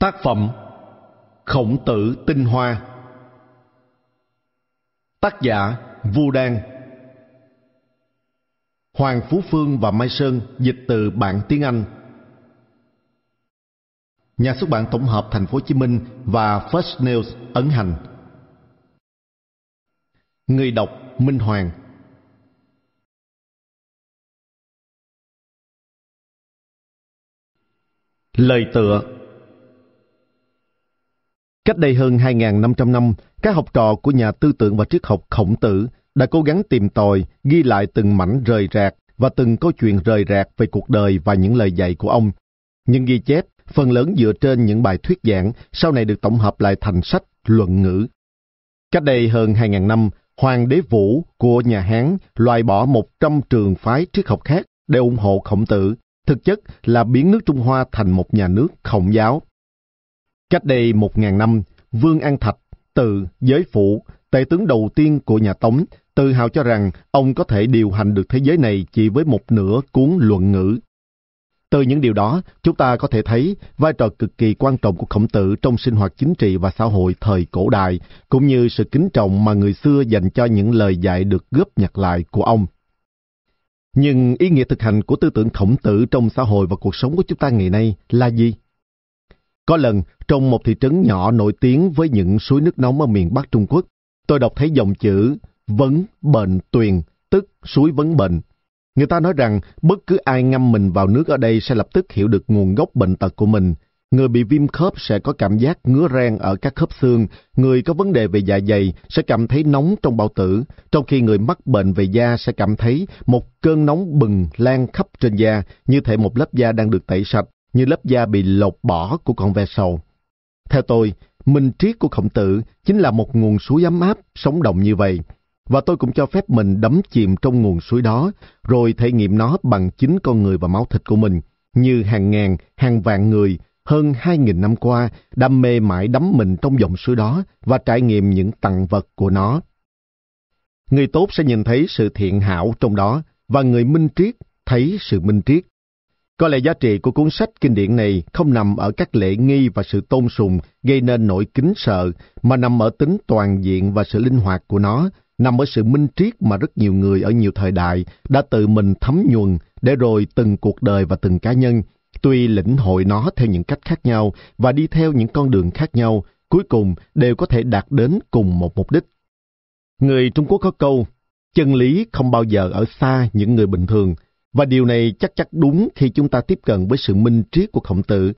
Tác phẩm Khổng tử tinh hoa. Tác giả Vu Đan. Hoàng Phú Phương và Mai Sơn dịch từ bản tiếng Anh. Nhà xuất bản tổng hợp Thành phố Hồ Chí Minh và First News ấn hành. Người đọc Minh Hoàng. Lời tựa Cách đây hơn 2.500 năm, các học trò của nhà tư tưởng và triết học khổng tử đã cố gắng tìm tòi, ghi lại từng mảnh rời rạc và từng câu chuyện rời rạc về cuộc đời và những lời dạy của ông. Những ghi chép, phần lớn dựa trên những bài thuyết giảng, sau này được tổng hợp lại thành sách luận ngữ. Cách đây hơn 2.000 năm, Hoàng đế Vũ của nhà Hán loại bỏ 100 trường phái triết học khác để ủng hộ khổng tử, thực chất là biến nước Trung Hoa thành một nhà nước khổng giáo. Cách đây một ngàn năm, Vương An Thạch, từ giới phụ, tể tướng đầu tiên của nhà Tống, tự hào cho rằng ông có thể điều hành được thế giới này chỉ với một nửa cuốn luận ngữ. Từ những điều đó, chúng ta có thể thấy vai trò cực kỳ quan trọng của khổng tử trong sinh hoạt chính trị và xã hội thời cổ đại, cũng như sự kính trọng mà người xưa dành cho những lời dạy được góp nhặt lại của ông. Nhưng ý nghĩa thực hành của tư tưởng khổng tử trong xã hội và cuộc sống của chúng ta ngày nay là gì? Có lần, trong một thị trấn nhỏ nổi tiếng với những suối nước nóng ở miền Bắc Trung Quốc, tôi đọc thấy dòng chữ vấn bệnh tuyền, tức suối vấn bệnh. Người ta nói rằng bất cứ ai ngâm mình vào nước ở đây sẽ lập tức hiểu được nguồn gốc bệnh tật của mình. Người bị viêm khớp sẽ có cảm giác ngứa ren ở các khớp xương, người có vấn đề về dạ dày sẽ cảm thấy nóng trong bao tử, trong khi người mắc bệnh về da sẽ cảm thấy một cơn nóng bừng lan khắp trên da, như thể một lớp da đang được tẩy sạch như lớp da bị lột bỏ của con ve sầu. Theo tôi, minh triết của khổng tử chính là một nguồn suối ấm áp, sống động như vậy. Và tôi cũng cho phép mình đắm chìm trong nguồn suối đó, rồi thể nghiệm nó bằng chính con người và máu thịt của mình, như hàng ngàn, hàng vạn người, hơn hai nghìn năm qua, đam mê mãi đắm mình trong dòng suối đó và trải nghiệm những tặng vật của nó. Người tốt sẽ nhìn thấy sự thiện hảo trong đó, và người minh triết thấy sự minh triết. Có lẽ giá trị của cuốn sách kinh điển này không nằm ở các lễ nghi và sự tôn sùng gây nên nỗi kính sợ, mà nằm ở tính toàn diện và sự linh hoạt của nó, nằm ở sự minh triết mà rất nhiều người ở nhiều thời đại đã tự mình thấm nhuần để rồi từng cuộc đời và từng cá nhân, tuy lĩnh hội nó theo những cách khác nhau và đi theo những con đường khác nhau, cuối cùng đều có thể đạt đến cùng một mục đích. Người Trung Quốc có câu, chân lý không bao giờ ở xa những người bình thường, và điều này chắc chắc đúng khi chúng ta tiếp cận với sự minh triết của khổng tử.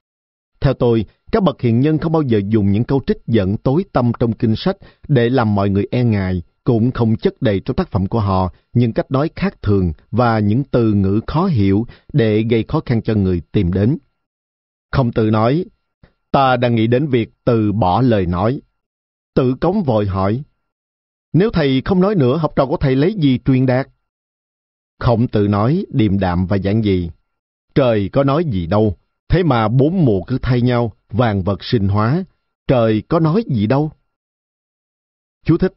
Theo tôi, các bậc hiền nhân không bao giờ dùng những câu trích dẫn tối tâm trong kinh sách để làm mọi người e ngại, cũng không chất đầy trong tác phẩm của họ những cách nói khác thường và những từ ngữ khó hiểu để gây khó khăn cho người tìm đến. Khổng tử nói, ta đang nghĩ đến việc từ bỏ lời nói. Tự cống vội hỏi, nếu thầy không nói nữa, học trò của thầy lấy gì truyền đạt? Khổng tử nói điềm đạm và giản dị. Trời có nói gì đâu, thế mà bốn mùa cứ thay nhau, vàng vật sinh hóa. Trời có nói gì đâu. Chú thích.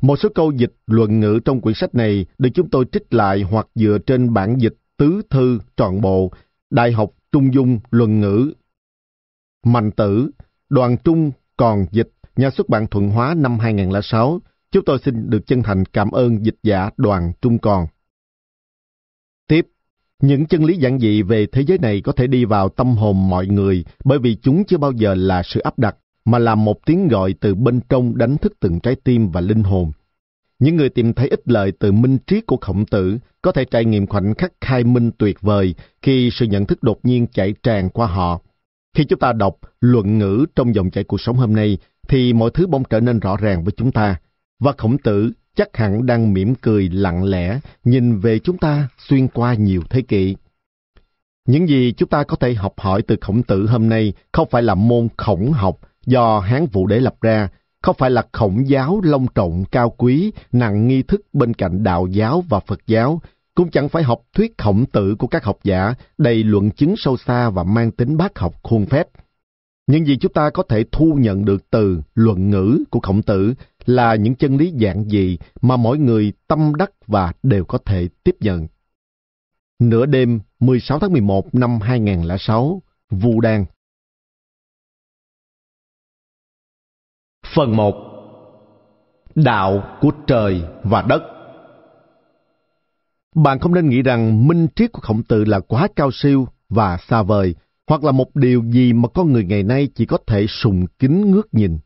Một số câu dịch luận ngữ trong quyển sách này được chúng tôi trích lại hoặc dựa trên bản dịch tứ thư trọn bộ, Đại học Trung Dung luận ngữ. Mạnh tử, đoàn trung còn dịch, nhà xuất bản Thuận Hóa năm 2006. Chúng tôi xin được chân thành cảm ơn dịch giả đoàn trung còn. Những chân lý giản dị về thế giới này có thể đi vào tâm hồn mọi người bởi vì chúng chưa bao giờ là sự áp đặt, mà là một tiếng gọi từ bên trong đánh thức từng trái tim và linh hồn. Những người tìm thấy ích lợi từ minh triết của khổng tử có thể trải nghiệm khoảnh khắc khai minh tuyệt vời khi sự nhận thức đột nhiên chảy tràn qua họ. Khi chúng ta đọc luận ngữ trong dòng chảy cuộc sống hôm nay, thì mọi thứ bỗng trở nên rõ ràng với chúng ta. Và khổng tử chắc hẳn đang mỉm cười lặng lẽ nhìn về chúng ta xuyên qua nhiều thế kỷ. Những gì chúng ta có thể học hỏi từ khổng tử hôm nay không phải là môn khổng học do Hán Vũ Đế lập ra, không phải là khổng giáo long trọng cao quý, nặng nghi thức bên cạnh đạo giáo và Phật giáo, cũng chẳng phải học thuyết khổng tử của các học giả đầy luận chứng sâu xa và mang tính bác học khuôn phép. Những gì chúng ta có thể thu nhận được từ luận ngữ của khổng tử là những chân lý dạng gì mà mỗi người tâm đắc và đều có thể tiếp nhận. Nửa đêm 16 tháng 11 năm 2006, Vu Đan Phần 1 Đạo của trời và đất Bạn không nên nghĩ rằng minh triết của khổng tử là quá cao siêu và xa vời, hoặc là một điều gì mà con người ngày nay chỉ có thể sùng kính ngước nhìn.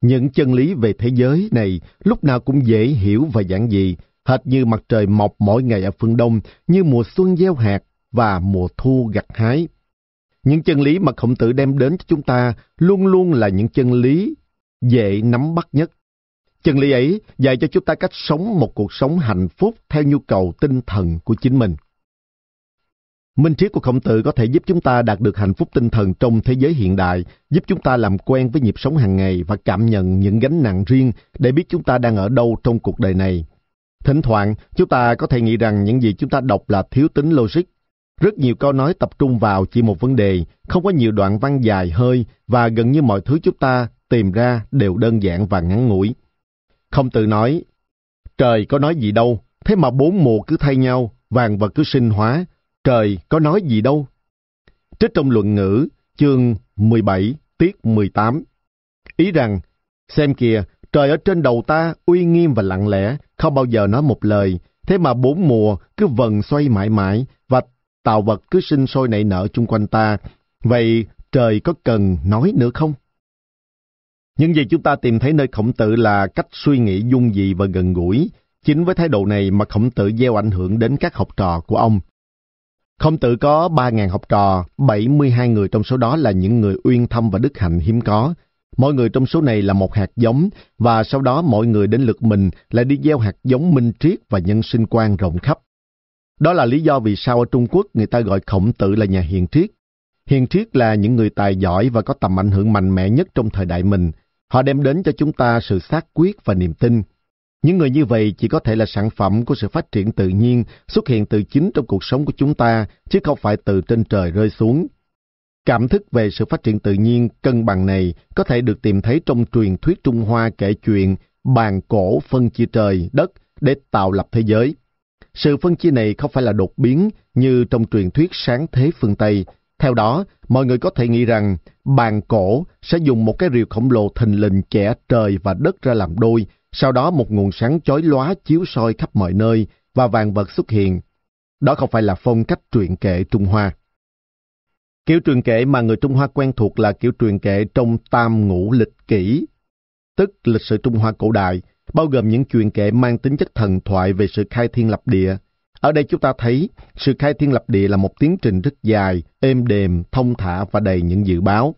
Những chân lý về thế giới này lúc nào cũng dễ hiểu và giản dị, hệt như mặt trời mọc mỗi ngày ở phương Đông, như mùa xuân gieo hạt và mùa thu gặt hái. Những chân lý mà khổng tử đem đến cho chúng ta luôn luôn là những chân lý dễ nắm bắt nhất. Chân lý ấy dạy cho chúng ta cách sống một cuộc sống hạnh phúc theo nhu cầu tinh thần của chính mình. Minh triết của khổng tử có thể giúp chúng ta đạt được hạnh phúc tinh thần trong thế giới hiện đại, giúp chúng ta làm quen với nhịp sống hàng ngày và cảm nhận những gánh nặng riêng để biết chúng ta đang ở đâu trong cuộc đời này. Thỉnh thoảng, chúng ta có thể nghĩ rằng những gì chúng ta đọc là thiếu tính logic. Rất nhiều câu nói tập trung vào chỉ một vấn đề, không có nhiều đoạn văn dài hơi và gần như mọi thứ chúng ta tìm ra đều đơn giản và ngắn ngủi. Không tự nói, trời có nói gì đâu, thế mà bốn mùa cứ thay nhau, vàng vật cứ sinh hóa, trời có nói gì đâu. Trích trong luận ngữ, chương 17, tiết 18. Ý rằng, xem kìa, trời ở trên đầu ta uy nghiêm và lặng lẽ, không bao giờ nói một lời, thế mà bốn mùa cứ vần xoay mãi mãi và tạo vật cứ sinh sôi nảy nở chung quanh ta. Vậy trời có cần nói nữa không? Những gì chúng ta tìm thấy nơi khổng tử là cách suy nghĩ dung dị và gần gũi. Chính với thái độ này mà khổng tử gieo ảnh hưởng đến các học trò của ông. Khổng tử có 3.000 học trò, 72 người trong số đó là những người uyên thâm và đức hạnh hiếm có. Mỗi người trong số này là một hạt giống, và sau đó mỗi người đến lượt mình lại đi gieo hạt giống minh triết và nhân sinh quan rộng khắp. Đó là lý do vì sao ở Trung Quốc người ta gọi khổng tử là nhà hiền triết. Hiền triết là những người tài giỏi và có tầm ảnh hưởng mạnh mẽ nhất trong thời đại mình. Họ đem đến cho chúng ta sự xác quyết và niềm tin. Những người như vậy chỉ có thể là sản phẩm của sự phát triển tự nhiên xuất hiện từ chính trong cuộc sống của chúng ta, chứ không phải từ trên trời rơi xuống. Cảm thức về sự phát triển tự nhiên cân bằng này có thể được tìm thấy trong truyền thuyết Trung Hoa kể chuyện bàn cổ phân chia trời, đất để tạo lập thế giới. Sự phân chia này không phải là đột biến như trong truyền thuyết sáng thế phương Tây. Theo đó, mọi người có thể nghĩ rằng bàn cổ sẽ dùng một cái rìu khổng lồ thình lình chẻ trời và đất ra làm đôi, sau đó một nguồn sáng chói lóa chiếu soi khắp mọi nơi và vàng vật xuất hiện. Đó không phải là phong cách truyện kệ Trung Hoa. Kiểu truyền kệ mà người Trung Hoa quen thuộc là kiểu truyền kệ trong tam ngũ lịch kỷ, tức lịch sử Trung Hoa cổ đại, bao gồm những truyền kệ mang tính chất thần thoại về sự khai thiên lập địa. Ở đây chúng ta thấy sự khai thiên lập địa là một tiến trình rất dài, êm đềm, thông thả và đầy những dự báo.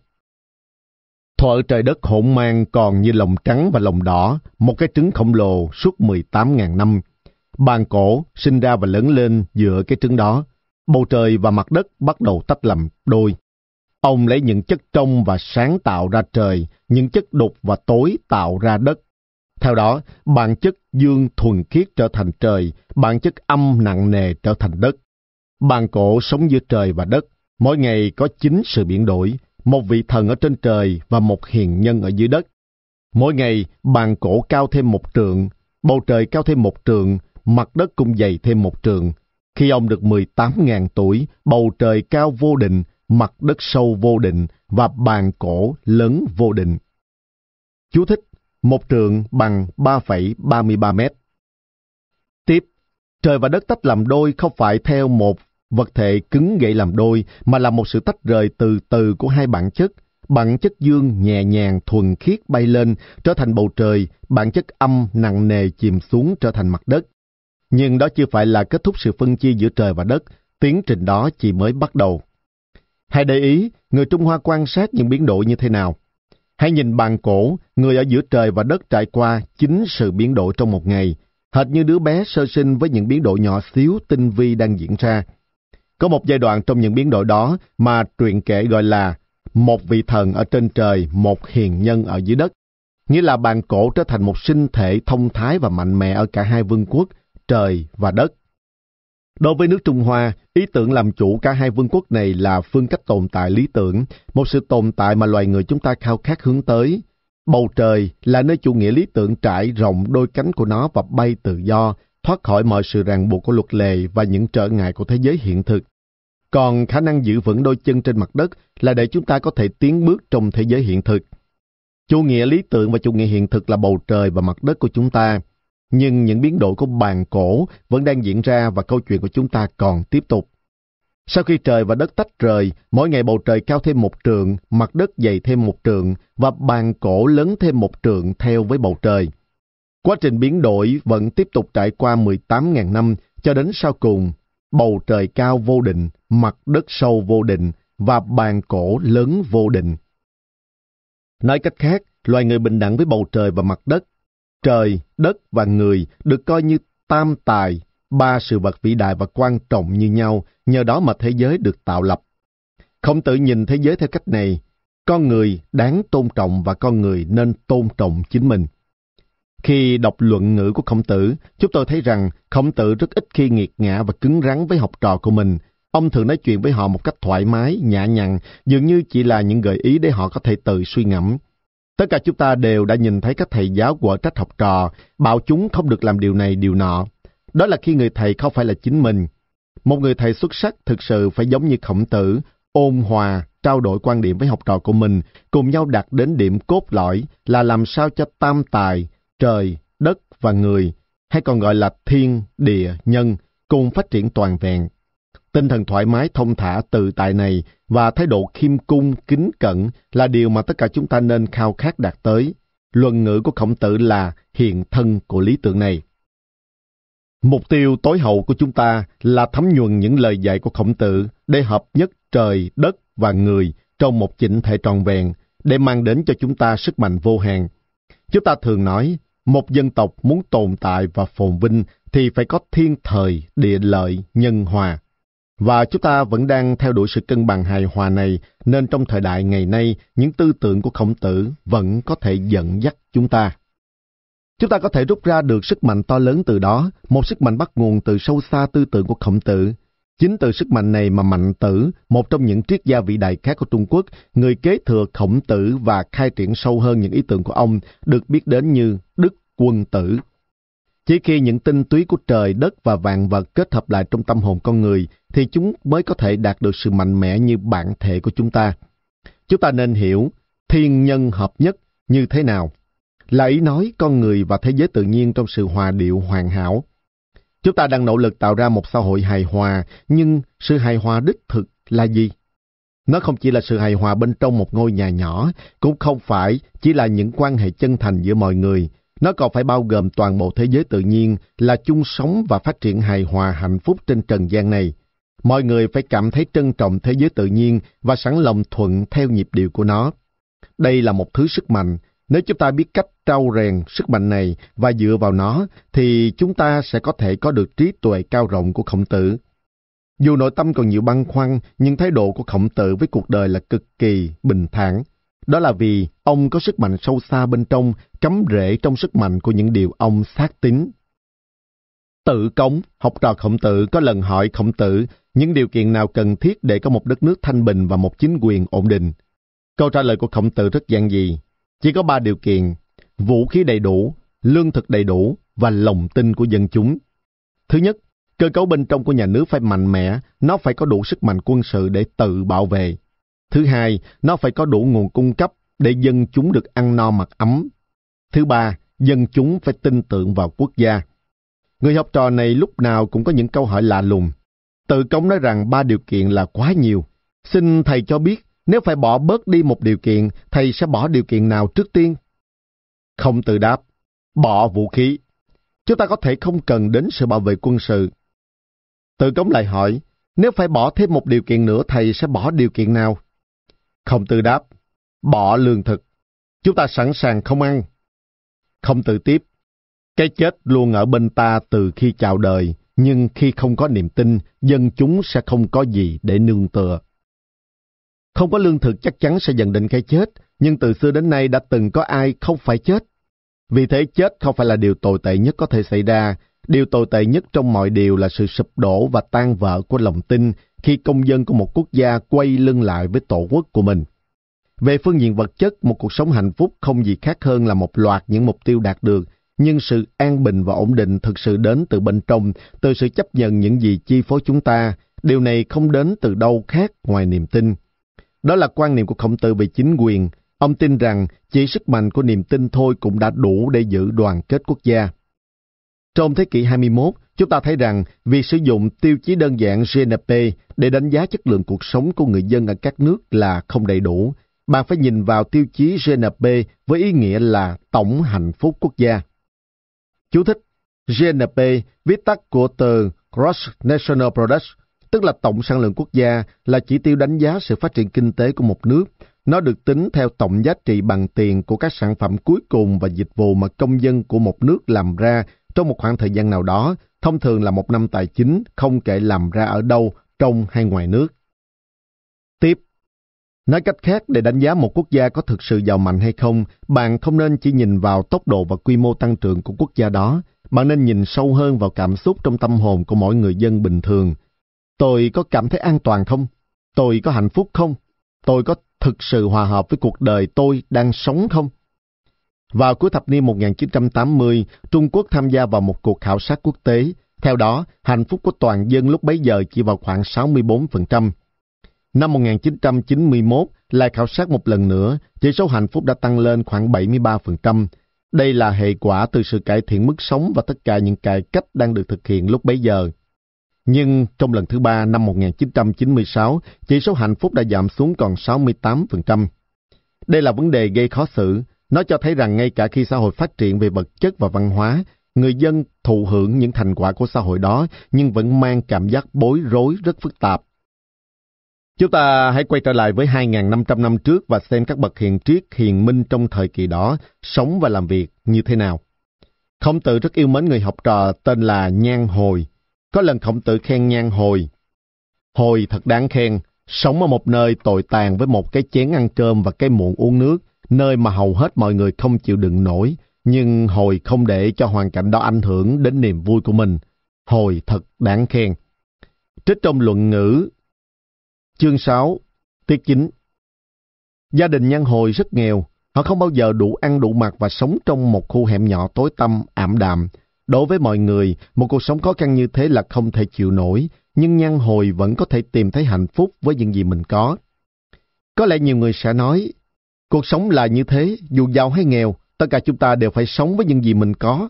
Thuở trời đất hỗn mang còn như lồng trắng và lồng đỏ, một cái trứng khổng lồ suốt 18.000 năm. Bàn cổ sinh ra và lớn lên giữa cái trứng đó. Bầu trời và mặt đất bắt đầu tách làm đôi. Ông lấy những chất trong và sáng tạo ra trời, những chất đục và tối tạo ra đất. Theo đó, bản chất dương thuần khiết trở thành trời, bản chất âm nặng nề trở thành đất. Bàn cổ sống giữa trời và đất, mỗi ngày có chín sự biến đổi, một vị thần ở trên trời và một hiền nhân ở dưới đất. Mỗi ngày, bàn cổ cao thêm một trượng, bầu trời cao thêm một trượng, mặt đất cũng dày thêm một trượng. Khi ông được 18.000 tuổi, bầu trời cao vô định, mặt đất sâu vô định và bàn cổ lớn vô định. Chú thích, một trượng bằng 3,33 mét. Tiếp, trời và đất tách làm đôi không phải theo một vật thể cứng gậy làm đôi, mà là một sự tách rời từ từ của hai bản chất. Bản chất dương nhẹ nhàng thuần khiết bay lên, trở thành bầu trời, bản chất âm nặng nề chìm xuống trở thành mặt đất. Nhưng đó chưa phải là kết thúc sự phân chia giữa trời và đất, tiến trình đó chỉ mới bắt đầu. Hãy để ý, người Trung Hoa quan sát những biến đổi như thế nào. Hãy nhìn bàn cổ, người ở giữa trời và đất trải qua chính sự biến đổi trong một ngày, hệt như đứa bé sơ sinh với những biến đổi nhỏ xíu tinh vi đang diễn ra. Có một giai đoạn trong những biến đổi đó mà truyện kể gọi là một vị thần ở trên trời, một hiền nhân ở dưới đất. Nghĩa là bàn cổ trở thành một sinh thể thông thái và mạnh mẽ ở cả hai vương quốc, trời và đất. Đối với nước Trung Hoa, ý tưởng làm chủ cả hai vương quốc này là phương cách tồn tại lý tưởng, một sự tồn tại mà loài người chúng ta khao khát hướng tới. Bầu trời là nơi chủ nghĩa lý tưởng trải rộng đôi cánh của nó và bay tự do, thoát khỏi mọi sự ràng buộc của luật lệ và những trở ngại của thế giới hiện thực. Còn khả năng giữ vững đôi chân trên mặt đất là để chúng ta có thể tiến bước trong thế giới hiện thực. Chủ nghĩa lý tưởng và chủ nghĩa hiện thực là bầu trời và mặt đất của chúng ta. Nhưng những biến đổi của bàn cổ vẫn đang diễn ra và câu chuyện của chúng ta còn tiếp tục. Sau khi trời và đất tách rời, mỗi ngày bầu trời cao thêm một trượng, mặt đất dày thêm một trượng và bàn cổ lớn thêm một trượng theo với bầu trời. Quá trình biến đổi vẫn tiếp tục trải qua 18.000 năm cho đến sau cùng, bầu trời cao vô định, mặt đất sâu vô định và bàn cổ lớn vô định. Nói cách khác, loài người bình đẳng với bầu trời và mặt đất. Trời, đất và người được coi như tam tài, ba sự vật vĩ đại và quan trọng như nhau, nhờ đó mà thế giới được tạo lập. Không tự nhìn thế giới theo cách này, con người đáng tôn trọng và con người nên tôn trọng chính mình. Khi đọc luận ngữ của khổng tử, chúng tôi thấy rằng khổng tử rất ít khi nghiệt ngã và cứng rắn với học trò của mình. Ông thường nói chuyện với họ một cách thoải mái, nhã nhặn, dường như chỉ là những gợi ý để họ có thể tự suy ngẫm. Tất cả chúng ta đều đã nhìn thấy các thầy giáo quở trách học trò, bảo chúng không được làm điều này điều nọ. Đó là khi người thầy không phải là chính mình. Một người thầy xuất sắc thực sự phải giống như khổng tử, ôn hòa, trao đổi quan điểm với học trò của mình, cùng nhau đạt đến điểm cốt lõi là làm sao cho tam tài, trời, đất và người, hay còn gọi là thiên, địa, nhân, cùng phát triển toàn vẹn. Tinh thần thoải mái, thông thả, tự tại này và thái độ khiêm cung, kính cẩn là điều mà tất cả chúng ta nên khao khát đạt tới. Luận ngữ của khổng tử là hiện thân của lý tưởng này. Mục tiêu tối hậu của chúng ta là thấm nhuần những lời dạy của khổng tử để hợp nhất trời, đất và người trong một chỉnh thể tròn vẹn, để mang đến cho chúng ta sức mạnh vô hạn. Chúng ta thường nói, một dân tộc muốn tồn tại và phồn vinh thì phải có thiên thời, địa lợi, nhân hòa. Và chúng ta vẫn đang theo đuổi sự cân bằng hài hòa này, nên trong thời đại ngày nay, những tư tưởng của khổng tử vẫn có thể dẫn dắt chúng ta. Chúng ta có thể rút ra được sức mạnh to lớn từ đó, một sức mạnh bắt nguồn từ sâu xa tư tưởng của khổng tử. Chính từ sức mạnh này mà Mạnh Tử, một trong những triết gia vĩ đại khác của Trung Quốc, người kế thừa khổng tử và khai triển sâu hơn những ý tưởng của ông, được biết đến như Đức Quân Tử. Chỉ khi những tinh túy của trời, đất và vạn vật kết hợp lại trong tâm hồn con người, thì chúng mới có thể đạt được sự mạnh mẽ như bản thể của chúng ta. Chúng ta nên hiểu thiên nhân hợp nhất như thế nào là ý nói con người và thế giới tự nhiên trong sự hòa điệu hoàn hảo. Chúng ta đang nỗ lực tạo ra một xã hội hài hòa, nhưng sự hài hòa đích thực là gì? Nó không chỉ là sự hài hòa bên trong một ngôi nhà nhỏ, cũng không phải chỉ là những quan hệ chân thành giữa mọi người. Nó còn phải bao gồm toàn bộ thế giới tự nhiên là chung sống và phát triển hài hòa hạnh phúc trên trần gian này. Mọi người phải cảm thấy trân trọng thế giới tự nhiên và sẵn lòng thuận theo nhịp điệu của nó. Đây là một thứ sức mạnh, nếu chúng ta biết cách trau rèn sức mạnh này và dựa vào nó, thì chúng ta sẽ có thể có được trí tuệ cao rộng của khổng tử. Dù nội tâm còn nhiều băn khoăn, nhưng thái độ của khổng tử với cuộc đời là cực kỳ bình thản. Đó là vì ông có sức mạnh sâu xa bên trong, cắm rễ trong sức mạnh của những điều ông xác tín. Tự cống, học trò khổng tử có lần hỏi khổng tử những điều kiện nào cần thiết để có một đất nước thanh bình và một chính quyền ổn định. Câu trả lời của khổng tử rất giản dị. Chỉ có ba điều kiện, vũ khí đầy đủ, lương thực đầy đủ và lòng tin của dân chúng. Thứ nhất, cơ cấu bên trong của nhà nước phải mạnh mẽ, nó phải có đủ sức mạnh quân sự để tự bảo vệ. Thứ hai, nó phải có đủ nguồn cung cấp để dân chúng được ăn no mặc ấm. Thứ ba, dân chúng phải tin tưởng vào quốc gia. Người học trò này lúc nào cũng có những câu hỏi lạ lùng. Tự công nói rằng ba điều kiện là quá nhiều. Xin thầy cho biết nếu phải bỏ bớt đi một điều kiện, thầy sẽ bỏ điều kiện nào trước tiên? Không tự đáp, bỏ vũ khí. Chúng ta có thể không cần đến sự bảo vệ quân sự. Tự cống lại hỏi, nếu phải bỏ thêm một điều kiện nữa thầy sẽ bỏ điều kiện nào? Không tự đáp, bỏ lương thực. Chúng ta sẵn sàng không ăn. Không tự tiếp, cái chết luôn ở bên ta từ khi chào đời, nhưng khi không có niềm tin, dân chúng sẽ không có gì để nương tựa. Không có lương thực chắc chắn sẽ dẫn đến cái chết, nhưng từ xưa đến nay đã từng có ai không phải chết. Vì thế chết không phải là điều tồi tệ nhất có thể xảy ra. Điều tồi tệ nhất trong mọi điều là sự sụp đổ và tan vỡ của lòng tin khi công dân của một quốc gia quay lưng lại với tổ quốc của mình. Về phương diện vật chất, một cuộc sống hạnh phúc không gì khác hơn là một loạt những mục tiêu đạt được, nhưng sự an bình và ổn định thực sự đến từ bên trong, từ sự chấp nhận những gì chi phối chúng ta. Điều này không đến từ đâu khác ngoài niềm tin. Đó là quan niệm của khổng tử về chính quyền, Ông tin rằng chỉ sức mạnh của niềm tin thôi cũng đã đủ để giữ đoàn kết quốc gia. Trong thế kỷ 21, chúng ta thấy rằng việc sử dụng tiêu chí đơn giản GNP để đánh giá chất lượng cuộc sống của người dân ở các nước là không đầy đủ. Bạn phải nhìn vào tiêu chí GNP với ý nghĩa là tổng hạnh phúc quốc gia. Chú thích GNP viết tắt của từ Gross National Product, tức là tổng sản lượng quốc gia, là chỉ tiêu đánh giá sự phát triển kinh tế của một nước. Nó được tính theo tổng giá trị bằng tiền của các sản phẩm cuối cùng và dịch vụ mà công dân của một nước làm ra trong một khoảng thời gian nào đó, thông thường là một năm tài chính, không kể làm ra ở đâu, trong hay ngoài nước. Tiếp Nói cách khác, để đánh giá một quốc gia có thực sự giàu mạnh hay không, bạn không nên chỉ nhìn vào tốc độ và quy mô tăng trưởng của quốc gia đó, bạn nên nhìn sâu hơn vào cảm xúc trong tâm hồn của mỗi người dân bình thường. Tôi có cảm thấy an toàn không? Tôi có hạnh phúc không? Tôi có thực sự hòa hợp với cuộc đời tôi đang sống không? Vào cuối thập niên 1980, Trung Quốc tham gia vào một cuộc khảo sát quốc tế. Theo đó, hạnh phúc của toàn dân lúc bấy giờ chỉ vào khoảng 64%. Năm 1991, lại khảo sát một lần nữa, chỉ số hạnh phúc đã tăng lên khoảng 73%. Đây là hệ quả từ sự cải thiện mức sống và tất cả những cải cách đang được thực hiện lúc bấy giờ. Nhưng trong lần thứ ba năm 1996, chỉ số hạnh phúc đã giảm xuống còn 68%. Đây là vấn đề gây khó xử. Nó cho thấy rằng ngay cả khi xã hội phát triển về vật chất và văn hóa, người dân thụ hưởng những thành quả của xã hội đó nhưng vẫn mang cảm giác bối rối rất phức tạp. Chúng ta hãy quay trở lại với 2.500 năm trước và xem các bậc hiền triết hiền minh trong thời kỳ đó sống và làm việc như thế nào. Khổng tử rất yêu mến người học trò tên là Nhan Hồi. Có lần khổng tử khen Nhan Hồi. Hồi thật đáng khen, sống ở một nơi tồi tàn với một cái chén ăn cơm và cái muỗng uống nước, nơi mà hầu hết mọi người không chịu đựng nổi, nhưng Hồi không để cho hoàn cảnh đó ảnh hưởng đến niềm vui của mình. Hồi thật đáng khen. Trích trong luận ngữ Chương 6 Tiết chính Gia đình nhân hồi rất nghèo, họ không bao giờ đủ ăn đủ mặc và sống trong một khu hẻm nhỏ tối tăm, ảm đạm. Đối với mọi người, một cuộc sống khó khăn như thế là không thể chịu nổi, nhưng nhân hồi vẫn có thể tìm thấy hạnh phúc với những gì mình có. Có lẽ nhiều người sẽ nói, cuộc sống là như thế, dù giàu hay nghèo, tất cả chúng ta đều phải sống với những gì mình có.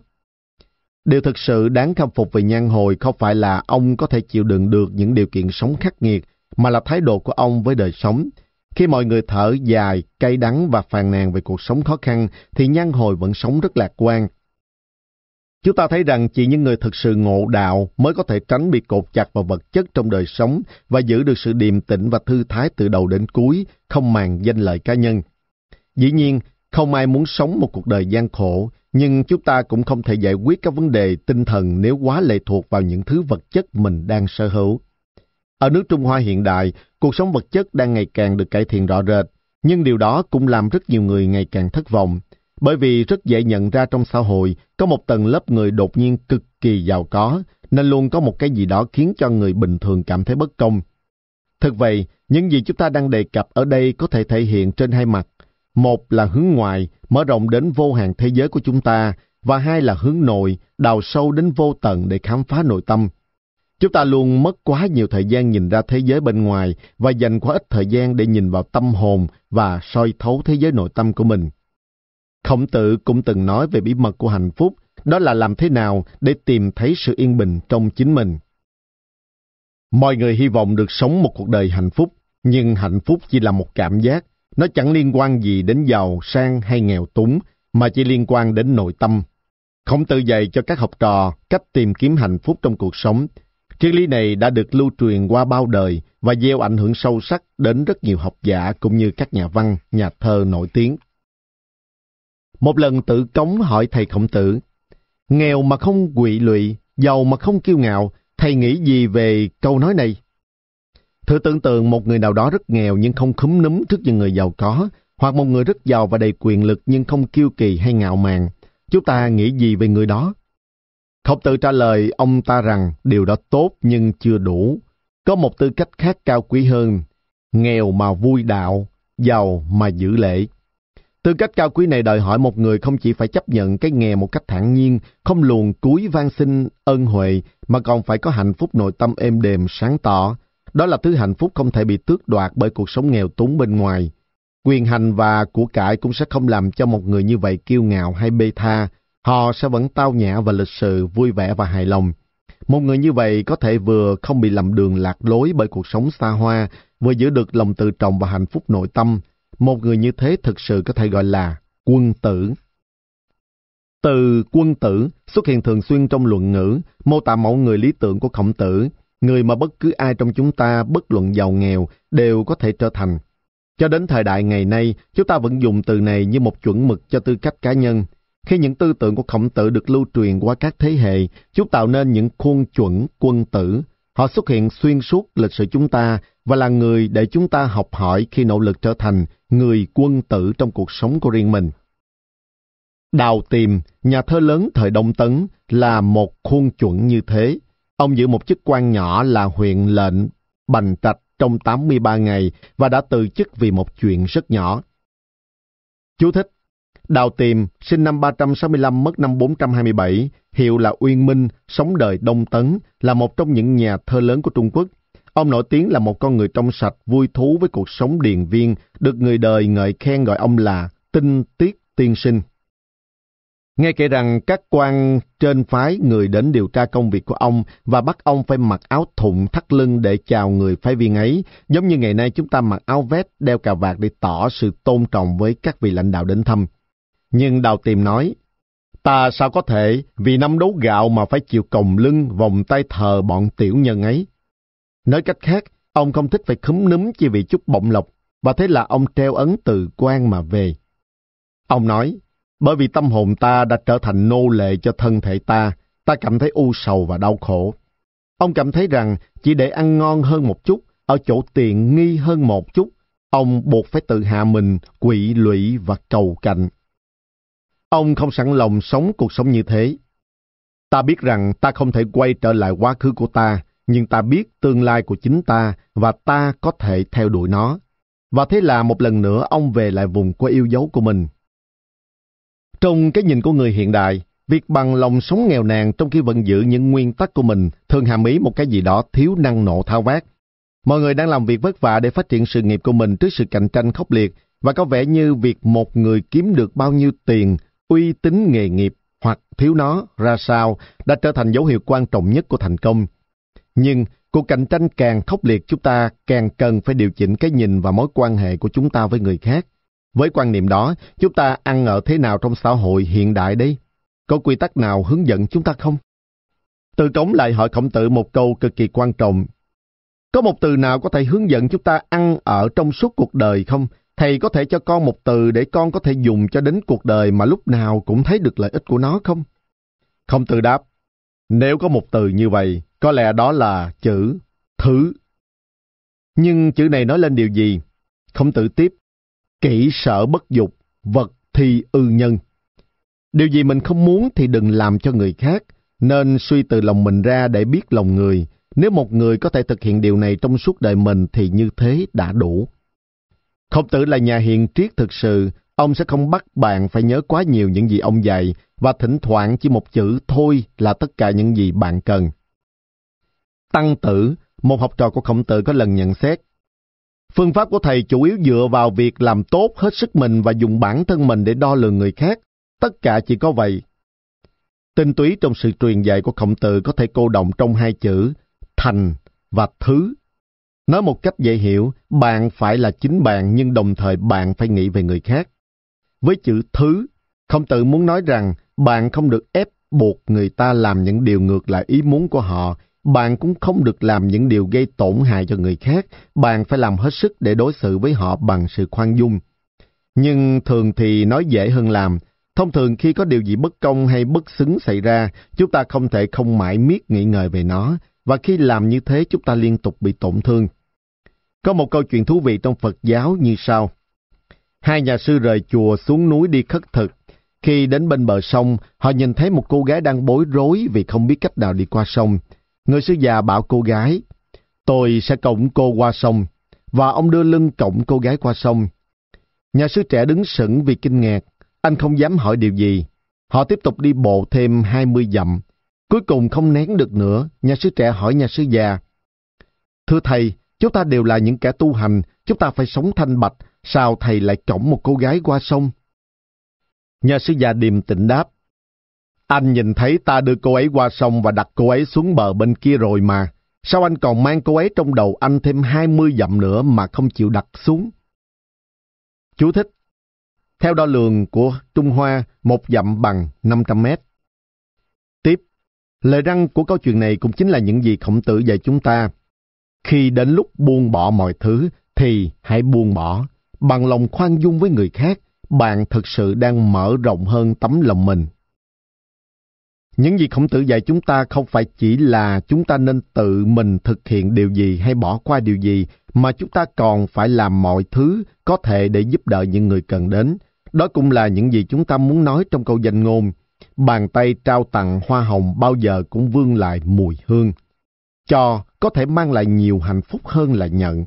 Điều thực sự đáng khâm phục về nhan hồi không phải là ông có thể chịu đựng được những điều kiện sống khắc nghiệt, mà là thái độ của ông với đời sống. Khi mọi người thở dài, cay đắng và phàn nàn về cuộc sống khó khăn, thì nhan hồi vẫn sống rất lạc quan. Chúng ta thấy rằng chỉ những người thực sự ngộ đạo mới có thể tránh bị cột chặt vào vật chất trong đời sống và giữ được sự điềm tĩnh và thư thái từ đầu đến cuối, không màng danh lợi cá nhân. Dĩ nhiên, không ai muốn sống một cuộc đời gian khổ, nhưng chúng ta cũng không thể giải quyết các vấn đề tinh thần nếu quá lệ thuộc vào những thứ vật chất mình đang sở hữu. Ở nước Trung Hoa hiện đại, cuộc sống vật chất đang ngày càng được cải thiện rõ rệt, nhưng điều đó cũng làm rất nhiều người ngày càng thất vọng. Bởi vì rất dễ nhận ra trong xã hội có một tầng lớp người đột nhiên cực kỳ giàu có, nên luôn có một cái gì đó khiến cho người bình thường cảm thấy bất công. Thực vậy, những gì chúng ta đang đề cập ở đây có thể thể hiện trên hai mặt. Một là hướng ngoài, mở rộng đến vô hạn thế giới của chúng ta, và hai là hướng nội, đào sâu đến vô tận để khám phá nội tâm. Chúng ta luôn mất quá nhiều thời gian nhìn ra thế giới bên ngoài và dành quá ít thời gian để nhìn vào tâm hồn và soi thấu thế giới nội tâm của mình. Khổng tử cũng từng nói về bí mật của hạnh phúc, đó là làm thế nào để tìm thấy sự yên bình trong chính mình. Mọi người hy vọng được sống một cuộc đời hạnh phúc, nhưng hạnh phúc chỉ là một cảm giác, nó chẳng liên quan gì đến giàu, sang hay nghèo túng, mà chỉ liên quan đến nội tâm. Khổng tử dạy cho các học trò cách tìm kiếm hạnh phúc trong cuộc sống, Triết lý này đã được lưu truyền qua bao đời và gieo ảnh hưởng sâu sắc đến rất nhiều học giả cũng như các nhà văn, nhà thơ nổi tiếng. Một lần tự cống hỏi thầy khổng tử, nghèo mà không quỵ lụy, giàu mà không kiêu ngạo, thầy nghĩ gì về câu nói này? Thử tưởng tượng một người nào đó rất nghèo nhưng không khúm núm trước những người giàu có, hoặc một người rất giàu và đầy quyền lực nhưng không kiêu kỳ hay ngạo mạn. Chúng ta nghĩ gì về người đó? Khổng tử trả lời ông ta rằng điều đó tốt nhưng chưa đủ. Có một tư cách khác cao quý hơn, nghèo mà vui đạo, giàu mà giữ lễ. Tư cách cao quý này đòi hỏi một người không chỉ phải chấp nhận cái nghèo một cách thản nhiên, không luồn cúi van xin ân huệ, mà còn phải có hạnh phúc nội tâm êm đềm, sáng tỏ. Đó là thứ hạnh phúc không thể bị tước đoạt bởi cuộc sống nghèo túng bên ngoài. Quyền hành và của cải cũng sẽ không làm cho một người như vậy kiêu ngạo hay bê tha. Họ sẽ vẫn tao nhã và lịch sự, vui vẻ và hài lòng. Một người như vậy có thể vừa không bị lầm đường lạc lối bởi cuộc sống xa hoa, vừa giữ được lòng tự trọng và hạnh phúc nội tâm. Một người như thế thực sự có thể gọi là quân tử. Từ quân tử xuất hiện thường xuyên trong luận ngữ, mô tả mẫu người lý tưởng của khổng tử, người mà bất cứ ai trong chúng ta, bất luận giàu nghèo, đều có thể trở thành. Cho đến thời đại ngày nay, chúng ta vẫn dùng từ này như một chuẩn mực cho tư cách cá nhân. Khi những tư tưởng của khổng tử được lưu truyền qua các thế hệ, chúng tạo nên những khuôn chuẩn quân tử. Họ xuất hiện xuyên suốt lịch sử chúng ta và là người để chúng ta học hỏi khi nỗ lực trở thành người quân tử trong cuộc sống của riêng mình. Đào Tiềm, nhà thơ lớn thời Đông Tấn, là một khuôn chuẩn như thế. Ông giữ một chức quan nhỏ là huyện lệnh Bành Trạch trong 83 ngày và đã từ chức vì một chuyện rất nhỏ. Chú thích Đào Tiềm, sinh năm 365 mất năm 427, hiệu là Uyên Minh, sống đời Đông Tấn, là một trong những nhà thơ lớn của Trung Quốc. Ông nổi tiếng là một con người trong sạch, vui thú với cuộc sống điền viên, được người đời ngợi khen gọi ông là tinh tiết tiên sinh. Nghe kể rằng các quan trên phái người đến điều tra công việc của ông và bắt ông phải mặc áo thụng thắt lưng để chào người phái viên ấy, giống như ngày nay chúng ta mặc áo vest, đeo cà vạt để tỏ sự tôn trọng với các vị lãnh đạo đến thăm. Nhưng Đào Tiềm nói, ta sao có thể vì năm đấu gạo mà phải chịu còng lưng vòng tay thờ bọn tiểu nhân ấy. Nói cách khác, ông không thích phải khúm núm chỉ vì chút bọng lộc, và thế là ông treo ấn từ quan mà về. Ông nói, bởi vì tâm hồn ta đã trở thành nô lệ cho thân thể ta, ta cảm thấy u sầu và đau khổ. Ông cảm thấy rằng chỉ để ăn ngon hơn một chút, ở chỗ tiện nghi hơn một chút, ông buộc phải tự hạ mình, quỵ lụy và cầu cạnh. Ông không sẵn lòng sống cuộc sống như thế. Ta biết rằng ta không thể quay trở lại quá khứ của ta, nhưng ta biết tương lai của chính ta và ta có thể theo đuổi nó. Và thế là một lần nữa ông về lại vùng quê yêu dấu của mình. Trong cái nhìn của người hiện đại, việc bằng lòng sống nghèo nàn trong khi vẫn giữ những nguyên tắc của mình thường hàm ý một cái gì đó thiếu năng nộ thao vát. Mọi người đang làm việc vất vả để phát triển sự nghiệp của mình trước sự cạnh tranh khốc liệt và có vẻ như việc một người kiếm được bao nhiêu tiền, uy tín nghề nghiệp hoặc thiếu nó ra sao đã trở thành dấu hiệu quan trọng nhất của thành công. Nhưng cuộc cạnh tranh càng khốc liệt chúng ta càng cần phải điều chỉnh cái nhìn và mối quan hệ của chúng ta với người khác. Với quan niệm đó, chúng ta ăn ở thế nào trong xã hội hiện đại đấy? Có quy tắc nào hướng dẫn chúng ta không? Từ Cống lại hỏi Khổng Tử một câu cực kỳ quan trọng. Có một từ nào có thể hướng dẫn chúng ta ăn ở trong suốt cuộc đời không? Thầy có thể cho con một từ để con có thể dùng cho đến cuộc đời mà lúc nào cũng thấy được lợi ích của nó không? Khổng Tử đáp, nếu có một từ như vậy, có lẽ đó là chữ thứ. Nhưng chữ này nói lên điều gì? Khổng Tử tiếp, kỹ sở bất dục, vật thì ư nhân. Điều gì mình không muốn thì đừng làm cho người khác, nên suy từ lòng mình ra để biết lòng người. Nếu một người có thể thực hiện điều này trong suốt đời mình thì như thế đã đủ. Khổng tử là nhà hiền triết thực sự, ông sẽ không bắt bạn phải nhớ quá nhiều những gì ông dạy, và thỉnh thoảng chỉ một chữ thôi là tất cả những gì bạn cần. Tăng tử, một học trò của khổng tử có lần nhận xét, Phương pháp của thầy chủ yếu dựa vào việc làm tốt hết sức mình và dùng bản thân mình để đo lường người khác. Tất cả chỉ có vậy. Tinh túy trong sự truyền dạy của khổng tử có thể cô động trong hai chữ thành và thứ. Nói một cách dễ hiểu, bạn phải là chính bạn nhưng đồng thời bạn phải nghĩ về người khác. Với chữ thứ, khổng tử muốn nói rằng bạn không được ép buộc người ta làm những điều ngược lại ý muốn của họ bạn cũng không được làm những điều gây tổn hại cho người khác, bạn phải làm hết sức để đối xử với họ bằng sự khoan dung. Nhưng thường thì nói dễ hơn làm. Thông thường khi có điều gì bất công hay bất xứng xảy ra, chúng ta không thể không mãi miết nghĩ ngợi về nó, và khi làm như thế chúng ta liên tục bị tổn thương. Có một câu chuyện thú vị trong Phật giáo như sau. Hai nhà sư rời chùa xuống núi đi khất thực. Khi đến bên bờ sông, họ nhìn thấy một cô gái đang bối rối vì không biết cách nào đi qua sông. Người sư già bảo cô gái, tôi sẽ cổng cô qua sông, và ông đưa lưng cổng cô gái qua sông. Nhà sư trẻ đứng sững vì kinh ngạc, anh không dám hỏi điều gì. Họ tiếp tục đi bộ thêm 20 dặm. Cuối cùng không nén được nữa, nhà sư trẻ hỏi nhà sư già. Thưa thầy, chúng ta đều là những kẻ tu hành, chúng ta phải sống thanh bạch, sao thầy lại cõng một cô gái qua sông? Nhà sư già điềm tĩnh đáp, anh nhìn thấy ta đưa cô ấy qua sông và đặt cô ấy xuống bờ bên kia rồi mà. Sao anh còn mang cô ấy trong đầu anh thêm 20 dặm nữa mà không chịu đặt xuống? Chú thích. Theo đo lường của Trung Hoa, một dặm bằng 500 mét. Tiếp, lời răng của câu chuyện này cũng chính là những gì khổng tử dạy chúng ta. Khi đến lúc buông bỏ mọi thứ, thì hãy buông bỏ. Bằng lòng khoan dung với người khác, bạn thực sự đang mở rộng hơn tấm lòng mình. Những gì khổng tử dạy chúng ta không phải chỉ là chúng ta nên tự mình thực hiện điều gì hay bỏ qua điều gì, mà chúng ta còn phải làm mọi thứ có thể để giúp đỡ những người cần đến. Đó cũng là những gì chúng ta muốn nói trong câu danh ngôn. Bàn tay trao tặng hoa hồng bao giờ cũng vương lại mùi hương. Cho có thể mang lại nhiều hạnh phúc hơn là nhận.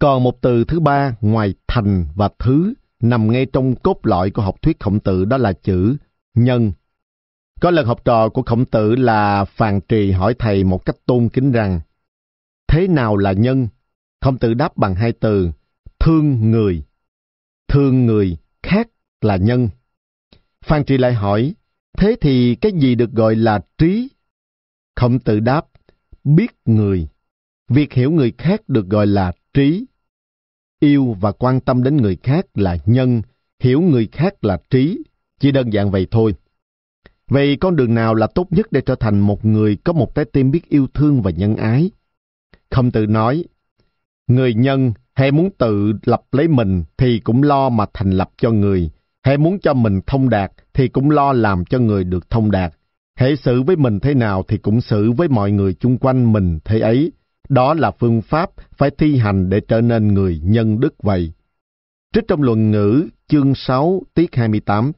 Còn một từ thứ ba ngoài thành và thứ nằm ngay trong cốt lõi của học thuyết khổng tử đó là chữ nhân. Có lần học trò của khổng tử là Phàn Trì hỏi thầy một cách tôn kính rằng Thế nào là nhân? Khổng tử đáp bằng hai từ thương người. Thương người khác là nhân. Phan Trì lại hỏi Thế thì cái gì được gọi là trí? Khổng tử đáp biết người. Việc hiểu người khác được gọi là trí. Yêu và quan tâm đến người khác là nhân, hiểu người khác là trí. Chỉ đơn giản vậy thôi. Vậy con đường nào là tốt nhất để trở thành một người có một trái tim biết yêu thương và nhân ái? Không tự nói, người nhân hay muốn tự lập lấy mình thì cũng lo mà thành lập cho người, hay muốn cho mình thông đạt thì cũng lo làm cho người được thông đạt. Hãy xử với mình thế nào thì cũng xử với mọi người chung quanh mình thế ấy. Đó là phương pháp phải thi hành để trở nên người nhân đức vậy. Trích trong luận ngữ chương 6 tiết 28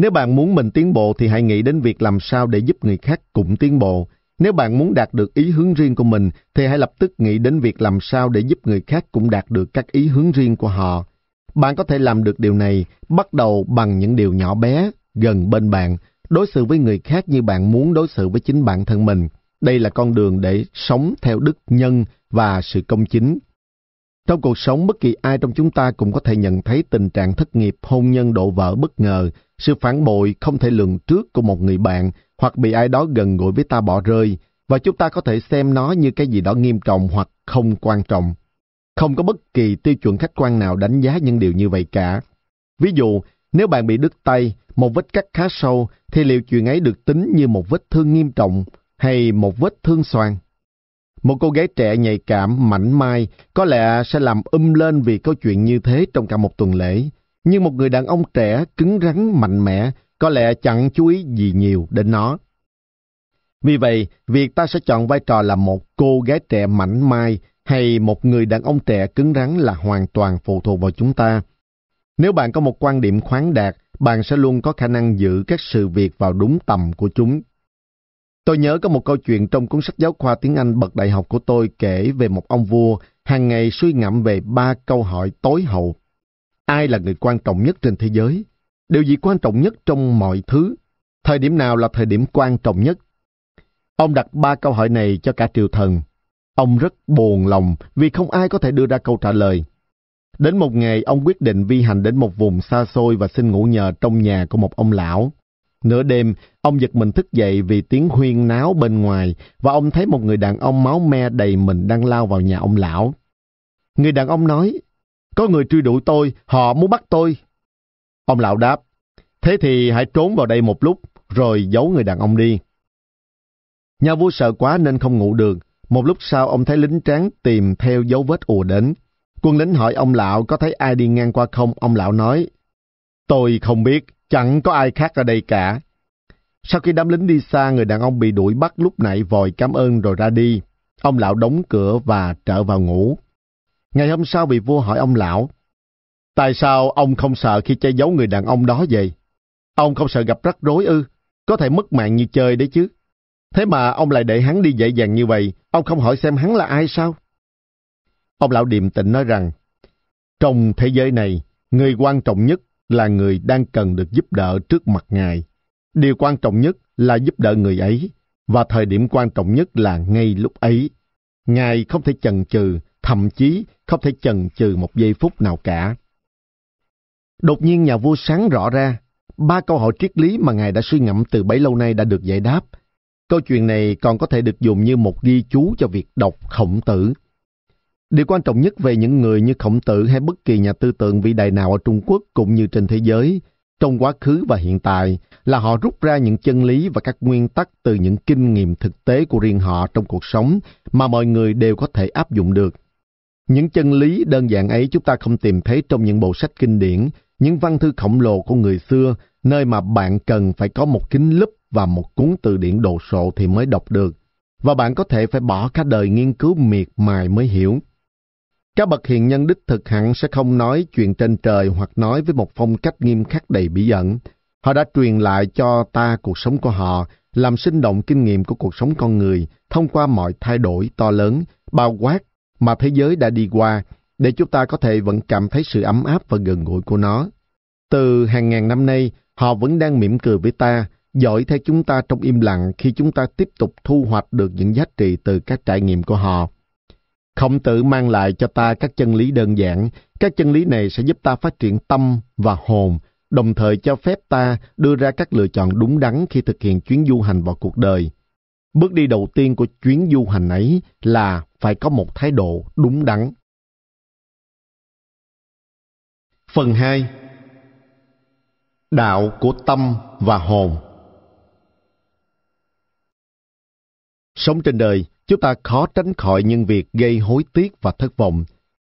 nếu bạn muốn mình tiến bộ thì hãy nghĩ đến việc làm sao để giúp người khác cũng tiến bộ. Nếu bạn muốn đạt được ý hướng riêng của mình thì hãy lập tức nghĩ đến việc làm sao để giúp người khác cũng đạt được các ý hướng riêng của họ. Bạn có thể làm được điều này bắt đầu bằng những điều nhỏ bé, gần bên bạn, đối xử với người khác như bạn muốn đối xử với chính bản thân mình. Đây là con đường để sống theo đức nhân và sự công chính. Trong cuộc sống, bất kỳ ai trong chúng ta cũng có thể nhận thấy tình trạng thất nghiệp, hôn nhân đổ vỡ bất ngờ, sự phản bội không thể lường trước của một người bạn hoặc bị ai đó gần gũi với ta bỏ rơi, và chúng ta có thể xem nó như cái gì đó nghiêm trọng hoặc không quan trọng. Không có bất kỳ tiêu chuẩn khách quan nào đánh giá những điều như vậy cả. Ví dụ, nếu bạn bị đứt tay, một vết cắt khá sâu, thì liệu chuyện ấy được tính như một vết thương nghiêm trọng hay một vết thương xoan? Một cô gái trẻ nhạy cảm, mảnh mai, có lẽ sẽ làm um lên vì câu chuyện như thế trong cả một tuần lễ. Nhưng một người đàn ông trẻ, cứng rắn, mạnh mẽ, có lẽ chẳng chú ý gì nhiều đến nó. Vì vậy, việc ta sẽ chọn vai trò là một cô gái trẻ mảnh mai hay một người đàn ông trẻ cứng rắn là hoàn toàn phụ thuộc vào chúng ta. Nếu bạn có một quan điểm khoáng đạt, bạn sẽ luôn có khả năng giữ các sự việc vào đúng tầm của chúng. Tôi nhớ có một câu chuyện trong cuốn sách giáo khoa tiếng Anh bậc đại học của tôi kể về một ông vua hàng ngày suy ngẫm về ba câu hỏi tối hậu. Ai là người quan trọng nhất trên thế giới? Điều gì quan trọng nhất trong mọi thứ? Thời điểm nào là thời điểm quan trọng nhất? Ông đặt ba câu hỏi này cho cả triều thần. Ông rất buồn lòng vì không ai có thể đưa ra câu trả lời. Đến một ngày, ông quyết định vi hành đến một vùng xa xôi và xin ngủ nhờ trong nhà của một ông lão. Nửa đêm, ông giật mình thức dậy vì tiếng huyên náo bên ngoài và ông thấy một người đàn ông máu me đầy mình đang lao vào nhà ông lão. Người đàn ông nói, có người truy đuổi tôi, họ muốn bắt tôi. Ông lão đáp, thế thì hãy trốn vào đây một lúc, rồi giấu người đàn ông đi. Nhà vua sợ quá nên không ngủ được. Một lúc sau ông thấy lính tráng tìm theo dấu vết ùa đến. Quân lính hỏi ông lão có thấy ai đi ngang qua không? Ông lão nói, tôi không biết, Chẳng có ai khác ở đây cả. Sau khi đám lính đi xa, người đàn ông bị đuổi bắt lúc nãy vòi cảm ơn rồi ra đi. Ông lão đóng cửa và trở vào ngủ. Ngày hôm sau bị vua hỏi ông lão, Tại sao ông không sợ khi che giấu người đàn ông đó vậy? Ông không sợ gặp rắc rối ư? Có thể mất mạng như chơi đấy chứ. Thế mà ông lại để hắn đi dễ dàng như vậy, ông không hỏi xem hắn là ai sao? Ông lão điềm tĩnh nói rằng, trong thế giới này, người quan trọng nhất là người đang cần được giúp đỡ trước mặt Ngài. Điều quan trọng nhất là giúp đỡ người ấy, và thời điểm quan trọng nhất là ngay lúc ấy. Ngài không thể chần chừ, thậm chí không thể chần chừ một giây phút nào cả. Đột nhiên nhà vua sáng rõ ra, ba câu hỏi triết lý mà ngài đã suy ngẫm từ bấy lâu nay đã được giải đáp. Câu chuyện này còn có thể được dùng như một ghi chú cho việc đọc khổng tử. Điều quan trọng nhất về những người như khổng tử hay bất kỳ nhà tư tưởng vĩ đại nào ở Trung Quốc cũng như trên thế giới, trong quá khứ và hiện tại, là họ rút ra những chân lý và các nguyên tắc từ những kinh nghiệm thực tế của riêng họ trong cuộc sống mà mọi người đều có thể áp dụng được. Những chân lý đơn giản ấy chúng ta không tìm thấy trong những bộ sách kinh điển, những văn thư khổng lồ của người xưa, nơi mà bạn cần phải có một kính lúp và một cuốn từ điển đồ sộ thì mới đọc được. Và bạn có thể phải bỏ cả đời nghiên cứu miệt mài mới hiểu. Các bậc hiền nhân đích thực hẳn sẽ không nói chuyện trên trời hoặc nói với một phong cách nghiêm khắc đầy bí ẩn. Họ đã truyền lại cho ta cuộc sống của họ, làm sinh động kinh nghiệm của cuộc sống con người thông qua mọi thay đổi to lớn, bao quát mà thế giới đã đi qua, để chúng ta có thể vẫn cảm thấy sự ấm áp và gần gũi của nó. Từ hàng ngàn năm nay, họ vẫn đang mỉm cười với ta, dõi theo chúng ta trong im lặng khi chúng ta tiếp tục thu hoạch được những giá trị từ các trải nghiệm của họ. Khổng tử mang lại cho ta các chân lý đơn giản, các chân lý này sẽ giúp ta phát triển tâm và hồn, đồng thời cho phép ta đưa ra các lựa chọn đúng đắn khi thực hiện chuyến du hành vào cuộc đời. Bước đi đầu tiên của chuyến du hành ấy là phải có một thái độ đúng đắn. Phần 2 Đạo của tâm và hồn Sống trên đời, chúng ta khó tránh khỏi những việc gây hối tiếc và thất vọng.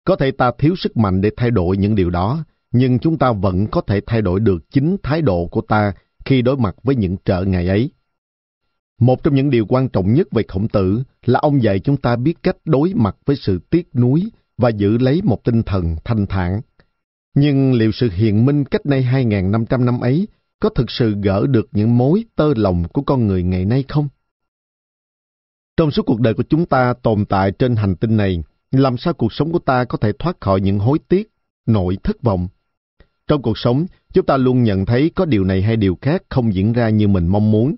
Có thể ta thiếu sức mạnh để thay đổi những điều đó, nhưng chúng ta vẫn có thể thay đổi được chính thái độ của ta khi đối mặt với những trở ngại ấy. Một trong những điều quan trọng nhất về khổng tử là ông dạy chúng ta biết cách đối mặt với sự tiếc nuối và giữ lấy một tinh thần thanh thản. Nhưng liệu sự hiện minh cách nay 2.500 năm ấy có thực sự gỡ được những mối tơ lòng của con người ngày nay không? Trong suốt cuộc đời của chúng ta tồn tại trên hành tinh này, làm sao cuộc sống của ta có thể thoát khỏi những hối tiếc, nỗi thất vọng? Trong cuộc sống, chúng ta luôn nhận thấy có điều này hay điều khác không diễn ra như mình mong muốn.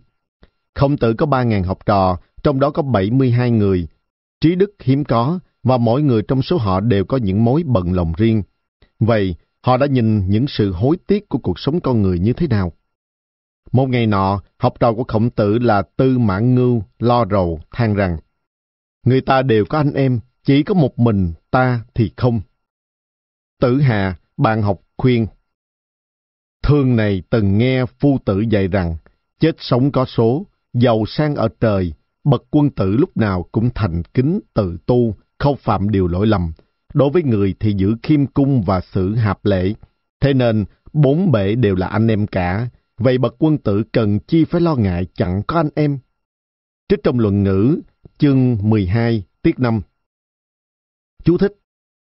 Khổng tử có 3.000 học trò, trong đó có 72 người. Trí đức hiếm có, và mỗi người trong số họ đều có những mối bận lòng riêng. Vậy, họ đã nhìn những sự hối tiếc của cuộc sống con người như thế nào? Một ngày nọ, học trò của khổng tử là Tư Mã Ngưu lo rầu than rằng Người ta đều có anh em, chỉ có một mình ta thì không. Tử Hà, bạn học khuyên Thương này từng nghe phu tử dạy rằng chết sống có số, giàu sang ở trời, bậc quân tử lúc nào cũng thành kính tự tu, không phạm điều lỗi lầm. Đối với người thì giữ khiêm cung và sự hạp lễ. Thế nên, bốn bể đều là anh em cả, Vậy bậc quân tử cần chi phải lo ngại chẳng có anh em. Trích trong luận ngữ, chương 12, tiết 5. Chú thích,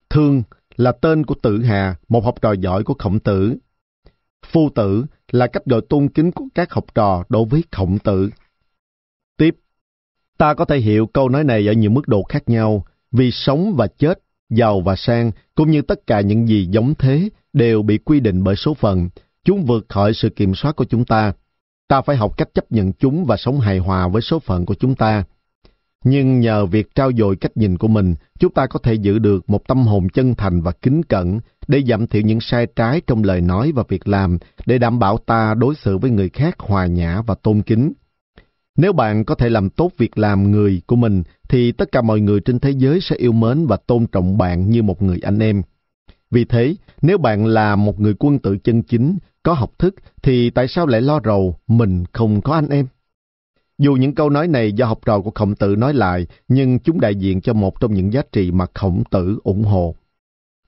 Thương là tên của Tử Hà, một học trò giỏi của khổng tử. Phu tử là cách gọi tôn kính của các học trò đối với khổng tử. Tiếp, ta có thể hiểu câu nói này ở nhiều mức độ khác nhau, vì sống và chết, giàu và sang, cũng như tất cả những gì giống thế, đều bị quy định bởi số phận, Chúng vượt khỏi sự kiểm soát của chúng ta. Ta phải học cách chấp nhận chúng và sống hài hòa với số phận của chúng ta. Nhưng nhờ việc trao dồi cách nhìn của mình, chúng ta có thể giữ được một tâm hồn chân thành và kính cẩn để giảm thiểu những sai trái trong lời nói và việc làm, để đảm bảo ta đối xử với người khác hòa nhã và tôn kính. Nếu bạn có thể làm tốt việc làm người của mình, thì tất cả mọi người trên thế giới sẽ yêu mến và tôn trọng bạn như một người anh em. Vì thế, nếu bạn là một người quân tử chân chính, có học thức, thì tại sao lại lo rầu mình không có anh em? Dù những câu nói này do học trò của khổng tử nói lại, nhưng chúng đại diện cho một trong những giá trị mà khổng tử ủng hộ.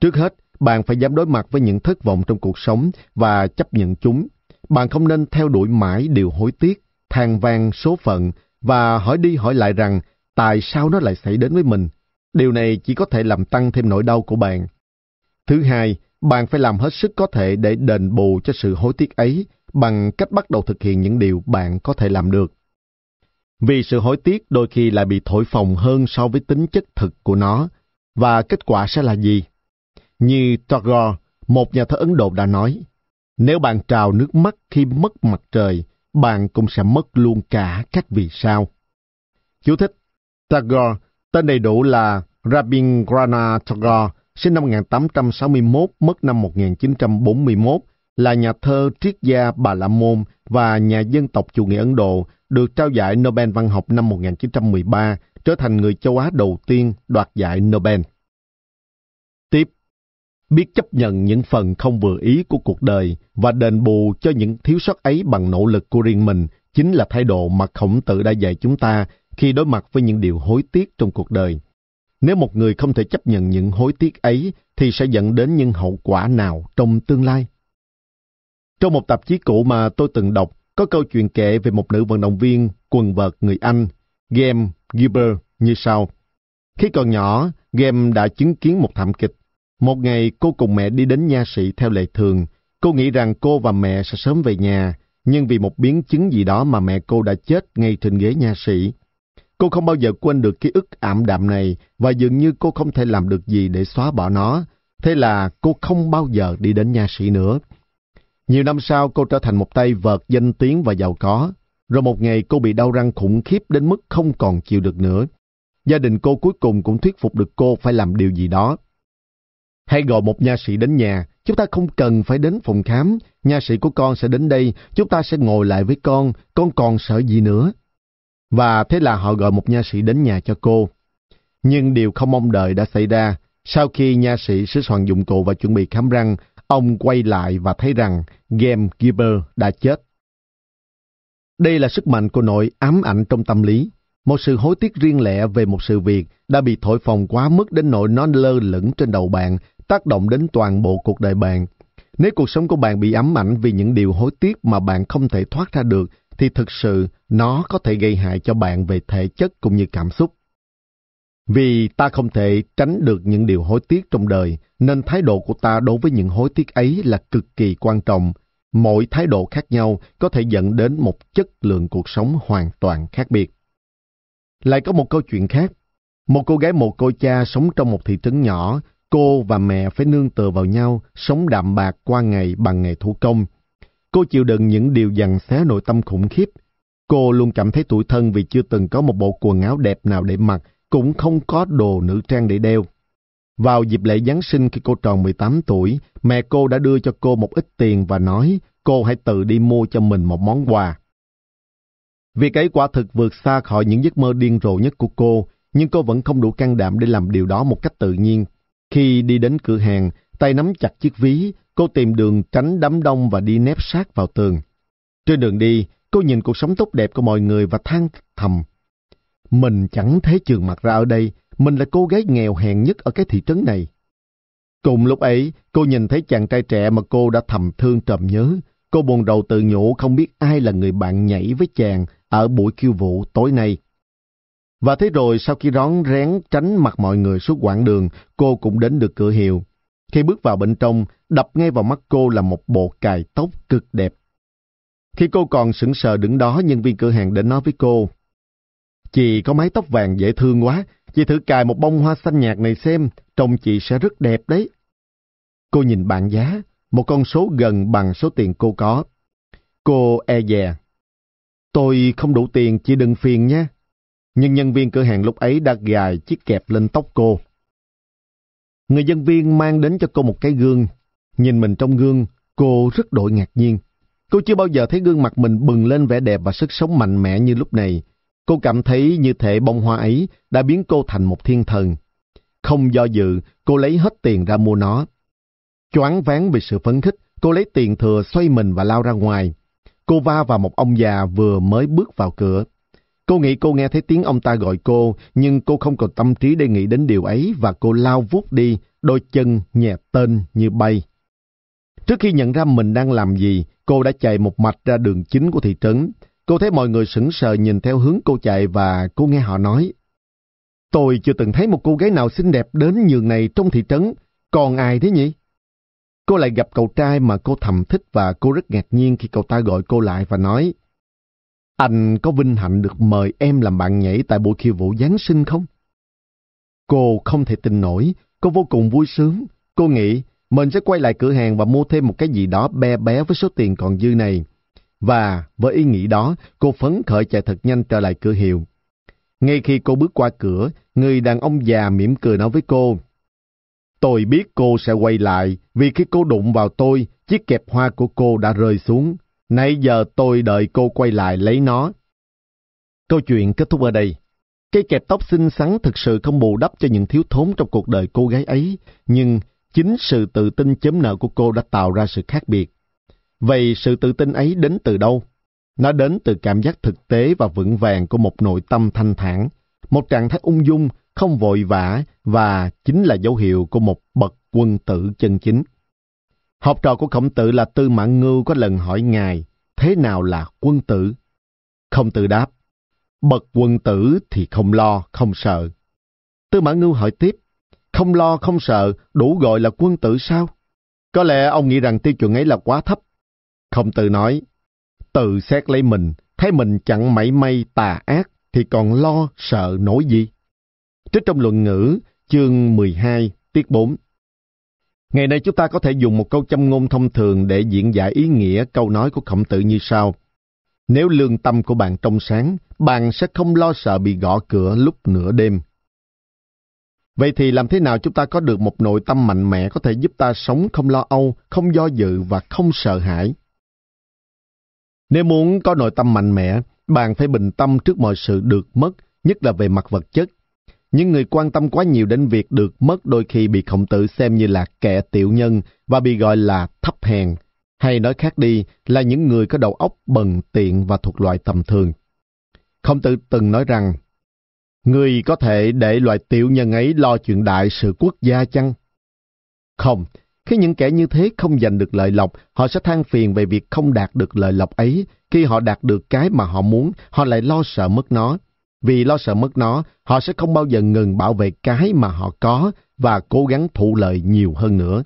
Trước hết, bạn phải dám đối mặt với những thất vọng trong cuộc sống và chấp nhận chúng. Bạn không nên theo đuổi mãi điều hối tiếc, than vang số phận và hỏi đi hỏi lại rằng tại sao nó lại xảy đến với mình. Điều này chỉ có thể làm tăng thêm nỗi đau của bạn. Thứ hai, bạn phải làm hết sức có thể để đền bù cho sự hối tiếc ấy bằng cách bắt đầu thực hiện những điều bạn có thể làm được. Vì sự hối tiếc đôi khi lại bị thổi phồng hơn so với tính chất thực của nó, và kết quả sẽ là gì? Như Tagore, một nhà thơ Ấn Độ đã nói, nếu bạn trào nước mắt khi mất mặt trời, bạn cũng sẽ mất luôn cả các vì sao. Chú thích Tagore, tên đầy đủ là Rabindranath Tagore, sinh năm 1861, mất năm 1941, là nhà thơ triết gia Bà La Môn và nhà dân tộc chủ nghĩa Ấn Độ, được trao giải Nobel văn học năm 1913, trở thành người châu Á đầu tiên đoạt giải Nobel. Biết chấp nhận những phần không vừa ý của cuộc đời và đền bù cho những thiếu sót ấy bằng nỗ lực của riêng mình chính là thái độ mà khổng tử đã dạy chúng ta khi đối mặt với những điều hối tiếc trong cuộc đời. Nếu một người không thể chấp nhận những hối tiếc ấy thì sẽ dẫn đến những hậu quả nào trong tương lai? Trong một tạp chí cũ mà tôi từng đọc, có câu chuyện kể về một nữ vận động viên quần vợt người Anh, Game Gilbert như sau. Khi còn nhỏ, Game đã chứng kiến một thảm kịch. Một ngày cô cùng mẹ đi đến nha sĩ theo lệ thường. Cô nghĩ rằng cô và mẹ sẽ sớm về nhà, nhưng vì một biến chứng gì đó mà mẹ cô đã chết ngay trên ghế nha sĩ. Cô không bao giờ quên được ký ức ảm đạm này và dường như cô không thể làm được gì để xóa bỏ nó. Thế là cô không bao giờ đi đến nha sĩ nữa. Nhiều năm sau cô trở thành một tay vợt danh tiếng và giàu có. Rồi một ngày cô bị đau răng khủng khiếp đến mức không còn chịu được nữa. Gia đình cô cuối cùng cũng thuyết phục được cô phải làm điều gì đó. Hãy gọi một nha sĩ đến nhà, chúng ta không cần phải đến phòng khám. Nha sĩ của con sẽ đến đây, chúng ta sẽ ngồi lại với con, con còn sợ gì nữa. Và thế là họ gọi một nha sĩ đến nhà cho cô. Nhưng điều không mong đợi đã xảy ra. Sau khi nha sĩ sửa soạn dụng cụ và chuẩn bị khám răng, ông quay lại và thấy rằng Game Giver đã chết. Đây là sức mạnh của nội ám ảnh trong tâm lý. Một sự hối tiếc riêng lẻ về một sự việc đã bị thổi phồng quá mức đến nỗi nó lơ lửng trên đầu bạn, tác động đến toàn bộ cuộc đời bạn. Nếu cuộc sống của bạn bị ám ảnh vì những điều hối tiếc mà bạn không thể thoát ra được, thì thực sự nó có thể gây hại cho bạn về thể chất cũng như cảm xúc. Vì ta không thể tránh được những điều hối tiếc trong đời, nên thái độ của ta đối với những hối tiếc ấy là cực kỳ quan trọng. Mỗi thái độ khác nhau có thể dẫn đến một chất lượng cuộc sống hoàn toàn khác biệt. Lại có một câu chuyện khác. Một cô gái một cô cha sống trong một thị trấn nhỏ, cô và mẹ phải nương tựa vào nhau, sống đạm bạc qua ngày bằng nghề thủ công. Cô chịu đựng những điều dằn xé nội tâm khủng khiếp. Cô luôn cảm thấy tủi thân vì chưa từng có một bộ quần áo đẹp nào để mặc, cũng không có đồ nữ trang để đeo. Vào dịp lễ Giáng sinh khi cô tròn 18 tuổi, mẹ cô đã đưa cho cô một ít tiền và nói cô hãy tự đi mua cho mình một món quà. Việc ấy quả thực vượt xa khỏi những giấc mơ điên rồ nhất của cô, nhưng cô vẫn không đủ can đảm để làm điều đó một cách tự nhiên. Khi đi đến cửa hàng, tay nắm chặt chiếc ví, cô tìm đường tránh đám đông và đi nép sát vào tường. Trên đường đi, cô nhìn cuộc sống tốt đẹp của mọi người và than thầm. Mình chẳng thấy trường mặt ra ở đây, mình là cô gái nghèo hèn nhất ở cái thị trấn này. Cùng lúc ấy, cô nhìn thấy chàng trai trẻ mà cô đã thầm thương trầm nhớ. Cô buồn đầu tự nhủ không biết ai là người bạn nhảy với chàng ở buổi khiêu vũ tối nay. Và thế rồi sau khi rón rén tránh mặt mọi người suốt quãng đường, cô cũng đến được cửa hiệu. Khi bước vào bên trong, đập ngay vào mắt cô là một bộ cài tóc cực đẹp. Khi cô còn sững sờ đứng đó, nhân viên cửa hàng đến nói với cô, Chị có mái tóc vàng dễ thương quá, chị thử cài một bông hoa xanh nhạt này xem, trông chị sẽ rất đẹp đấy. Cô nhìn bảng giá, một con số gần bằng số tiền cô có. Cô e dè. Tôi không đủ tiền, chị đừng phiền nhé. Nhưng nhân viên cửa hàng lúc ấy đã gài chiếc kẹp lên tóc cô. Người nhân viên mang đến cho cô một cái gương. Nhìn mình trong gương, cô rất đội ngạc nhiên. Cô chưa bao giờ thấy gương mặt mình bừng lên vẻ đẹp và sức sống mạnh mẽ như lúc này. Cô cảm thấy như thể bông hoa ấy đã biến cô thành một thiên thần. Không do dự, cô lấy hết tiền ra mua nó. Choáng váng vì sự phấn khích, cô lấy tiền thừa xoay mình và lao ra ngoài. Cô va vào một ông già vừa mới bước vào cửa. Cô nghĩ cô nghe thấy tiếng ông ta gọi cô, nhưng cô không còn tâm trí để nghĩ đến điều ấy và cô lao vút đi, đôi chân nhẹ tên như bay. Trước khi nhận ra mình đang làm gì, cô đã chạy một mạch ra đường chính của thị trấn. Cô thấy mọi người sững sờ nhìn theo hướng cô chạy và cô nghe họ nói. Tôi chưa từng thấy một cô gái nào xinh đẹp đến nhường này trong thị trấn, còn ai thế nhỉ? Cô lại gặp cậu trai mà cô thầm thích và cô rất ngạc nhiên khi cậu ta gọi cô lại và nói anh có vinh hạnh được mời em làm bạn nhảy tại buổi khiêu vũ Giáng sinh không? Cô không thể tin nổi, cô vô cùng vui sướng. Cô nghĩ mình sẽ quay lại cửa hàng và mua thêm một cái gì đó bé bé với số tiền còn dư này. Và với ý nghĩ đó, cô phấn khởi chạy thật nhanh trở lại cửa hiệu. Ngay khi cô bước qua cửa, người đàn ông già mỉm cười nói với cô. Tôi biết cô sẽ quay lại, vì khi cô đụng vào tôi, chiếc kẹp hoa của cô đã rơi xuống. Nãy giờ tôi đợi cô quay lại lấy nó. Câu chuyện kết thúc ở đây. Cây kẹp tóc xinh xắn thực sự không bù đắp cho những thiếu thốn trong cuộc đời cô gái ấy, nhưng chính sự tự tin chấm nợ của cô đã tạo ra sự khác biệt. Vậy sự tự tin ấy đến từ đâu? Nó đến từ cảm giác thực tế và vững vàng của một nội tâm thanh thản, một trạng thái ung dung, không vội vã và chính là dấu hiệu của một bậc quân tử chân chính. Học trò của khổng tử là Tư Mã Ngưu có lần hỏi Ngài, thế nào là quân tử? Không tự đáp, bậc quân tử thì không lo, không sợ. Tư Mã Ngưu hỏi tiếp, không lo, không sợ, đủ gọi là quân tử sao? Có lẽ ông nghĩ rằng tiêu chuẩn ấy là quá thấp. Khổng tử nói, tự xét lấy mình, thấy mình chẳng mảy may tà ác, thì còn lo sợ nổi gì? Trích trong luận ngữ, chương 12, tiết 4. Ngày nay chúng ta có thể dùng một câu châm ngôn thông thường để diễn giải ý nghĩa câu nói của khổng tử như sau. Nếu lương tâm của bạn trong sáng, bạn sẽ không lo sợ bị gõ cửa lúc nửa đêm. Vậy thì làm thế nào chúng ta có được một nội tâm mạnh mẽ có thể giúp ta sống không lo âu, không do dự và không sợ hãi? Nếu muốn có nội tâm mạnh mẽ, bạn phải bình tâm trước mọi sự được mất, nhất là về mặt vật chất. Nhưng người quan tâm quá nhiều đến việc được mất đôi khi bị khổng tử xem như là kẻ tiểu nhân và bị gọi là thấp hèn, hay nói khác đi là những người có đầu óc bần tiện và thuộc loại tầm thường. Khổng tử từng nói rằng, Người có thể để loại tiểu nhân ấy lo chuyện đại sự quốc gia chăng? Không, khi những kẻ như thế không giành được lợi lộc, họ sẽ than phiền về việc không đạt được lợi lộc ấy. Khi họ đạt được cái mà họ muốn, họ lại lo sợ mất nó. Vì lo sợ mất nó, họ sẽ không bao giờ ngừng bảo vệ cái mà họ có và cố gắng thụ lợi nhiều hơn nữa.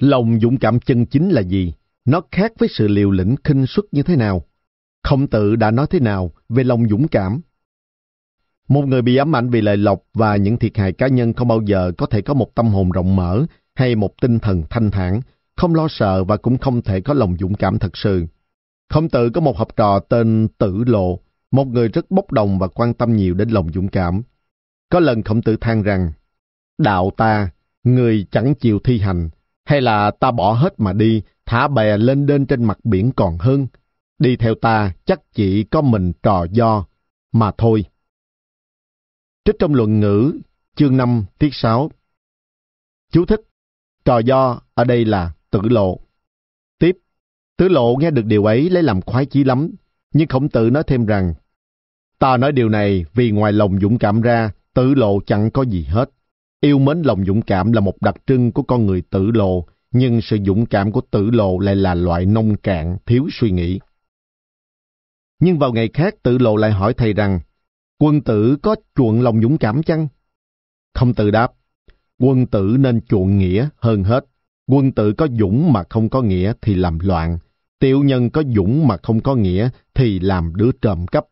Lòng dũng cảm chân chính là gì? Nó khác với sự liều lĩnh khinh suất như thế nào? Không tự đã nói thế nào về lòng dũng cảm? Một người bị ám ảnh vì lời lộc và những thiệt hại cá nhân không bao giờ có thể có một tâm hồn rộng mở hay một tinh thần thanh thản, không lo sợ và cũng không thể có lòng dũng cảm thật sự. Không tự có một học trò tên Tử Lộ, một người rất bốc đồng và quan tâm nhiều đến lòng dũng cảm. Có lần khổng tử than rằng, đạo ta, người chẳng chịu thi hành, hay là ta bỏ hết mà đi, thả bè lên đên trên mặt biển còn hơn. Đi theo ta chắc chỉ có mình trò do, mà thôi. Trích trong luận ngữ, chương 5, tiết 6. Chú thích, trò do ở đây là tử lộ. Tiếp, tử lộ nghe được điều ấy lấy làm khoái chí lắm, nhưng khổng tử nói thêm rằng, ta nói điều này vì ngoài lòng dũng cảm ra, tử lộ chẳng có gì hết. Yêu mến lòng dũng cảm là một đặc trưng của con người tử lộ, nhưng sự dũng cảm của tử lộ lại là loại nông cạn, thiếu suy nghĩ. Nhưng vào ngày khác tử lộ lại hỏi thầy rằng, quân tử có chuộng lòng dũng cảm chăng? Không tự đáp, quân tử nên chuộng nghĩa hơn hết. Quân tử có dũng mà không có nghĩa thì làm loạn. Tiểu nhân có dũng mà không có nghĩa thì làm đứa trộm cắp.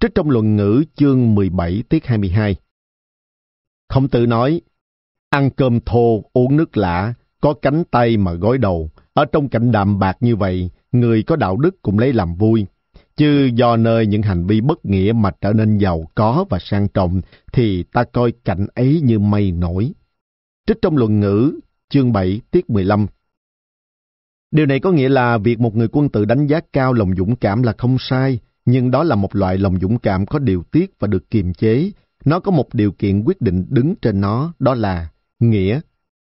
Trích trong luận ngữ chương 17 tiết 22. Không tự nói, ăn cơm thô, uống nước lạ, có cánh tay mà gói đầu. Ở trong cảnh đạm bạc như vậy, người có đạo đức cũng lấy làm vui. Chứ do nơi những hành vi bất nghĩa mà trở nên giàu có và sang trọng, thì ta coi cảnh ấy như mây nổi. Trích trong luận ngữ, chương 7, tiết 15. Điều này có nghĩa là việc một người quân tử đánh giá cao lòng dũng cảm là không sai, nhưng đó là một loại lòng dũng cảm có điều tiết và được kiềm chế. Nó có một điều kiện quyết định đứng trên nó, đó là nghĩa.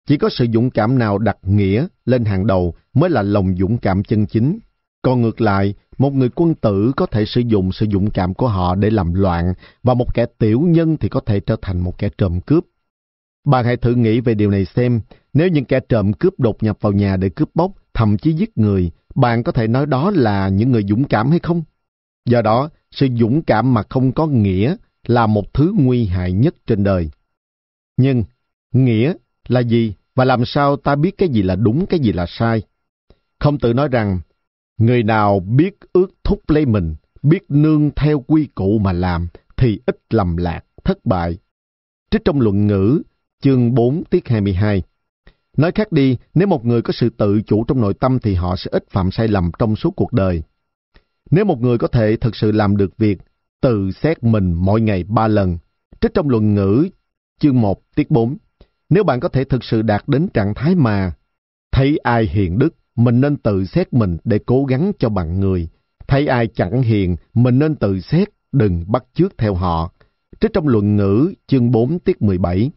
Chỉ có sự dũng cảm nào đặt nghĩa lên hàng đầu mới là lòng dũng cảm chân chính. Còn ngược lại, một người quân tử có thể sử dụng sự dũng cảm của họ để làm loạn, và một kẻ tiểu nhân thì có thể trở thành một kẻ trộm cướp. Bạn hãy thử nghĩ về điều này xem, nếu những kẻ trộm cướp đột nhập vào nhà để cướp bóc, thậm chí giết người, bạn có thể nói đó là những người dũng cảm hay không? Do đó, sự dũng cảm mà không có nghĩa là một thứ nguy hại nhất trên đời. Nhưng, nghĩa là gì và làm sao ta biết cái gì là đúng, cái gì là sai? Không tự nói rằng, người nào biết ước thúc lấy mình, biết nương theo quy củ mà làm, thì ít lầm lạc, thất bại. Trích trong luận ngữ, chương 4 tiết 22. Nói khác đi, nếu một người có sự tự chủ trong nội tâm thì họ sẽ ít phạm sai lầm trong suốt cuộc đời. Nếu một người có thể thực sự làm được việc tự xét mình mỗi ngày ba lần, trích trong luận ngữ, chương 1 tiết 4, nếu bạn có thể thực sự đạt đến trạng thái mà thấy ai hiền đức, mình nên tự xét mình để cố gắng cho bằng người. Thấy ai chẳng hiền, mình nên tự xét, đừng bắt chước theo họ. Trích trong luận ngữ chương 4 tiết 17,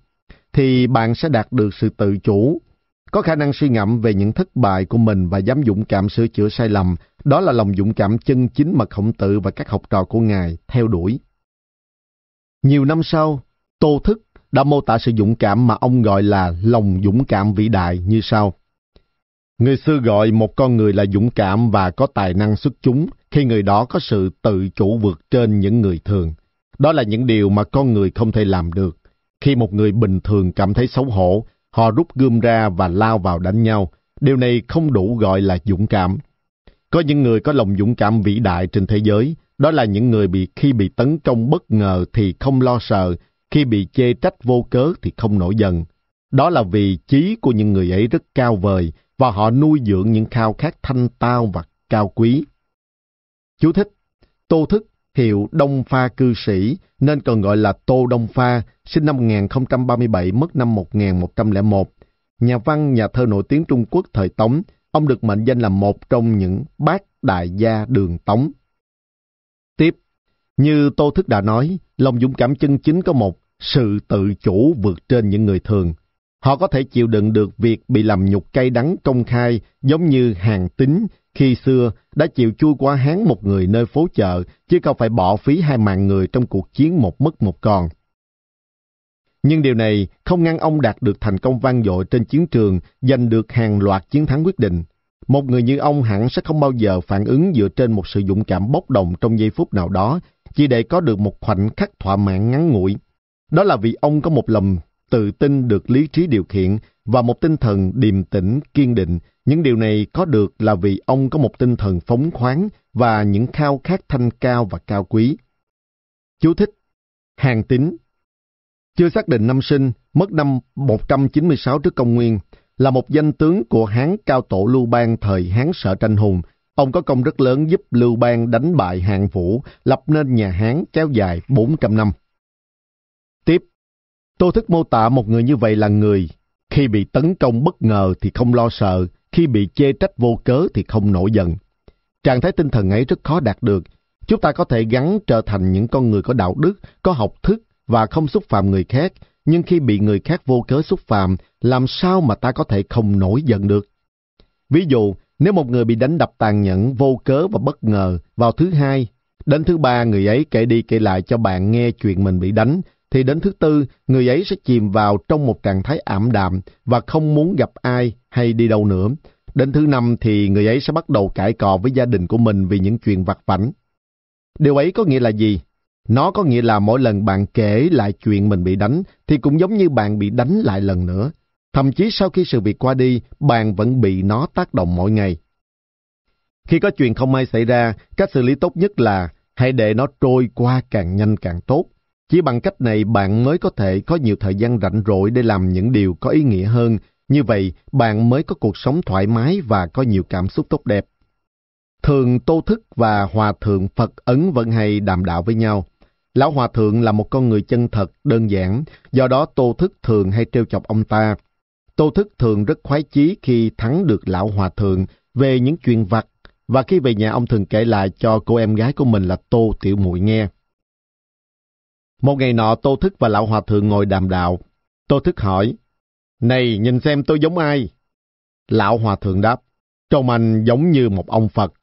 thì bạn sẽ đạt được sự tự chủ, có khả năng suy ngẫm về những thất bại của mình và dám dũng cảm sửa chữa sai lầm. Đó là lòng dũng cảm chân chính mà khổng tử và các học trò của Ngài theo đuổi. Nhiều năm sau, Tô Thức đã mô tả sự dũng cảm mà ông gọi là lòng dũng cảm vĩ đại như sau. Người xưa gọi một con người là dũng cảm và có tài năng xuất chúng khi người đó có sự tự chủ vượt trên những người thường. Đó là những điều mà con người không thể làm được. Khi một người bình thường cảm thấy xấu hổ, họ rút gươm ra và lao vào đánh nhau. Điều này không đủ gọi là dũng cảm. Có những người có lòng dũng cảm vĩ đại trên thế giới, đó là những người bị khi bị tấn công bất ngờ thì không lo sợ, khi bị chê trách vô cớ thì không nổi giận. Đó là vì trí của những người ấy rất cao vời và họ nuôi dưỡng những khao khát thanh tao và cao quý. Chú thích Tô Thức hiệu Đông Pha cư sĩ nên còn gọi là Tô Đông Pha, sinh năm 1037, mất năm 1101. Nhà văn, nhà thơ nổi tiếng Trung Quốc thời Tống, ông được mệnh danh là một trong những bát đại gia đường Tống. Tiếp, như Tô Thức đã nói, lòng dũng cảm chân chính có một sự tự chủ vượt trên những người thường. Họ có thể chịu đựng được việc bị làm nhục cay đắng công khai giống như hàng tính khi xưa đã chịu chui qua hán một người nơi phố chợ chứ không phải bỏ phí hai mạng người trong cuộc chiến một mất một còn. Nhưng điều này không ngăn ông đạt được thành công vang dội trên chiến trường, giành được hàng loạt chiến thắng quyết định. Một người như ông hẳn sẽ không bao giờ phản ứng dựa trên một sự dũng cảm bốc đồng trong giây phút nào đó, chỉ để có được một khoảnh khắc thỏa mãn ngắn ngủi. Đó là vì ông có một lòng tự tin được lý trí điều khiển và một tinh thần điềm tĩnh, kiên định. Những điều này có được là vì ông có một tinh thần phóng khoáng và những khao khát thanh cao và cao quý. Chú thích Hàng tính Chưa xác định năm sinh, mất năm 196 trước công nguyên, là một danh tướng của Hán cao tổ Lưu Bang thời Hán Sở Tranh Hùng. Ông có công rất lớn giúp Lưu Bang đánh bại Hạng Vũ, lập nên nhà Hán kéo dài 400 năm. Tiếp, Tô Thức mô tả một người như vậy là người, khi bị tấn công bất ngờ thì không lo sợ, khi bị chê trách vô cớ thì không nổi giận. Trạng thái tinh thần ấy rất khó đạt được. Chúng ta có thể gắn trở thành những con người có đạo đức, có học thức và không xúc phạm người khác, nhưng khi bị người khác vô cớ xúc phạm, làm sao mà ta có thể không nổi giận được? Ví dụ, nếu một người bị đánh đập tàn nhẫn, vô cớ và bất ngờ vào thứ hai, đến thứ ba người ấy kể đi kể lại cho bạn nghe chuyện mình bị đánh, thì đến thứ tư, người ấy sẽ chìm vào trong một trạng thái ảm đạm và không muốn gặp ai hay đi đâu nữa. Đến thứ năm thì người ấy sẽ bắt đầu cãi cọ với gia đình của mình vì những chuyện vặt vảnh. Điều ấy có nghĩa là gì? Nó có nghĩa là mỗi lần bạn kể lại chuyện mình bị đánh thì cũng giống như bạn bị đánh lại lần nữa. Thậm chí sau khi sự việc qua đi, bạn vẫn bị nó tác động mỗi ngày. Khi có chuyện không may xảy ra, cách xử lý tốt nhất là hãy để nó trôi qua càng nhanh càng tốt. Chỉ bằng cách này bạn mới có thể có nhiều thời gian rảnh rỗi để làm những điều có ý nghĩa hơn. Như vậy, bạn mới có cuộc sống thoải mái và có nhiều cảm xúc tốt đẹp. Thường Tô Thức và Hòa Thượng Phật Ấn vẫn hay đàm đạo với nhau. Lão Hòa Thượng là một con người chân thật, đơn giản, do đó Tô Thức thường hay trêu chọc ông ta. Tô Thức thường rất khoái chí khi thắng được Lão Hòa Thượng về những chuyện vặt, và khi về nhà ông thường kể lại cho cô em gái của mình là Tô Tiểu Muội nghe. Một ngày nọ Tô Thức và Lão Hòa Thượng ngồi đàm đạo. Tô Thức hỏi, Này, nhìn xem tôi giống ai? Lão Hòa Thượng đáp, trông anh giống như một ông Phật.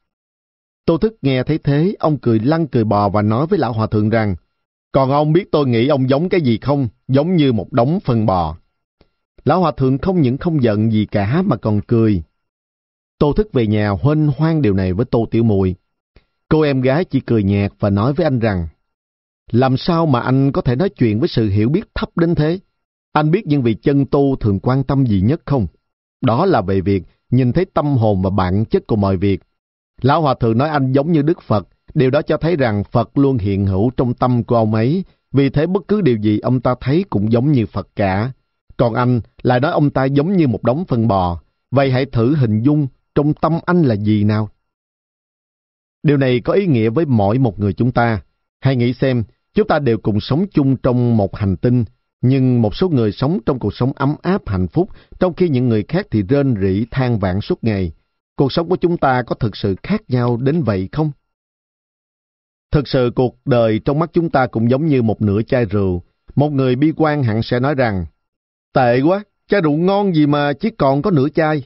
Tô Thức nghe thấy thế, ông cười lăn cười bò và nói với Lão Hòa Thượng rằng, Còn ông biết tôi nghĩ ông giống cái gì không? Giống như một đống phân bò. Lão Hòa Thượng không những không giận gì cả mà còn cười. Tô Thức về nhà huênh hoang điều này với Tô Tiểu Mùi. Cô em gái chỉ cười nhạt và nói với anh rằng, làm sao mà anh có thể nói chuyện với sự hiểu biết thấp đến thế? Anh biết những vị chân tu thường quan tâm gì nhất không? Đó là về việc nhìn thấy tâm hồn và bản chất của mọi việc. Lão Hòa Thượng nói anh giống như Đức Phật, điều đó cho thấy rằng Phật luôn hiện hữu trong tâm của ông ấy, vì thế bất cứ điều gì ông ta thấy cũng giống như Phật cả. Còn anh lại nói ông ta giống như một đống phân bò, vậy hãy thử hình dung trong tâm anh là gì nào? Điều này có ý nghĩa với mỗi một người chúng ta. Hãy nghĩ xem, Chúng ta đều cùng sống chung trong một hành tinh. nhưng một số người sống trong cuộc sống ấm áp hạnh phúc, trong khi những người khác thì rên rỉ than vãn suốt ngày. Cuộc sống của chúng ta có thực sự khác nhau đến vậy không? Thực sự cuộc đời trong mắt chúng ta cũng giống như một nửa chai rượu. Một người bi quan hẳn sẽ nói rằng, tệ quá, chai rượu ngon gì mà chỉ còn có nửa chai.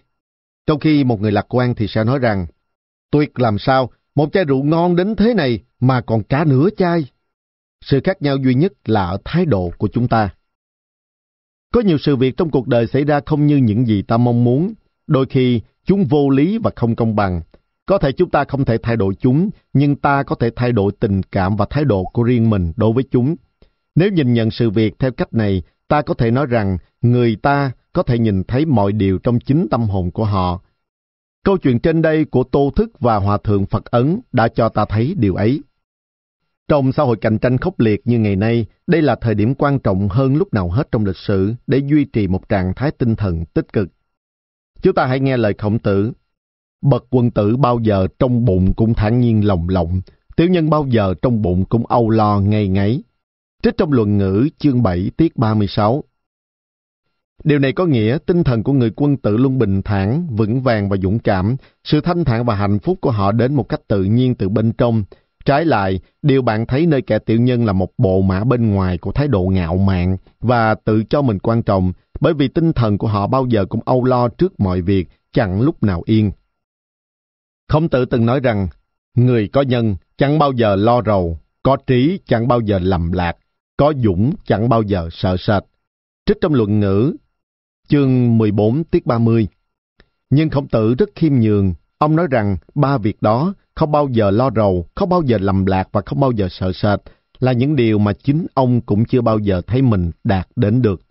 Trong khi một người lạc quan thì sẽ nói rằng, tuyệt làm sao, một chai rượu ngon đến thế này mà còn cả nửa chai. Sự khác nhau duy nhất là ở thái độ của chúng ta. Có nhiều sự việc trong cuộc đời xảy ra không như những gì ta mong muốn. Đôi khi chúng vô lý và không công bằng. Có thể chúng ta không thể thay đổi chúng, nhưng ta có thể thay đổi tình cảm và thái độ của riêng mình đối với chúng. Nếu nhìn nhận sự việc theo cách này, ta có thể nói rằng người ta có thể nhìn thấy mọi điều trong chính tâm hồn của họ. Câu chuyện trên đây của Tô Thức và Hòa Thượng Phật Ấn đã cho ta thấy điều ấy. Trong xã hội cạnh tranh khốc liệt như ngày nay, đây là thời điểm quan trọng hơn lúc nào hết trong lịch sử để duy trì một trạng thái tinh thần tích cực. Chúng ta hãy nghe lời khổng tử. Bậc quân tử bao giờ trong bụng cũng thản nhiên lòng lộng, tiểu nhân bao giờ trong bụng cũng âu lo ngay ngáy. Trích trong luận ngữ chương 7 tiết 36. Điều này có nghĩa tinh thần của người quân tử luôn bình thản, vững vàng và dũng cảm, sự thanh thản và hạnh phúc của họ đến một cách tự nhiên từ bên trong, Trái lại, điều bạn thấy nơi kẻ tiểu nhân là một bộ mã bên ngoài của thái độ ngạo mạn và tự cho mình quan trọng, bởi vì tinh thần của họ bao giờ cũng âu lo trước mọi việc, chẳng lúc nào yên. Khổng Tử từng nói rằng, người có nhân chẳng bao giờ lo rầu, có trí chẳng bao giờ lầm lạc, có dũng chẳng bao giờ sợ sệt. Trích trong luận ngữ, chương 14 tiết 30. Nhưng khổng tử rất khiêm nhường, ông nói rằng ba việc đó không bao giờ lo rầu, không bao giờ lầm lạc và không bao giờ sợ sệt, là những điều mà chính ông cũng chưa bao giờ thấy mình đạt đến được.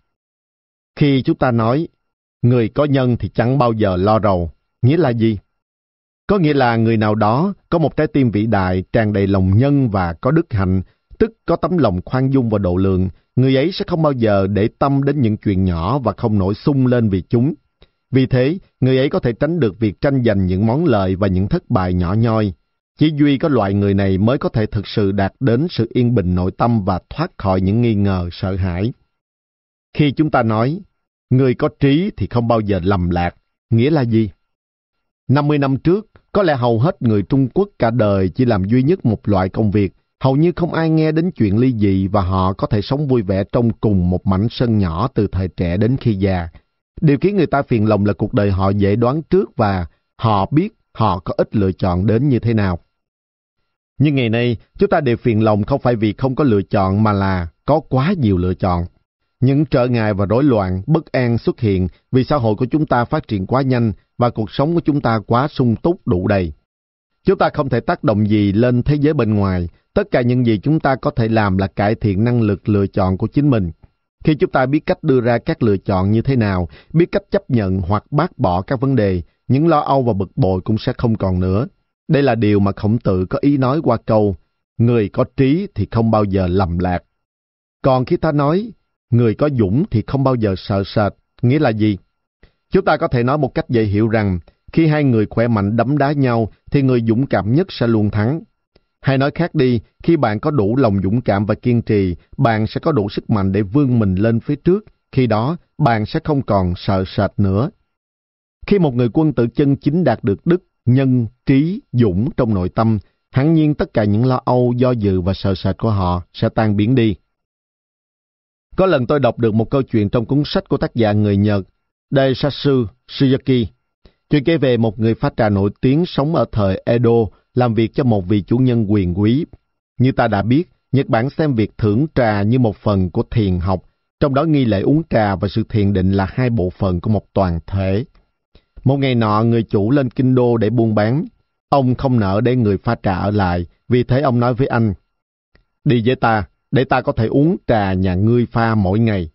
Khi chúng ta nói, người có nhân thì chẳng bao giờ lo rầu, nghĩa là gì? Có nghĩa là người nào đó có một trái tim vĩ đại, tràn đầy lòng nhân và có đức hạnh, tức có tấm lòng khoan dung và độ lượng, người ấy sẽ không bao giờ để tâm đến những chuyện nhỏ và không nổi sung lên vì chúng. Vì thế, người ấy có thể tránh được việc tranh giành những món lợi và những thất bại nhỏ nhoi. Chỉ duy có loại người này mới có thể thực sự đạt đến sự yên bình nội tâm và thoát khỏi những nghi ngờ, sợ hãi. Khi chúng ta nói, người có trí thì không bao giờ lầm lạc, nghĩa là gì? 50 năm trước, có lẽ hầu hết người Trung Quốc cả đời chỉ làm duy nhất một loại công việc, hầu như không ai nghe đến chuyện ly dị và họ có thể sống vui vẻ trong cùng một mảnh sân nhỏ từ thời trẻ đến khi già. Điều khiến người ta phiền lòng là cuộc đời họ dễ đoán trước và họ biết họ có ít lựa chọn đến như thế nào. Nhưng ngày nay, chúng ta đều phiền lòng không phải vì không có lựa chọn mà là có quá nhiều lựa chọn. Những trở ngại và rối loạn, bất an xuất hiện vì xã hội của chúng ta phát triển quá nhanh và cuộc sống của chúng ta quá sung túc đủ đầy. Chúng ta không thể tác động gì lên thế giới bên ngoài. Tất cả những gì chúng ta có thể làm là cải thiện năng lực lựa chọn của chính mình. Khi chúng ta biết cách đưa ra các lựa chọn như thế nào, biết cách chấp nhận hoặc bác bỏ các vấn đề, những lo âu và bực bội cũng sẽ không còn nữa. Đây là điều mà khổng tử có ý nói qua câu, người có trí thì không bao giờ lầm lạc. Còn khi ta nói, người có dũng thì không bao giờ sợ sệt, nghĩa là gì? Chúng ta có thể nói một cách dễ hiểu rằng, khi hai người khỏe mạnh đấm đá nhau, thì người dũng cảm nhất sẽ luôn thắng. Hay nói khác đi, khi bạn có đủ lòng dũng cảm và kiên trì, bạn sẽ có đủ sức mạnh để vươn mình lên phía trước, khi đó bạn sẽ không còn sợ sệt nữa. Khi một người quân tử chân chính đạt được đức, nhân, trí, dũng trong nội tâm, hẳn nhiên tất cả những lo âu, do dự và sợ sệt của họ sẽ tan biến đi. Có lần tôi đọc được một câu chuyện trong cuốn sách của tác giả người Nhật Daisatsu Suzuki. Chuyện kể về một người phát trà nổi tiếng sống ở thời Edo, làm việc cho một vị chủ nhân quyền quý. Như ta đã biết, Nhật Bản xem việc thưởng trà như một phần của thiền học, trong đó nghi lễ uống trà và sự thiền định là hai bộ phận của một toàn thể. Một ngày nọ, người chủ lên kinh đô để buôn bán. Ông không nợ để người pha trà ở lại, vì thế ông nói với anh, Đi với ta, để ta có thể uống trà nhà ngươi pha mỗi ngày.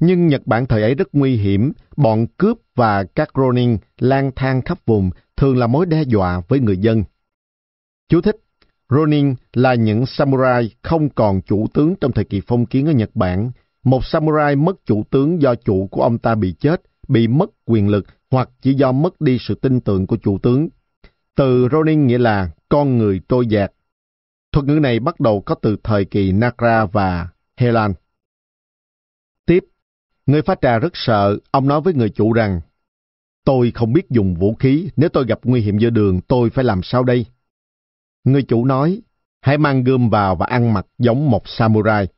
Nhưng Nhật Bản thời ấy rất nguy hiểm, bọn cướp và các Ronin lang thang khắp vùng thường là mối đe dọa với người dân. Chú thích Ronin là những samurai không còn chủ tướng trong thời kỳ phong kiến ở Nhật Bản. Một samurai mất chủ tướng do chủ của ông ta bị chết, bị mất quyền lực hoặc chỉ do mất đi sự tin tưởng của chủ tướng. Từ Ronin nghĩa là con người trôi dạt. Thuật ngữ này bắt đầu có từ thời kỳ Nagra và Helan. Tiếp, người pha trà rất sợ, ông nói với người chủ rằng, Tôi không biết dùng vũ khí, nếu tôi gặp nguy hiểm giữa đường, tôi phải làm sao đây? Người chủ nói, hãy mang gươm vào và ăn mặc giống một samurai.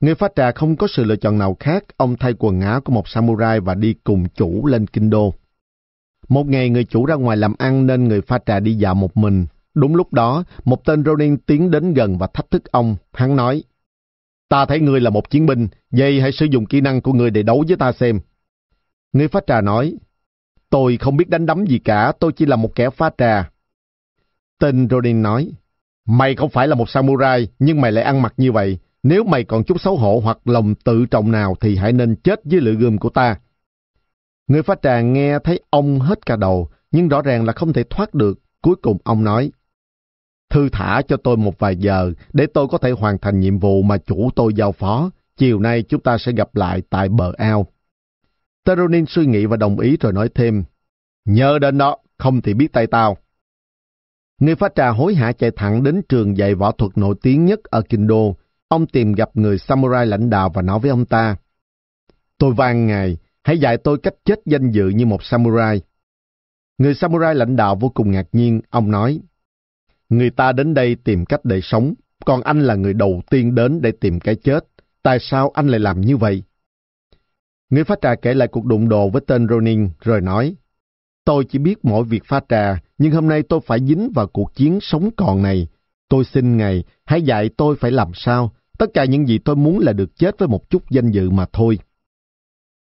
Người pha trà không có sự lựa chọn nào khác, ông thay quần áo của một samurai và đi cùng chủ lên kinh đô. Một ngày người chủ ra ngoài làm ăn nên người pha trà đi dạo một mình. Đúng lúc đó, một tên Ronin tiến đến gần và thách thức ông. Hắn nói, Ta thấy ngươi là một chiến binh, vậy hãy sử dụng kỹ năng của ngươi để đấu với ta xem. Người pha trà nói, Tôi không biết đánh đấm gì cả, tôi chỉ là một kẻ pha trà. Tên Ronin nói, Mày không phải là một samurai, nhưng mày lại ăn mặc như vậy. Nếu mày còn chút xấu hổ hoặc lòng tự trọng nào thì hãy nên chết dưới lưỡi gươm của ta. Người pha trà nghe thấy ông hết cả đầu, nhưng rõ ràng là không thể thoát được. Cuối cùng ông nói, Thư thả cho tôi một vài giờ để tôi có thể hoàn thành nhiệm vụ mà chủ tôi giao phó. Chiều nay chúng ta sẽ gặp lại tại bờ ao. Teronin suy nghĩ và đồng ý rồi nói thêm, Nhớ đến đó, không thì biết tay tao. Người pha trà hối hả chạy thẳng đến trường dạy võ thuật nổi tiếng nhất ở Kinh Đô. Ông tìm gặp người samurai lãnh đạo và nói với ông ta, Tôi van ngài, hãy dạy tôi cách chết danh dự như một samurai. Người samurai lãnh đạo vô cùng ngạc nhiên, ông nói, Người ta đến đây tìm cách để sống, còn anh là người đầu tiên đến để tìm cái chết. Tại sao anh lại làm như vậy? Người pha trà kể lại cuộc đụng độ với tên Ronin rồi nói, Tôi chỉ biết mỗi việc pha trà, nhưng hôm nay tôi phải dính vào cuộc chiến sống còn này. Tôi xin Ngài, hãy dạy tôi phải làm sao. Tất cả những gì tôi muốn là được chết với một chút danh dự mà thôi.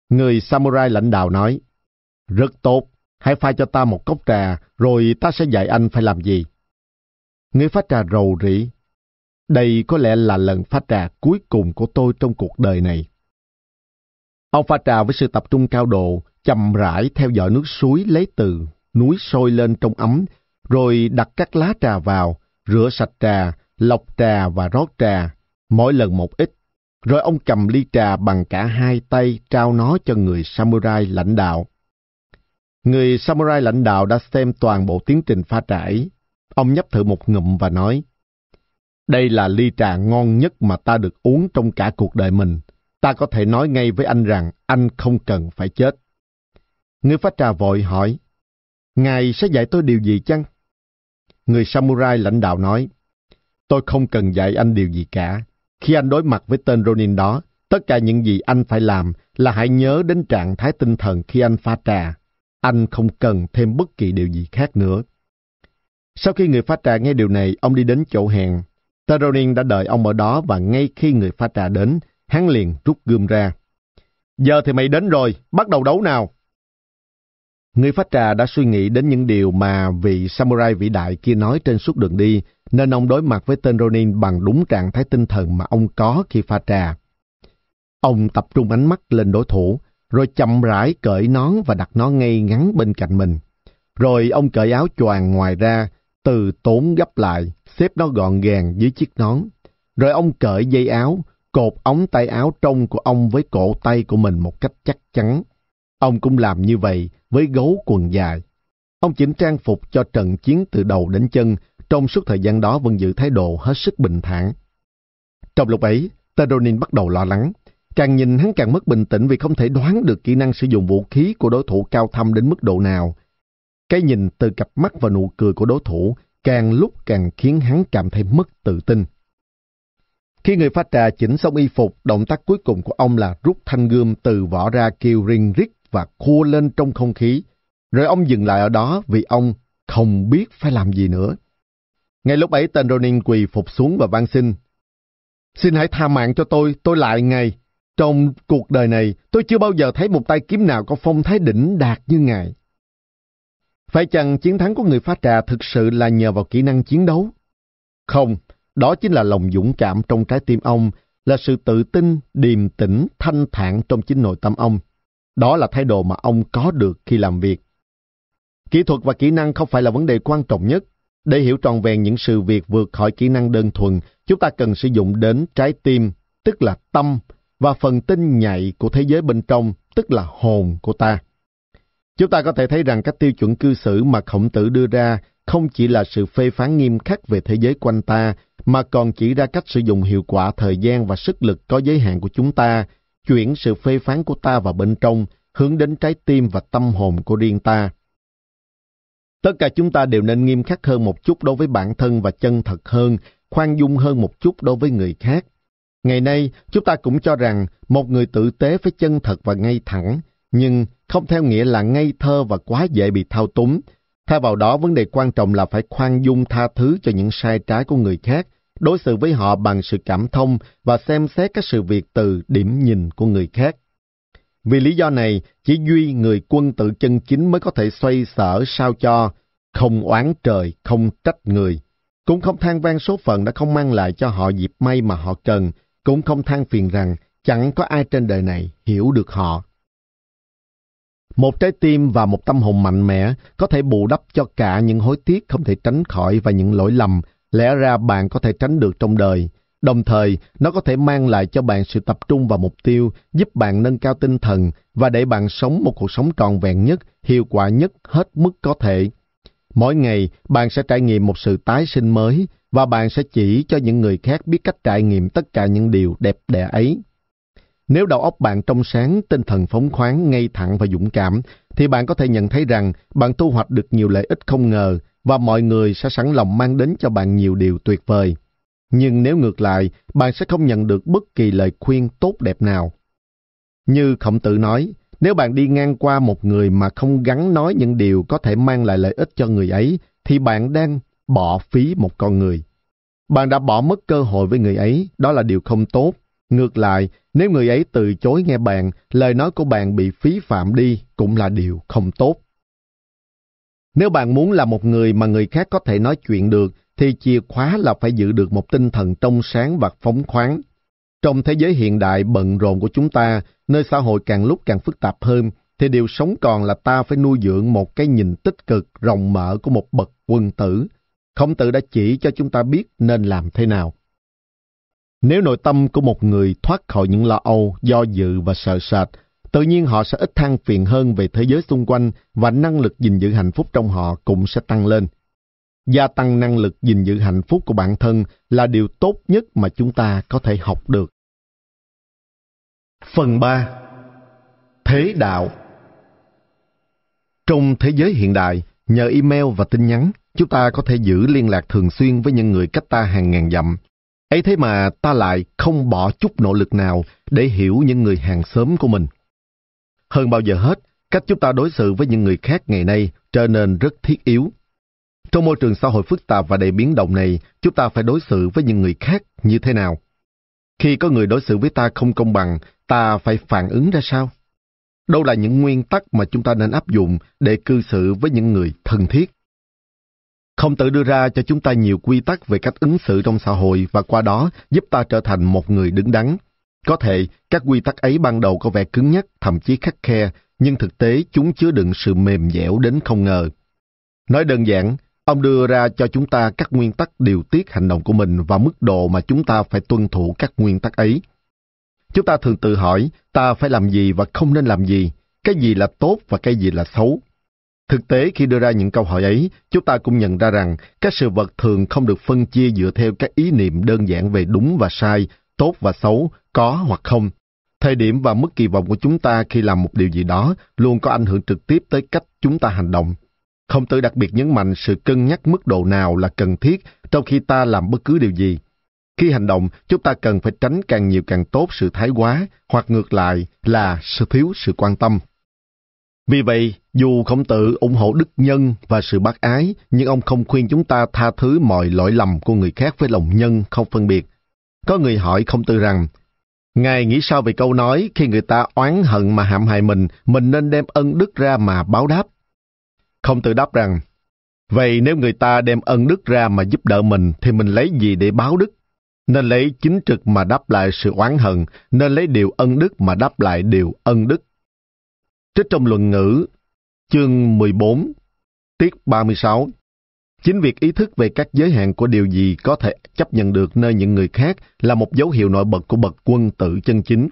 Người samurai lãnh đạo nói, Rất tốt, hãy pha cho ta một cốc trà, rồi ta sẽ dạy anh phải làm gì. Người pha trà rầu rĩ. Đây có lẽ là lần pha trà cuối cùng của tôi trong cuộc đời này. Ông pha trà với sự tập trung cao độ, chậm rãi theo dõi nước suối lấy từ, núi sôi lên trong ấm, rồi đặt các lá trà vào, rửa sạch trà, lọc trà và rót trà, mỗi lần một ít. Rồi ông cầm ly trà bằng cả hai tay trao nó cho người samurai lãnh đạo. Người samurai lãnh đạo đã xem toàn bộ tiến trình pha trải. Ông nhấp thử một ngụm và nói, Đây là ly trà ngon nhất mà ta được uống trong cả cuộc đời mình ta có thể nói ngay với anh rằng anh không cần phải chết. Người phát trà vội hỏi, Ngài sẽ dạy tôi điều gì chăng? Người samurai lãnh đạo nói, tôi không cần dạy anh điều gì cả. Khi anh đối mặt với tên Ronin đó, tất cả những gì anh phải làm là hãy nhớ đến trạng thái tinh thần khi anh pha trà. Anh không cần thêm bất kỳ điều gì khác nữa. Sau khi người pha trà nghe điều này, ông đi đến chỗ hẹn. Tên Ronin đã đợi ông ở đó và ngay khi người pha trà đến, hắn liền rút gươm ra. Giờ thì mày đến rồi, bắt đầu đấu nào. Người phát trà đã suy nghĩ đến những điều mà vị samurai vĩ đại kia nói trên suốt đường đi, nên ông đối mặt với tên Ronin bằng đúng trạng thái tinh thần mà ông có khi pha trà. Ông tập trung ánh mắt lên đối thủ, rồi chậm rãi cởi nón và đặt nó ngay ngắn bên cạnh mình. Rồi ông cởi áo choàng ngoài ra, từ tốn gấp lại, xếp nó gọn gàng dưới chiếc nón. Rồi ông cởi dây áo, cột ống tay áo trong của ông với cổ tay của mình một cách chắc chắn. Ông cũng làm như vậy với gấu quần dài. Ông chỉnh trang phục cho trận chiến từ đầu đến chân, trong suốt thời gian đó vẫn giữ thái độ hết sức bình thản. Trong lúc ấy, Teronin bắt đầu lo lắng. Càng nhìn hắn càng mất bình tĩnh vì không thể đoán được kỹ năng sử dụng vũ khí của đối thủ cao thâm đến mức độ nào. Cái nhìn từ cặp mắt và nụ cười của đối thủ càng lúc càng khiến hắn cảm thấy mất tự tin. Khi người pha trà chỉnh xong y phục, động tác cuối cùng của ông là rút thanh gươm từ vỏ ra kêu ring rít và khua lên trong không khí. Rồi ông dừng lại ở đó vì ông không biết phải làm gì nữa. Ngay lúc ấy tên Ronin quỳ phục xuống và van xin. Xin hãy tha mạng cho tôi, tôi lại ngài. Trong cuộc đời này, tôi chưa bao giờ thấy một tay kiếm nào có phong thái đỉnh đạt như ngài. Phải chăng chiến thắng của người phá trà thực sự là nhờ vào kỹ năng chiến đấu? Không, đó chính là lòng dũng cảm trong trái tim ông, là sự tự tin, điềm tĩnh, thanh thản trong chính nội tâm ông. Đó là thái độ mà ông có được khi làm việc. Kỹ thuật và kỹ năng không phải là vấn đề quan trọng nhất. Để hiểu tròn vẹn những sự việc vượt khỏi kỹ năng đơn thuần, chúng ta cần sử dụng đến trái tim, tức là tâm, và phần tinh nhạy của thế giới bên trong, tức là hồn của ta. Chúng ta có thể thấy rằng các tiêu chuẩn cư xử mà khổng tử đưa ra không chỉ là sự phê phán nghiêm khắc về thế giới quanh ta, mà còn chỉ ra cách sử dụng hiệu quả thời gian và sức lực có giới hạn của chúng ta, chuyển sự phê phán của ta vào bên trong, hướng đến trái tim và tâm hồn của riêng ta. Tất cả chúng ta đều nên nghiêm khắc hơn một chút đối với bản thân và chân thật hơn, khoan dung hơn một chút đối với người khác. Ngày nay, chúng ta cũng cho rằng một người tử tế phải chân thật và ngay thẳng, nhưng không theo nghĩa là ngây thơ và quá dễ bị thao túng. Thay vào đó, vấn đề quan trọng là phải khoan dung tha thứ cho những sai trái của người khác, đối xử với họ bằng sự cảm thông và xem xét các sự việc từ điểm nhìn của người khác. Vì lý do này, chỉ duy người quân tự chân chính mới có thể xoay sở sao cho, không oán trời, không trách người. Cũng không than vang số phận đã không mang lại cho họ dịp may mà họ cần, cũng không than phiền rằng chẳng có ai trên đời này hiểu được họ. Một trái tim và một tâm hồn mạnh mẽ có thể bù đắp cho cả những hối tiếc không thể tránh khỏi và những lỗi lầm lẽ ra bạn có thể tránh được trong đời. Đồng thời, nó có thể mang lại cho bạn sự tập trung vào mục tiêu, giúp bạn nâng cao tinh thần và để bạn sống một cuộc sống tròn vẹn nhất, hiệu quả nhất hết mức có thể. Mỗi ngày, bạn sẽ trải nghiệm một sự tái sinh mới và bạn sẽ chỉ cho những người khác biết cách trải nghiệm tất cả những điều đẹp đẽ ấy. Nếu đầu óc bạn trong sáng, tinh thần phóng khoáng, ngay thẳng và dũng cảm, thì bạn có thể nhận thấy rằng bạn thu hoạch được nhiều lợi ích không ngờ và mọi người sẽ sẵn lòng mang đến cho bạn nhiều điều tuyệt vời. Nhưng nếu ngược lại, bạn sẽ không nhận được bất kỳ lời khuyên tốt đẹp nào. Như Khổng Tử nói, nếu bạn đi ngang qua một người mà không gắn nói những điều có thể mang lại lợi ích cho người ấy, thì bạn đang bỏ phí một con người. Bạn đã bỏ mất cơ hội với người ấy, đó là điều không tốt. Ngược lại, nếu người ấy từ chối nghe bạn, lời nói của bạn bị phí phạm đi cũng là điều không tốt. Nếu bạn muốn là một người mà người khác có thể nói chuyện được, thì chìa khóa là phải giữ được một tinh thần trong sáng và phóng khoáng. Trong thế giới hiện đại bận rộn của chúng ta, nơi xã hội càng lúc càng phức tạp hơn, thì điều sống còn là ta phải nuôi dưỡng một cái nhìn tích cực, rộng mở của một bậc quân tử. Khổng tử đã chỉ cho chúng ta biết nên làm thế nào. Nếu nội tâm của một người thoát khỏi những lo âu, do dự và sợ sệt, tự nhiên họ sẽ ít than phiền hơn về thế giới xung quanh và năng lực gìn giữ hạnh phúc trong họ cũng sẽ tăng lên. Gia tăng năng lực gìn giữ hạnh phúc của bản thân là điều tốt nhất mà chúng ta có thể học được. Phần 3. Thế đạo Trong thế giới hiện đại, nhờ email và tin nhắn, chúng ta có thể giữ liên lạc thường xuyên với những người cách ta hàng ngàn dặm. ấy thế mà ta lại không bỏ chút nỗ lực nào để hiểu những người hàng xóm của mình. Hơn bao giờ hết, cách chúng ta đối xử với những người khác ngày nay trở nên rất thiết yếu. Trong môi trường xã hội phức tạp và đầy biến động này, chúng ta phải đối xử với những người khác như thế nào? Khi có người đối xử với ta không công bằng, ta phải phản ứng ra sao? Đâu là những nguyên tắc mà chúng ta nên áp dụng để cư xử với những người thân thiết? Không tự đưa ra cho chúng ta nhiều quy tắc về cách ứng xử trong xã hội và qua đó giúp ta trở thành một người đứng đắn, có thể các quy tắc ấy ban đầu có vẻ cứng nhắc, thậm chí khắc khe, nhưng thực tế chúng chứa đựng sự mềm dẻo đến không ngờ. Nói đơn giản, ông đưa ra cho chúng ta các nguyên tắc điều tiết hành động của mình và mức độ mà chúng ta phải tuân thủ các nguyên tắc ấy. Chúng ta thường tự hỏi ta phải làm gì và không nên làm gì, cái gì là tốt và cái gì là xấu. Thực tế khi đưa ra những câu hỏi ấy, chúng ta cũng nhận ra rằng các sự vật thường không được phân chia dựa theo các ý niệm đơn giản về đúng và sai, tốt và xấu, có hoặc không. Thời điểm và mức kỳ vọng của chúng ta khi làm một điều gì đó luôn có ảnh hưởng trực tiếp tới cách chúng ta hành động. Không tự đặc biệt nhấn mạnh sự cân nhắc mức độ nào là cần thiết trong khi ta làm bất cứ điều gì. Khi hành động, chúng ta cần phải tránh càng nhiều càng tốt sự thái quá, hoặc ngược lại là sự thiếu sự quan tâm. Vì vậy, dù khổng tử ủng hộ đức nhân và sự bác ái, nhưng ông không khuyên chúng ta tha thứ mọi lỗi lầm của người khác với lòng nhân không phân biệt. Có người hỏi không tự rằng, Ngài nghĩ sao về câu nói khi người ta oán hận mà hãm hại mình, mình nên đem ân đức ra mà báo đáp? Không tự đáp rằng, vậy nếu người ta đem ân đức ra mà giúp đỡ mình thì mình lấy gì để báo đức? Nên lấy chính trực mà đáp lại sự oán hận, nên lấy điều ân đức mà đáp lại điều ân đức. Trích trong luận ngữ, chương 14, tiết 36, Chính việc ý thức về các giới hạn của điều gì có thể chấp nhận được nơi những người khác là một dấu hiệu nổi bật của bậc quân tử chân chính.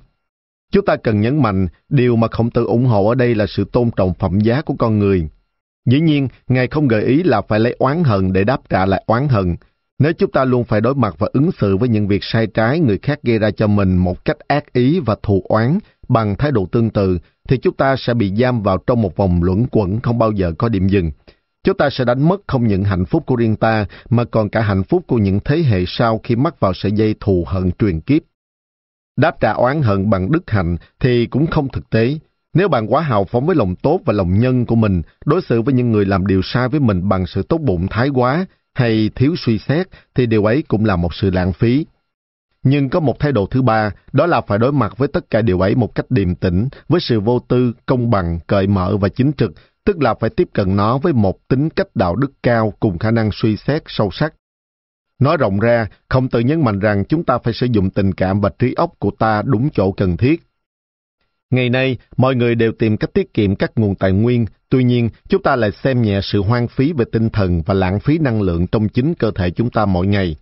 Chúng ta cần nhấn mạnh, điều mà khổng tử ủng hộ ở đây là sự tôn trọng phẩm giá của con người. Dĩ nhiên, Ngài không gợi ý là phải lấy oán hận để đáp trả lại oán hận. Nếu chúng ta luôn phải đối mặt và ứng xử với những việc sai trái người khác gây ra cho mình một cách ác ý và thù oán bằng thái độ tương tự, thì chúng ta sẽ bị giam vào trong một vòng luẩn quẩn không bao giờ có điểm dừng. Chúng ta sẽ đánh mất không những hạnh phúc của riêng ta, mà còn cả hạnh phúc của những thế hệ sau khi mắc vào sợi dây thù hận truyền kiếp. Đáp trả oán hận bằng đức hạnh thì cũng không thực tế. Nếu bạn quá hào phóng với lòng tốt và lòng nhân của mình, đối xử với những người làm điều sai với mình bằng sự tốt bụng thái quá hay thiếu suy xét, thì điều ấy cũng là một sự lãng phí. Nhưng có một thái độ thứ ba, đó là phải đối mặt với tất cả điều ấy một cách điềm tĩnh, với sự vô tư, công bằng, cởi mở và chính trực, tức là phải tiếp cận nó với một tính cách đạo đức cao cùng khả năng suy xét sâu sắc. Nói rộng ra, không tự nhấn mạnh rằng chúng ta phải sử dụng tình cảm và trí óc của ta đúng chỗ cần thiết. Ngày nay, mọi người đều tìm cách tiết kiệm các nguồn tài nguyên, tuy nhiên, chúng ta lại xem nhẹ sự hoang phí về tinh thần và lãng phí năng lượng trong chính cơ thể chúng ta mỗi ngày.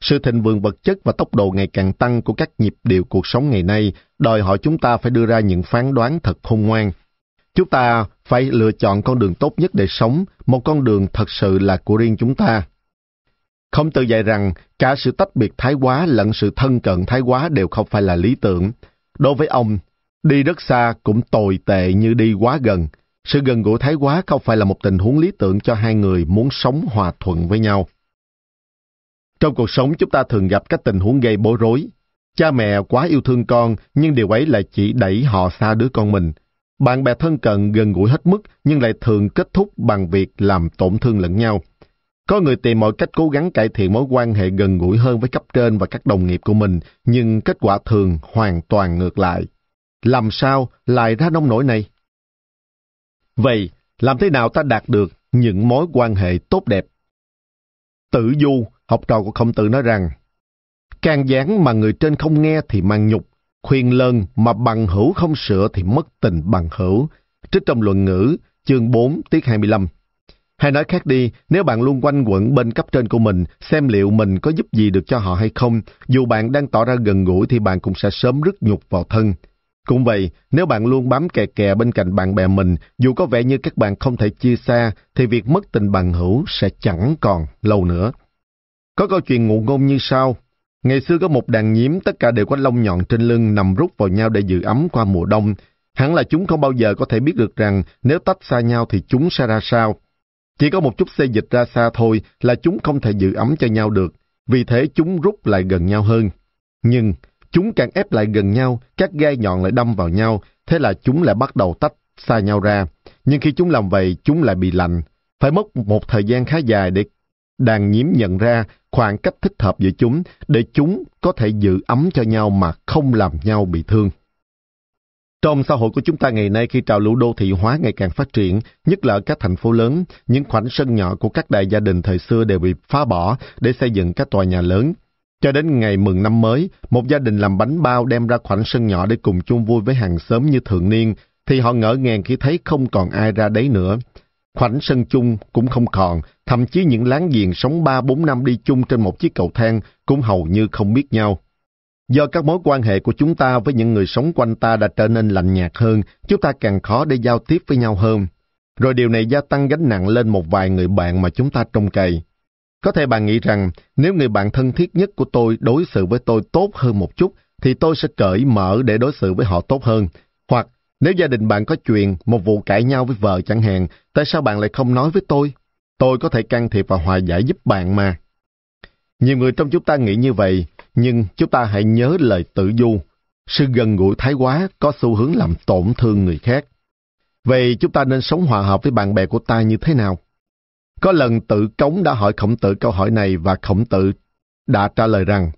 Sự thịnh vượng vật chất và tốc độ ngày càng tăng của các nhịp điệu cuộc sống ngày nay đòi hỏi chúng ta phải đưa ra những phán đoán thật khôn ngoan. Chúng ta phải lựa chọn con đường tốt nhất để sống, một con đường thật sự là của riêng chúng ta. Không tự dạy rằng cả sự tách biệt thái quá lẫn sự thân cận thái quá đều không phải là lý tưởng. Đối với ông, đi rất xa cũng tồi tệ như đi quá gần. Sự gần gũi thái quá không phải là một tình huống lý tưởng cho hai người muốn sống hòa thuận với nhau. Trong cuộc sống chúng ta thường gặp các tình huống gây bối rối. Cha mẹ quá yêu thương con nhưng điều ấy lại chỉ đẩy họ xa đứa con mình. Bạn bè thân cận gần gũi hết mức nhưng lại thường kết thúc bằng việc làm tổn thương lẫn nhau. Có người tìm mọi cách cố gắng cải thiện mối quan hệ gần gũi hơn với cấp trên và các đồng nghiệp của mình, nhưng kết quả thường hoàn toàn ngược lại. Làm sao lại ra nông nổi này? Vậy, làm thế nào ta đạt được những mối quan hệ tốt đẹp? Tử Du, học trò của khổng tử nói rằng, Càng giảng mà người trên không nghe thì mang nhục, khuyên lơn mà bằng hữu không sửa thì mất tình bằng hữu. Trích trong luận ngữ, chương 4, tiết 25. Hay nói khác đi, nếu bạn luôn quanh quẩn bên cấp trên của mình, xem liệu mình có giúp gì được cho họ hay không, dù bạn đang tỏ ra gần gũi thì bạn cũng sẽ sớm rứt nhục vào thân. Cũng vậy, nếu bạn luôn bám kè kè bên cạnh bạn bè mình, dù có vẻ như các bạn không thể chia xa, thì việc mất tình bằng hữu sẽ chẳng còn lâu nữa. Có câu chuyện ngụ ngôn như sau. Ngày xưa có một đàn nhím, tất cả đều có lông nhọn trên lưng nằm rút vào nhau để giữ ấm qua mùa đông. Hẳn là chúng không bao giờ có thể biết được rằng nếu tách xa nhau thì chúng sẽ ra sao. Chỉ có một chút xê dịch ra xa thôi là chúng không thể giữ ấm cho nhau được, vì thế chúng rút lại gần nhau hơn. Nhưng chúng càng ép lại gần nhau, các gai nhọn lại đâm vào nhau, thế là chúng lại bắt đầu tách xa nhau ra. Nhưng khi chúng làm vậy, chúng lại bị lạnh. Phải mất một thời gian khá dài để đàn nhiễm nhận ra khoảng cách thích hợp giữa chúng để chúng có thể giữ ấm cho nhau mà không làm nhau bị thương. Trong xã hội của chúng ta ngày nay khi trào lưu đô thị hóa ngày càng phát triển, nhất là ở các thành phố lớn, những khoảnh sân nhỏ của các đại gia đình thời xưa đều bị phá bỏ để xây dựng các tòa nhà lớn. Cho đến ngày mừng năm mới, một gia đình làm bánh bao đem ra khoảnh sân nhỏ để cùng chung vui với hàng xóm như thường niên, thì họ ngỡ ngàng khi thấy không còn ai ra đấy nữa. Khoảnh sân chung cũng không còn, thậm chí những láng giềng sống 3-4 năm đi chung trên một chiếc cầu thang cũng hầu như không biết nhau. Do các mối quan hệ của chúng ta với những người sống quanh ta đã trở nên lạnh nhạt hơn, chúng ta càng khó để giao tiếp với nhau hơn. Rồi điều này gia tăng gánh nặng lên một vài người bạn mà chúng ta trông cậy. Có thể bạn nghĩ rằng nếu người bạn thân thiết nhất của tôi đối xử với tôi tốt hơn một chút, thì tôi sẽ cởi mở để đối xử với họ tốt hơn. Hoặc nếu gia đình bạn có chuyện, một vụ cãi nhau với vợ chẳng hạn, tại sao bạn lại không nói với tôi? Tôi có thể can thiệp và hòa giải giúp bạn mà. Nhiều người trong chúng ta nghĩ như vậy, nhưng chúng ta hãy nhớ lời tự du. Sự gần gũi thái quá có xu hướng làm tổn thương người khác. Vậy chúng ta nên sống hòa hợp với bạn bè của ta như thế nào? Có lần tự cống đã hỏi khổng tử câu hỏi này và khổng tử đã trả lời rằng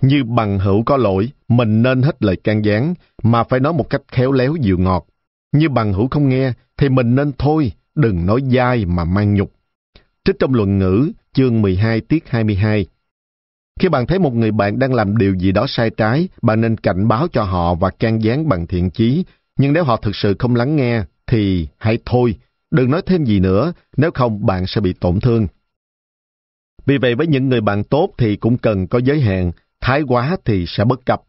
như bằng hữu có lỗi, mình nên hết lời can gián, mà phải nói một cách khéo léo dịu ngọt. Như bằng hữu không nghe, thì mình nên thôi, đừng nói dai mà mang nhục. Trích trong luận ngữ, chương 12 tiết 22. Khi bạn thấy một người bạn đang làm điều gì đó sai trái, bạn nên cảnh báo cho họ và can gián bằng thiện chí. Nhưng nếu họ thực sự không lắng nghe, thì hãy thôi, đừng nói thêm gì nữa, nếu không bạn sẽ bị tổn thương. Vì vậy với những người bạn tốt thì cũng cần có giới hạn, thái quá thì sẽ bất cập.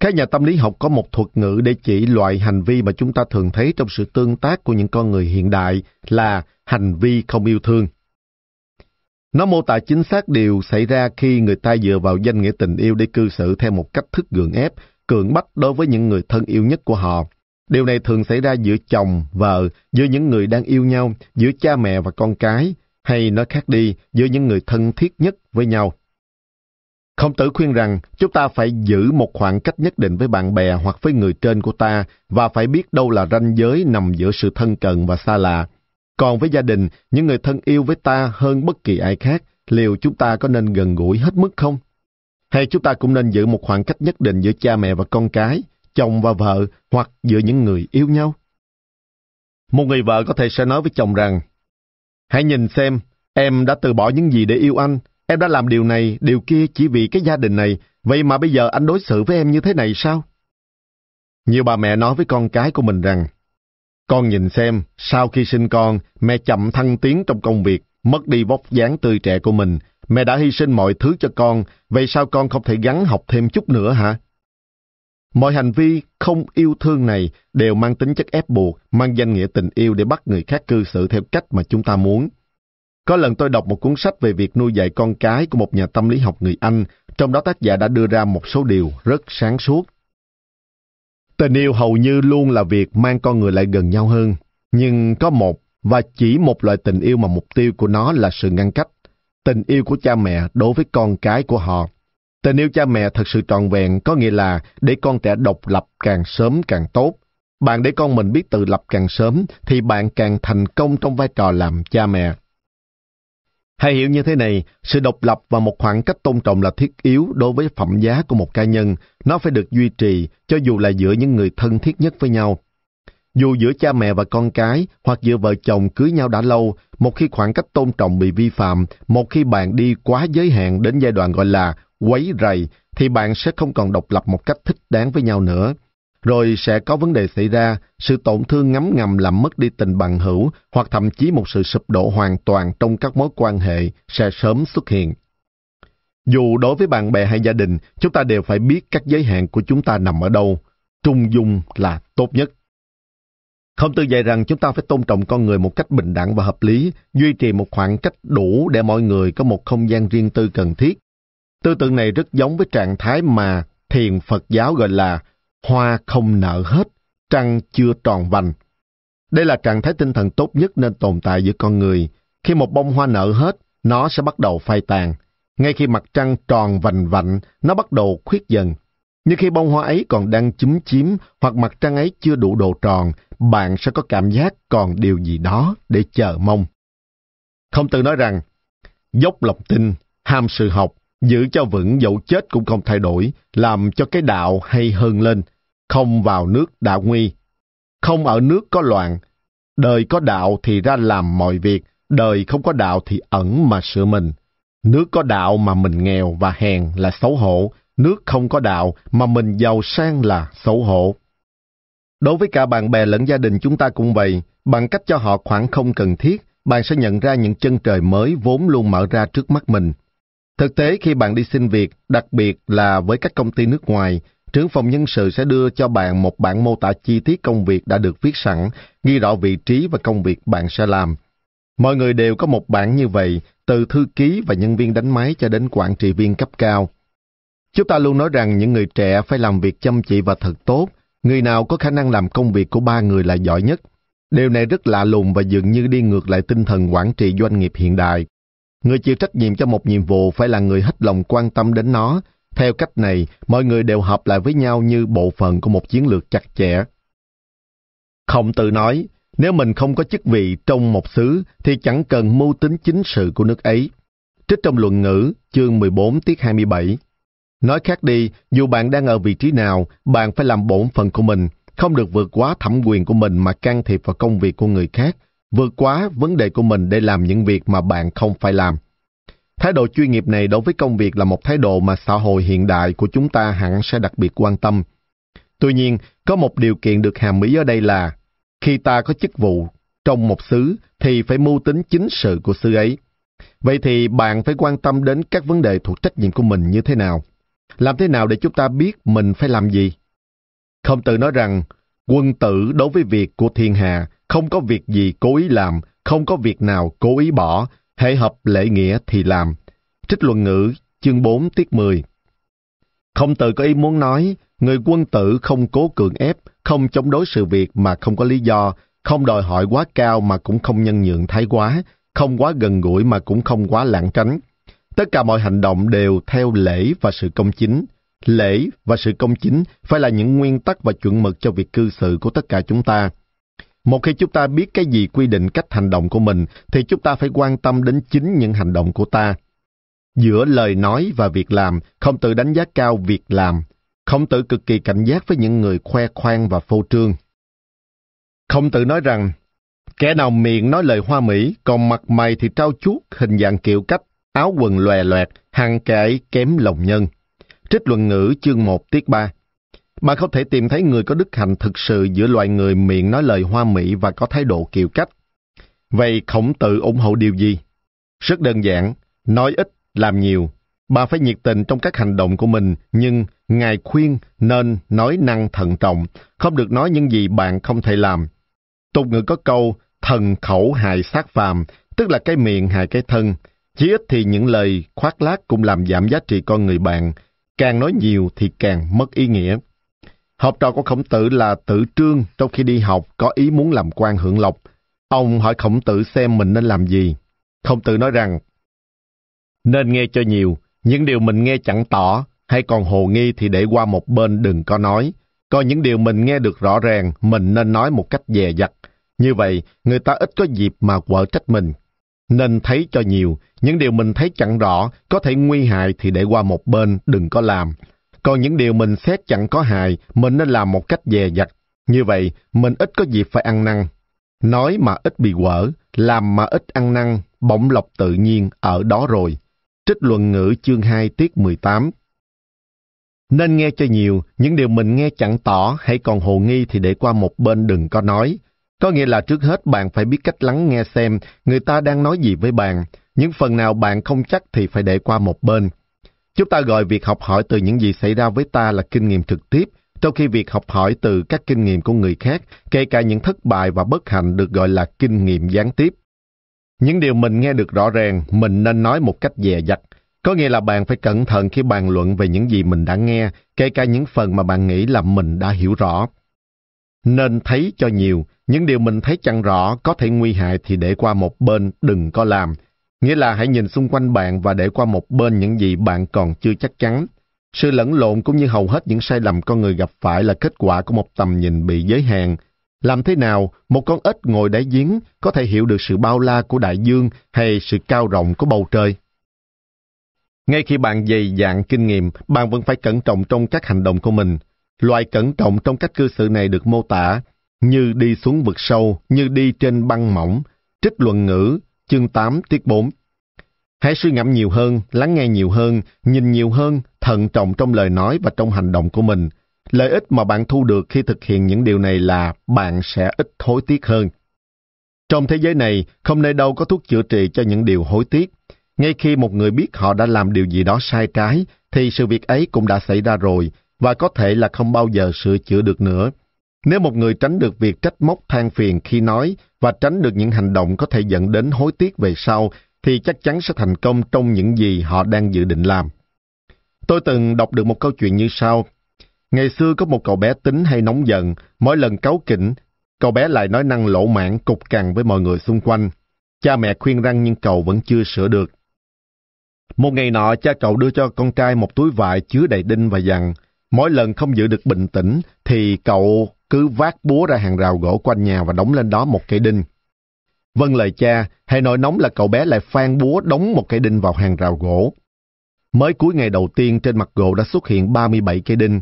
Các nhà tâm lý học có một thuật ngữ để chỉ loại hành vi mà chúng ta thường thấy trong sự tương tác của những con người hiện đại là hành vi không yêu thương. Nó mô tả chính xác điều xảy ra khi người ta dựa vào danh nghĩa tình yêu để cư xử theo một cách thức gượng ép, cưỡng bách đối với những người thân yêu nhất của họ. Điều này thường xảy ra giữa chồng, vợ, giữa những người đang yêu nhau, giữa cha mẹ và con cái, hay nói khác đi, giữa những người thân thiết nhất với nhau. Không tử khuyên rằng chúng ta phải giữ một khoảng cách nhất định với bạn bè hoặc với người trên của ta và phải biết đâu là ranh giới nằm giữa sự thân cận và xa lạ. Còn với gia đình, những người thân yêu với ta hơn bất kỳ ai khác, liệu chúng ta có nên gần gũi hết mức không? Hay chúng ta cũng nên giữ một khoảng cách nhất định giữa cha mẹ và con cái, chồng và vợ hoặc giữa những người yêu nhau? Một người vợ có thể sẽ nói với chồng rằng, Hãy nhìn xem, em đã từ bỏ những gì để yêu anh, em đã làm điều này, điều kia chỉ vì cái gia đình này, vậy mà bây giờ anh đối xử với em như thế này sao? Nhiều bà mẹ nói với con cái của mình rằng, con nhìn xem, sau khi sinh con, mẹ chậm thăng tiến trong công việc, mất đi vóc dáng tươi trẻ của mình. Mẹ đã hy sinh mọi thứ cho con, vậy sao con không thể gắn học thêm chút nữa hả? Mọi hành vi không yêu thương này đều mang tính chất ép buộc, mang danh nghĩa tình yêu để bắt người khác cư xử theo cách mà chúng ta muốn. Có lần tôi đọc một cuốn sách về việc nuôi dạy con cái của một nhà tâm lý học người Anh, trong đó tác giả đã đưa ra một số điều rất sáng suốt. Tình yêu hầu như luôn là việc mang con người lại gần nhau hơn, nhưng có một và chỉ một loại tình yêu mà mục tiêu của nó là sự ngăn cách. Tình yêu của cha mẹ đối với con cái của họ. Tình yêu cha mẹ thật sự trọn vẹn có nghĩa là để con trẻ độc lập càng sớm càng tốt. Bạn để con mình biết tự lập càng sớm thì bạn càng thành công trong vai trò làm cha mẹ. Hãy hiểu như thế này, sự độc lập và một khoảng cách tôn trọng là thiết yếu đối với phẩm giá của một cá nhân. Nó phải được duy trì, cho dù là giữa những người thân thiết nhất với nhau. Dù giữa cha mẹ và con cái, hoặc giữa vợ chồng cưới nhau đã lâu, một khi khoảng cách tôn trọng bị vi phạm, một khi bạn đi quá giới hạn đến giai đoạn gọi là quấy rầy, thì bạn sẽ không còn độc lập một cách thích đáng với nhau nữa rồi sẽ có vấn đề xảy ra, sự tổn thương ngấm ngầm làm mất đi tình bằng hữu hoặc thậm chí một sự sụp đổ hoàn toàn trong các mối quan hệ sẽ sớm xuất hiện. Dù đối với bạn bè hay gia đình, chúng ta đều phải biết các giới hạn của chúng ta nằm ở đâu. Trung dung là tốt nhất. Không tư dạy rằng chúng ta phải tôn trọng con người một cách bình đẳng và hợp lý, duy trì một khoảng cách đủ để mọi người có một không gian riêng tư cần thiết. Tư tưởng này rất giống với trạng thái mà thiền Phật giáo gọi là hoa không nở hết, trăng chưa tròn vành. Đây là trạng thái tinh thần tốt nhất nên tồn tại giữa con người. Khi một bông hoa nở hết, nó sẽ bắt đầu phai tàn. Ngay khi mặt trăng tròn vành vạnh, nó bắt đầu khuyết dần. Nhưng khi bông hoa ấy còn đang chúm chím hoặc mặt trăng ấy chưa đủ độ tròn, bạn sẽ có cảm giác còn điều gì đó để chờ mong. Không tự nói rằng, dốc lòng tin, ham sự học, giữ cho vững dẫu chết cũng không thay đổi, làm cho cái đạo hay hơn lên, không vào nước đạo nguy. Không ở nước có loạn. Đời có đạo thì ra làm mọi việc, đời không có đạo thì ẩn mà sửa mình. Nước có đạo mà mình nghèo và hèn là xấu hổ, nước không có đạo mà mình giàu sang là xấu hổ. Đối với cả bạn bè lẫn gia đình chúng ta cũng vậy, bằng cách cho họ khoảng không cần thiết, bạn sẽ nhận ra những chân trời mới vốn luôn mở ra trước mắt mình. Thực tế khi bạn đi xin việc, đặc biệt là với các công ty nước ngoài, trưởng phòng nhân sự sẽ đưa cho bạn một bản mô tả chi tiết công việc đã được viết sẵn, ghi rõ vị trí và công việc bạn sẽ làm. Mọi người đều có một bản như vậy, từ thư ký và nhân viên đánh máy cho đến quản trị viên cấp cao. Chúng ta luôn nói rằng những người trẻ phải làm việc chăm chỉ và thật tốt, người nào có khả năng làm công việc của ba người là giỏi nhất. Điều này rất lạ lùng và dường như đi ngược lại tinh thần quản trị doanh nghiệp hiện đại. Người chịu trách nhiệm cho một nhiệm vụ phải là người hết lòng quan tâm đến nó, theo cách này, mọi người đều hợp lại với nhau như bộ phận của một chiến lược chặt chẽ. Không tự nói, nếu mình không có chức vị trong một xứ thì chẳng cần mưu tính chính sự của nước ấy. Trích trong luận ngữ, chương 14 tiết 27. Nói khác đi, dù bạn đang ở vị trí nào, bạn phải làm bổn phận của mình, không được vượt quá thẩm quyền của mình mà can thiệp vào công việc của người khác, vượt quá vấn đề của mình để làm những việc mà bạn không phải làm. Thái độ chuyên nghiệp này đối với công việc là một thái độ mà xã hội hiện đại của chúng ta hẳn sẽ đặc biệt quan tâm. Tuy nhiên, có một điều kiện được hàm ý ở đây là khi ta có chức vụ trong một xứ thì phải mưu tính chính sự của xứ ấy. Vậy thì bạn phải quan tâm đến các vấn đề thuộc trách nhiệm của mình như thế nào? Làm thế nào để chúng ta biết mình phải làm gì? Không tự nói rằng quân tử đối với việc của thiên hạ không có việc gì cố ý làm, không có việc nào cố ý bỏ, hệ hợp lễ nghĩa thì làm. Trích luận ngữ, chương 4 tiết 10 Không tự có ý muốn nói, người quân tử không cố cường ép, không chống đối sự việc mà không có lý do, không đòi hỏi quá cao mà cũng không nhân nhượng thái quá, không quá gần gũi mà cũng không quá lãng tránh. Tất cả mọi hành động đều theo lễ và sự công chính. Lễ và sự công chính phải là những nguyên tắc và chuẩn mực cho việc cư xử của tất cả chúng ta. Một khi chúng ta biết cái gì quy định cách hành động của mình, thì chúng ta phải quan tâm đến chính những hành động của ta. Giữa lời nói và việc làm, không tự đánh giá cao việc làm. Không tự cực kỳ cảnh giác với những người khoe khoang và phô trương. Không tự nói rằng, kẻ nào miệng nói lời hoa mỹ, còn mặt mày thì trao chuốt, hình dạng kiểu cách, áo quần lòe loẹt, hàng kệ kém lòng nhân. Trích luận ngữ chương 1 tiết 3 bà không thể tìm thấy người có đức hạnh thực sự giữa loài người miệng nói lời hoa mỹ và có thái độ kiều cách. Vậy khổng tử ủng hộ điều gì? Rất đơn giản, nói ít, làm nhiều. Bà phải nhiệt tình trong các hành động của mình, nhưng Ngài khuyên nên nói năng thận trọng, không được nói những gì bạn không thể làm. Tục ngữ có câu, thần khẩu hại sát phàm, tức là cái miệng hại cái thân. Chỉ ít thì những lời khoác lác cũng làm giảm giá trị con người bạn, càng nói nhiều thì càng mất ý nghĩa. Học trò của khổng tử là tử trương trong khi đi học có ý muốn làm quan hưởng lộc. Ông hỏi khổng tử xem mình nên làm gì. Khổng tử nói rằng, nên nghe cho nhiều, những điều mình nghe chẳng tỏ, hay còn hồ nghi thì để qua một bên đừng có nói. Coi những điều mình nghe được rõ ràng, mình nên nói một cách dè dặt. Như vậy, người ta ít có dịp mà quở trách mình. Nên thấy cho nhiều, những điều mình thấy chẳng rõ, có thể nguy hại thì để qua một bên, đừng có làm. Còn những điều mình xét chẳng có hại, mình nên làm một cách dè dặt. Như vậy, mình ít có dịp phải ăn năn. Nói mà ít bị quở, làm mà ít ăn năn, bỗng lộc tự nhiên ở đó rồi. Trích luận ngữ chương 2 tiết 18 Nên nghe cho nhiều, những điều mình nghe chẳng tỏ hay còn hồ nghi thì để qua một bên đừng có nói. Có nghĩa là trước hết bạn phải biết cách lắng nghe xem người ta đang nói gì với bạn. Những phần nào bạn không chắc thì phải để qua một bên. Chúng ta gọi việc học hỏi từ những gì xảy ra với ta là kinh nghiệm trực tiếp, trong khi việc học hỏi từ các kinh nghiệm của người khác, kể cả những thất bại và bất hạnh được gọi là kinh nghiệm gián tiếp. Những điều mình nghe được rõ ràng, mình nên nói một cách dè dặt. Có nghĩa là bạn phải cẩn thận khi bàn luận về những gì mình đã nghe, kể cả những phần mà bạn nghĩ là mình đã hiểu rõ. Nên thấy cho nhiều, những điều mình thấy chẳng rõ có thể nguy hại thì để qua một bên, đừng có làm. Nghĩa là hãy nhìn xung quanh bạn và để qua một bên những gì bạn còn chưa chắc chắn. Sự lẫn lộn cũng như hầu hết những sai lầm con người gặp phải là kết quả của một tầm nhìn bị giới hạn. Làm thế nào một con ếch ngồi đáy giếng có thể hiểu được sự bao la của đại dương hay sự cao rộng của bầu trời? Ngay khi bạn dày dạn kinh nghiệm, bạn vẫn phải cẩn trọng trong các hành động của mình. Loại cẩn trọng trong cách cư xử này được mô tả như đi xuống vực sâu, như đi trên băng mỏng. Trích luận ngữ, chương 8 tiết 4. Hãy suy ngẫm nhiều hơn, lắng nghe nhiều hơn, nhìn nhiều hơn, thận trọng trong lời nói và trong hành động của mình. Lợi ích mà bạn thu được khi thực hiện những điều này là bạn sẽ ít hối tiếc hơn. Trong thế giới này, không nơi đâu có thuốc chữa trị cho những điều hối tiếc. Ngay khi một người biết họ đã làm điều gì đó sai trái, thì sự việc ấy cũng đã xảy ra rồi, và có thể là không bao giờ sửa chữa được nữa. Nếu một người tránh được việc trách móc than phiền khi nói và tránh được những hành động có thể dẫn đến hối tiếc về sau, thì chắc chắn sẽ thành công trong những gì họ đang dự định làm. Tôi từng đọc được một câu chuyện như sau. Ngày xưa có một cậu bé tính hay nóng giận, mỗi lần cáu kỉnh, cậu bé lại nói năng lỗ mãn cục cằn với mọi người xung quanh. Cha mẹ khuyên răng nhưng cậu vẫn chưa sửa được. Một ngày nọ, cha cậu đưa cho con trai một túi vải chứa đầy đinh và dặn, mỗi lần không giữ được bình tĩnh thì cậu cứ vác búa ra hàng rào gỗ quanh nhà và đóng lên đó một cây đinh. Vâng lời cha, hay nổi nóng là cậu bé lại phan búa đóng một cây đinh vào hàng rào gỗ. Mới cuối ngày đầu tiên trên mặt gỗ đã xuất hiện 37 cây đinh.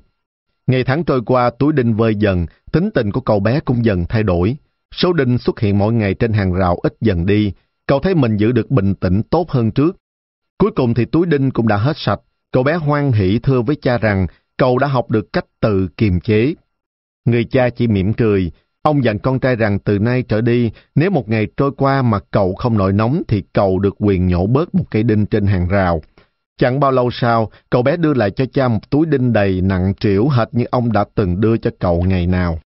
Ngày tháng trôi qua túi đinh vơi dần, tính tình của cậu bé cũng dần thay đổi. Số đinh xuất hiện mỗi ngày trên hàng rào ít dần đi, cậu thấy mình giữ được bình tĩnh tốt hơn trước. Cuối cùng thì túi đinh cũng đã hết sạch, cậu bé hoan hỷ thưa với cha rằng cậu đã học được cách tự kiềm chế. Người cha chỉ mỉm cười, ông dặn con trai rằng từ nay trở đi, nếu một ngày trôi qua mà cậu không nổi nóng thì cậu được quyền nhổ bớt một cây đinh trên hàng rào. Chẳng bao lâu sau, cậu bé đưa lại cho cha một túi đinh đầy nặng trĩu hệt như ông đã từng đưa cho cậu ngày nào.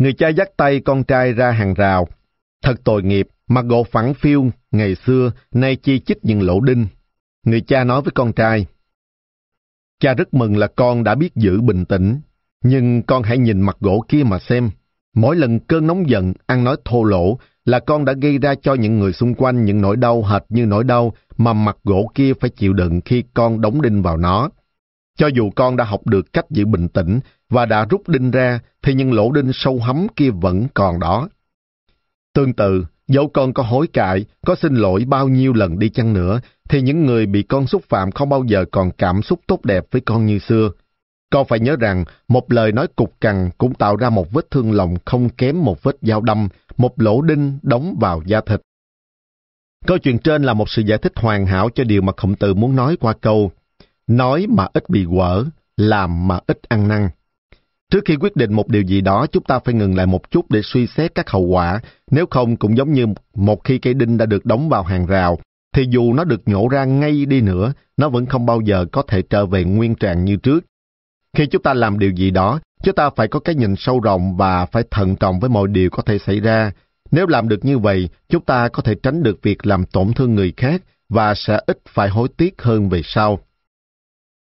Người cha dắt tay con trai ra hàng rào. Thật tội nghiệp, mặt gỗ phẳng phiêu ngày xưa, nay chi chích những lỗ đinh. Người cha nói với con trai, Cha rất mừng là con đã biết giữ bình tĩnh, nhưng con hãy nhìn mặt gỗ kia mà xem. Mỗi lần cơn nóng giận, ăn nói thô lỗ là con đã gây ra cho những người xung quanh những nỗi đau hệt như nỗi đau mà mặt gỗ kia phải chịu đựng khi con đóng đinh vào nó. Cho dù con đã học được cách giữ bình tĩnh và đã rút đinh ra, thì những lỗ đinh sâu hắm kia vẫn còn đó. Tương tự, dẫu con có hối cải, có xin lỗi bao nhiêu lần đi chăng nữa, thì những người bị con xúc phạm không bao giờ còn cảm xúc tốt đẹp với con như xưa. Con phải nhớ rằng, một lời nói cục cằn cũng tạo ra một vết thương lòng không kém một vết dao đâm, một lỗ đinh đóng vào da thịt. Câu chuyện trên là một sự giải thích hoàn hảo cho điều mà khổng tử muốn nói qua câu Nói mà ít bị quở, làm mà ít ăn năn. Trước khi quyết định một điều gì đó, chúng ta phải ngừng lại một chút để suy xét các hậu quả. Nếu không, cũng giống như một khi cây đinh đã được đóng vào hàng rào, thì dù nó được nhổ ra ngay đi nữa, nó vẫn không bao giờ có thể trở về nguyên trạng như trước. Khi chúng ta làm điều gì đó, chúng ta phải có cái nhìn sâu rộng và phải thận trọng với mọi điều có thể xảy ra. Nếu làm được như vậy, chúng ta có thể tránh được việc làm tổn thương người khác và sẽ ít phải hối tiếc hơn về sau.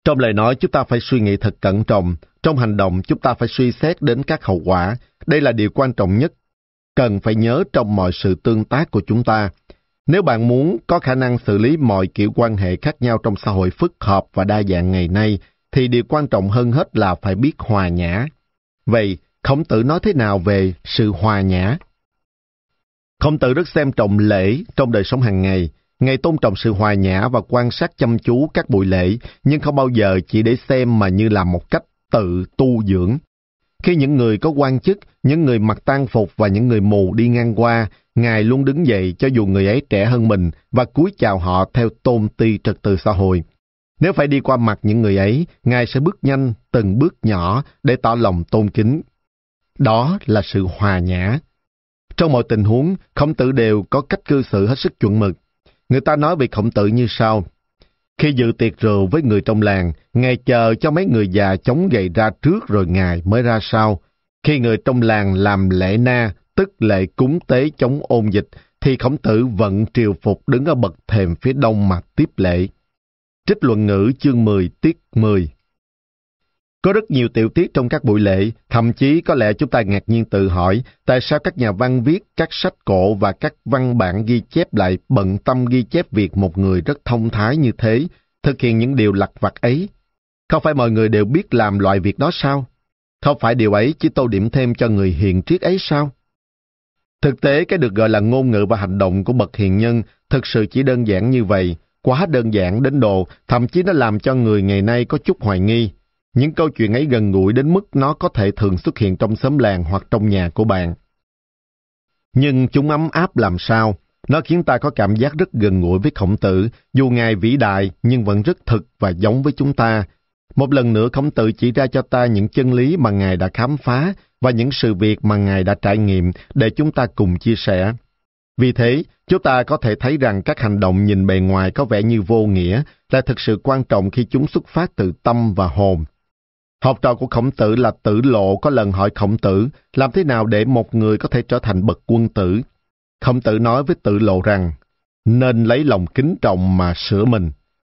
Trong lời nói, chúng ta phải suy nghĩ thật cẩn trọng. Trong hành động, chúng ta phải suy xét đến các hậu quả. Đây là điều quan trọng nhất. Cần phải nhớ trong mọi sự tương tác của chúng ta. Nếu bạn muốn có khả năng xử lý mọi kiểu quan hệ khác nhau trong xã hội phức hợp và đa dạng ngày nay, thì điều quan trọng hơn hết là phải biết hòa nhã. Vậy, Khổng tử nói thế nào về sự hòa nhã? Khổng tử rất xem trọng lễ trong đời sống hàng ngày. Ngài tôn trọng sự hòa nhã và quan sát chăm chú các buổi lễ, nhưng không bao giờ chỉ để xem mà như là một cách tự tu dưỡng. Khi những người có quan chức, những người mặc tang phục và những người mù đi ngang qua, Ngài luôn đứng dậy cho dù người ấy trẻ hơn mình và cúi chào họ theo tôn ti trật tự xã hội. Nếu phải đi qua mặt những người ấy, Ngài sẽ bước nhanh, từng bước nhỏ để tỏ lòng tôn kính. Đó là sự hòa nhã. Trong mọi tình huống, khổng tử đều có cách cư xử hết sức chuẩn mực. Người ta nói về khổng tử như sau. Khi dự tiệc rượu với người trong làng, Ngài chờ cho mấy người già chống gậy ra trước rồi Ngài mới ra sau. Khi người trong làng làm lễ na, tức lễ cúng tế chống ôn dịch, thì khổng tử vẫn triều phục đứng ở bậc thềm phía đông mà tiếp lễ. Trích luận ngữ chương 10 tiết 10 Có rất nhiều tiểu tiết trong các buổi lễ, thậm chí có lẽ chúng ta ngạc nhiên tự hỏi tại sao các nhà văn viết các sách cổ và các văn bản ghi chép lại bận tâm ghi chép việc một người rất thông thái như thế, thực hiện những điều lặt vặt ấy. Không phải mọi người đều biết làm loại việc đó sao? Không phải điều ấy chỉ tô điểm thêm cho người hiền triết ấy sao? Thực tế, cái được gọi là ngôn ngữ và hành động của bậc hiền nhân thực sự chỉ đơn giản như vậy, quá đơn giản đến độ, thậm chí nó làm cho người ngày nay có chút hoài nghi. Những câu chuyện ấy gần gũi đến mức nó có thể thường xuất hiện trong xóm làng hoặc trong nhà của bạn. Nhưng chúng ấm áp làm sao? Nó khiến ta có cảm giác rất gần gũi với khổng tử, dù ngài vĩ đại nhưng vẫn rất thực và giống với chúng ta. Một lần nữa khổng tử chỉ ra cho ta những chân lý mà ngài đã khám phá và những sự việc mà ngài đã trải nghiệm để chúng ta cùng chia sẻ. Vì thế, chúng ta có thể thấy rằng các hành động nhìn bề ngoài có vẻ như vô nghĩa là thực sự quan trọng khi chúng xuất phát từ tâm và hồn. Học trò của khổng tử là tử lộ có lần hỏi khổng tử làm thế nào để một người có thể trở thành bậc quân tử. Khổng tử nói với tử lộ rằng nên lấy lòng kính trọng mà sửa mình,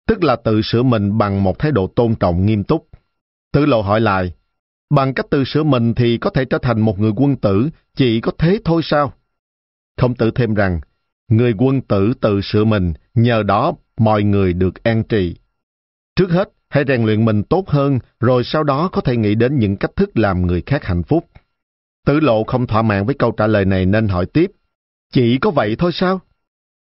tức là tự sửa mình bằng một thái độ tôn trọng nghiêm túc. Tử lộ hỏi lại, bằng cách tự sửa mình thì có thể trở thành một người quân tử, chỉ có thế thôi sao? Khổng tử thêm rằng, người quân tử tự sửa mình, nhờ đó mọi người được an trì. Trước hết, hãy rèn luyện mình tốt hơn, rồi sau đó có thể nghĩ đến những cách thức làm người khác hạnh phúc. Tử lộ không thỏa mãn với câu trả lời này nên hỏi tiếp, chỉ có vậy thôi sao?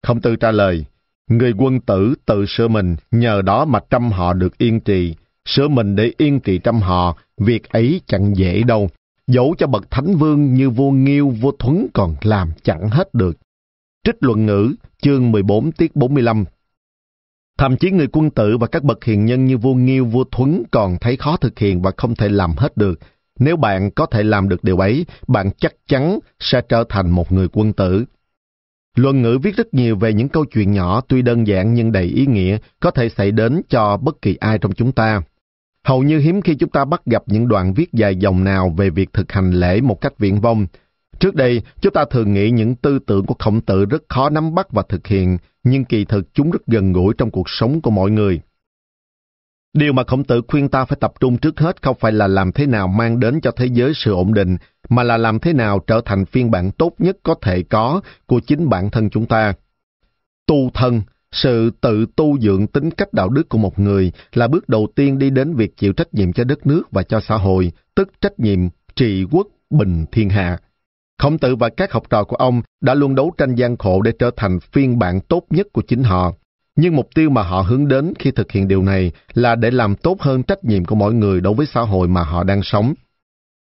Khổng tử trả lời, người quân tử tự sửa mình, nhờ đó mà trăm họ được yên trì. Sửa mình để yên trì trăm họ, việc ấy chẳng dễ đâu dẫu cho bậc thánh vương như vua Nghiêu, vua Thuấn còn làm chẳng hết được. Trích luận ngữ, chương 14 tiết 45 Thậm chí người quân tử và các bậc hiền nhân như vua Nghiêu, vua Thuấn còn thấy khó thực hiện và không thể làm hết được. Nếu bạn có thể làm được điều ấy, bạn chắc chắn sẽ trở thành một người quân tử. Luận ngữ viết rất nhiều về những câu chuyện nhỏ tuy đơn giản nhưng đầy ý nghĩa có thể xảy đến cho bất kỳ ai trong chúng ta. Hầu như hiếm khi chúng ta bắt gặp những đoạn viết dài dòng nào về việc thực hành lễ một cách viễn vông. Trước đây, chúng ta thường nghĩ những tư tưởng của khổng tử rất khó nắm bắt và thực hiện, nhưng kỳ thực chúng rất gần gũi trong cuộc sống của mọi người. Điều mà khổng tử khuyên ta phải tập trung trước hết không phải là làm thế nào mang đến cho thế giới sự ổn định, mà là làm thế nào trở thành phiên bản tốt nhất có thể có của chính bản thân chúng ta. Tu thân, sự tự tu dưỡng tính cách đạo đức của một người là bước đầu tiên đi đến việc chịu trách nhiệm cho đất nước và cho xã hội, tức trách nhiệm trị quốc bình thiên hạ. Khổng tử và các học trò của ông đã luôn đấu tranh gian khổ để trở thành phiên bản tốt nhất của chính họ. Nhưng mục tiêu mà họ hướng đến khi thực hiện điều này là để làm tốt hơn trách nhiệm của mỗi người đối với xã hội mà họ đang sống.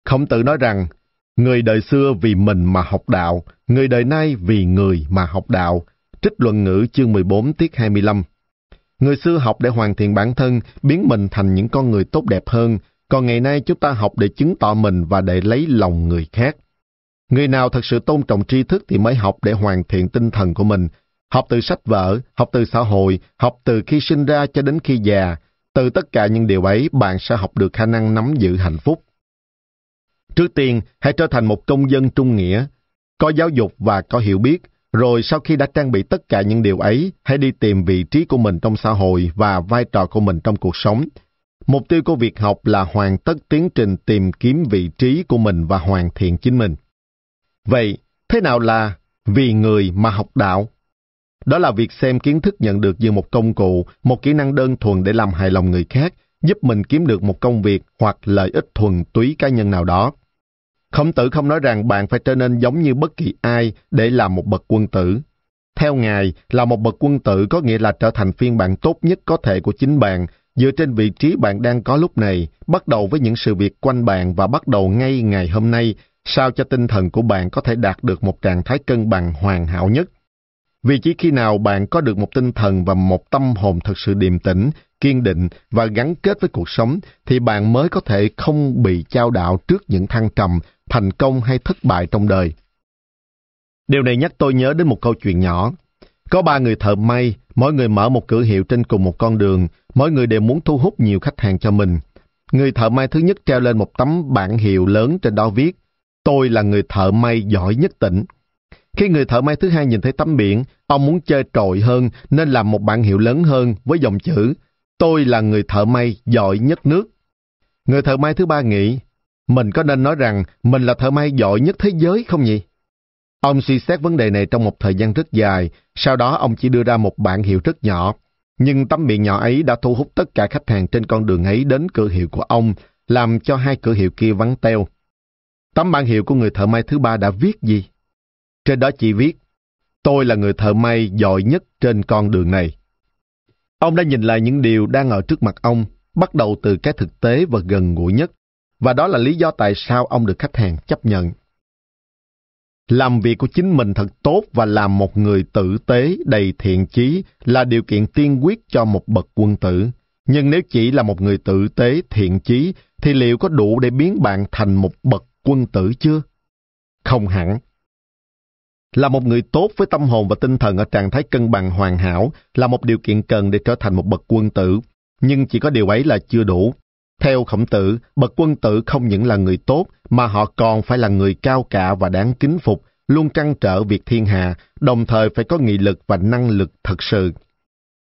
Khổng tử nói rằng, người đời xưa vì mình mà học đạo, người đời nay vì người mà học đạo. Trích luận ngữ chương 14 tiết 25. Người xưa học để hoàn thiện bản thân, biến mình thành những con người tốt đẹp hơn, còn ngày nay chúng ta học để chứng tỏ mình và để lấy lòng người khác. Người nào thật sự tôn trọng tri thức thì mới học để hoàn thiện tinh thần của mình. Học từ sách vở, học từ xã hội, học từ khi sinh ra cho đến khi già. Từ tất cả những điều ấy, bạn sẽ học được khả năng nắm giữ hạnh phúc. Trước tiên, hãy trở thành một công dân trung nghĩa, có giáo dục và có hiểu biết, rồi sau khi đã trang bị tất cả những điều ấy, hãy đi tìm vị trí của mình trong xã hội và vai trò của mình trong cuộc sống. Mục tiêu của việc học là hoàn tất tiến trình tìm kiếm vị trí của mình và hoàn thiện chính mình. Vậy, thế nào là vì người mà học đạo? Đó là việc xem kiến thức nhận được như một công cụ, một kỹ năng đơn thuần để làm hài lòng người khác, giúp mình kiếm được một công việc hoặc lợi ích thuần túy cá nhân nào đó. Khổng tử không nói rằng bạn phải trở nên giống như bất kỳ ai để làm một bậc quân tử. Theo Ngài, là một bậc quân tử có nghĩa là trở thành phiên bản tốt nhất có thể của chính bạn, dựa trên vị trí bạn đang có lúc này, bắt đầu với những sự việc quanh bạn và bắt đầu ngay ngày hôm nay, sao cho tinh thần của bạn có thể đạt được một trạng thái cân bằng hoàn hảo nhất. Vì chỉ khi nào bạn có được một tinh thần và một tâm hồn thật sự điềm tĩnh, kiên định và gắn kết với cuộc sống, thì bạn mới có thể không bị trao đảo trước những thăng trầm, thành công hay thất bại trong đời. Điều này nhắc tôi nhớ đến một câu chuyện nhỏ. Có ba người thợ may, mỗi người mở một cửa hiệu trên cùng một con đường, mỗi người đều muốn thu hút nhiều khách hàng cho mình. Người thợ may thứ nhất treo lên một tấm bảng hiệu lớn trên đó viết, tôi là người thợ may giỏi nhất tỉnh. Khi người thợ may thứ hai nhìn thấy tấm biển, ông muốn chơi trội hơn nên làm một bảng hiệu lớn hơn với dòng chữ Tôi là người thợ may giỏi nhất nước. Người thợ may thứ ba nghĩ, mình có nên nói rằng mình là thợ may giỏi nhất thế giới không nhỉ? Ông suy xét vấn đề này trong một thời gian rất dài, sau đó ông chỉ đưa ra một bản hiệu rất nhỏ. Nhưng tấm miệng nhỏ ấy đã thu hút tất cả khách hàng trên con đường ấy đến cửa hiệu của ông, làm cho hai cửa hiệu kia vắng teo. Tấm bản hiệu của người thợ may thứ ba đã viết gì? Trên đó chỉ viết, tôi là người thợ may giỏi nhất trên con đường này. Ông đã nhìn lại những điều đang ở trước mặt ông, bắt đầu từ cái thực tế và gần gũi nhất, và đó là lý do tại sao ông được khách hàng chấp nhận. Làm việc của chính mình thật tốt và làm một người tử tế, đầy thiện chí là điều kiện tiên quyết cho một bậc quân tử. Nhưng nếu chỉ là một người tử tế, thiện chí, thì liệu có đủ để biến bạn thành một bậc quân tử chưa? Không hẳn. Là một người tốt với tâm hồn và tinh thần ở trạng thái cân bằng hoàn hảo là một điều kiện cần để trở thành một bậc quân tử. Nhưng chỉ có điều ấy là chưa đủ. Theo khổng tử, bậc quân tử không những là người tốt, mà họ còn phải là người cao cả và đáng kính phục, luôn trăn trở việc thiên hạ, đồng thời phải có nghị lực và năng lực thật sự.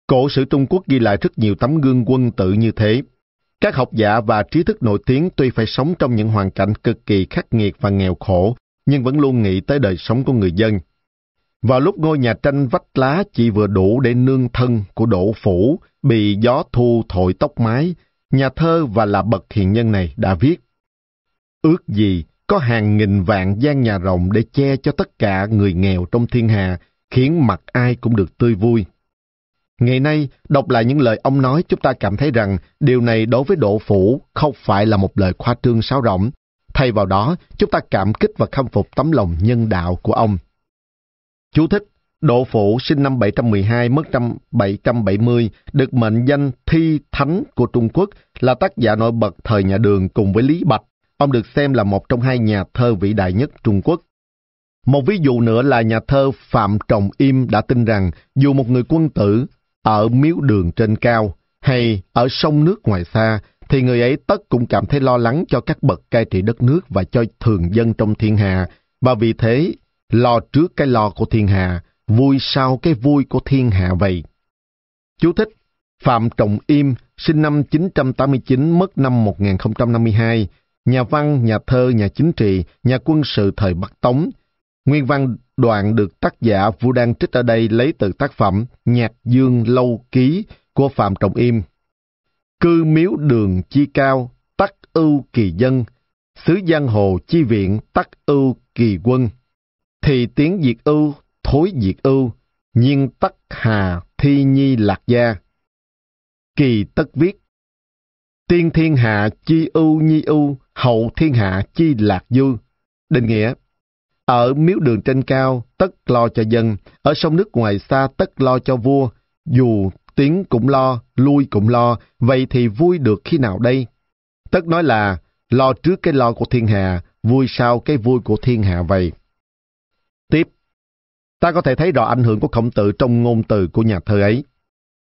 Cổ sử Trung Quốc ghi lại rất nhiều tấm gương quân tử như thế. Các học giả và trí thức nổi tiếng tuy phải sống trong những hoàn cảnh cực kỳ khắc nghiệt và nghèo khổ, nhưng vẫn luôn nghĩ tới đời sống của người dân. Vào lúc ngôi nhà tranh vách lá chỉ vừa đủ để nương thân của đỗ phủ, bị gió thu thổi tóc mái, nhà thơ và là bậc hiền nhân này đã viết. Ước gì có hàng nghìn vạn gian nhà rộng để che cho tất cả người nghèo trong thiên hà, khiến mặt ai cũng được tươi vui. Ngày nay, đọc lại những lời ông nói chúng ta cảm thấy rằng điều này đối với độ Phủ không phải là một lời khoa trương sáo rỗng. Thay vào đó, chúng ta cảm kích và khâm phục tấm lòng nhân đạo của ông. Chú thích Độ Phủ sinh năm 712, mất năm 770, được mệnh danh thi thánh của Trung Quốc, là tác giả nổi bật thời nhà đường cùng với Lý Bạch. Ông được xem là một trong hai nhà thơ vĩ đại nhất Trung Quốc. Một ví dụ nữa là nhà thơ Phạm Trọng Im đã tin rằng dù một người quân tử ở miếu đường trên cao hay ở sông nước ngoài xa, thì người ấy tất cũng cảm thấy lo lắng cho các bậc cai trị đất nước và cho thường dân trong thiên hạ và vì thế, lo trước cái lo của thiên hạ, vui sau cái vui của thiên hạ vậy. Chú thích Phạm Trọng Im, sinh năm 989, mất năm 1052, nhà văn, nhà thơ, nhà chính trị, nhà quân sự thời Bắc Tống. Nguyên văn đoạn được tác giả Vũ Đăng trích ở đây lấy từ tác phẩm Nhạc Dương Lâu Ký của Phạm Trọng Im. Cư miếu đường chi cao, tắc ưu kỳ dân, xứ giang hồ chi viện tắc ưu kỳ quân. Thì tiếng diệt ưu, thối diệt ưu, nhiên tắc hà thi nhi lạc gia. Kỳ tất viết Tiên thiên hạ chi ưu nhi ưu, hậu thiên hạ chi lạc du. Định nghĩa Ở miếu đường trên cao, tất lo cho dân, ở sông nước ngoài xa tất lo cho vua, dù tiến cũng lo, lui cũng lo, vậy thì vui được khi nào đây? Tất nói là lo trước cái lo của thiên hạ, vui sau cái vui của thiên hạ vậy. Ta có thể thấy rõ ảnh hưởng của khổng tử trong ngôn từ của nhà thơ ấy.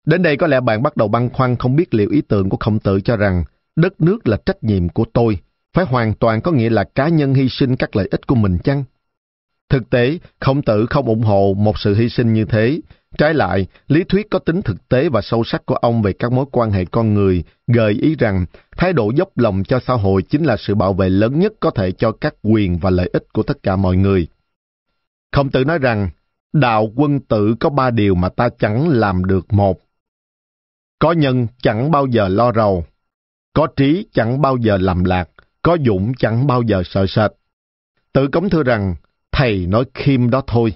Đến đây có lẽ bạn bắt đầu băn khoăn không biết liệu ý tưởng của khổng tử cho rằng đất nước là trách nhiệm của tôi, phải hoàn toàn có nghĩa là cá nhân hy sinh các lợi ích của mình chăng? Thực tế, khổng tử không ủng hộ một sự hy sinh như thế. Trái lại, lý thuyết có tính thực tế và sâu sắc của ông về các mối quan hệ con người gợi ý rằng thái độ dốc lòng cho xã hội chính là sự bảo vệ lớn nhất có thể cho các quyền và lợi ích của tất cả mọi người. Khổng tử nói rằng, đạo quân tử có ba điều mà ta chẳng làm được một. Có nhân chẳng bao giờ lo rầu, có trí chẳng bao giờ làm lạc, có dũng chẳng bao giờ sợ sệt. Tử cống thưa rằng, thầy nói khiêm đó thôi.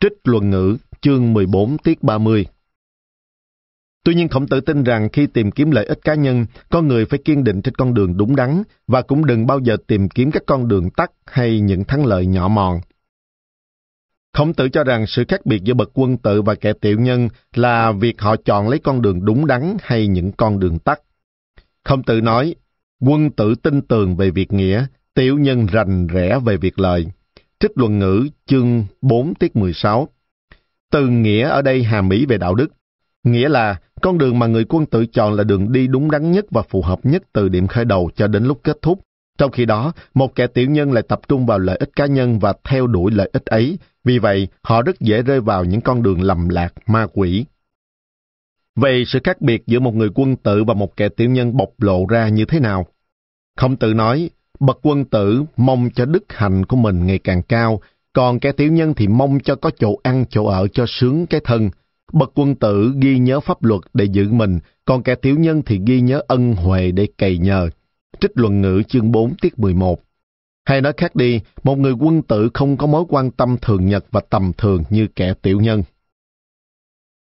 Trích luận ngữ, chương 14 tiết 30 Tuy nhiên khổng tử tin rằng khi tìm kiếm lợi ích cá nhân, con người phải kiên định trên con đường đúng đắn và cũng đừng bao giờ tìm kiếm các con đường tắt hay những thắng lợi nhỏ mòn. Khổng tử cho rằng sự khác biệt giữa bậc quân tử và kẻ tiểu nhân là việc họ chọn lấy con đường đúng đắn hay những con đường tắt. Khổng tử nói, quân tử tin tường về việc nghĩa, tiểu nhân rành rẽ về việc lợi. Trích luận ngữ chương 4 tiết 16 Từ nghĩa ở đây hàm ý về đạo đức. Nghĩa là con đường mà người quân tử chọn là đường đi đúng đắn nhất và phù hợp nhất từ điểm khởi đầu cho đến lúc kết thúc. Trong khi đó, một kẻ tiểu nhân lại tập trung vào lợi ích cá nhân và theo đuổi lợi ích ấy, vì vậy họ rất dễ rơi vào những con đường lầm lạc, ma quỷ. Vậy sự khác biệt giữa một người quân tử và một kẻ tiểu nhân bộc lộ ra như thế nào? Không tự nói, bậc quân tử mong cho đức hạnh của mình ngày càng cao, còn kẻ tiểu nhân thì mong cho có chỗ ăn chỗ ở cho sướng cái thân. Bậc quân tử ghi nhớ pháp luật để giữ mình, còn kẻ tiểu nhân thì ghi nhớ ân huệ để cày nhờ. Trích luận ngữ chương 4 tiết 11 hay nói khác đi, một người quân tử không có mối quan tâm thường nhật và tầm thường như kẻ tiểu nhân.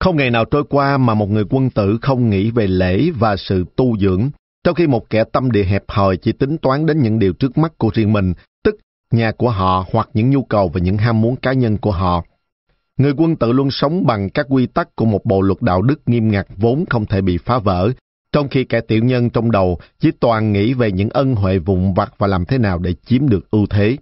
Không ngày nào trôi qua mà một người quân tử không nghĩ về lễ và sự tu dưỡng, trong khi một kẻ tâm địa hẹp hòi chỉ tính toán đến những điều trước mắt của riêng mình, tức nhà của họ hoặc những nhu cầu và những ham muốn cá nhân của họ. Người quân tử luôn sống bằng các quy tắc của một bộ luật đạo đức nghiêm ngặt vốn không thể bị phá vỡ, trong khi kẻ tiểu nhân trong đầu chỉ toàn nghĩ về những ân huệ vụn vặt và làm thế nào để chiếm được ưu thế.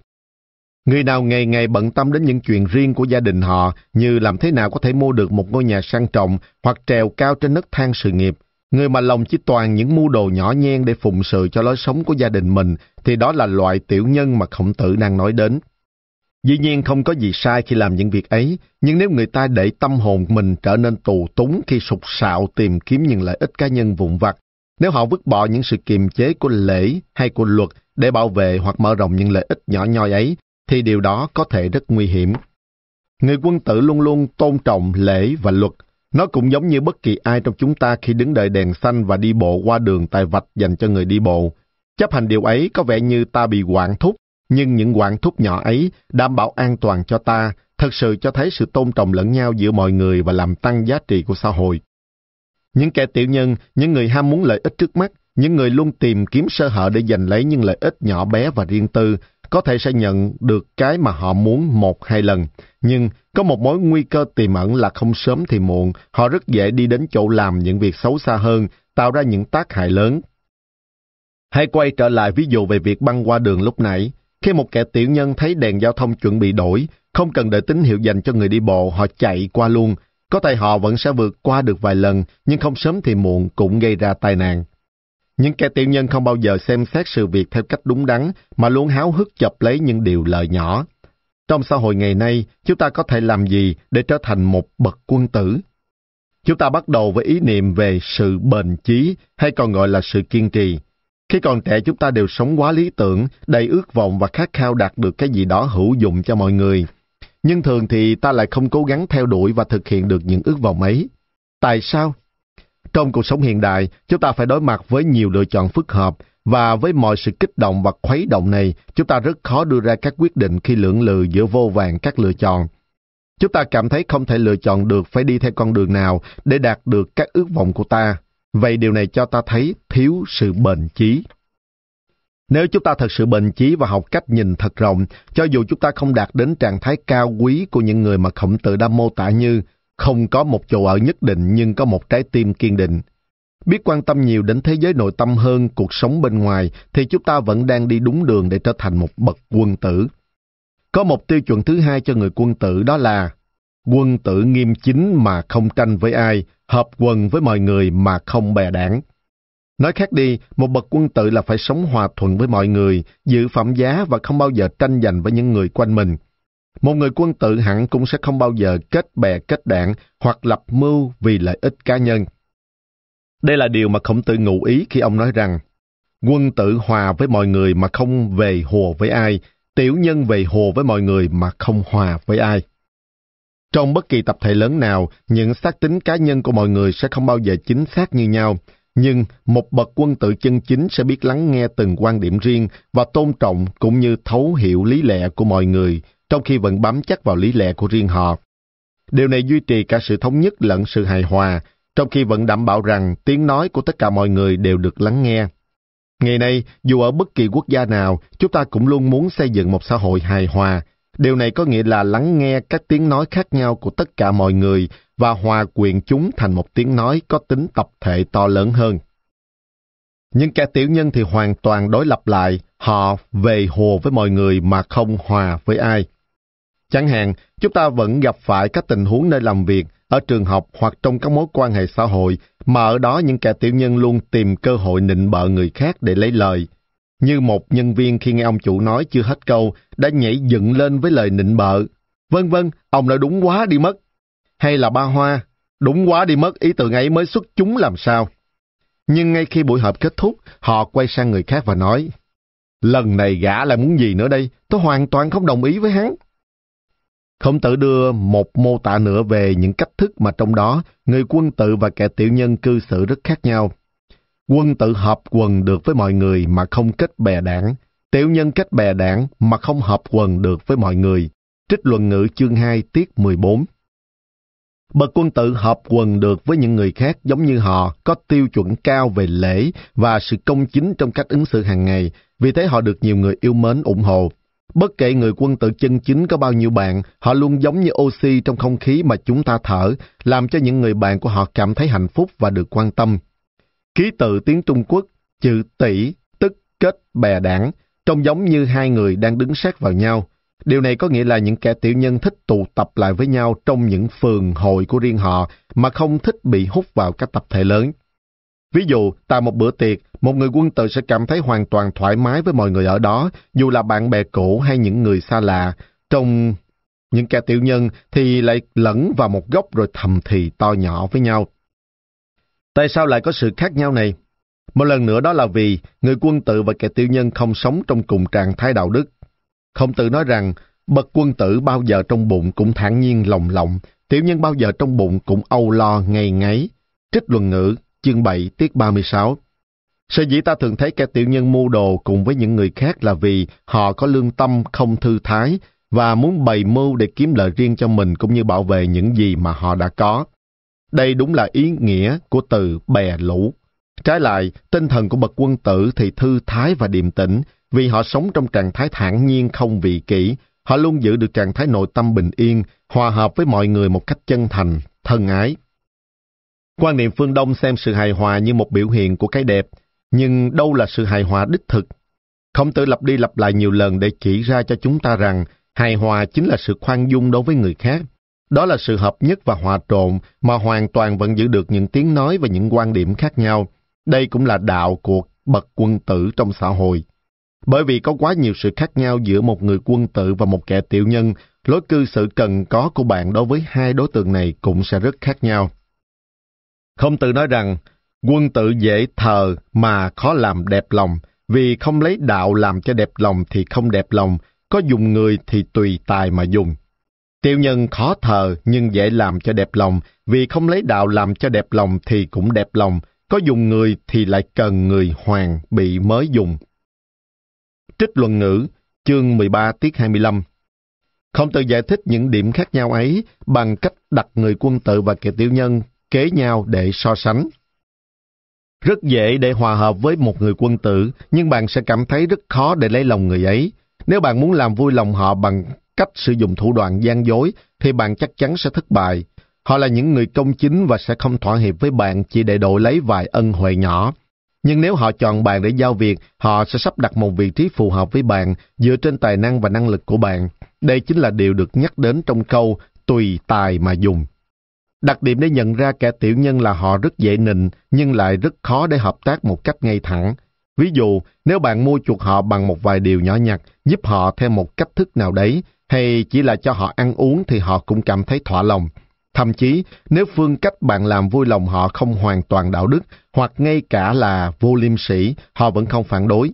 Người nào ngày ngày bận tâm đến những chuyện riêng của gia đình họ như làm thế nào có thể mua được một ngôi nhà sang trọng hoặc trèo cao trên nấc thang sự nghiệp, người mà lòng chỉ toàn những mưu đồ nhỏ nhen để phụng sự cho lối sống của gia đình mình thì đó là loại tiểu nhân mà khổng tử đang nói đến. Dĩ nhiên không có gì sai khi làm những việc ấy, nhưng nếu người ta để tâm hồn mình trở nên tù túng khi sục sạo tìm kiếm những lợi ích cá nhân vụn vặt, nếu họ vứt bỏ những sự kiềm chế của lễ hay của luật để bảo vệ hoặc mở rộng những lợi ích nhỏ nhoi ấy, thì điều đó có thể rất nguy hiểm. Người quân tử luôn luôn tôn trọng lễ và luật. Nó cũng giống như bất kỳ ai trong chúng ta khi đứng đợi đèn xanh và đi bộ qua đường tài vạch dành cho người đi bộ. Chấp hành điều ấy có vẻ như ta bị quản thúc nhưng những quản thúc nhỏ ấy đảm bảo an toàn cho ta, thật sự cho thấy sự tôn trọng lẫn nhau giữa mọi người và làm tăng giá trị của xã hội. Những kẻ tiểu nhân, những người ham muốn lợi ích trước mắt, những người luôn tìm kiếm sơ hở để giành lấy những lợi ích nhỏ bé và riêng tư, có thể sẽ nhận được cái mà họ muốn một hai lần. Nhưng có một mối nguy cơ tiềm ẩn là không sớm thì muộn, họ rất dễ đi đến chỗ làm những việc xấu xa hơn, tạo ra những tác hại lớn. Hãy quay trở lại ví dụ về việc băng qua đường lúc nãy. Khi một kẻ tiểu nhân thấy đèn giao thông chuẩn bị đổi, không cần đợi tín hiệu dành cho người đi bộ, họ chạy qua luôn. Có thể họ vẫn sẽ vượt qua được vài lần, nhưng không sớm thì muộn cũng gây ra tai nạn. Những kẻ tiểu nhân không bao giờ xem xét sự việc theo cách đúng đắn, mà luôn háo hức chập lấy những điều lợi nhỏ. trong xã hội ngày nay, chúng ta có thể làm gì để trở thành một bậc quân tử? Chúng ta bắt đầu với ý niệm về sự bền chí hay còn gọi là sự kiên trì. Khi còn trẻ chúng ta đều sống quá lý tưởng, đầy ước vọng và khát khao đạt được cái gì đó hữu dụng cho mọi người. Nhưng thường thì ta lại không cố gắng theo đuổi và thực hiện được những ước vọng ấy. Tại sao? Trong cuộc sống hiện đại, chúng ta phải đối mặt với nhiều lựa chọn phức hợp và với mọi sự kích động và khuấy động này, chúng ta rất khó đưa ra các quyết định khi lưỡng lự giữa vô vàng các lựa chọn. Chúng ta cảm thấy không thể lựa chọn được phải đi theo con đường nào để đạt được các ước vọng của ta. Vậy điều này cho ta thấy thiếu sự bền chí. Nếu chúng ta thật sự bền chí và học cách nhìn thật rộng, cho dù chúng ta không đạt đến trạng thái cao quý của những người mà khổng tử đã mô tả như không có một chỗ ở nhất định nhưng có một trái tim kiên định. Biết quan tâm nhiều đến thế giới nội tâm hơn cuộc sống bên ngoài thì chúng ta vẫn đang đi đúng đường để trở thành một bậc quân tử. Có một tiêu chuẩn thứ hai cho người quân tử đó là quân tử nghiêm chính mà không tranh với ai, hợp quần với mọi người mà không bè đảng. Nói khác đi, một bậc quân tử là phải sống hòa thuận với mọi người, giữ phẩm giá và không bao giờ tranh giành với những người quanh mình. Một người quân tử hẳn cũng sẽ không bao giờ kết bè kết đảng hoặc lập mưu vì lợi ích cá nhân. Đây là điều mà khổng tử ngụ ý khi ông nói rằng quân tử hòa với mọi người mà không về hồ với ai, tiểu nhân về hồ với mọi người mà không hòa với ai. Trong bất kỳ tập thể lớn nào, những xác tính cá nhân của mọi người sẽ không bao giờ chính xác như nhau, nhưng một bậc quân tử chân chính sẽ biết lắng nghe từng quan điểm riêng và tôn trọng cũng như thấu hiểu lý lẽ của mọi người, trong khi vẫn bám chắc vào lý lẽ của riêng họ. Điều này duy trì cả sự thống nhất lẫn sự hài hòa, trong khi vẫn đảm bảo rằng tiếng nói của tất cả mọi người đều được lắng nghe. Ngày nay, dù ở bất kỳ quốc gia nào, chúng ta cũng luôn muốn xây dựng một xã hội hài hòa. Điều này có nghĩa là lắng nghe các tiếng nói khác nhau của tất cả mọi người và hòa quyện chúng thành một tiếng nói có tính tập thể to lớn hơn. Nhưng kẻ tiểu nhân thì hoàn toàn đối lập lại, họ về hồ với mọi người mà không hòa với ai. Chẳng hạn, chúng ta vẫn gặp phải các tình huống nơi làm việc, ở trường học hoặc trong các mối quan hệ xã hội, mà ở đó những kẻ tiểu nhân luôn tìm cơ hội nịnh bợ người khác để lấy lời. Như một nhân viên khi nghe ông chủ nói chưa hết câu, đã nhảy dựng lên với lời nịnh bợ. Vân vân, ông nói đúng quá đi mất. Hay là ba hoa, đúng quá đi mất, ý tưởng ấy mới xuất chúng làm sao. Nhưng ngay khi buổi họp kết thúc, họ quay sang người khác và nói, lần này gã lại muốn gì nữa đây, tôi hoàn toàn không đồng ý với hắn. Khổng tử đưa một mô tả nữa về những cách thức mà trong đó người quân tử và kẻ tiểu nhân cư xử rất khác nhau. Quân tự hợp quần được với mọi người mà không kết bè đảng, tiểu nhân kết bè đảng mà không hợp quần được với mọi người. Trích luận ngữ chương 2 tiết 14 Bậc quân tự hợp quần được với những người khác giống như họ, có tiêu chuẩn cao về lễ và sự công chính trong cách ứng xử hàng ngày, vì thế họ được nhiều người yêu mến ủng hộ. Bất kể người quân tự chân chính có bao nhiêu bạn, họ luôn giống như oxy trong không khí mà chúng ta thở, làm cho những người bạn của họ cảm thấy hạnh phúc và được quan tâm. Ký tự tiếng Trung Quốc, chữ tỷ, tức kết bè đảng, trông giống như hai người đang đứng sát vào nhau. Điều này có nghĩa là những kẻ tiểu nhân thích tụ tập lại với nhau trong những phường hội của riêng họ mà không thích bị hút vào các tập thể lớn. Ví dụ, tại một bữa tiệc, một người quân tử sẽ cảm thấy hoàn toàn thoải mái với mọi người ở đó, dù là bạn bè cũ hay những người xa lạ. Trong những kẻ tiểu nhân thì lại lẫn vào một góc rồi thầm thì to nhỏ với nhau. Tại sao lại có sự khác nhau này? Một lần nữa đó là vì người quân tử và kẻ tiểu nhân không sống trong cùng trạng thái đạo đức. Không tự nói rằng, bậc quân tử bao giờ trong bụng cũng thản nhiên lòng lộng, tiểu nhân bao giờ trong bụng cũng âu lo ngày ngáy. Trích luận ngữ, chương 7 tiết 36 Sở dĩ ta thường thấy kẻ tiểu nhân mưu đồ cùng với những người khác là vì họ có lương tâm không thư thái và muốn bày mưu để kiếm lợi riêng cho mình cũng như bảo vệ những gì mà họ đã có. Đây đúng là ý nghĩa của từ bè lũ. Trái lại, tinh thần của bậc quân tử thì thư thái và điềm tĩnh vì họ sống trong trạng thái thản nhiên không vị kỷ. Họ luôn giữ được trạng thái nội tâm bình yên, hòa hợp với mọi người một cách chân thành, thân ái. Quan niệm phương Đông xem sự hài hòa như một biểu hiện của cái đẹp, nhưng đâu là sự hài hòa đích thực? Không tự lặp đi lặp lại nhiều lần để chỉ ra cho chúng ta rằng hài hòa chính là sự khoan dung đối với người khác. Đó là sự hợp nhất và hòa trộn mà hoàn toàn vẫn giữ được những tiếng nói và những quan điểm khác nhau. Đây cũng là đạo của bậc quân tử trong xã hội. Bởi vì có quá nhiều sự khác nhau giữa một người quân tử và một kẻ tiểu nhân, lối cư xử cần có của bạn đối với hai đối tượng này cũng sẽ rất khác nhau. Không tự nói rằng, quân tử dễ thờ mà khó làm đẹp lòng, vì không lấy đạo làm cho đẹp lòng thì không đẹp lòng, có dùng người thì tùy tài mà dùng. Tiêu nhân khó thờ nhưng dễ làm cho đẹp lòng, vì không lấy đạo làm cho đẹp lòng thì cũng đẹp lòng, có dùng người thì lại cần người hoàng bị mới dùng. Trích luận ngữ, chương 13 tiết 25 Không tự giải thích những điểm khác nhau ấy bằng cách đặt người quân tử và kẻ tiểu nhân kế nhau để so sánh. Rất dễ để hòa hợp với một người quân tử, nhưng bạn sẽ cảm thấy rất khó để lấy lòng người ấy. Nếu bạn muốn làm vui lòng họ bằng cách sử dụng thủ đoạn gian dối, thì bạn chắc chắn sẽ thất bại. Họ là những người công chính và sẽ không thỏa hiệp với bạn chỉ để đổi lấy vài ân huệ nhỏ. Nhưng nếu họ chọn bạn để giao việc, họ sẽ sắp đặt một vị trí phù hợp với bạn dựa trên tài năng và năng lực của bạn. Đây chính là điều được nhắc đến trong câu tùy tài mà dùng. Đặc điểm để nhận ra kẻ tiểu nhân là họ rất dễ nịnh nhưng lại rất khó để hợp tác một cách ngay thẳng. Ví dụ, nếu bạn mua chuộc họ bằng một vài điều nhỏ nhặt, giúp họ theo một cách thức nào đấy, hay chỉ là cho họ ăn uống thì họ cũng cảm thấy thỏa lòng. Thậm chí, nếu phương cách bạn làm vui lòng họ không hoàn toàn đạo đức, hoặc ngay cả là vô liêm sĩ, họ vẫn không phản đối.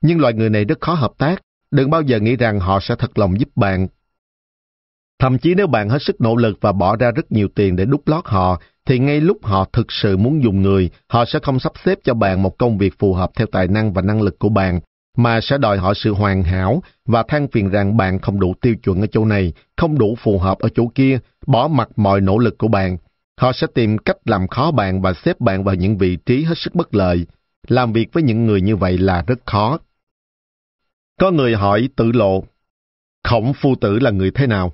Nhưng loại người này rất khó hợp tác. Đừng bao giờ nghĩ rằng họ sẽ thật lòng giúp bạn. Thậm chí nếu bạn hết sức nỗ lực và bỏ ra rất nhiều tiền để đúc lót họ, thì ngay lúc họ thực sự muốn dùng người, họ sẽ không sắp xếp cho bạn một công việc phù hợp theo tài năng và năng lực của bạn, mà sẽ đòi hỏi sự hoàn hảo và than phiền rằng bạn không đủ tiêu chuẩn ở chỗ này, không đủ phù hợp ở chỗ kia, bỏ mặt mọi nỗ lực của bạn. Họ sẽ tìm cách làm khó bạn và xếp bạn vào những vị trí hết sức bất lợi. Làm việc với những người như vậy là rất khó. Có người hỏi tự lộ, khổng phu tử là người thế nào?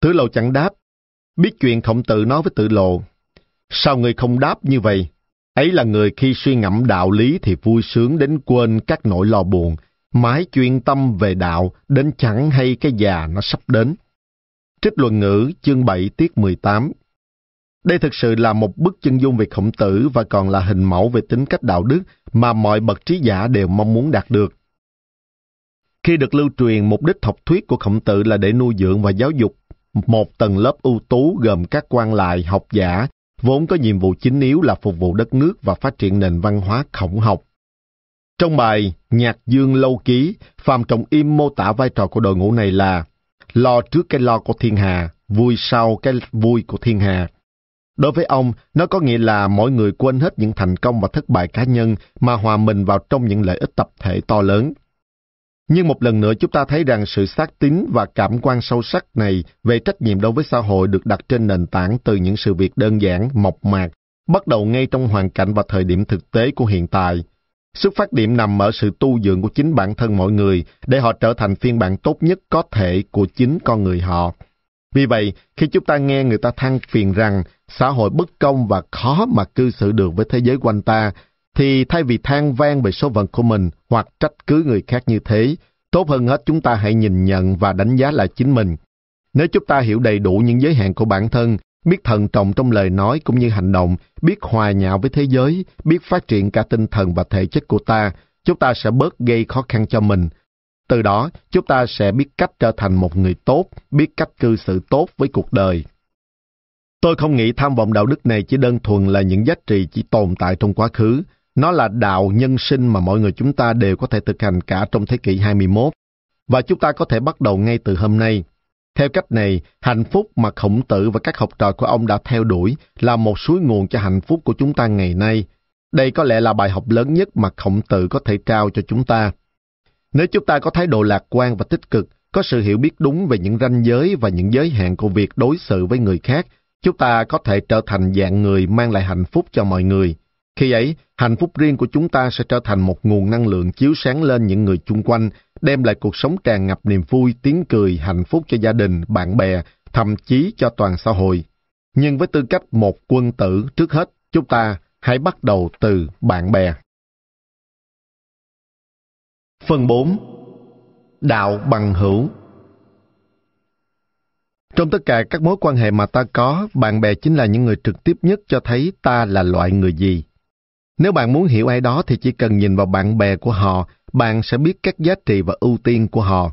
Tử lộ chẳng đáp. Biết chuyện khổng tử nói với tử lộ, sao người không đáp như vậy? Ấy là người khi suy ngẫm đạo lý thì vui sướng đến quên các nỗi lo buồn, mãi chuyên tâm về đạo đến chẳng hay cái già nó sắp đến. Trích luận ngữ chương 7 tiết 18 Đây thực sự là một bức chân dung về khổng tử và còn là hình mẫu về tính cách đạo đức mà mọi bậc trí giả đều mong muốn đạt được. Khi được lưu truyền, mục đích học thuyết của khổng tử là để nuôi dưỡng và giáo dục một tầng lớp ưu tú gồm các quan lại, học giả, vốn có nhiệm vụ chính yếu là phục vụ đất nước và phát triển nền văn hóa khổng học. Trong bài Nhạc Dương Lâu Ký, Phạm Trọng Im mô tả vai trò của đội ngũ này là lo trước cái lo của thiên hà, vui sau cái vui của thiên hà. Đối với ông, nó có nghĩa là mỗi người quên hết những thành công và thất bại cá nhân mà hòa mình vào trong những lợi ích tập thể to lớn. Nhưng một lần nữa chúng ta thấy rằng sự xác tín và cảm quan sâu sắc này về trách nhiệm đối với xã hội được đặt trên nền tảng từ những sự việc đơn giản, mộc mạc, bắt đầu ngay trong hoàn cảnh và thời điểm thực tế của hiện tại. Xuất phát điểm nằm ở sự tu dưỡng của chính bản thân mọi người để họ trở thành phiên bản tốt nhất có thể của chính con người họ. Vì vậy, khi chúng ta nghe người ta than phiền rằng xã hội bất công và khó mà cư xử được với thế giới quanh ta, thì thay vì than vang về số phận của mình hoặc trách cứ người khác như thế, tốt hơn hết chúng ta hãy nhìn nhận và đánh giá lại chính mình. Nếu chúng ta hiểu đầy đủ những giới hạn của bản thân, biết thận trọng trong lời nói cũng như hành động, biết hòa nhạo với thế giới, biết phát triển cả tinh thần và thể chất của ta, chúng ta sẽ bớt gây khó khăn cho mình. Từ đó, chúng ta sẽ biết cách trở thành một người tốt, biết cách cư xử tốt với cuộc đời. Tôi không nghĩ tham vọng đạo đức này chỉ đơn thuần là những giá trị chỉ tồn tại trong quá khứ, nó là đạo nhân sinh mà mọi người chúng ta đều có thể thực hành cả trong thế kỷ 21. Và chúng ta có thể bắt đầu ngay từ hôm nay. Theo cách này, hạnh phúc mà khổng tử và các học trò của ông đã theo đuổi là một suối nguồn cho hạnh phúc của chúng ta ngày nay. Đây có lẽ là bài học lớn nhất mà khổng tử có thể trao cho chúng ta. Nếu chúng ta có thái độ lạc quan và tích cực, có sự hiểu biết đúng về những ranh giới và những giới hạn của việc đối xử với người khác, chúng ta có thể trở thành dạng người mang lại hạnh phúc cho mọi người. Khi ấy, hạnh phúc riêng của chúng ta sẽ trở thành một nguồn năng lượng chiếu sáng lên những người chung quanh, đem lại cuộc sống tràn ngập niềm vui, tiếng cười, hạnh phúc cho gia đình, bạn bè, thậm chí cho toàn xã hội. Nhưng với tư cách một quân tử, trước hết, chúng ta hãy bắt đầu từ bạn bè. Phần 4. Đạo bằng hữu Trong tất cả các mối quan hệ mà ta có, bạn bè chính là những người trực tiếp nhất cho thấy ta là loại người gì. Nếu bạn muốn hiểu ai đó thì chỉ cần nhìn vào bạn bè của họ bạn sẽ biết các giá trị và ưu tiên của họ.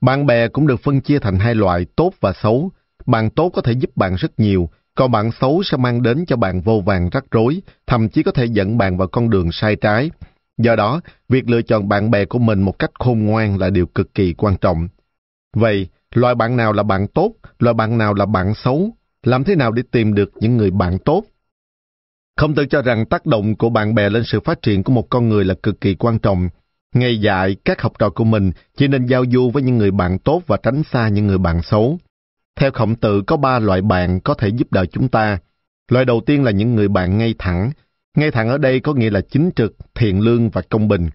Bạn bè cũng được phân chia thành hai loại tốt và xấu. Bạn tốt có thể giúp bạn rất nhiều, còn bạn xấu sẽ mang đến cho bạn vô vàng rắc rối, thậm chí có thể dẫn bạn vào con đường sai trái. Do đó, việc lựa chọn bạn bè của mình một cách khôn ngoan là điều cực kỳ quan trọng. Vậy, loại bạn nào là bạn tốt, loại bạn nào là bạn xấu? Làm thế nào để tìm được những người bạn tốt? Không tự cho rằng tác động của bạn bè lên sự phát triển của một con người là cực kỳ quan trọng. Ngày dạy, các học trò của mình chỉ nên giao du với những người bạn tốt và tránh xa những người bạn xấu. Theo khổng tử có ba loại bạn có thể giúp đỡ chúng ta. Loại đầu tiên là những người bạn ngay thẳng. Ngay thẳng ở đây có nghĩa là chính trực, thiện lương và công bình.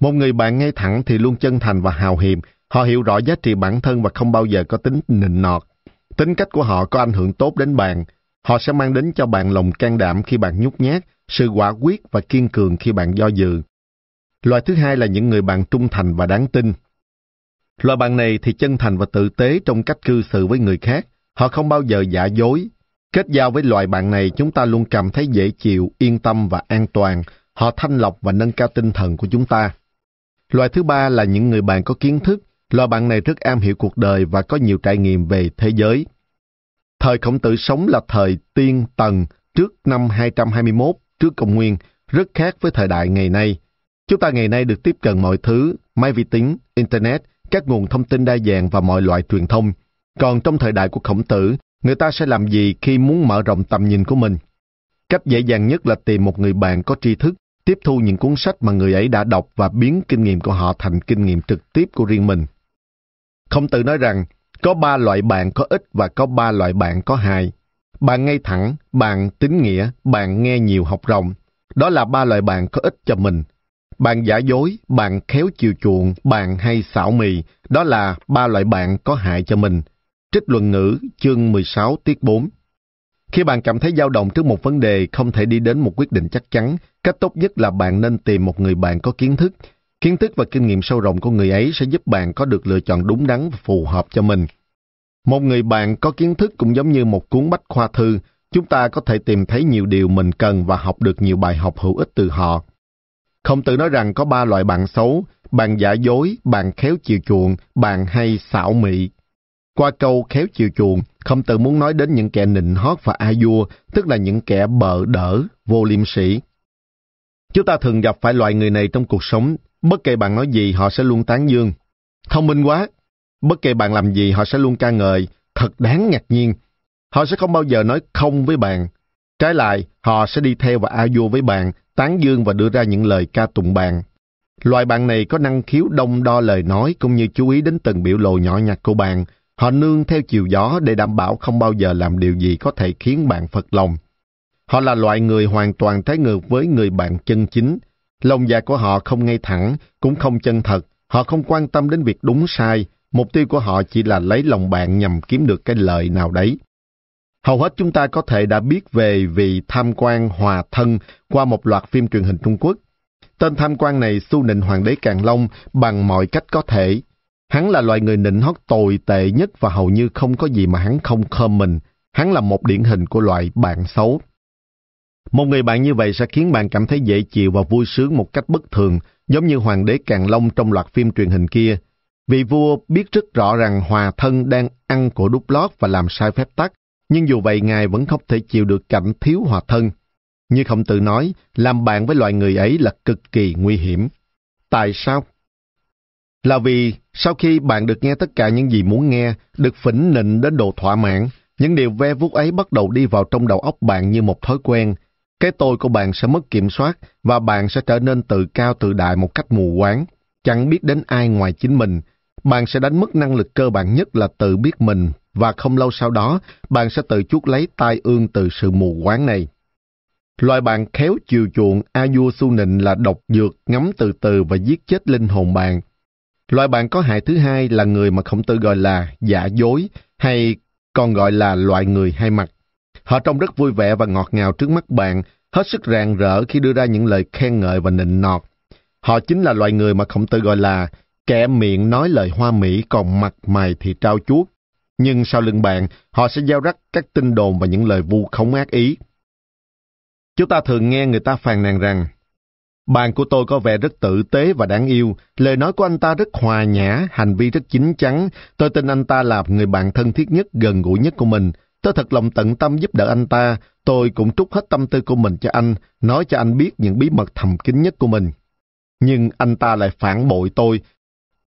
Một người bạn ngay thẳng thì luôn chân thành và hào hiệp. Họ hiểu rõ giá trị bản thân và không bao giờ có tính nịnh nọt. Tính cách của họ có ảnh hưởng tốt đến bạn. Họ sẽ mang đến cho bạn lòng can đảm khi bạn nhút nhát, sự quả quyết và kiên cường khi bạn do dự. Loại thứ hai là những người bạn trung thành và đáng tin. Loại bạn này thì chân thành và tử tế trong cách cư xử với người khác. Họ không bao giờ giả dối. Kết giao với loại bạn này chúng ta luôn cảm thấy dễ chịu, yên tâm và an toàn. Họ thanh lọc và nâng cao tinh thần của chúng ta. Loại thứ ba là những người bạn có kiến thức. Loại bạn này rất am hiểu cuộc đời và có nhiều trải nghiệm về thế giới. Thời khổng tử sống là thời tiên tần trước năm 221 trước công nguyên, rất khác với thời đại ngày nay. Chúng ta ngày nay được tiếp cận mọi thứ, máy vi tính, Internet, các nguồn thông tin đa dạng và mọi loại truyền thông. Còn trong thời đại của khổng tử, người ta sẽ làm gì khi muốn mở rộng tầm nhìn của mình? Cách dễ dàng nhất là tìm một người bạn có tri thức, tiếp thu những cuốn sách mà người ấy đã đọc và biến kinh nghiệm của họ thành kinh nghiệm trực tiếp của riêng mình. Khổng tử nói rằng, có ba loại bạn có ích và có ba loại bạn có hại. Bạn ngay thẳng, bạn tính nghĩa, bạn nghe nhiều học rộng. Đó là ba loại bạn có ích cho mình. Bạn giả dối, bạn khéo chiều chuộng, bạn hay xảo mì, đó là ba loại bạn có hại cho mình. Trích luận ngữ, chương 16, tiết 4. Khi bạn cảm thấy dao động trước một vấn đề không thể đi đến một quyết định chắc chắn, cách tốt nhất là bạn nên tìm một người bạn có kiến thức. Kiến thức và kinh nghiệm sâu rộng của người ấy sẽ giúp bạn có được lựa chọn đúng đắn và phù hợp cho mình. Một người bạn có kiến thức cũng giống như một cuốn bách khoa thư, chúng ta có thể tìm thấy nhiều điều mình cần và học được nhiều bài học hữu ích từ họ. Không tự nói rằng có ba loại bạn xấu, bạn giả dối, bạn khéo chiều chuộng, bạn hay xảo mị. Qua câu khéo chiều chuộng, không tự muốn nói đến những kẻ nịnh hót và a vua, tức là những kẻ bợ đỡ, vô liêm sĩ. Chúng ta thường gặp phải loại người này trong cuộc sống, bất kể bạn nói gì họ sẽ luôn tán dương. Thông minh quá, bất kể bạn làm gì họ sẽ luôn ca ngợi, thật đáng ngạc nhiên. Họ sẽ không bao giờ nói không với bạn. Trái lại, họ sẽ đi theo và a vô với bạn, tán dương và đưa ra những lời ca tụng bạn. Loại bạn này có năng khiếu đông đo lời nói cũng như chú ý đến từng biểu lộ nhỏ nhặt của bạn. Họ nương theo chiều gió để đảm bảo không bao giờ làm điều gì có thể khiến bạn phật lòng. Họ là loại người hoàn toàn trái ngược với người bạn chân chính. Lòng dạ của họ không ngay thẳng, cũng không chân thật. Họ không quan tâm đến việc đúng sai. Mục tiêu của họ chỉ là lấy lòng bạn nhằm kiếm được cái lợi nào đấy. Hầu hết chúng ta có thể đã biết về vị tham quan hòa thân qua một loạt phim truyền hình Trung Quốc. Tên tham quan này su nịnh hoàng đế Càn Long bằng mọi cách có thể. Hắn là loại người nịnh hót tồi tệ nhất và hầu như không có gì mà hắn không khơm mình. Hắn là một điển hình của loại bạn xấu. Một người bạn như vậy sẽ khiến bạn cảm thấy dễ chịu và vui sướng một cách bất thường, giống như hoàng đế Càn Long trong loạt phim truyền hình kia. Vị vua biết rất rõ rằng hòa thân đang ăn của đúc lót và làm sai phép tắc, nhưng dù vậy Ngài vẫn không thể chịu được cảnh thiếu hòa thân. Như khổng tử nói, làm bạn với loại người ấy là cực kỳ nguy hiểm. Tại sao? Là vì sau khi bạn được nghe tất cả những gì muốn nghe, được phỉnh nịnh đến độ thỏa mãn, những điều ve vuốt ấy bắt đầu đi vào trong đầu óc bạn như một thói quen. Cái tôi của bạn sẽ mất kiểm soát và bạn sẽ trở nên tự cao tự đại một cách mù quáng, chẳng biết đến ai ngoài chính mình. Bạn sẽ đánh mất năng lực cơ bản nhất là tự biết mình và không lâu sau đó bạn sẽ tự chuốc lấy tai ương từ sự mù quáng này. Loài bạn khéo chiều chuộng a vua su nịnh là độc dược ngắm từ từ và giết chết linh hồn bạn. Loài bạn có hại thứ hai là người mà khổng tử gọi là giả dối hay còn gọi là loại người hai mặt. Họ trông rất vui vẻ và ngọt ngào trước mắt bạn, hết sức rạng rỡ khi đưa ra những lời khen ngợi và nịnh nọt. Họ chính là loại người mà khổng tử gọi là kẻ miệng nói lời hoa mỹ còn mặt mày thì trao chuốt, nhưng sau lưng bạn, họ sẽ giao rắc các tin đồn và những lời vu khống ác ý. Chúng ta thường nghe người ta phàn nàn rằng, Bạn của tôi có vẻ rất tử tế và đáng yêu, lời nói của anh ta rất hòa nhã, hành vi rất chín chắn. Tôi tin anh ta là người bạn thân thiết nhất, gần gũi nhất của mình. Tôi thật lòng tận tâm giúp đỡ anh ta. Tôi cũng trút hết tâm tư của mình cho anh, nói cho anh biết những bí mật thầm kín nhất của mình. Nhưng anh ta lại phản bội tôi,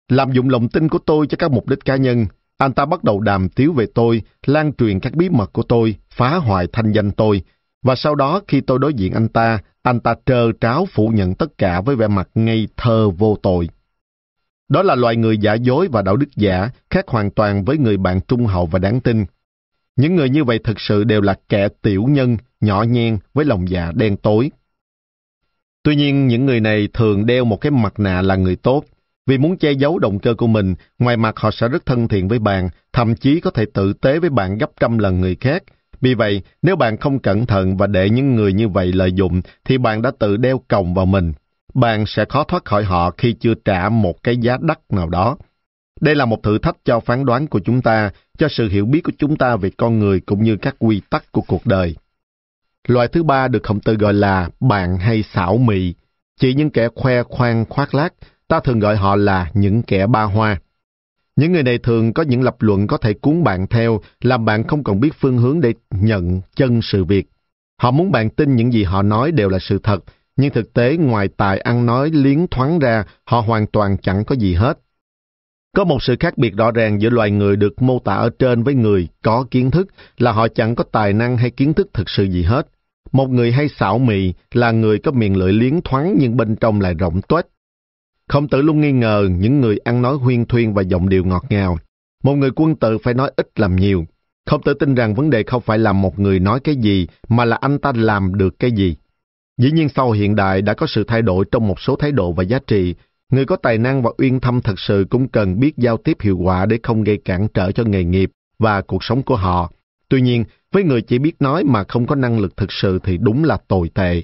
làm dụng lòng tin của tôi cho các mục đích cá nhân. Anh ta bắt đầu đàm tiếu về tôi, lan truyền các bí mật của tôi, phá hoại thanh danh tôi. Và sau đó khi tôi đối diện anh ta, anh ta trơ tráo phủ nhận tất cả với vẻ mặt ngây thơ vô tội. Đó là loài người giả dối và đạo đức giả, khác hoàn toàn với người bạn trung hậu và đáng tin. Những người như vậy thực sự đều là kẻ tiểu nhân, nhỏ nhen với lòng dạ đen tối. Tuy nhiên, những người này thường đeo một cái mặt nạ là người tốt. Vì muốn che giấu động cơ của mình, ngoài mặt họ sẽ rất thân thiện với bạn, thậm chí có thể tự tế với bạn gấp trăm lần người khác. Vì vậy, nếu bạn không cẩn thận và để những người như vậy lợi dụng, thì bạn đã tự đeo còng vào mình. Bạn sẽ khó thoát khỏi họ khi chưa trả một cái giá đắt nào đó. Đây là một thử thách cho phán đoán của chúng ta, cho sự hiểu biết của chúng ta về con người cũng như các quy tắc của cuộc đời. Loại thứ ba được khổng tử gọi là bạn hay xảo mị, chỉ những kẻ khoe khoang khoác lác, ta thường gọi họ là những kẻ ba hoa. Những người này thường có những lập luận có thể cuốn bạn theo, làm bạn không còn biết phương hướng để nhận chân sự việc. Họ muốn bạn tin những gì họ nói đều là sự thật, nhưng thực tế ngoài tài ăn nói liến thoáng ra, họ hoàn toàn chẳng có gì hết. Có một sự khác biệt rõ ràng giữa loài người được mô tả ở trên với người có kiến thức là họ chẳng có tài năng hay kiến thức thực sự gì hết. Một người hay xảo mị là người có miệng lưỡi liến thoáng nhưng bên trong lại rộng tuếch. Khổng tử luôn nghi ngờ những người ăn nói huyên thuyên và giọng điệu ngọt ngào. Một người quân tử phải nói ít làm nhiều. Khổng tử tin rằng vấn đề không phải là một người nói cái gì, mà là anh ta làm được cái gì. Dĩ nhiên sau hiện đại đã có sự thay đổi trong một số thái độ và giá trị. Người có tài năng và uyên thâm thật sự cũng cần biết giao tiếp hiệu quả để không gây cản trở cho nghề nghiệp và cuộc sống của họ. Tuy nhiên, với người chỉ biết nói mà không có năng lực thực sự thì đúng là tồi tệ.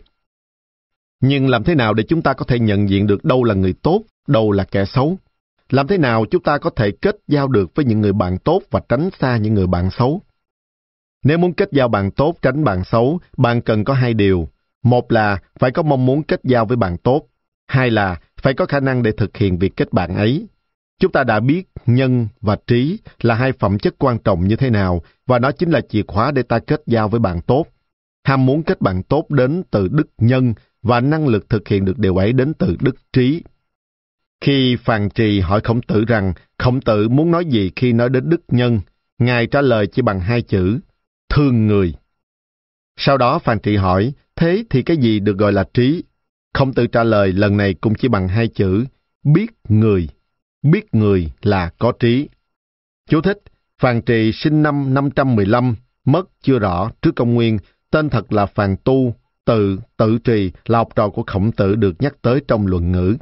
Nhưng làm thế nào để chúng ta có thể nhận diện được đâu là người tốt, đâu là kẻ xấu? Làm thế nào chúng ta có thể kết giao được với những người bạn tốt và tránh xa những người bạn xấu? Nếu muốn kết giao bạn tốt, tránh bạn xấu, bạn cần có hai điều. Một là phải có mong muốn kết giao với bạn tốt. Hai là phải có khả năng để thực hiện việc kết bạn ấy. Chúng ta đã biết nhân và trí là hai phẩm chất quan trọng như thế nào và nó chính là chìa khóa để ta kết giao với bạn tốt. Ham muốn kết bạn tốt đến từ đức nhân và năng lực thực hiện được điều ấy đến từ đức trí. Khi Phàn Trì hỏi Khổng Tử rằng Khổng Tử muốn nói gì khi nói đến đức nhân, Ngài trả lời chỉ bằng hai chữ, thương người. Sau đó Phàn Trì hỏi, thế thì cái gì được gọi là trí? Không tự trả lời lần này cũng chỉ bằng hai chữ, biết người. Biết người là có trí. Chú thích, Phàn Trì sinh năm 515, mất chưa rõ trước công nguyên, tên thật là Phàn Tu, Tự, tự trì là học trò của khổng tử được nhắc tới trong luận ngữ.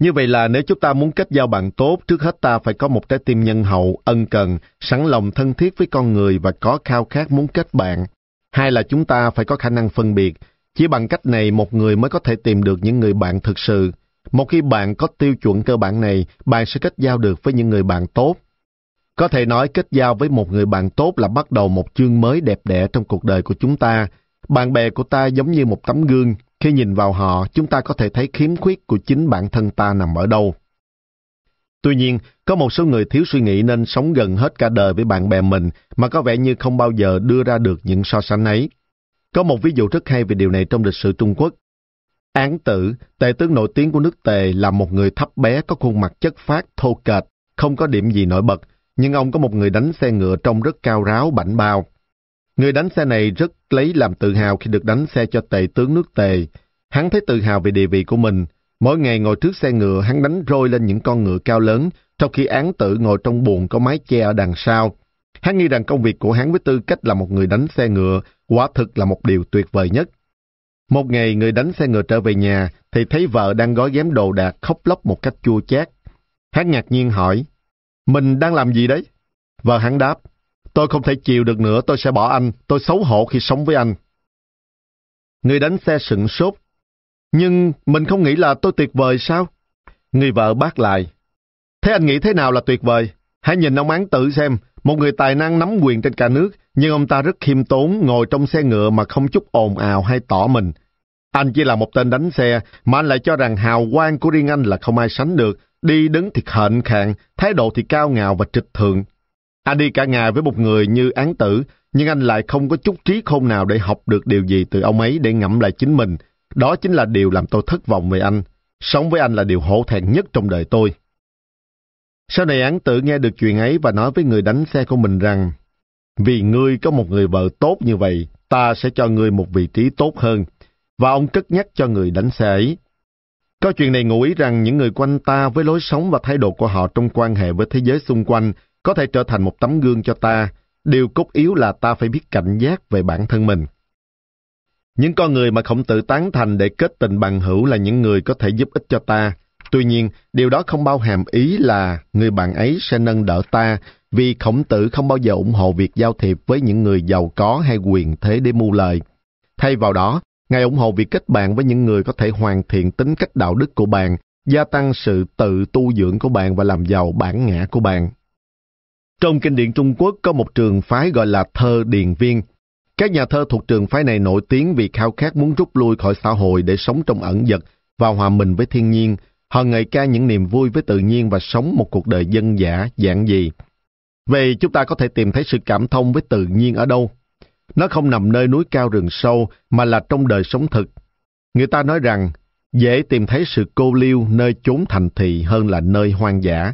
Như vậy là nếu chúng ta muốn kết giao bạn tốt, trước hết ta phải có một trái tim nhân hậu, ân cần, sẵn lòng thân thiết với con người và có khao khát muốn kết bạn. Hai là chúng ta phải có khả năng phân biệt. Chỉ bằng cách này một người mới có thể tìm được những người bạn thực sự. Một khi bạn có tiêu chuẩn cơ bản này, bạn sẽ kết giao được với những người bạn tốt. Có thể nói kết giao với một người bạn tốt là bắt đầu một chương mới đẹp đẽ trong cuộc đời của chúng ta, bạn bè của ta giống như một tấm gương, khi nhìn vào họ, chúng ta có thể thấy khiếm khuyết của chính bản thân ta nằm ở đâu. Tuy nhiên, có một số người thiếu suy nghĩ nên sống gần hết cả đời với bạn bè mình mà có vẻ như không bao giờ đưa ra được những so sánh ấy. Có một ví dụ rất hay về điều này trong lịch sử Trung Quốc. Án tử, tề tướng nổi tiếng của nước tề là một người thấp bé có khuôn mặt chất phát, thô kệch, không có điểm gì nổi bật, nhưng ông có một người đánh xe ngựa trông rất cao ráo, bảnh bao. Người đánh xe này rất lấy làm tự hào khi được đánh xe cho tề tướng nước tề. Hắn thấy tự hào về địa vị của mình. Mỗi ngày ngồi trước xe ngựa, hắn đánh roi lên những con ngựa cao lớn, trong khi án tử ngồi trong buồng có mái che ở đằng sau. Hắn nghĩ rằng công việc của hắn với tư cách là một người đánh xe ngựa, quả thực là một điều tuyệt vời nhất. Một ngày người đánh xe ngựa trở về nhà, thì thấy vợ đang gói ghém đồ đạc khóc lóc một cách chua chát. Hắn ngạc nhiên hỏi, mình đang làm gì đấy? Vợ hắn đáp, Tôi không thể chịu được nữa, tôi sẽ bỏ anh, tôi xấu hổ khi sống với anh. Người đánh xe sững sốt. Nhưng mình không nghĩ là tôi tuyệt vời sao? Người vợ bác lại. Thế anh nghĩ thế nào là tuyệt vời? Hãy nhìn ông án tử xem, một người tài năng nắm quyền trên cả nước, nhưng ông ta rất khiêm tốn, ngồi trong xe ngựa mà không chút ồn ào hay tỏ mình. Anh chỉ là một tên đánh xe, mà anh lại cho rằng hào quang của riêng anh là không ai sánh được. Đi đứng thì hệnh khạng, thái độ thì cao ngạo và trịch thượng. Anh đi cả ngày với một người như án tử, nhưng anh lại không có chút trí khôn nào để học được điều gì từ ông ấy để ngẫm lại chính mình. Đó chính là điều làm tôi thất vọng về anh. Sống với anh là điều hổ thẹn nhất trong đời tôi. Sau này án tự nghe được chuyện ấy và nói với người đánh xe của mình rằng Vì ngươi có một người vợ tốt như vậy, ta sẽ cho ngươi một vị trí tốt hơn. Và ông cất nhắc cho người đánh xe ấy. Câu chuyện này ngụ ý rằng những người quanh ta với lối sống và thái độ của họ trong quan hệ với thế giới xung quanh có thể trở thành một tấm gương cho ta. Điều cốt yếu là ta phải biết cảnh giác về bản thân mình. Những con người mà khổng tử tán thành để kết tình bằng hữu là những người có thể giúp ích cho ta. Tuy nhiên, điều đó không bao hàm ý là người bạn ấy sẽ nâng đỡ ta, vì khổng tử không bao giờ ủng hộ việc giao thiệp với những người giàu có hay quyền thế để mưu lợi. Thay vào đó, Ngài ủng hộ việc kết bạn với những người có thể hoàn thiện tính cách đạo đức của bạn, gia tăng sự tự tu dưỡng của bạn và làm giàu bản ngã của bạn. Trong kinh điển Trung Quốc có một trường phái gọi là thơ điền viên. Các nhà thơ thuộc trường phái này nổi tiếng vì khao khát muốn rút lui khỏi xã hội để sống trong ẩn dật và hòa mình với thiên nhiên. Họ ngợi ca những niềm vui với tự nhiên và sống một cuộc đời dân dã, giản dị. Vậy chúng ta có thể tìm thấy sự cảm thông với tự nhiên ở đâu? Nó không nằm nơi núi cao rừng sâu mà là trong đời sống thực. Người ta nói rằng dễ tìm thấy sự cô liêu nơi chốn thành thị hơn là nơi hoang dã.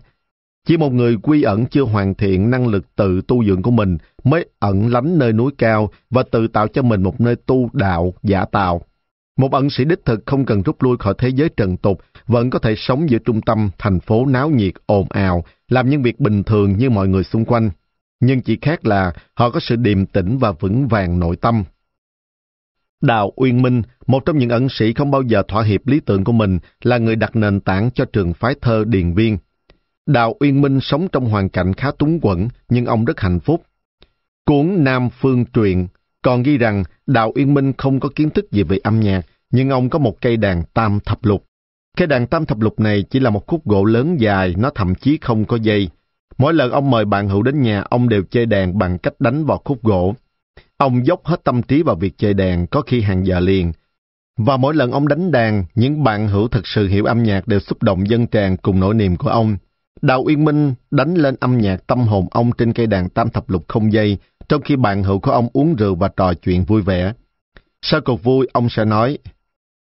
Chỉ một người quy ẩn chưa hoàn thiện năng lực tự tu dưỡng của mình mới ẩn lánh nơi núi cao và tự tạo cho mình một nơi tu đạo giả tạo. Một ẩn sĩ đích thực không cần rút lui khỏi thế giới trần tục, vẫn có thể sống giữa trung tâm thành phố náo nhiệt, ồn ào, làm những việc bình thường như mọi người xung quanh. Nhưng chỉ khác là họ có sự điềm tĩnh và vững vàng nội tâm. Đào Uyên Minh, một trong những ẩn sĩ không bao giờ thỏa hiệp lý tưởng của mình, là người đặt nền tảng cho trường phái thơ Điền Viên. Đào Uyên Minh sống trong hoàn cảnh khá túng quẫn, nhưng ông rất hạnh phúc. Cuốn Nam Phương Truyện còn ghi rằng Đào Uyên Minh không có kiến thức gì về âm nhạc, nhưng ông có một cây đàn tam thập lục. Cây đàn tam thập lục này chỉ là một khúc gỗ lớn dài, nó thậm chí không có dây. Mỗi lần ông mời bạn hữu đến nhà, ông đều chơi đàn bằng cách đánh vào khúc gỗ. Ông dốc hết tâm trí vào việc chơi đàn, có khi hàng giờ liền. Và mỗi lần ông đánh đàn, những bạn hữu thực sự hiểu âm nhạc đều xúc động dân tràn cùng nỗi niềm của ông. Đào Uyên Minh đánh lên âm nhạc tâm hồn ông trên cây đàn tam thập lục không dây, trong khi bạn hữu của ông uống rượu và trò chuyện vui vẻ. Sau cuộc vui, ông sẽ nói,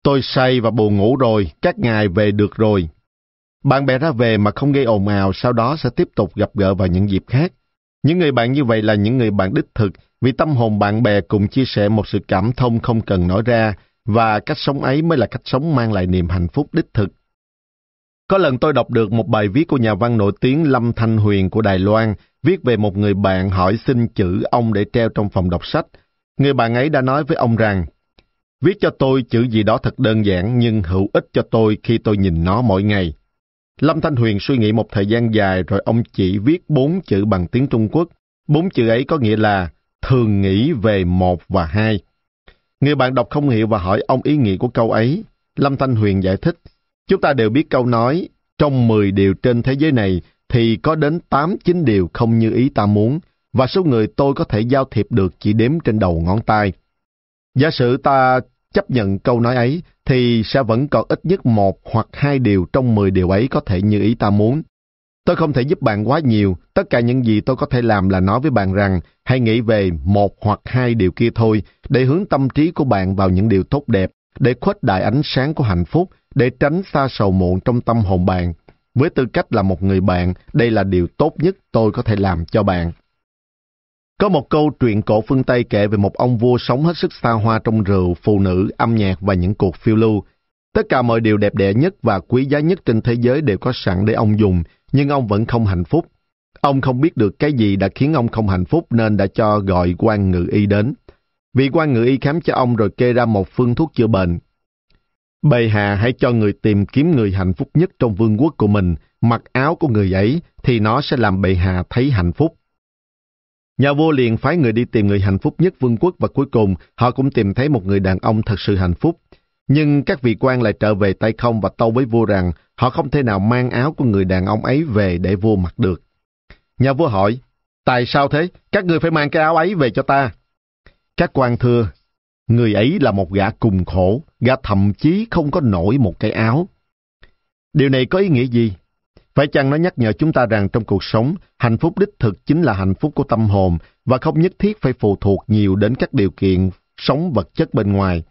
Tôi say và buồn ngủ rồi, các ngài về được rồi. Bạn bè ra về mà không gây ồn ào, sau đó sẽ tiếp tục gặp gỡ vào những dịp khác. Những người bạn như vậy là những người bạn đích thực, vì tâm hồn bạn bè cùng chia sẻ một sự cảm thông không cần nói ra, và cách sống ấy mới là cách sống mang lại niềm hạnh phúc đích thực. Có lần tôi đọc được một bài viết của nhà văn nổi tiếng Lâm Thanh Huyền của Đài Loan, viết về một người bạn hỏi xin chữ ông để treo trong phòng đọc sách. Người bạn ấy đã nói với ông rằng, viết cho tôi chữ gì đó thật đơn giản nhưng hữu ích cho tôi khi tôi nhìn nó mỗi ngày. Lâm Thanh Huyền suy nghĩ một thời gian dài rồi ông chỉ viết bốn chữ bằng tiếng Trung Quốc. Bốn chữ ấy có nghĩa là thường nghĩ về một và hai. Người bạn đọc không hiểu và hỏi ông ý nghĩa của câu ấy. Lâm Thanh Huyền giải thích, chúng ta đều biết câu nói, trong 10 điều trên thế giới này thì có đến 8-9 điều không như ý ta muốn, và số người tôi có thể giao thiệp được chỉ đếm trên đầu ngón tay. Giả sử ta chấp nhận câu nói ấy, thì sẽ vẫn còn ít nhất một hoặc hai điều trong mười điều ấy có thể như ý ta muốn. Tôi không thể giúp bạn quá nhiều, tất cả những gì tôi có thể làm là nói với bạn rằng hãy nghĩ về một hoặc hai điều kia thôi, để hướng tâm trí của bạn vào những điều tốt đẹp, để khuếch đại ánh sáng của hạnh phúc, để tránh xa sầu muộn trong tâm hồn bạn. Với tư cách là một người bạn, đây là điều tốt nhất tôi có thể làm cho bạn. Có một câu truyện cổ phương Tây kể về một ông vua sống hết sức xa hoa trong rượu, phụ nữ, âm nhạc và những cuộc phiêu lưu. Tất cả mọi điều đẹp đẽ nhất và quý giá nhất trên thế giới đều có sẵn để ông dùng, nhưng ông vẫn không hạnh phúc. Ông không biết được cái gì đã khiến ông không hạnh phúc nên đã cho gọi quan ngự y đến. Vị quan ngự y khám cho ông rồi kê ra một phương thuốc chữa bệnh. Bệ hạ hãy cho người tìm kiếm người hạnh phúc nhất trong vương quốc của mình, mặc áo của người ấy thì nó sẽ làm bệ hạ thấy hạnh phúc. Nhà vua liền phái người đi tìm người hạnh phúc nhất vương quốc và cuối cùng họ cũng tìm thấy một người đàn ông thật sự hạnh phúc. Nhưng các vị quan lại trở về tay không và tâu với vua rằng họ không thể nào mang áo của người đàn ông ấy về để vua mặc được. Nhà vua hỏi, tại sao thế? Các người phải mang cái áo ấy về cho ta. Các quan thưa, người ấy là một gã cùng khổ, gã thậm chí không có nổi một cái áo. Điều này có ý nghĩa gì? Phải chăng nó nhắc nhở chúng ta rằng trong cuộc sống, hạnh phúc đích thực chính là hạnh phúc của tâm hồn và không nhất thiết phải phụ thuộc nhiều đến các điều kiện sống vật chất bên ngoài.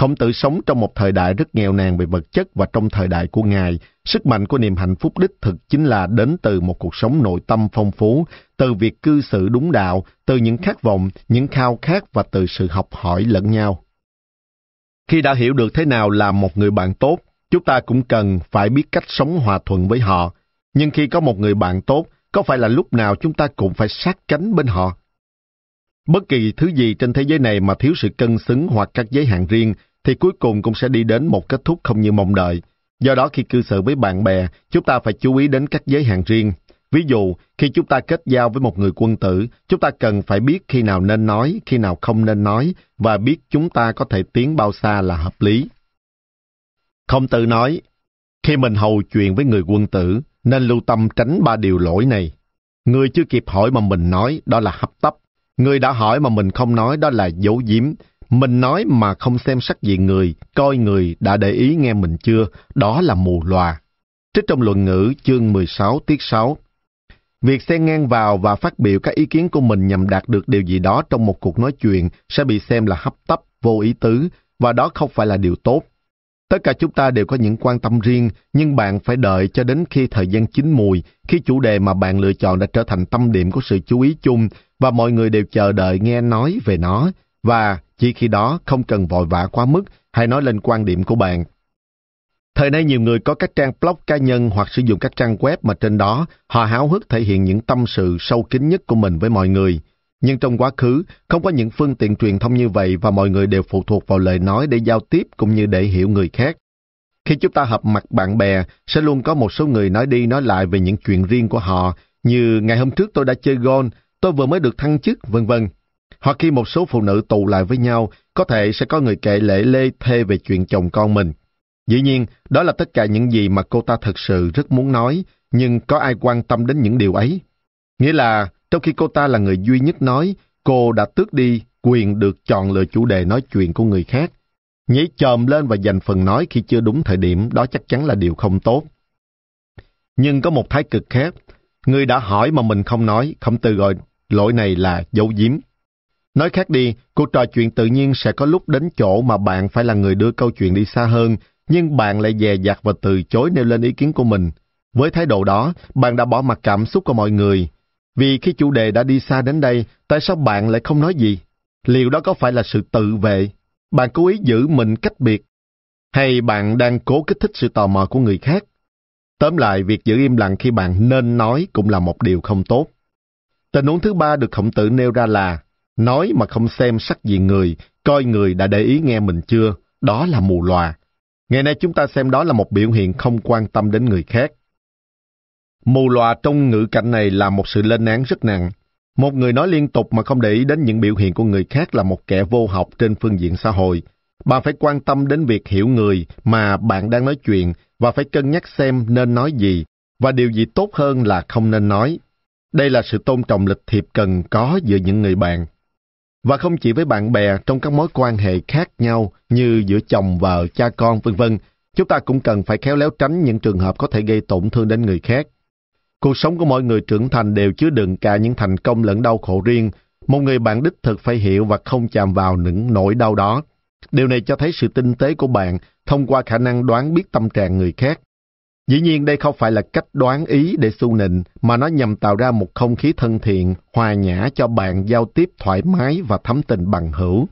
Khổng tử sống trong một thời đại rất nghèo nàn về vật chất và trong thời đại của Ngài, sức mạnh của niềm hạnh phúc đích thực chính là đến từ một cuộc sống nội tâm phong phú, từ việc cư xử đúng đạo, từ những khát vọng, những khao khát và từ sự học hỏi lẫn nhau. Khi đã hiểu được thế nào là một người bạn tốt, chúng ta cũng cần phải biết cách sống hòa thuận với họ. Nhưng khi có một người bạn tốt, có phải là lúc nào chúng ta cũng phải sát cánh bên họ? Bất kỳ thứ gì trên thế giới này mà thiếu sự cân xứng hoặc các giới hạn riêng, thì cuối cùng cũng sẽ đi đến một kết thúc không như mong đợi. Do đó khi cư xử với bạn bè, chúng ta phải chú ý đến các giới hạn riêng. Ví dụ, khi chúng ta kết giao với một người quân tử, chúng ta cần phải biết khi nào nên nói, khi nào không nên nói, và biết chúng ta có thể tiến bao xa là hợp lý. Không tự nói, khi mình hầu chuyện với người quân tử, nên lưu tâm tránh ba điều lỗi này. Người chưa kịp hỏi mà mình nói, đó là hấp tấp. Người đã hỏi mà mình không nói, đó là giấu giếm. Mình nói mà không xem sắc diện người, coi người đã để ý nghe mình chưa, đó là mù loà. Trích trong luận ngữ chương 16 tiết 6. Việc xen ngang vào và phát biểu các ý kiến của mình nhằm đạt được điều gì đó trong một cuộc nói chuyện sẽ bị xem là hấp tấp, vô ý tứ, và đó không phải là điều tốt. Tất cả chúng ta đều có những quan tâm riêng, nhưng bạn phải đợi cho đến khi thời gian chín mùi, khi chủ đề mà bạn lựa chọn đã trở thành tâm điểm của sự chú ý chung và mọi người đều chờ đợi nghe nói về nó, và chỉ khi đó không cần vội vã quá mức, hay nói lên quan điểm của bạn. Thời nay nhiều người có các trang blog cá nhân hoặc sử dụng các trang web mà trên đó họ háo hức thể hiện những tâm sự sâu kín nhất của mình với mọi người. Nhưng trong quá khứ, không có những phương tiện truyền thông như vậy và mọi người đều phụ thuộc vào lời nói để giao tiếp cũng như để hiểu người khác. Khi chúng ta hợp mặt bạn bè, sẽ luôn có một số người nói đi nói lại về những chuyện riêng của họ, như ngày hôm trước tôi đã chơi golf, tôi vừa mới được thăng chức, vân vân. Hoặc khi một số phụ nữ tụ lại với nhau, có thể sẽ có người kể lễ lê thê về chuyện chồng con mình. Dĩ nhiên, đó là tất cả những gì mà cô ta thực sự rất muốn nói, nhưng có ai quan tâm đến những điều ấy? Nghĩa là, trong khi cô ta là người duy nhất nói, cô đã tước đi quyền được chọn lựa chủ đề nói chuyện của người khác. Nhảy chồm lên và dành phần nói khi chưa đúng thời điểm, đó chắc chắn là điều không tốt. Nhưng có một thái cực khác, người đã hỏi mà mình không nói, không từ gọi lỗi này là dấu giếm. Nói khác đi, cuộc trò chuyện tự nhiên sẽ có lúc đến chỗ mà bạn phải là người đưa câu chuyện đi xa hơn, nhưng bạn lại dè dặt và từ chối nêu lên ý kiến của mình. Với thái độ đó, bạn đã bỏ mặt cảm xúc của mọi người. Vì khi chủ đề đã đi xa đến đây, tại sao bạn lại không nói gì? Liệu đó có phải là sự tự vệ? Bạn cố ý giữ mình cách biệt? Hay bạn đang cố kích thích sự tò mò của người khác? Tóm lại, việc giữ im lặng khi bạn nên nói cũng là một điều không tốt. Tình huống thứ ba được khổng tử nêu ra là nói mà không xem sắc diện người, coi người đã để ý nghe mình chưa, đó là mù lòa. Ngày nay chúng ta xem đó là một biểu hiện không quan tâm đến người khác. Mù lòa trong ngữ cảnh này là một sự lên án rất nặng. Một người nói liên tục mà không để ý đến những biểu hiện của người khác là một kẻ vô học trên phương diện xã hội. Bạn phải quan tâm đến việc hiểu người mà bạn đang nói chuyện và phải cân nhắc xem nên nói gì và điều gì tốt hơn là không nên nói. Đây là sự tôn trọng lịch thiệp cần có giữa những người bạn. Và không chỉ với bạn bè trong các mối quan hệ khác nhau như giữa chồng, vợ, cha con, vân vân, chúng ta cũng cần phải khéo léo tránh những trường hợp có thể gây tổn thương đến người khác. Cuộc sống của mọi người trưởng thành đều chứa đựng cả những thành công lẫn đau khổ riêng. Một người bạn đích thực phải hiểu và không chạm vào những nỗi đau đó. Điều này cho thấy sự tinh tế của bạn thông qua khả năng đoán biết tâm trạng người khác. Dĩ nhiên đây không phải là cách đoán ý để su nịnh, mà nó nhằm tạo ra một không khí thân thiện, hòa nhã cho bạn giao tiếp thoải mái và thấm tình bằng hữu.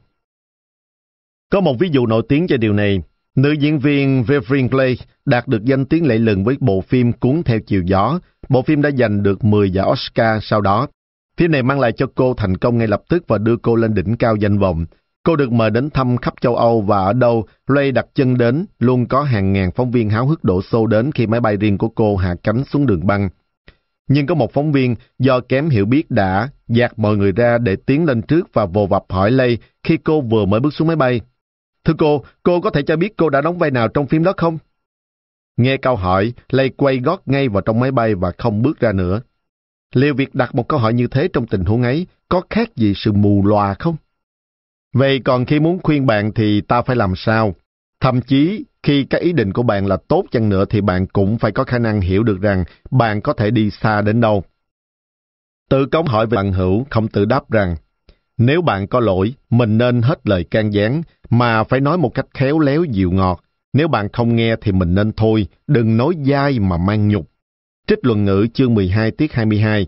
Có một ví dụ nổi tiếng cho điều này. Nữ diễn viên Vivian Clay đạt được danh tiếng lẫy lừng với bộ phim Cuốn theo chiều gió. Bộ phim đã giành được 10 giải Oscar sau đó. Phim này mang lại cho cô thành công ngay lập tức và đưa cô lên đỉnh cao danh vọng. Cô được mời đến thăm khắp châu Âu và ở đâu Ray đặt chân đến, luôn có hàng ngàn phóng viên háo hức đổ xô đến khi máy bay riêng của cô hạ cánh xuống đường băng. Nhưng có một phóng viên do kém hiểu biết đã dạt mọi người ra để tiến lên trước và vồ vập hỏi Lay khi cô vừa mới bước xuống máy bay. Thưa cô, cô có thể cho biết cô đã đóng vai nào trong phim đó không? Nghe câu hỏi, Lay quay gót ngay vào trong máy bay và không bước ra nữa. Liệu việc đặt một câu hỏi như thế trong tình huống ấy có khác gì sự mù lòa không? Vậy còn khi muốn khuyên bạn thì ta phải làm sao? Thậm chí khi cái ý định của bạn là tốt chăng nữa thì bạn cũng phải có khả năng hiểu được rằng bạn có thể đi xa đến đâu. Tự cống hỏi về bạn hữu, không tự đáp rằng nếu bạn có lỗi, mình nên hết lời can gián, mà phải nói một cách khéo léo dịu ngọt. Nếu bạn không nghe thì mình nên thôi, đừng nói dai mà mang nhục. Trích luận ngữ chương 12 tiết 22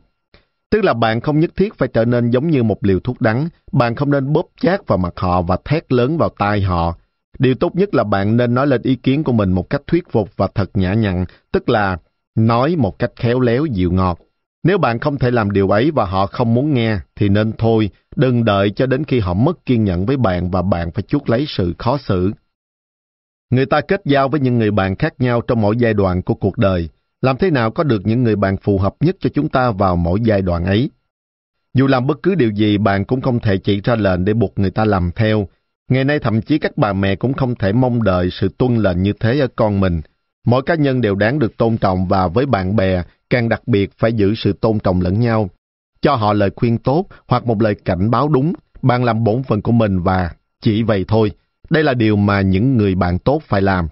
Tức là bạn không nhất thiết phải trở nên giống như một liều thuốc đắng, bạn không nên bóp chát vào mặt họ và thét lớn vào tai họ. Điều tốt nhất là bạn nên nói lên ý kiến của mình một cách thuyết phục và thật nhã nhặn, tức là nói một cách khéo léo dịu ngọt. Nếu bạn không thể làm điều ấy và họ không muốn nghe, thì nên thôi, đừng đợi cho đến khi họ mất kiên nhẫn với bạn và bạn phải chuốc lấy sự khó xử. Người ta kết giao với những người bạn khác nhau trong mỗi giai đoạn của cuộc đời. Làm thế nào có được những người bạn phù hợp nhất cho chúng ta vào mỗi giai đoạn ấy? Dù làm bất cứ điều gì, bạn cũng không thể chỉ ra lệnh để buộc người ta làm theo. Ngày nay thậm chí các bà mẹ cũng không thể mong đợi sự tuân lệnh như thế ở con mình. Mỗi cá nhân đều đáng được tôn trọng và với bạn bè, càng đặc biệt phải giữ sự tôn trọng lẫn nhau. Cho họ lời khuyên tốt hoặc một lời cảnh báo đúng, bạn làm bổn phận của mình và chỉ vậy thôi. Đây là điều mà những người bạn tốt phải làm.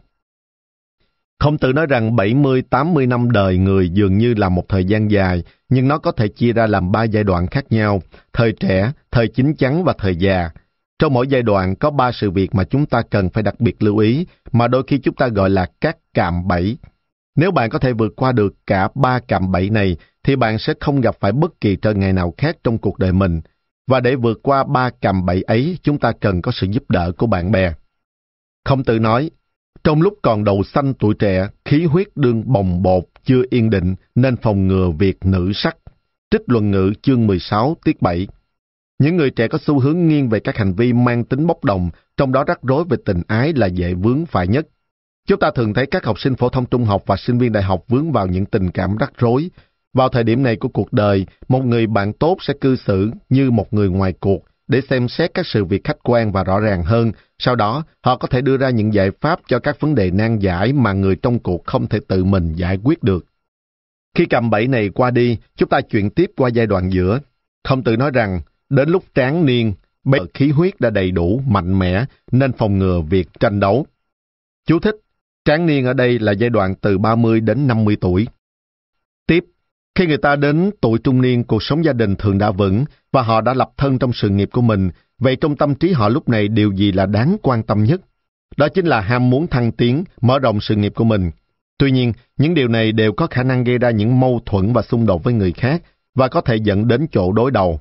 Không tự nói rằng 70-80 năm đời người dường như là một thời gian dài, nhưng nó có thể chia ra làm ba giai đoạn khác nhau, thời trẻ, thời chín chắn và thời già. Trong mỗi giai đoạn có ba sự việc mà chúng ta cần phải đặc biệt lưu ý, mà đôi khi chúng ta gọi là các cạm bẫy. Nếu bạn có thể vượt qua được cả ba cạm bẫy này, thì bạn sẽ không gặp phải bất kỳ trở ngại nào khác trong cuộc đời mình. Và để vượt qua ba cạm bẫy ấy, chúng ta cần có sự giúp đỡ của bạn bè. Không tự nói, trong lúc còn đầu xanh tuổi trẻ, khí huyết đương bồng bột, chưa yên định, nên phòng ngừa việc nữ sắc. Trích luận ngữ chương 16 tiết 7 Những người trẻ có xu hướng nghiêng về các hành vi mang tính bốc đồng, trong đó rắc rối về tình ái là dễ vướng phải nhất. Chúng ta thường thấy các học sinh phổ thông trung học và sinh viên đại học vướng vào những tình cảm rắc rối. Vào thời điểm này của cuộc đời, một người bạn tốt sẽ cư xử như một người ngoài cuộc để xem xét các sự việc khách quan và rõ ràng hơn. Sau đó, họ có thể đưa ra những giải pháp cho các vấn đề nan giải mà người trong cuộc không thể tự mình giải quyết được. Khi cầm bẫy này qua đi, chúng ta chuyển tiếp qua giai đoạn giữa. Không tự nói rằng, đến lúc tráng niên, bây khí huyết đã đầy đủ, mạnh mẽ, nên phòng ngừa việc tranh đấu. Chú thích, Tráng niên ở đây là giai đoạn từ 30 đến 50 tuổi. Khi người ta đến tuổi trung niên, cuộc sống gia đình thường đã vững và họ đã lập thân trong sự nghiệp của mình, vậy trong tâm trí họ lúc này điều gì là đáng quan tâm nhất? Đó chính là ham muốn thăng tiến, mở rộng sự nghiệp của mình. Tuy nhiên, những điều này đều có khả năng gây ra những mâu thuẫn và xung đột với người khác và có thể dẫn đến chỗ đối đầu.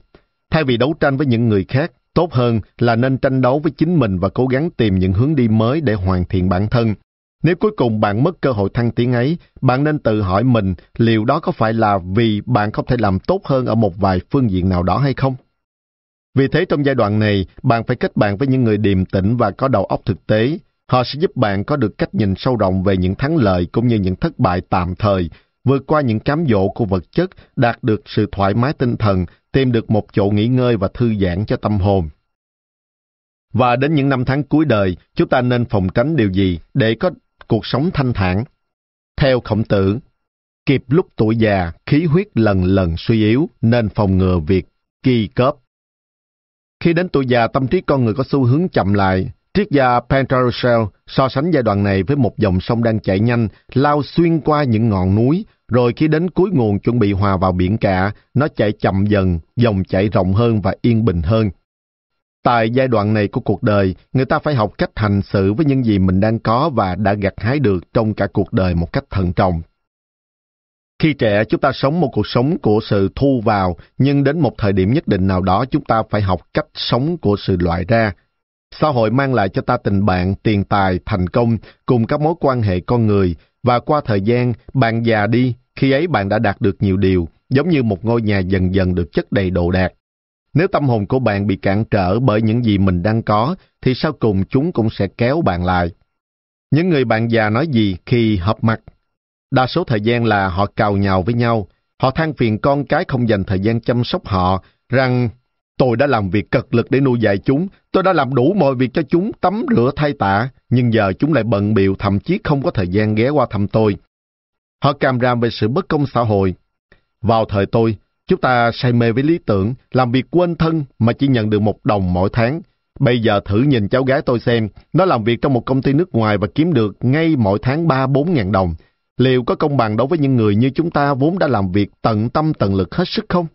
Thay vì đấu tranh với những người khác, tốt hơn là nên tranh đấu với chính mình và cố gắng tìm những hướng đi mới để hoàn thiện bản thân, nếu cuối cùng bạn mất cơ hội thăng tiến ấy, bạn nên tự hỏi mình liệu đó có phải là vì bạn không thể làm tốt hơn ở một vài phương diện nào đó hay không? Vì thế trong giai đoạn này, bạn phải kết bạn với những người điềm tĩnh và có đầu óc thực tế. Họ sẽ giúp bạn có được cách nhìn sâu rộng về những thắng lợi cũng như những thất bại tạm thời, vượt qua những cám dỗ của vật chất, đạt được sự thoải mái tinh thần, tìm được một chỗ nghỉ ngơi và thư giãn cho tâm hồn. Và đến những năm tháng cuối đời, chúng ta nên phòng tránh điều gì để có cuộc sống thanh thản. Theo khổng tử, kịp lúc tuổi già, khí huyết lần lần suy yếu nên phòng ngừa việc kỳ cớp. Khi đến tuổi già, tâm trí con người có xu hướng chậm lại. Triết gia Pentarosel so sánh giai đoạn này với một dòng sông đang chảy nhanh, lao xuyên qua những ngọn núi, rồi khi đến cuối nguồn chuẩn bị hòa vào biển cả, nó chạy chậm dần, dòng chảy rộng hơn và yên bình hơn. Tại giai đoạn này của cuộc đời, người ta phải học cách hành xử với những gì mình đang có và đã gặt hái được trong cả cuộc đời một cách thận trọng. Khi trẻ, chúng ta sống một cuộc sống của sự thu vào, nhưng đến một thời điểm nhất định nào đó chúng ta phải học cách sống của sự loại ra. Xã hội mang lại cho ta tình bạn, tiền tài, thành công cùng các mối quan hệ con người, và qua thời gian, bạn già đi, khi ấy bạn đã đạt được nhiều điều, giống như một ngôi nhà dần dần được chất đầy đồ đạc. Nếu tâm hồn của bạn bị cản trở bởi những gì mình đang có, thì sau cùng chúng cũng sẽ kéo bạn lại. Những người bạn già nói gì khi hợp mặt? Đa số thời gian là họ cào nhào với nhau. Họ than phiền con cái không dành thời gian chăm sóc họ, rằng tôi đã làm việc cật lực để nuôi dạy chúng, tôi đã làm đủ mọi việc cho chúng tắm rửa thay tạ, nhưng giờ chúng lại bận biệu thậm chí không có thời gian ghé qua thăm tôi. Họ càm ràm về sự bất công xã hội. Vào thời tôi, Chúng ta say mê với lý tưởng, làm việc quên thân mà chỉ nhận được một đồng mỗi tháng. Bây giờ thử nhìn cháu gái tôi xem, nó làm việc trong một công ty nước ngoài và kiếm được ngay mỗi tháng 3-4 ngàn đồng. Liệu có công bằng đối với những người như chúng ta vốn đã làm việc tận tâm tận lực hết sức không?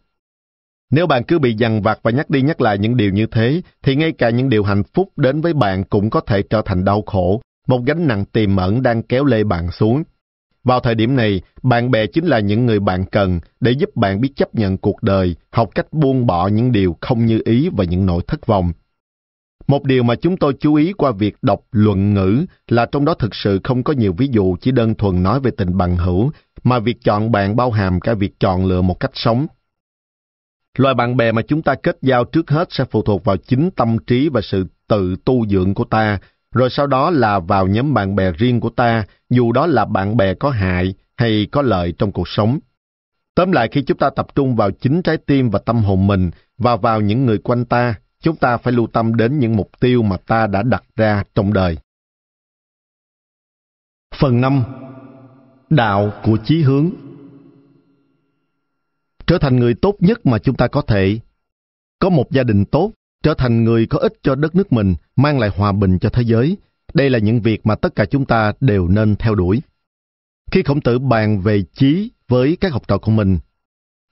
Nếu bạn cứ bị dằn vặt và nhắc đi nhắc lại những điều như thế, thì ngay cả những điều hạnh phúc đến với bạn cũng có thể trở thành đau khổ, một gánh nặng tiềm ẩn đang kéo lê bạn xuống. Vào thời điểm này, bạn bè chính là những người bạn cần để giúp bạn biết chấp nhận cuộc đời, học cách buông bỏ những điều không như ý và những nỗi thất vọng. Một điều mà chúng tôi chú ý qua việc đọc luận ngữ là trong đó thực sự không có nhiều ví dụ chỉ đơn thuần nói về tình bằng hữu, mà việc chọn bạn bao hàm cả việc chọn lựa một cách sống. loài bạn bè mà chúng ta kết giao trước hết sẽ phụ thuộc vào chính tâm trí và sự tự tu dưỡng của ta, rồi sau đó là vào nhóm bạn bè riêng của ta, dù đó là bạn bè có hại hay có lợi trong cuộc sống. Tóm lại khi chúng ta tập trung vào chính trái tim và tâm hồn mình và vào những người quanh ta, chúng ta phải lưu tâm đến những mục tiêu mà ta đã đặt ra trong đời. Phần 5. Đạo của chí hướng Trở thành người tốt nhất mà chúng ta có thể. Có một gia đình tốt, trở thành người có ích cho đất nước mình, mang lại hòa bình cho thế giới. Đây là những việc mà tất cả chúng ta đều nên theo đuổi. Khi khổng tử bàn về chí với các học trò của mình,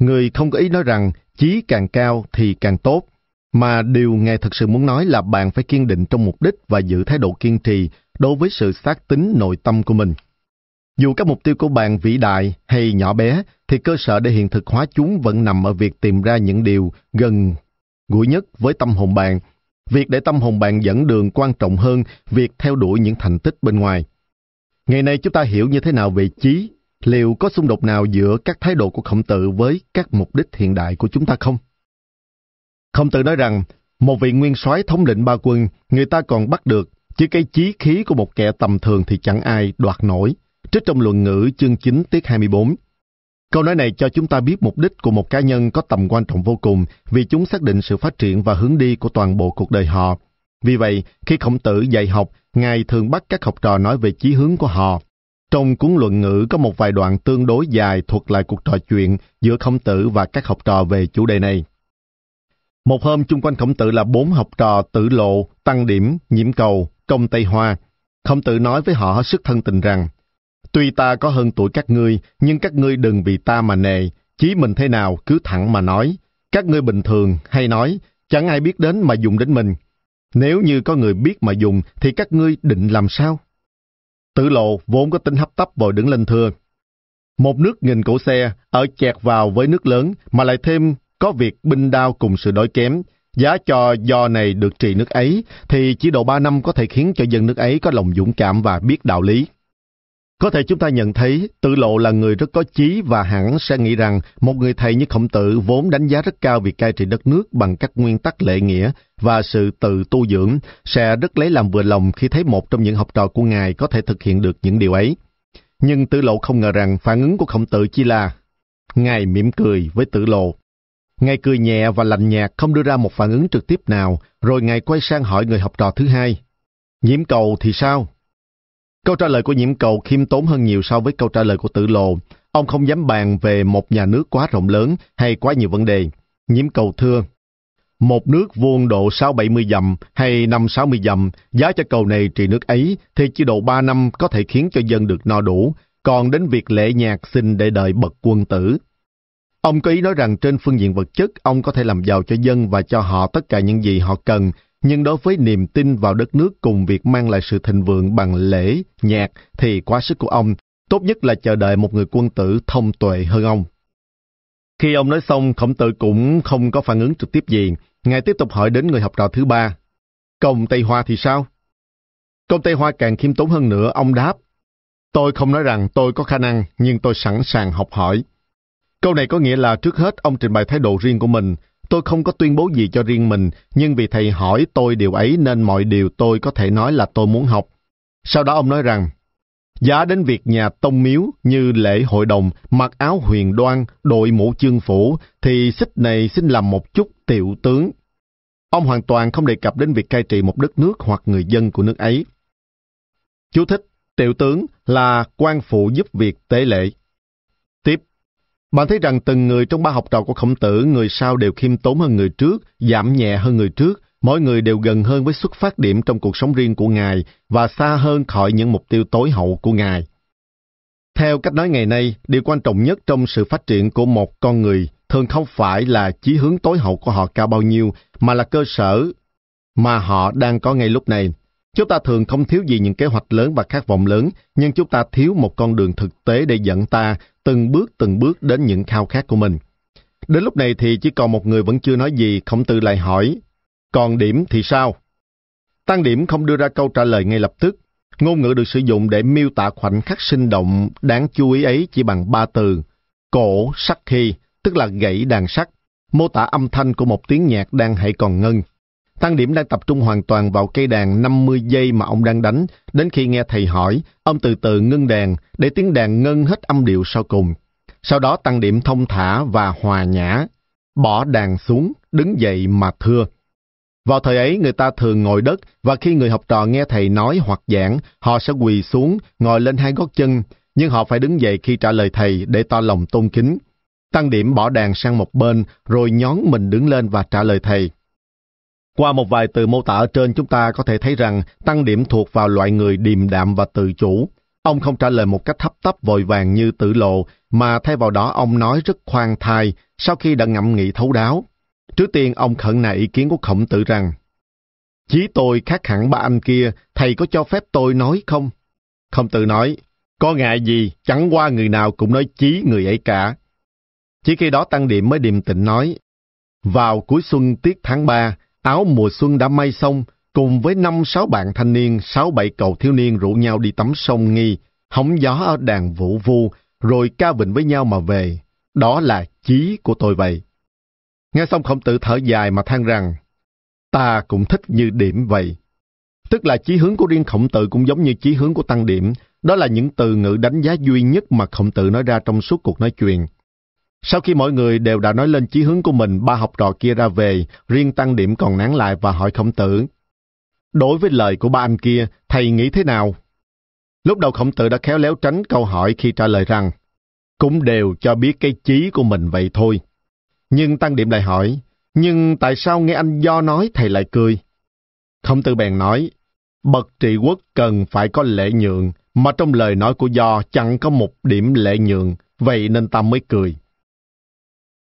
người không có ý nói rằng chí càng cao thì càng tốt, mà điều Ngài thực sự muốn nói là bạn phải kiên định trong mục đích và giữ thái độ kiên trì đối với sự xác tính nội tâm của mình. Dù các mục tiêu của bạn vĩ đại hay nhỏ bé, thì cơ sở để hiện thực hóa chúng vẫn nằm ở việc tìm ra những điều gần gũi nhất với tâm hồn bạn. Việc để tâm hồn bạn dẫn đường quan trọng hơn việc theo đuổi những thành tích bên ngoài. Ngày nay chúng ta hiểu như thế nào về trí? Liệu có xung đột nào giữa các thái độ của khổng tử với các mục đích hiện đại của chúng ta không? Khổng tử nói rằng, một vị nguyên soái thống lĩnh ba quân, người ta còn bắt được, chứ cái chí khí của một kẻ tầm thường thì chẳng ai đoạt nổi. Trích trong luận ngữ chương 9 tiết 24. Câu nói này cho chúng ta biết mục đích của một cá nhân có tầm quan trọng vô cùng vì chúng xác định sự phát triển và hướng đi của toàn bộ cuộc đời họ. Vì vậy, khi khổng tử dạy học, Ngài thường bắt các học trò nói về chí hướng của họ. Trong cuốn luận ngữ có một vài đoạn tương đối dài thuật lại cuộc trò chuyện giữa khổng tử và các học trò về chủ đề này. Một hôm chung quanh khổng tử là bốn học trò tử lộ, tăng điểm, nhiễm cầu, công Tây Hoa. Khổng tử nói với họ hết sức thân tình rằng, Tuy ta có hơn tuổi các ngươi, nhưng các ngươi đừng vì ta mà nề, chí mình thế nào cứ thẳng mà nói. Các ngươi bình thường hay nói, chẳng ai biết đến mà dùng đến mình. Nếu như có người biết mà dùng, thì các ngươi định làm sao? Tử lộ vốn có tính hấp tấp vội đứng lên thưa. Một nước nghìn cổ xe, ở chẹt vào với nước lớn, mà lại thêm có việc binh đao cùng sự đói kém. Giá cho do này được trị nước ấy, thì chỉ độ ba năm có thể khiến cho dân nước ấy có lòng dũng cảm và biết đạo lý. Có thể chúng ta nhận thấy tự lộ là người rất có chí và hẳn sẽ nghĩ rằng một người thầy như khổng tử vốn đánh giá rất cao việc cai trị đất nước bằng các nguyên tắc lệ nghĩa và sự tự tu dưỡng sẽ rất lấy làm vừa lòng khi thấy một trong những học trò của ngài có thể thực hiện được những điều ấy. Nhưng tử lộ không ngờ rằng phản ứng của khổng tử chỉ là Ngài mỉm cười với tử lộ. Ngài cười nhẹ và lạnh nhạt không đưa ra một phản ứng trực tiếp nào, rồi Ngài quay sang hỏi người học trò thứ hai. Nhiễm cầu thì sao? Câu trả lời của nhiễm cầu khiêm tốn hơn nhiều so với câu trả lời của tử lộ. Ông không dám bàn về một nhà nước quá rộng lớn hay quá nhiều vấn đề. Nhiễm cầu thưa, một nước vuông độ 6-70 dặm hay 5-60 dặm, giá cho cầu này trị nước ấy thì chỉ độ 3 năm có thể khiến cho dân được no đủ, còn đến việc lễ nhạc xin để đợi bậc quân tử. Ông có ý nói rằng trên phương diện vật chất, ông có thể làm giàu cho dân và cho họ tất cả những gì họ cần, nhưng đối với niềm tin vào đất nước cùng việc mang lại sự thịnh vượng bằng lễ, nhạc thì quá sức của ông, tốt nhất là chờ đợi một người quân tử thông tuệ hơn ông. Khi ông nói xong, khổng tử cũng không có phản ứng trực tiếp gì. Ngài tiếp tục hỏi đến người học trò thứ ba. Công Tây Hoa thì sao? Công Tây Hoa càng khiêm tốn hơn nữa, ông đáp. Tôi không nói rằng tôi có khả năng, nhưng tôi sẵn sàng học hỏi. Câu này có nghĩa là trước hết ông trình bày thái độ riêng của mình, Tôi không có tuyên bố gì cho riêng mình, nhưng vì thầy hỏi tôi điều ấy nên mọi điều tôi có thể nói là tôi muốn học. Sau đó ông nói rằng, giá đến việc nhà tông miếu như lễ hội đồng, mặc áo huyền đoan, đội mũ chương phủ, thì xích này xin làm một chút tiểu tướng. Ông hoàn toàn không đề cập đến việc cai trị một đất nước hoặc người dân của nước ấy. Chú thích, tiểu tướng là quan phụ giúp việc tế lễ. Bạn thấy rằng từng người trong ba học trò của khổng tử, người sau đều khiêm tốn hơn người trước, giảm nhẹ hơn người trước, mỗi người đều gần hơn với xuất phát điểm trong cuộc sống riêng của Ngài và xa hơn khỏi những mục tiêu tối hậu của Ngài. Theo cách nói ngày nay, điều quan trọng nhất trong sự phát triển của một con người thường không phải là chí hướng tối hậu của họ cao bao nhiêu, mà là cơ sở mà họ đang có ngay lúc này. Chúng ta thường không thiếu gì những kế hoạch lớn và khát vọng lớn, nhưng chúng ta thiếu một con đường thực tế để dẫn ta từng bước từng bước đến những khao khát của mình. Đến lúc này thì chỉ còn một người vẫn chưa nói gì, khổng tử lại hỏi, còn điểm thì sao? Tăng điểm không đưa ra câu trả lời ngay lập tức. Ngôn ngữ được sử dụng để miêu tả khoảnh khắc sinh động đáng chú ý ấy chỉ bằng ba từ. Cổ, sắc khi, tức là gãy đàn sắt, mô tả âm thanh của một tiếng nhạc đang hãy còn ngân. Tăng điểm đang tập trung hoàn toàn vào cây đàn 50 giây mà ông đang đánh, đến khi nghe thầy hỏi, ông từ từ ngưng đàn để tiếng đàn ngân hết âm điệu sau cùng. Sau đó tăng điểm thông thả và hòa nhã, bỏ đàn xuống, đứng dậy mà thưa. Vào thời ấy người ta thường ngồi đất và khi người học trò nghe thầy nói hoặc giảng, họ sẽ quỳ xuống, ngồi lên hai gót chân, nhưng họ phải đứng dậy khi trả lời thầy để to lòng tôn kính. Tăng điểm bỏ đàn sang một bên rồi nhón mình đứng lên và trả lời thầy. Qua một vài từ mô tả ở trên chúng ta có thể thấy rằng tăng điểm thuộc vào loại người điềm đạm và tự chủ. Ông không trả lời một cách hấp tấp vội vàng như tử lộ, mà thay vào đó ông nói rất khoan thai sau khi đã ngẫm nghĩ thấu đáo. Trước tiên ông khẩn nại ý kiến của khổng tử rằng, Chí tôi khác hẳn ba anh kia, thầy có cho phép tôi nói không? Khổng tử nói, có ngại gì, chẳng qua người nào cũng nói chí người ấy cả. Chỉ khi đó Tăng Điểm mới điềm tĩnh nói, vào cuối xuân tiết tháng 3, áo mùa xuân đã may xong, cùng với năm sáu bạn thanh niên, sáu bảy cậu thiếu niên rủ nhau đi tắm sông nghi, hóng gió ở đàn vũ vu, rồi ca vịnh với nhau mà về. Đó là chí của tôi vậy. Nghe xong khổng tử thở dài mà than rằng, ta cũng thích như điểm vậy. Tức là chí hướng của riêng khổng tử cũng giống như chí hướng của tăng điểm, đó là những từ ngữ đánh giá duy nhất mà khổng tử nói ra trong suốt cuộc nói chuyện. Sau khi mọi người đều đã nói lên chí hướng của mình, ba học trò kia ra về, riêng tăng điểm còn nán lại và hỏi khổng tử. Đối với lời của ba anh kia, thầy nghĩ thế nào? Lúc đầu khổng tử đã khéo léo tránh câu hỏi khi trả lời rằng, cũng đều cho biết cái chí của mình vậy thôi. Nhưng Tăng Điểm lại hỏi, nhưng tại sao nghe anh Do nói thầy lại cười? Khổng tử bèn nói, bậc trị quốc cần phải có lễ nhượng, mà trong lời nói của Do chẳng có một điểm lễ nhượng, vậy nên ta mới cười.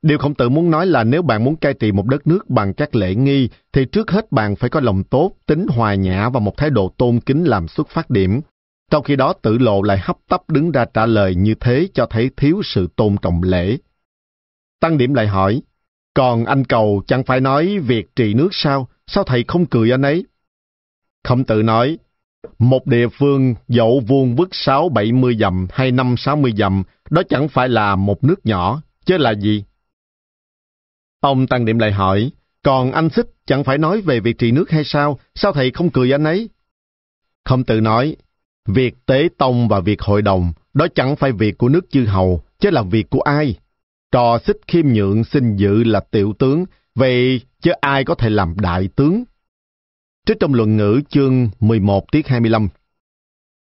Điều khổng tử muốn nói là nếu bạn muốn cai trị một đất nước bằng các lễ nghi, thì trước hết bạn phải có lòng tốt, tính hòa nhã và một thái độ tôn kính làm xuất phát điểm. Trong khi đó tử lộ lại hấp tấp đứng ra trả lời như thế cho thấy thiếu sự tôn trọng lễ. Tăng điểm lại hỏi, còn anh cầu chẳng phải nói việc trị nước sao? Sao thầy không cười anh ấy? Khổng tử nói, một địa phương dậu vuông vức sáu bảy mươi dặm hay năm sáu mươi dặm, đó chẳng phải là một nước nhỏ, chứ là gì? Ông Tăng Điểm lại hỏi, còn anh Xích chẳng phải nói về việc trị nước hay sao? Sao thầy không cười anh ấy? Khổng tử nói, việc tế tông và việc hội đồng, đó chẳng phải việc của nước chư hầu, chứ là việc của ai? Trò xích khiêm nhượng xin dự là tiểu tướng, vậy chứ ai có thể làm đại tướng? Trích trong luận ngữ chương 11 tiết 25.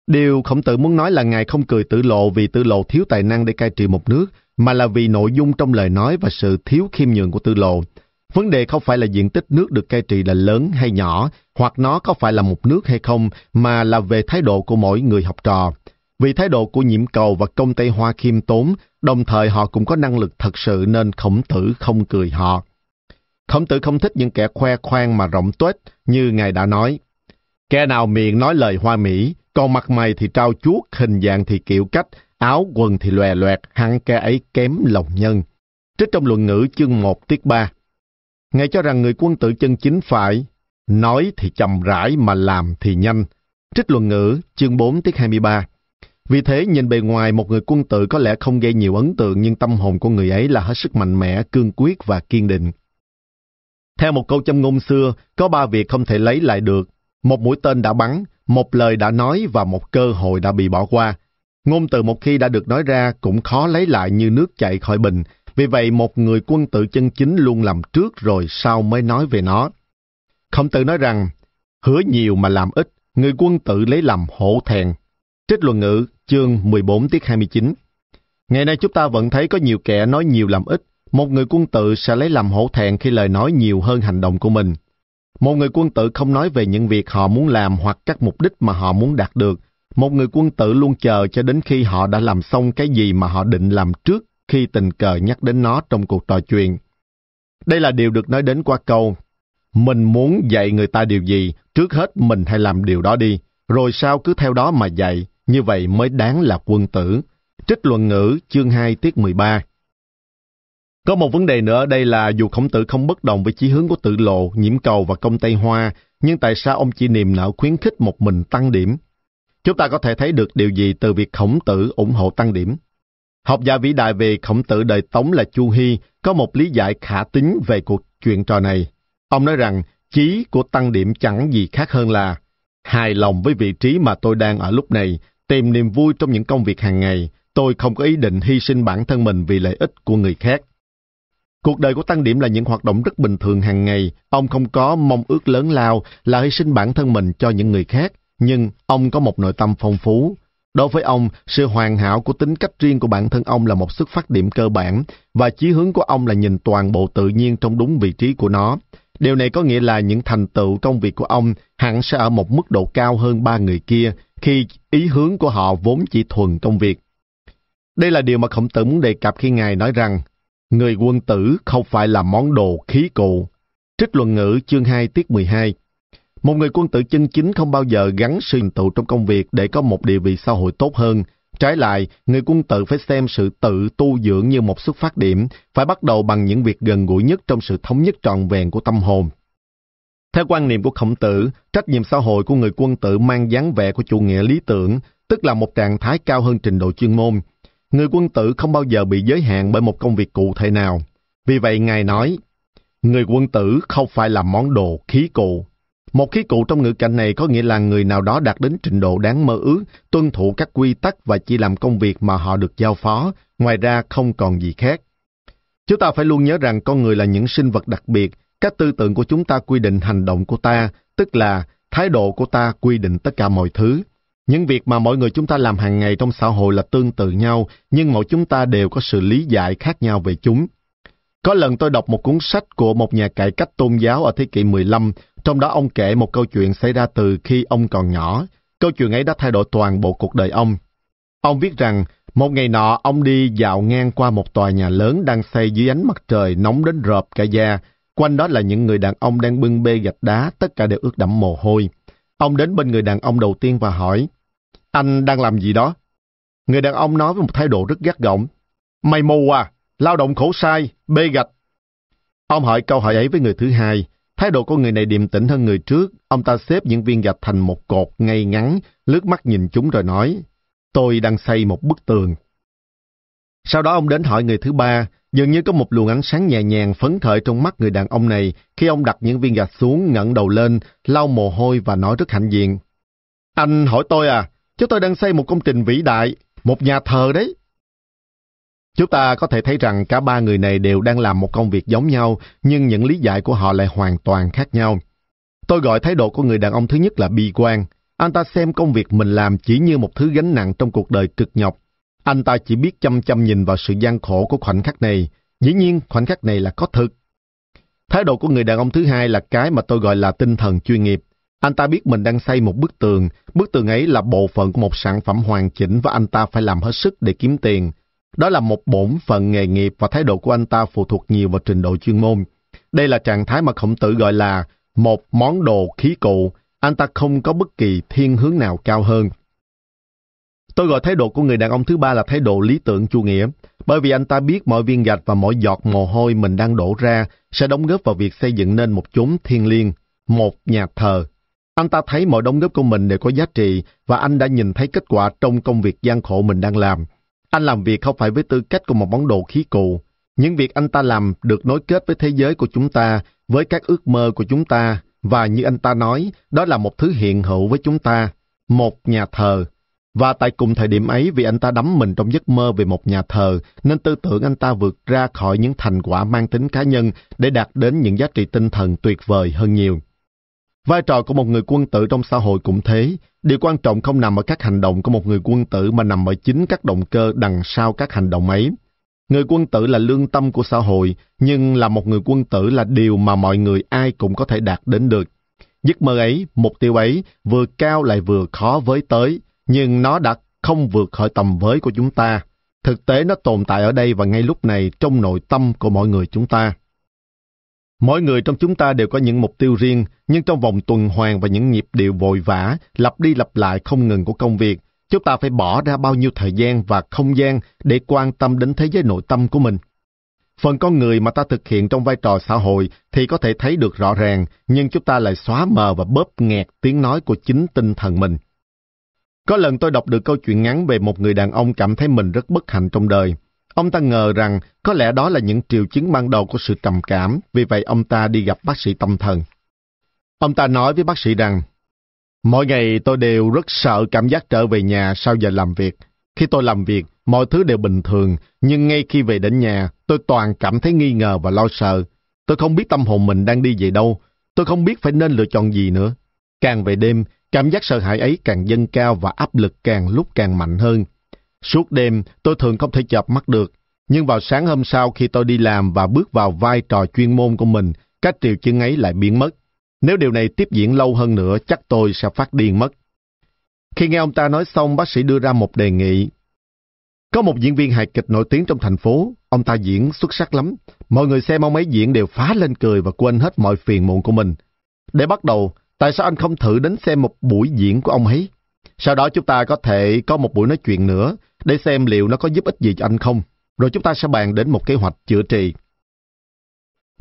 Điều khổng tử muốn nói là Ngài không cười tử lộ vì tử lộ thiếu tài năng để cai trị một nước, mà là vì nội dung trong lời nói và sự thiếu khiêm nhường của tư lộ. Vấn đề không phải là diện tích nước được cai trị là lớn hay nhỏ, hoặc nó có phải là một nước hay không, mà là về thái độ của mỗi người học trò. Vì thái độ của nhiễm cầu và công tây hoa khiêm tốn, đồng thời họ cũng có năng lực thật sự nên khổng tử không cười họ. Khổng tử không thích những kẻ khoe khoang mà rộng tuếch như Ngài đã nói. Kẻ nào miệng nói lời hoa mỹ, còn mặt mày thì trao chuốt, hình dạng thì kiểu cách, áo quần thì lòe loẹt, hẳn kẻ ấy kém lòng nhân. Trích trong luận ngữ chương 1 tiết 3. Ngài cho rằng người quân tử chân chính phải nói thì chậm rãi mà làm thì nhanh. Trích luận ngữ chương 4 tiết 23. Vì thế, nhìn bề ngoài một người quân tử có lẽ không gây nhiều ấn tượng nhưng tâm hồn của người ấy là hết sức mạnh mẽ, cương quyết và kiên định. Theo một câu châm ngôn xưa, có ba việc không thể lấy lại được. Một mũi tên đã bắn, một lời đã nói và một cơ hội đã bị bỏ qua. Ngôn từ một khi đã được nói ra cũng khó lấy lại như nước chạy khỏi bình. Vì vậy, một người quân tử chân chính luôn làm trước rồi sau mới nói về nó. Khổng tử nói rằng, hứa nhiều mà làm ít, người quân tử lấy làm hổ thẹn. Trích luận ngữ, chương 14 tiết 29. Ngày nay chúng ta vẫn thấy có nhiều kẻ nói nhiều làm ít. Một người quân tử sẽ lấy làm hổ thẹn khi lời nói nhiều hơn hành động của mình. Một người quân tử không nói về những việc họ muốn làm hoặc các mục đích mà họ muốn đạt được. Một người quân tử luôn chờ cho đến khi họ đã làm xong cái gì mà họ định làm trước khi tình cờ nhắc đến nó trong cuộc trò chuyện. Đây là điều được nói đến qua câu Mình muốn dạy người ta điều gì, trước hết mình hãy làm điều đó đi, rồi sau cứ theo đó mà dạy, như vậy mới đáng là quân tử. Trích luận ngữ chương 2 tiết 13 Có một vấn đề nữa ở đây là dù khổng tử không bất đồng với chí hướng của tự lộ, nhiễm cầu và công Tây Hoa, nhưng tại sao ông chỉ niềm nở khuyến khích một mình tăng điểm? Chúng ta có thể thấy được điều gì từ việc khổng tử ủng hộ tăng điểm? Học giả vĩ đại về khổng tử đời Tống là Chu Hy có một lý giải khả tính về cuộc chuyện trò này. Ông nói rằng chí của tăng điểm chẳng gì khác hơn là hài lòng với vị trí mà tôi đang ở lúc này, tìm niềm vui trong những công việc hàng ngày, tôi không có ý định hy sinh bản thân mình vì lợi ích của người khác. Cuộc đời của Tăng Điểm là những hoạt động rất bình thường hàng ngày, ông không có mong ước lớn lao là hy sinh bản thân mình cho những người khác, nhưng ông có một nội tâm phong phú. Đối với ông, sự hoàn hảo của tính cách riêng của bản thân ông là một xuất phát điểm cơ bản, và chí hướng của ông là nhìn toàn bộ tự nhiên trong đúng vị trí của nó. Điều này có nghĩa là những thành tựu công việc của ông hẳn sẽ ở một mức độ cao hơn ba người kia, khi ý hướng của họ vốn chỉ thuần công việc. Đây là điều mà Khổng Tử muốn đề cập khi Ngài nói rằng, người quân tử không phải là món đồ khí cụ. Trích luận ngữ chương 2 tiết 12 một người quân tử chân chính không bao giờ gắn sự thành tựu trong công việc để có một địa vị xã hội tốt hơn. Trái lại, người quân tử phải xem sự tự tu dưỡng như một xuất phát điểm, phải bắt đầu bằng những việc gần gũi nhất trong sự thống nhất trọn vẹn của tâm hồn. Theo quan niệm của khổng tử, trách nhiệm xã hội của người quân tử mang dáng vẻ của chủ nghĩa lý tưởng, tức là một trạng thái cao hơn trình độ chuyên môn. Người quân tử không bao giờ bị giới hạn bởi một công việc cụ thể nào. Vì vậy Ngài nói, người quân tử không phải là món đồ khí cụ. Một khí cụ trong ngữ cảnh này có nghĩa là người nào đó đạt đến trình độ đáng mơ ước, tuân thủ các quy tắc và chỉ làm công việc mà họ được giao phó, ngoài ra không còn gì khác. Chúng ta phải luôn nhớ rằng con người là những sinh vật đặc biệt, các tư tưởng của chúng ta quy định hành động của ta, tức là thái độ của ta quy định tất cả mọi thứ. Những việc mà mọi người chúng ta làm hàng ngày trong xã hội là tương tự nhau, nhưng mỗi chúng ta đều có sự lý giải khác nhau về chúng. Có lần tôi đọc một cuốn sách của một nhà cải cách tôn giáo ở thế kỷ 15, trong đó ông kể một câu chuyện xảy ra từ khi ông còn nhỏ. Câu chuyện ấy đã thay đổi toàn bộ cuộc đời ông. Ông viết rằng, một ngày nọ ông đi dạo ngang qua một tòa nhà lớn đang xây dưới ánh mặt trời nóng đến rợp cả da, Quanh đó là những người đàn ông đang bưng bê gạch đá, tất cả đều ướt đẫm mồ hôi. Ông đến bên người đàn ông đầu tiên và hỏi, Anh đang làm gì đó? Người đàn ông nói với một thái độ rất gắt gỏng, Mày mù à, lao động khổ sai, bê gạch. Ông hỏi câu hỏi ấy với người thứ hai, thái độ của người này điềm tĩnh hơn người trước, ông ta xếp những viên gạch thành một cột ngay ngắn, lướt mắt nhìn chúng rồi nói, tôi đang xây một bức tường. Sau đó ông đến hỏi người thứ ba, Dường như có một luồng ánh sáng nhẹ nhàng phấn khởi trong mắt người đàn ông này khi ông đặt những viên gạch xuống, ngẩng đầu lên, lau mồ hôi và nói rất hạnh diện. Anh hỏi tôi à, chứ tôi đang xây một công trình vĩ đại, một nhà thờ đấy. Chúng ta có thể thấy rằng cả ba người này đều đang làm một công việc giống nhau, nhưng những lý giải của họ lại hoàn toàn khác nhau. Tôi gọi thái độ của người đàn ông thứ nhất là bi quan. Anh ta xem công việc mình làm chỉ như một thứ gánh nặng trong cuộc đời cực nhọc, anh ta chỉ biết chăm chăm nhìn vào sự gian khổ của khoảnh khắc này. Dĩ nhiên, khoảnh khắc này là có thực. Thái độ của người đàn ông thứ hai là cái mà tôi gọi là tinh thần chuyên nghiệp. Anh ta biết mình đang xây một bức tường. Bức tường ấy là bộ phận của một sản phẩm hoàn chỉnh và anh ta phải làm hết sức để kiếm tiền. Đó là một bổn phận nghề nghiệp và thái độ của anh ta phụ thuộc nhiều vào trình độ chuyên môn. Đây là trạng thái mà khổng tử gọi là một món đồ khí cụ. Anh ta không có bất kỳ thiên hướng nào cao hơn. Tôi gọi thái độ của người đàn ông thứ ba là thái độ lý tưởng chủ nghĩa, bởi vì anh ta biết mọi viên gạch và mỗi giọt mồ hôi mình đang đổ ra sẽ đóng góp vào việc xây dựng nên một chốn thiên liêng, một nhà thờ. Anh ta thấy mọi đóng góp của mình đều có giá trị và anh đã nhìn thấy kết quả trong công việc gian khổ mình đang làm. Anh làm việc không phải với tư cách của một món đồ khí cụ. Những việc anh ta làm được nối kết với thế giới của chúng ta, với các ước mơ của chúng ta, và như anh ta nói, đó là một thứ hiện hữu với chúng ta, một nhà thờ. Và tại cùng thời điểm ấy vì anh ta đắm mình trong giấc mơ về một nhà thờ, nên tư tưởng anh ta vượt ra khỏi những thành quả mang tính cá nhân để đạt đến những giá trị tinh thần tuyệt vời hơn nhiều. Vai trò của một người quân tử trong xã hội cũng thế. Điều quan trọng không nằm ở các hành động của một người quân tử mà nằm ở chính các động cơ đằng sau các hành động ấy. người quân tử là lương tâm của xã hội, nhưng là một người quân tử là điều mà mọi người ai cũng có thể đạt đến được. Giấc mơ ấy, mục tiêu ấy, vừa cao lại vừa khó với tới, nhưng nó đã không vượt khỏi tầm với của chúng ta. Thực tế nó tồn tại ở đây và ngay lúc này trong nội tâm của mọi người chúng ta. Mỗi người trong chúng ta đều có những mục tiêu riêng, nhưng trong vòng tuần hoàn và những nhịp điệu vội vã, lặp đi lặp lại không ngừng của công việc, chúng ta phải bỏ ra bao nhiêu thời gian và không gian để quan tâm đến thế giới nội tâm của mình. Phần con người mà ta thực hiện trong vai trò xã hội thì có thể thấy được rõ ràng, nhưng chúng ta lại xóa mờ và bóp nghẹt tiếng nói của chính tinh thần mình. Có lần tôi đọc được câu chuyện ngắn về một người đàn ông cảm thấy mình rất bất hạnh trong đời. Ông ta ngờ rằng có lẽ đó là những triệu chứng ban đầu của sự trầm cảm, vì vậy ông ta đi gặp bác sĩ tâm thần. Ông ta nói với bác sĩ rằng, Mỗi ngày tôi đều rất sợ cảm giác trở về nhà sau giờ làm việc. Khi tôi làm việc, mọi thứ đều bình thường, nhưng ngay khi về đến nhà, tôi toàn cảm thấy nghi ngờ và lo sợ. Tôi không biết tâm hồn mình đang đi về đâu, tôi không biết phải nên lựa chọn gì nữa. Càng về đêm, cảm giác sợ hãi ấy càng dâng cao và áp lực càng lúc càng mạnh hơn. Suốt đêm, tôi thường không thể chợp mắt được, nhưng vào sáng hôm sau khi tôi đi làm và bước vào vai trò chuyên môn của mình, các triệu chứng ấy lại biến mất. Nếu điều này tiếp diễn lâu hơn nữa, chắc tôi sẽ phát điên mất. Khi nghe ông ta nói xong, bác sĩ đưa ra một đề nghị. Có một diễn viên hài kịch nổi tiếng trong thành phố, ông ta diễn xuất sắc lắm. Mọi người xem ông ấy diễn đều phá lên cười và quên hết mọi phiền muộn của mình. Để bắt đầu, tại sao anh không thử đến xem một buổi diễn của ông ấy? Sau đó chúng ta có thể có một buổi nói chuyện nữa, để xem liệu nó có giúp ích gì cho anh không. Rồi chúng ta sẽ bàn đến một kế hoạch chữa trị.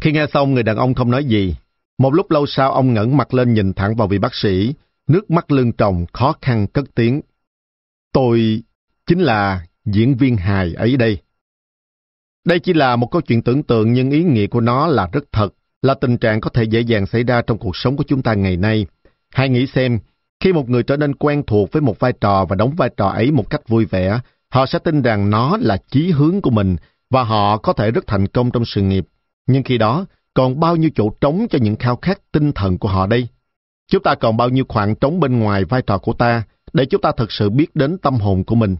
Khi nghe xong, người đàn ông không nói gì, một lúc lâu sau ông ngẩng mặt lên nhìn thẳng vào vị bác sĩ, nước mắt lưng tròng khó khăn cất tiếng. Tôi chính là diễn viên hài ấy đây. Đây chỉ là một câu chuyện tưởng tượng nhưng ý nghĩa của nó là rất thật, là tình trạng có thể dễ dàng xảy ra trong cuộc sống của chúng ta ngày nay. Hãy nghĩ xem, khi một người trở nên quen thuộc với một vai trò và đóng vai trò ấy một cách vui vẻ, họ sẽ tin rằng nó là chí hướng của mình và họ có thể rất thành công trong sự nghiệp. Nhưng khi đó, còn bao nhiêu chỗ trống cho những khao khát tinh thần của họ đây? Chúng ta còn bao nhiêu khoảng trống bên ngoài vai trò của ta để chúng ta thực sự biết đến tâm hồn của mình?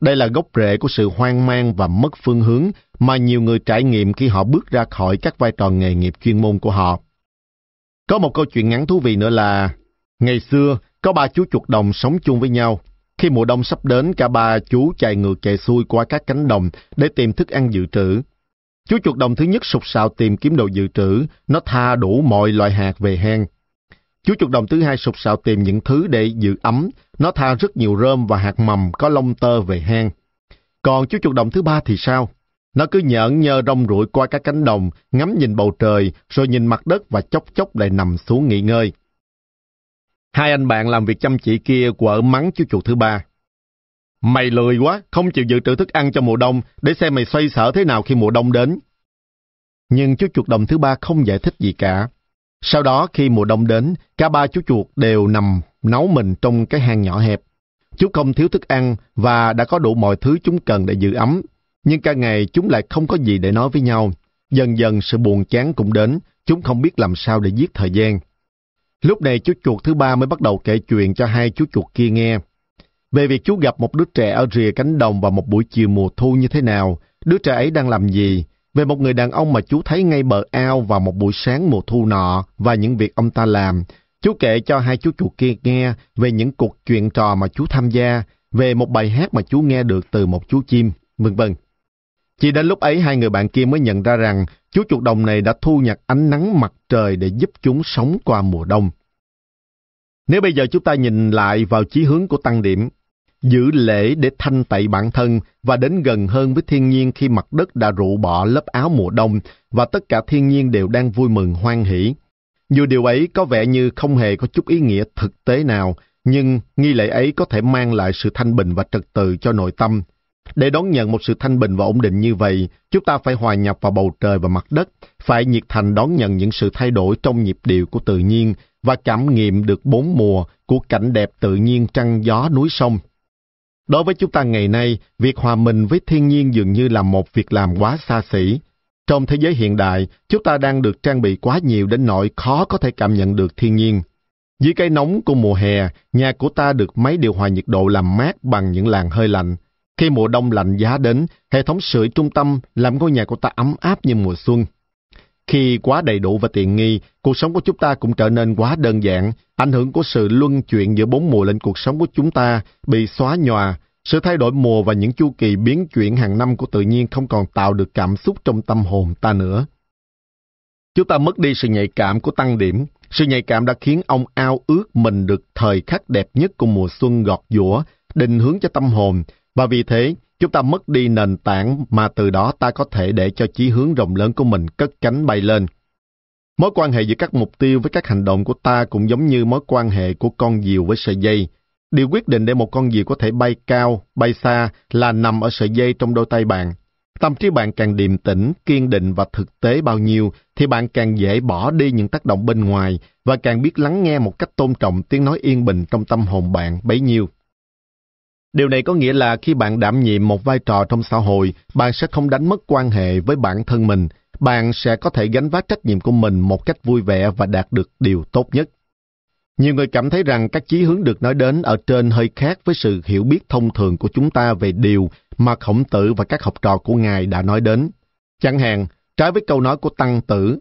Đây là gốc rễ của sự hoang mang và mất phương hướng mà nhiều người trải nghiệm khi họ bước ra khỏi các vai trò nghề nghiệp chuyên môn của họ. Có một câu chuyện ngắn thú vị nữa là, ngày xưa có ba chú chuột đồng sống chung với nhau. Khi mùa đông sắp đến, cả ba chú chạy ngược chạy xuôi qua các cánh đồng để tìm thức ăn dự trữ. Chú chuột đồng thứ nhất sục sạo tìm kiếm đồ dự trữ, nó tha đủ mọi loại hạt về hang. Chú chuột đồng thứ hai sục sạo tìm những thứ để giữ ấm, nó tha rất nhiều rơm và hạt mầm có lông tơ về hang. Còn chú chuột đồng thứ ba thì sao? Nó cứ nhởn nhơ rong ruổi qua các cánh đồng, ngắm nhìn bầu trời, rồi nhìn mặt đất và chốc chốc lại nằm xuống nghỉ ngơi. Hai anh bạn làm việc chăm chỉ kia quở mắng chú chuột thứ ba. Mày lười quá, không chịu dự trữ thức ăn cho mùa đông, để xem mày xoay sở thế nào khi mùa đông đến. Nhưng chú chuột đồng thứ ba không giải thích gì cả. Sau đó khi mùa đông đến, cả ba chú chuột đều nằm nấu mình trong cái hang nhỏ hẹp. Chú không thiếu thức ăn và đã có đủ mọi thứ chúng cần để giữ ấm. Nhưng cả ngày chúng lại không có gì để nói với nhau. Dần dần sự buồn chán cũng đến, chúng không biết làm sao để giết thời gian. Lúc này chú chuột thứ ba mới bắt đầu kể chuyện cho hai chú chuột kia nghe về việc chú gặp một đứa trẻ ở rìa cánh đồng vào một buổi chiều mùa thu như thế nào, đứa trẻ ấy đang làm gì, về một người đàn ông mà chú thấy ngay bờ ao vào một buổi sáng mùa thu nọ và những việc ông ta làm. Chú kể cho hai chú chuột kia nghe về những cuộc chuyện trò mà chú tham gia, về một bài hát mà chú nghe được từ một chú chim, vân vân. Chỉ đến lúc ấy hai người bạn kia mới nhận ra rằng chú chuột đồng này đã thu nhặt ánh nắng mặt trời để giúp chúng sống qua mùa đông. Nếu bây giờ chúng ta nhìn lại vào chí hướng của tăng điểm, giữ lễ để thanh tẩy bản thân và đến gần hơn với thiên nhiên khi mặt đất đã rụ bỏ lớp áo mùa đông và tất cả thiên nhiên đều đang vui mừng hoan hỷ. Dù điều ấy có vẻ như không hề có chút ý nghĩa thực tế nào, nhưng nghi lễ ấy có thể mang lại sự thanh bình và trật tự cho nội tâm. Để đón nhận một sự thanh bình và ổn định như vậy, chúng ta phải hòa nhập vào bầu trời và mặt đất, phải nhiệt thành đón nhận những sự thay đổi trong nhịp điệu của tự nhiên và cảm nghiệm được bốn mùa của cảnh đẹp tự nhiên trăng gió núi sông. Đối với chúng ta ngày nay, việc hòa mình với thiên nhiên dường như là một việc làm quá xa xỉ. Trong thế giới hiện đại, chúng ta đang được trang bị quá nhiều đến nỗi khó có thể cảm nhận được thiên nhiên. Dưới cái nóng của mùa hè, nhà của ta được máy điều hòa nhiệt độ làm mát bằng những làn hơi lạnh. Khi mùa đông lạnh giá đến, hệ thống sưởi trung tâm làm ngôi nhà của ta ấm áp như mùa xuân. Khi quá đầy đủ và tiện nghi, cuộc sống của chúng ta cũng trở nên quá đơn giản. Ảnh hưởng của sự luân chuyển giữa bốn mùa lên cuộc sống của chúng ta bị xóa nhòa. Sự thay đổi mùa và những chu kỳ biến chuyển hàng năm của tự nhiên không còn tạo được cảm xúc trong tâm hồn ta nữa. Chúng ta mất đi sự nhạy cảm của tăng điểm. Sự nhạy cảm đã khiến ông ao ước mình được thời khắc đẹp nhất của mùa xuân gọt giũa, định hướng cho tâm hồn, và vì thế chúng ta mất đi nền tảng mà từ đó ta có thể để cho chí hướng rộng lớn của mình cất cánh bay lên. Mối quan hệ giữa các mục tiêu với các hành động của ta cũng giống như mối quan hệ của con diều với sợi dây. Điều quyết định để một con diều có thể bay cao, bay xa là nằm ở sợi dây trong đôi tay bạn. Tâm trí bạn càng điềm tĩnh, kiên định và thực tế bao nhiêu, thì bạn càng dễ bỏ đi những tác động bên ngoài và càng biết lắng nghe một cách tôn trọng tiếng nói yên bình trong tâm hồn bạn bấy nhiêu. Điều này có nghĩa là khi bạn đảm nhiệm một vai trò trong xã hội, bạn sẽ không đánh mất quan hệ với bản thân mình. Bạn sẽ có thể gánh vác trách nhiệm của mình một cách vui vẻ và đạt được điều tốt nhất. Nhiều người cảm thấy rằng các chí hướng được nói đến ở trên hơi khác với sự hiểu biết thông thường của chúng ta về điều mà khổng tử và các học trò của Ngài đã nói đến. Chẳng hạn, trái với câu nói của Tăng Tử,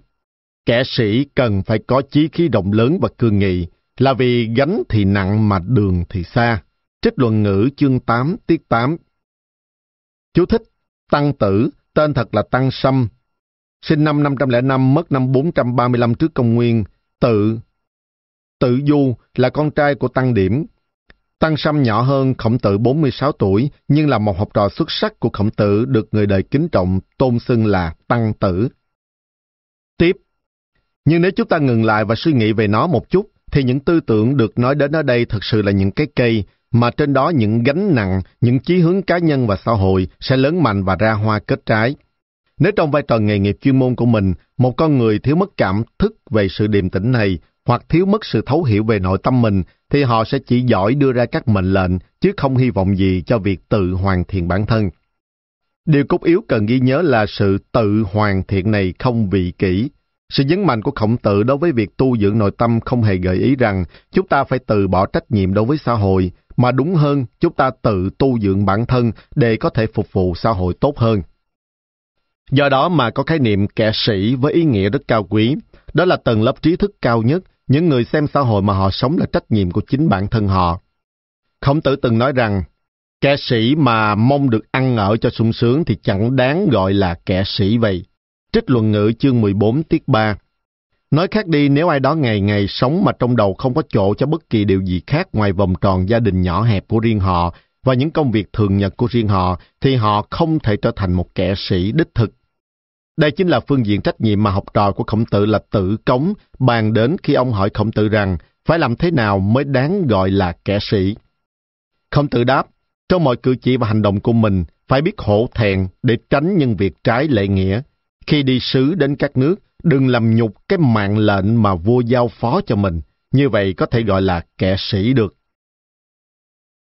kẻ sĩ cần phải có chí khí rộng lớn và cương nghị, là vì gánh thì nặng mà đường thì xa. Trích luận ngữ chương 8 tiết 8 Chú thích Tăng Tử, tên thật là Tăng Sâm, sinh năm 505, mất năm 435 trước công nguyên, tự Tự Du là con trai của Tăng Điểm. Tăng Sâm nhỏ hơn Khổng Tử 46 tuổi, nhưng là một học trò xuất sắc của Khổng Tử được người đời kính trọng tôn xưng là Tăng Tử. Tiếp Nhưng nếu chúng ta ngừng lại và suy nghĩ về nó một chút, thì những tư tưởng được nói đến ở đây thật sự là những cái cây, mà trên đó những gánh nặng, những chí hướng cá nhân và xã hội sẽ lớn mạnh và ra hoa kết trái. Nếu trong vai trò nghề nghiệp chuyên môn của mình, một con người thiếu mất cảm thức về sự điềm tĩnh này, hoặc thiếu mất sự thấu hiểu về nội tâm mình, thì họ sẽ chỉ giỏi đưa ra các mệnh lệnh, chứ không hy vọng gì cho việc tự hoàn thiện bản thân. Điều cốt yếu cần ghi nhớ là sự tự hoàn thiện này không vị kỷ. Sự nhấn mạnh của khổng tử đối với việc tu dưỡng nội tâm không hề gợi ý rằng chúng ta phải từ bỏ trách nhiệm đối với xã hội, mà đúng hơn chúng ta tự tu dưỡng bản thân để có thể phục vụ xã hội tốt hơn. Do đó mà có khái niệm kẻ sĩ với ý nghĩa rất cao quý, đó là tầng lớp trí thức cao nhất, những người xem xã hội mà họ sống là trách nhiệm của chính bản thân họ. Khổng tử từng nói rằng, kẻ sĩ mà mong được ăn ở cho sung sướng thì chẳng đáng gọi là kẻ sĩ vậy. Trích luận ngữ chương 14 tiết 3 Nói khác đi, nếu ai đó ngày ngày sống mà trong đầu không có chỗ cho bất kỳ điều gì khác ngoài vòng tròn gia đình nhỏ hẹp của riêng họ và những công việc thường nhật của riêng họ, thì họ không thể trở thành một kẻ sĩ đích thực. Đây chính là phương diện trách nhiệm mà học trò của khổng tử là tử cống bàn đến khi ông hỏi khổng tử rằng phải làm thế nào mới đáng gọi là kẻ sĩ. Khổng tử đáp, trong mọi cử chỉ và hành động của mình, phải biết hổ thẹn để tránh những việc trái lệ nghĩa. Khi đi sứ đến các nước, đừng làm nhục cái mạng lệnh mà vua giao phó cho mình. Như vậy có thể gọi là kẻ sĩ được.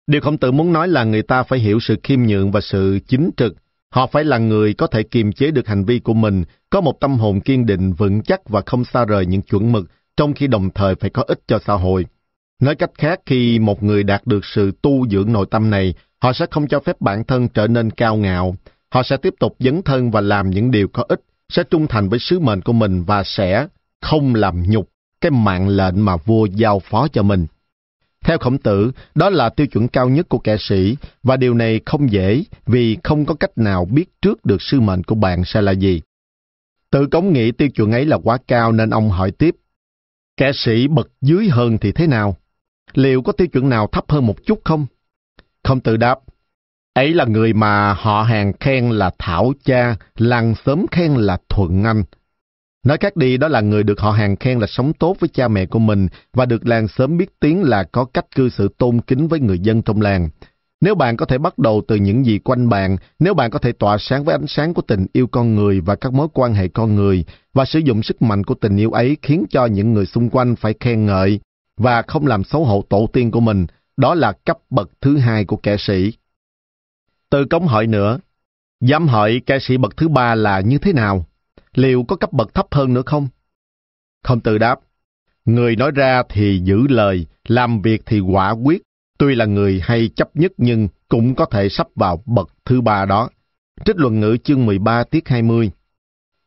Điều khổng tử muốn nói là người ta phải hiểu sự khiêm nhượng và sự chính trực Họ phải là người có thể kiềm chế được hành vi của mình, có một tâm hồn kiên định, vững chắc và không xa rời những chuẩn mực, trong khi đồng thời phải có ích cho xã hội. Nói cách khác, khi một người đạt được sự tu dưỡng nội tâm này, họ sẽ không cho phép bản thân trở nên cao ngạo. Họ sẽ tiếp tục dấn thân và làm những điều có ích, sẽ trung thành với sứ mệnh của mình và sẽ không làm nhục cái mạng lệnh mà vua giao phó cho mình. Theo khổng tử, đó là tiêu chuẩn cao nhất của kẻ sĩ, và điều này không dễ vì không có cách nào biết trước được sứ mệnh của bạn sẽ là gì. Tự cống nghĩ tiêu chuẩn ấy là quá cao nên ông hỏi tiếp, kẻ sĩ bậc dưới hơn thì thế nào? Liệu có tiêu chuẩn nào thấp hơn một chút không? Không tự đáp, ấy là người mà họ hàng khen là Thảo Cha, làng sớm khen là Thuận Anh, Nói khác đi đó là người được họ hàng khen là sống tốt với cha mẹ của mình và được làng sớm biết tiếng là có cách cư xử tôn kính với người dân trong làng. Nếu bạn có thể bắt đầu từ những gì quanh bạn, nếu bạn có thể tỏa sáng với ánh sáng của tình yêu con người và các mối quan hệ con người, và sử dụng sức mạnh của tình yêu ấy khiến cho những người xung quanh phải khen ngợi và không làm xấu hổ tổ tiên của mình, đó là cấp bậc thứ hai của kẻ sĩ. Từ cống hỏi nữa, dám hỏi ca sĩ bậc thứ ba là như thế nào? liệu có cấp bậc thấp hơn nữa không? Không tự đáp, người nói ra thì giữ lời, làm việc thì quả quyết, Tuy là người hay chấp nhất nhưng cũng có thể sắp vào bậc thứ ba đó. Trích luận ngữ chương 13 tiết 20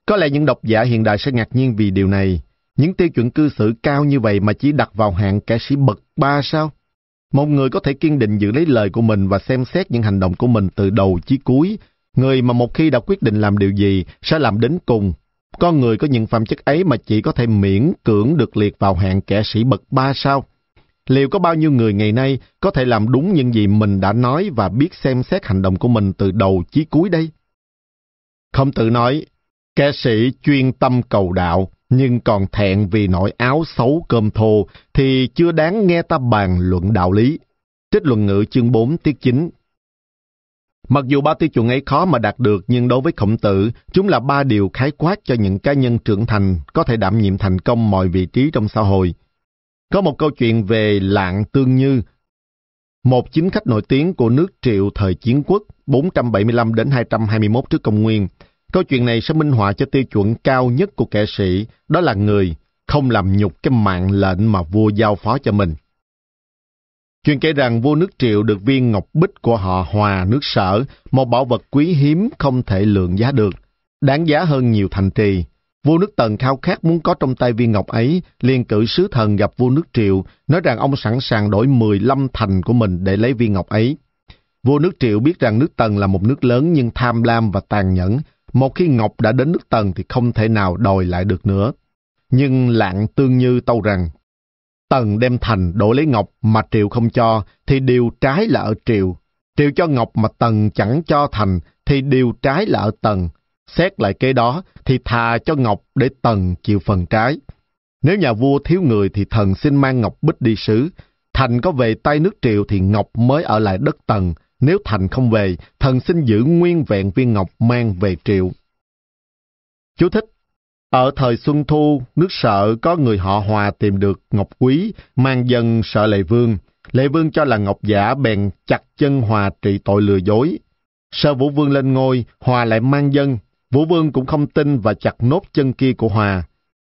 Có lẽ những độc giả hiện đại sẽ ngạc nhiên vì điều này. Những tiêu chuẩn cư xử cao như vậy mà chỉ đặt vào hạng kẻ sĩ bậc ba sao? Một người có thể kiên định giữ lấy lời của mình và xem xét những hành động của mình từ đầu chí cuối. Người mà một khi đã quyết định làm điều gì sẽ làm đến cùng. Con người có những phẩm chất ấy mà chỉ có thể miễn cưỡng được liệt vào hạng kẻ sĩ bậc ba sao? Liệu có bao nhiêu người ngày nay có thể làm đúng những gì mình đã nói và biết xem xét hành động của mình từ đầu chí cuối đây? Không tự nói, kẻ sĩ chuyên tâm cầu đạo, nhưng còn thẹn vì nỗi áo xấu cơm thô, thì chưa đáng nghe ta bàn luận đạo lý. Trích luận ngữ chương 4 tiết 9 Mặc dù ba tiêu chuẩn ấy khó mà đạt được, nhưng đối với khổng tử, chúng là ba điều khái quát cho những cá nhân trưởng thành có thể đảm nhiệm thành công mọi vị trí trong xã hội. Có một câu chuyện về Lạng Tương Như, một chính khách nổi tiếng của nước Triệu thời chiến quốc 475 đến 221 trước công nguyên. Câu chuyện này sẽ minh họa cho tiêu chuẩn cao nhất của kẻ sĩ, đó là người không làm nhục cái mạng lệnh mà vua giao phó cho mình. Chuyện kể rằng vua nước Triệu được viên ngọc bích của họ Hòa nước Sở, một bảo vật quý hiếm không thể lượng giá được, đáng giá hơn nhiều thành trì. Vua nước Tần khao khát muốn có trong tay viên ngọc ấy, liền cử sứ thần gặp vua nước Triệu, nói rằng ông sẵn sàng đổi 15 thành của mình để lấy viên ngọc ấy. Vua nước Triệu biết rằng nước Tần là một nước lớn nhưng tham lam và tàn nhẫn. Một khi ngọc đã đến nước Tần thì không thể nào đòi lại được nữa. Nhưng lạng tương như tâu rằng, Tần đem thành đổi lấy ngọc mà Triệu không cho, thì điều trái là ở Triệu. Triệu cho ngọc mà Tần chẳng cho thành, thì điều trái là ở Tần. Xét lại kế đó thì thà cho Ngọc để Tần chịu phần trái. Nếu nhà vua thiếu người thì thần xin mang Ngọc Bích đi sứ. Thành có về tay nước triệu thì Ngọc mới ở lại đất Tần. Nếu Thành không về, thần xin giữ nguyên vẹn viên Ngọc mang về Triệu. Chú thích Ở thời Xuân Thu, nước sợ có người họ Hòa tìm được Ngọc Quý, mang dân sợ Lệ Vương. Lệ Vương cho là Ngọc giả bèn chặt chân Hòa trị tội lừa dối. Sợ Vũ Vương lên ngôi, Hòa lại mang dân, Vũ Vương cũng không tin và chặt nốt chân kia của Hòa.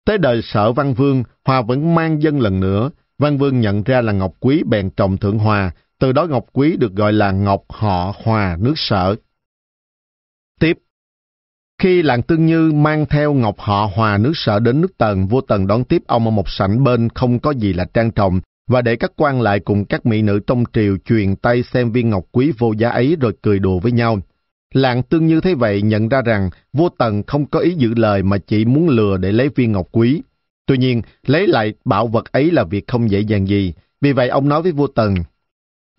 Tới đời sở Văn Vương, Hòa vẫn mang dân lần nữa. Văn Vương nhận ra là Ngọc Quý bèn trọng thượng Hòa, từ đó Ngọc Quý được gọi là Ngọc họ Hòa nước sở. Tiếp Khi làng Tương Như mang theo Ngọc họ Hòa nước sở đến nước Tần, vua Tần đón tiếp ông ở một sảnh bên không có gì là trang trọng, và để các quan lại cùng các mỹ nữ trong triều truyền tay xem viên ngọc quý vô giá ấy rồi cười đùa với nhau. làng tương như thấy vậy nhận ra rằng vua Tần không có ý giữ lời mà chỉ muốn lừa để lấy viên ngọc quý. Tuy nhiên, lấy lại bảo vật ấy là việc không dễ dàng gì. Vì vậy ông nói với vua Tần,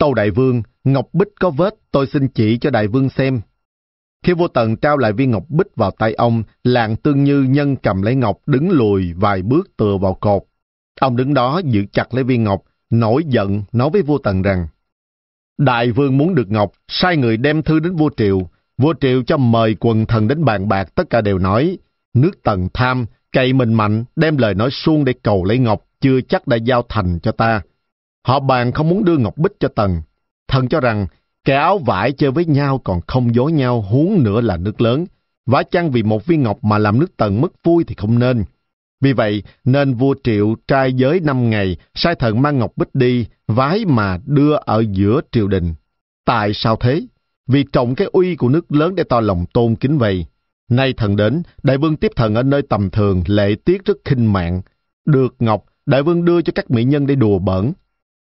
Tâu đại vương, ngọc bích có vết, tôi xin chỉ cho đại vương xem. Khi vua Tần trao lại viên ngọc bích vào tay ông, làng tương như nhân cầm lấy ngọc đứng lùi vài bước tựa vào cột. Ông đứng đó giữ chặt lấy viên ngọc, nổi giận nói với vua Tần rằng, Đại vương muốn được ngọc, sai người đem thư đến vua Triệu, Vua Triệu cho mời quần thần đến bàn bạc, tất cả đều nói, nước tần tham, cậy mình mạnh, đem lời nói suông để cầu lấy ngọc, chưa chắc đã giao thành cho ta. Họ bàn không muốn đưa ngọc bích cho tần. Thần cho rằng, kẻ áo vải chơi với nhau còn không dối nhau huống nữa là nước lớn. Vả chăng vì một viên ngọc mà làm nước tần mất vui thì không nên. Vì vậy, nên vua Triệu trai giới năm ngày, sai thần mang ngọc bích đi, vái mà đưa ở giữa triều đình. Tại sao thế? vì trọng cái uy của nước lớn để to lòng tôn kính vậy. Nay thần đến, đại vương tiếp thần ở nơi tầm thường, lệ tiết rất khinh mạng. Được ngọc, đại vương đưa cho các mỹ nhân để đùa bẩn.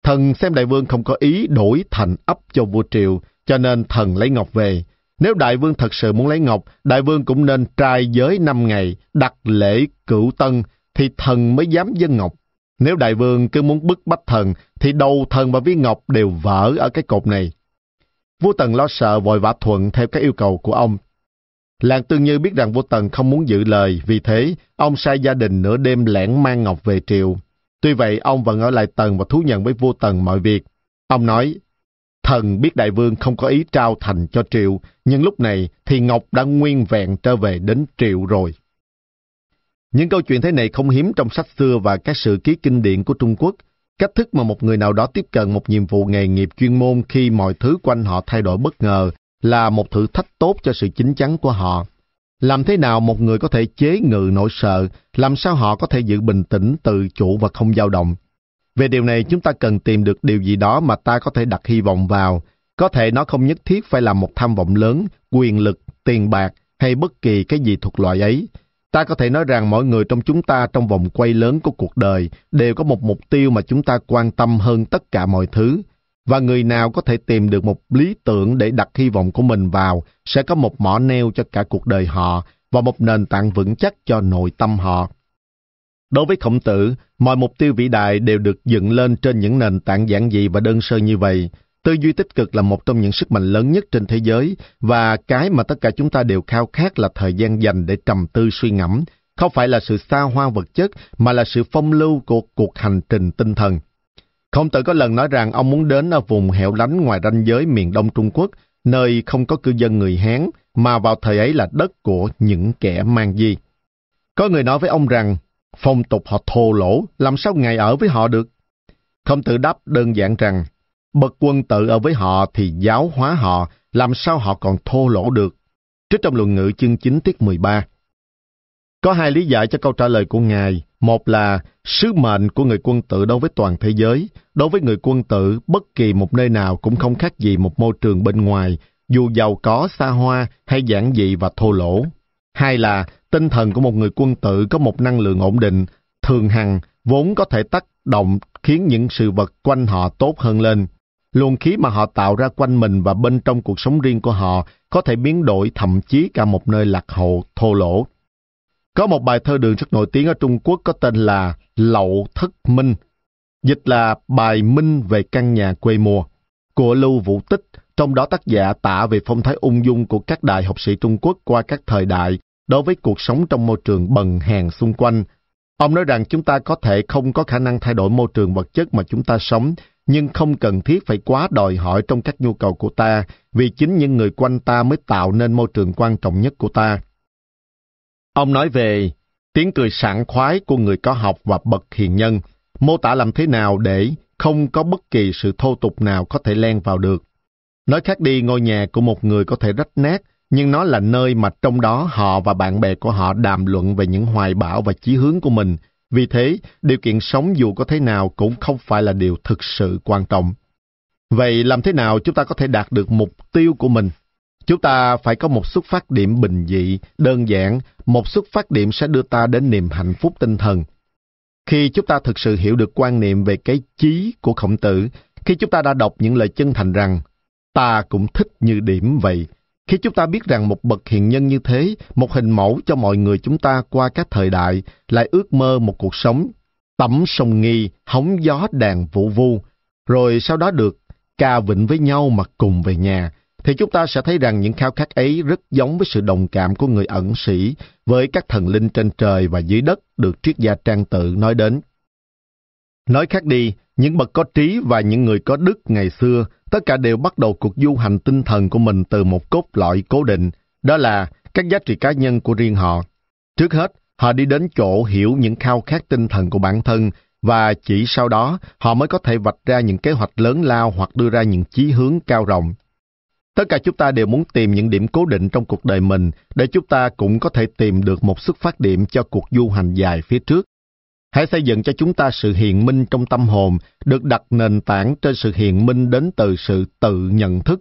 Thần xem đại vương không có ý đổi thành ấp cho vua triều, cho nên thần lấy ngọc về. Nếu đại vương thật sự muốn lấy ngọc, đại vương cũng nên trai giới năm ngày, đặt lễ cửu tân, thì thần mới dám dân ngọc. Nếu đại vương cứ muốn bức bách thần, thì đầu thần và viên ngọc đều vỡ ở cái cột này. Vua Tần lo sợ vội vã thuận theo các yêu cầu của ông. Làng Tương Như biết rằng vua Tần không muốn giữ lời, vì thế ông sai gia đình nửa đêm lẻn mang ngọc về triều. Tuy vậy, ông vẫn ở lại Tần và thú nhận với vua Tần mọi việc. Ông nói, thần biết đại vương không có ý trao thành cho triệu nhưng lúc này thì ngọc đã nguyên vẹn trở về đến triệu rồi. Những câu chuyện thế này không hiếm trong sách xưa và các sự ký kinh điển của Trung Quốc, Cách thức mà một người nào đó tiếp cận một nhiệm vụ nghề nghiệp chuyên môn khi mọi thứ quanh họ thay đổi bất ngờ là một thử thách tốt cho sự chính chắn của họ. Làm thế nào một người có thể chế ngự nỗi sợ, làm sao họ có thể giữ bình tĩnh, tự chủ và không dao động. Về điều này chúng ta cần tìm được điều gì đó mà ta có thể đặt hy vọng vào. Có thể nó không nhất thiết phải là một tham vọng lớn, quyền lực, tiền bạc hay bất kỳ cái gì thuộc loại ấy. Ta có thể nói rằng mỗi người trong chúng ta trong vòng quay lớn của cuộc đời đều có một mục tiêu mà chúng ta quan tâm hơn tất cả mọi thứ. Và người nào có thể tìm được một lý tưởng để đặt hy vọng của mình vào sẽ có một mỏ neo cho cả cuộc đời họ và một nền tảng vững chắc cho nội tâm họ. Đối với khổng tử, mọi mục tiêu vĩ đại đều được dựng lên trên những nền tảng giản dị và đơn sơ như vậy. Tư duy tích cực là một trong những sức mạnh lớn nhất trên thế giới và cái mà tất cả chúng ta đều khao khát là thời gian dành để trầm tư suy ngẫm, không phải là sự xa hoa vật chất mà là sự phong lưu của cuộc hành trình tinh thần. Khổng tử có lần nói rằng ông muốn đến ở vùng hẻo lánh ngoài ranh giới miền đông Trung Quốc, nơi không có cư dân người Hán, mà vào thời ấy là đất của những kẻ mang di. Có người nói với ông rằng, phong tục họ thô lỗ, làm sao ngài ở với họ được? Khổng tử đáp đơn giản rằng, bậc quân tự ở với họ thì giáo hóa họ, làm sao họ còn thô lỗ được? Trích trong luận ngữ chương 9 tiết 13. Có hai lý giải cho câu trả lời của Ngài. Một là sứ mệnh của người quân tử đối với toàn thế giới. Đối với người quân tử, bất kỳ một nơi nào cũng không khác gì một môi trường bên ngoài, dù giàu có, xa hoa hay giản dị và thô lỗ. Hai là tinh thần của một người quân tử có một năng lượng ổn định, thường hằng, vốn có thể tác động khiến những sự vật quanh họ tốt hơn lên. Luồng khí mà họ tạo ra quanh mình và bên trong cuộc sống riêng của họ có thể biến đổi thậm chí cả một nơi lạc hậu, thô lỗ. Có một bài thơ đường rất nổi tiếng ở Trung Quốc có tên là Lậu Thất Minh, dịch là bài minh về căn nhà quê mùa, của Lưu Vũ Tích, trong đó tác giả tả về phong thái ung dung của các đại học sĩ Trung Quốc qua các thời đại đối với cuộc sống trong môi trường bần hèn xung quanh. Ông nói rằng chúng ta có thể không có khả năng thay đổi môi trường vật chất mà chúng ta sống, nhưng không cần thiết phải quá đòi hỏi trong các nhu cầu của ta, vì chính những người quanh ta mới tạo nên môi trường quan trọng nhất của ta. Ông nói về tiếng cười sảng khoái của người có học và bậc hiền nhân, mô tả làm thế nào để không có bất kỳ sự thô tục nào có thể len vào được. Nói khác đi, ngôi nhà của một người có thể rách nát, nhưng nó là nơi mà trong đó họ và bạn bè của họ đàm luận về những hoài bão và chí hướng của mình. Vì thế, điều kiện sống dù có thế nào cũng không phải là điều thực sự quan trọng. Vậy làm thế nào chúng ta có thể đạt được mục tiêu của mình? Chúng ta phải có một xuất phát điểm bình dị, đơn giản, một xuất phát điểm sẽ đưa ta đến niềm hạnh phúc tinh thần. Khi chúng ta thực sự hiểu được quan niệm về cái chí của khổng tử, khi chúng ta đã đọc những lời chân thành rằng, ta cũng thích như điểm vậy, khi chúng ta biết rằng một bậc hiền nhân như thế, một hình mẫu cho mọi người chúng ta qua các thời đại, lại ước mơ một cuộc sống tắm sông nghi, hóng gió đàn vũ vu, rồi sau đó được ca vịnh với nhau mà cùng về nhà, thì chúng ta sẽ thấy rằng những khao khát ấy rất giống với sự đồng cảm của người ẩn sĩ với các thần linh trên trời và dưới đất được triết gia trang tự nói đến. Nói khác đi, những bậc có trí và những người có đức ngày xưa, tất cả đều bắt đầu cuộc du hành tinh thần của mình từ một cốt lõi cố định, đó là các giá trị cá nhân của riêng họ. Trước hết, họ đi đến chỗ hiểu những khao khát tinh thần của bản thân và chỉ sau đó họ mới có thể vạch ra những kế hoạch lớn lao hoặc đưa ra những chí hướng cao rộng. Tất cả chúng ta đều muốn tìm những điểm cố định trong cuộc đời mình để chúng ta cũng có thể tìm được một xuất phát điểm cho cuộc du hành dài phía trước. Hãy xây dựng cho chúng ta sự hiền minh trong tâm hồn, được đặt nền tảng trên sự hiền minh đến từ sự tự nhận thức.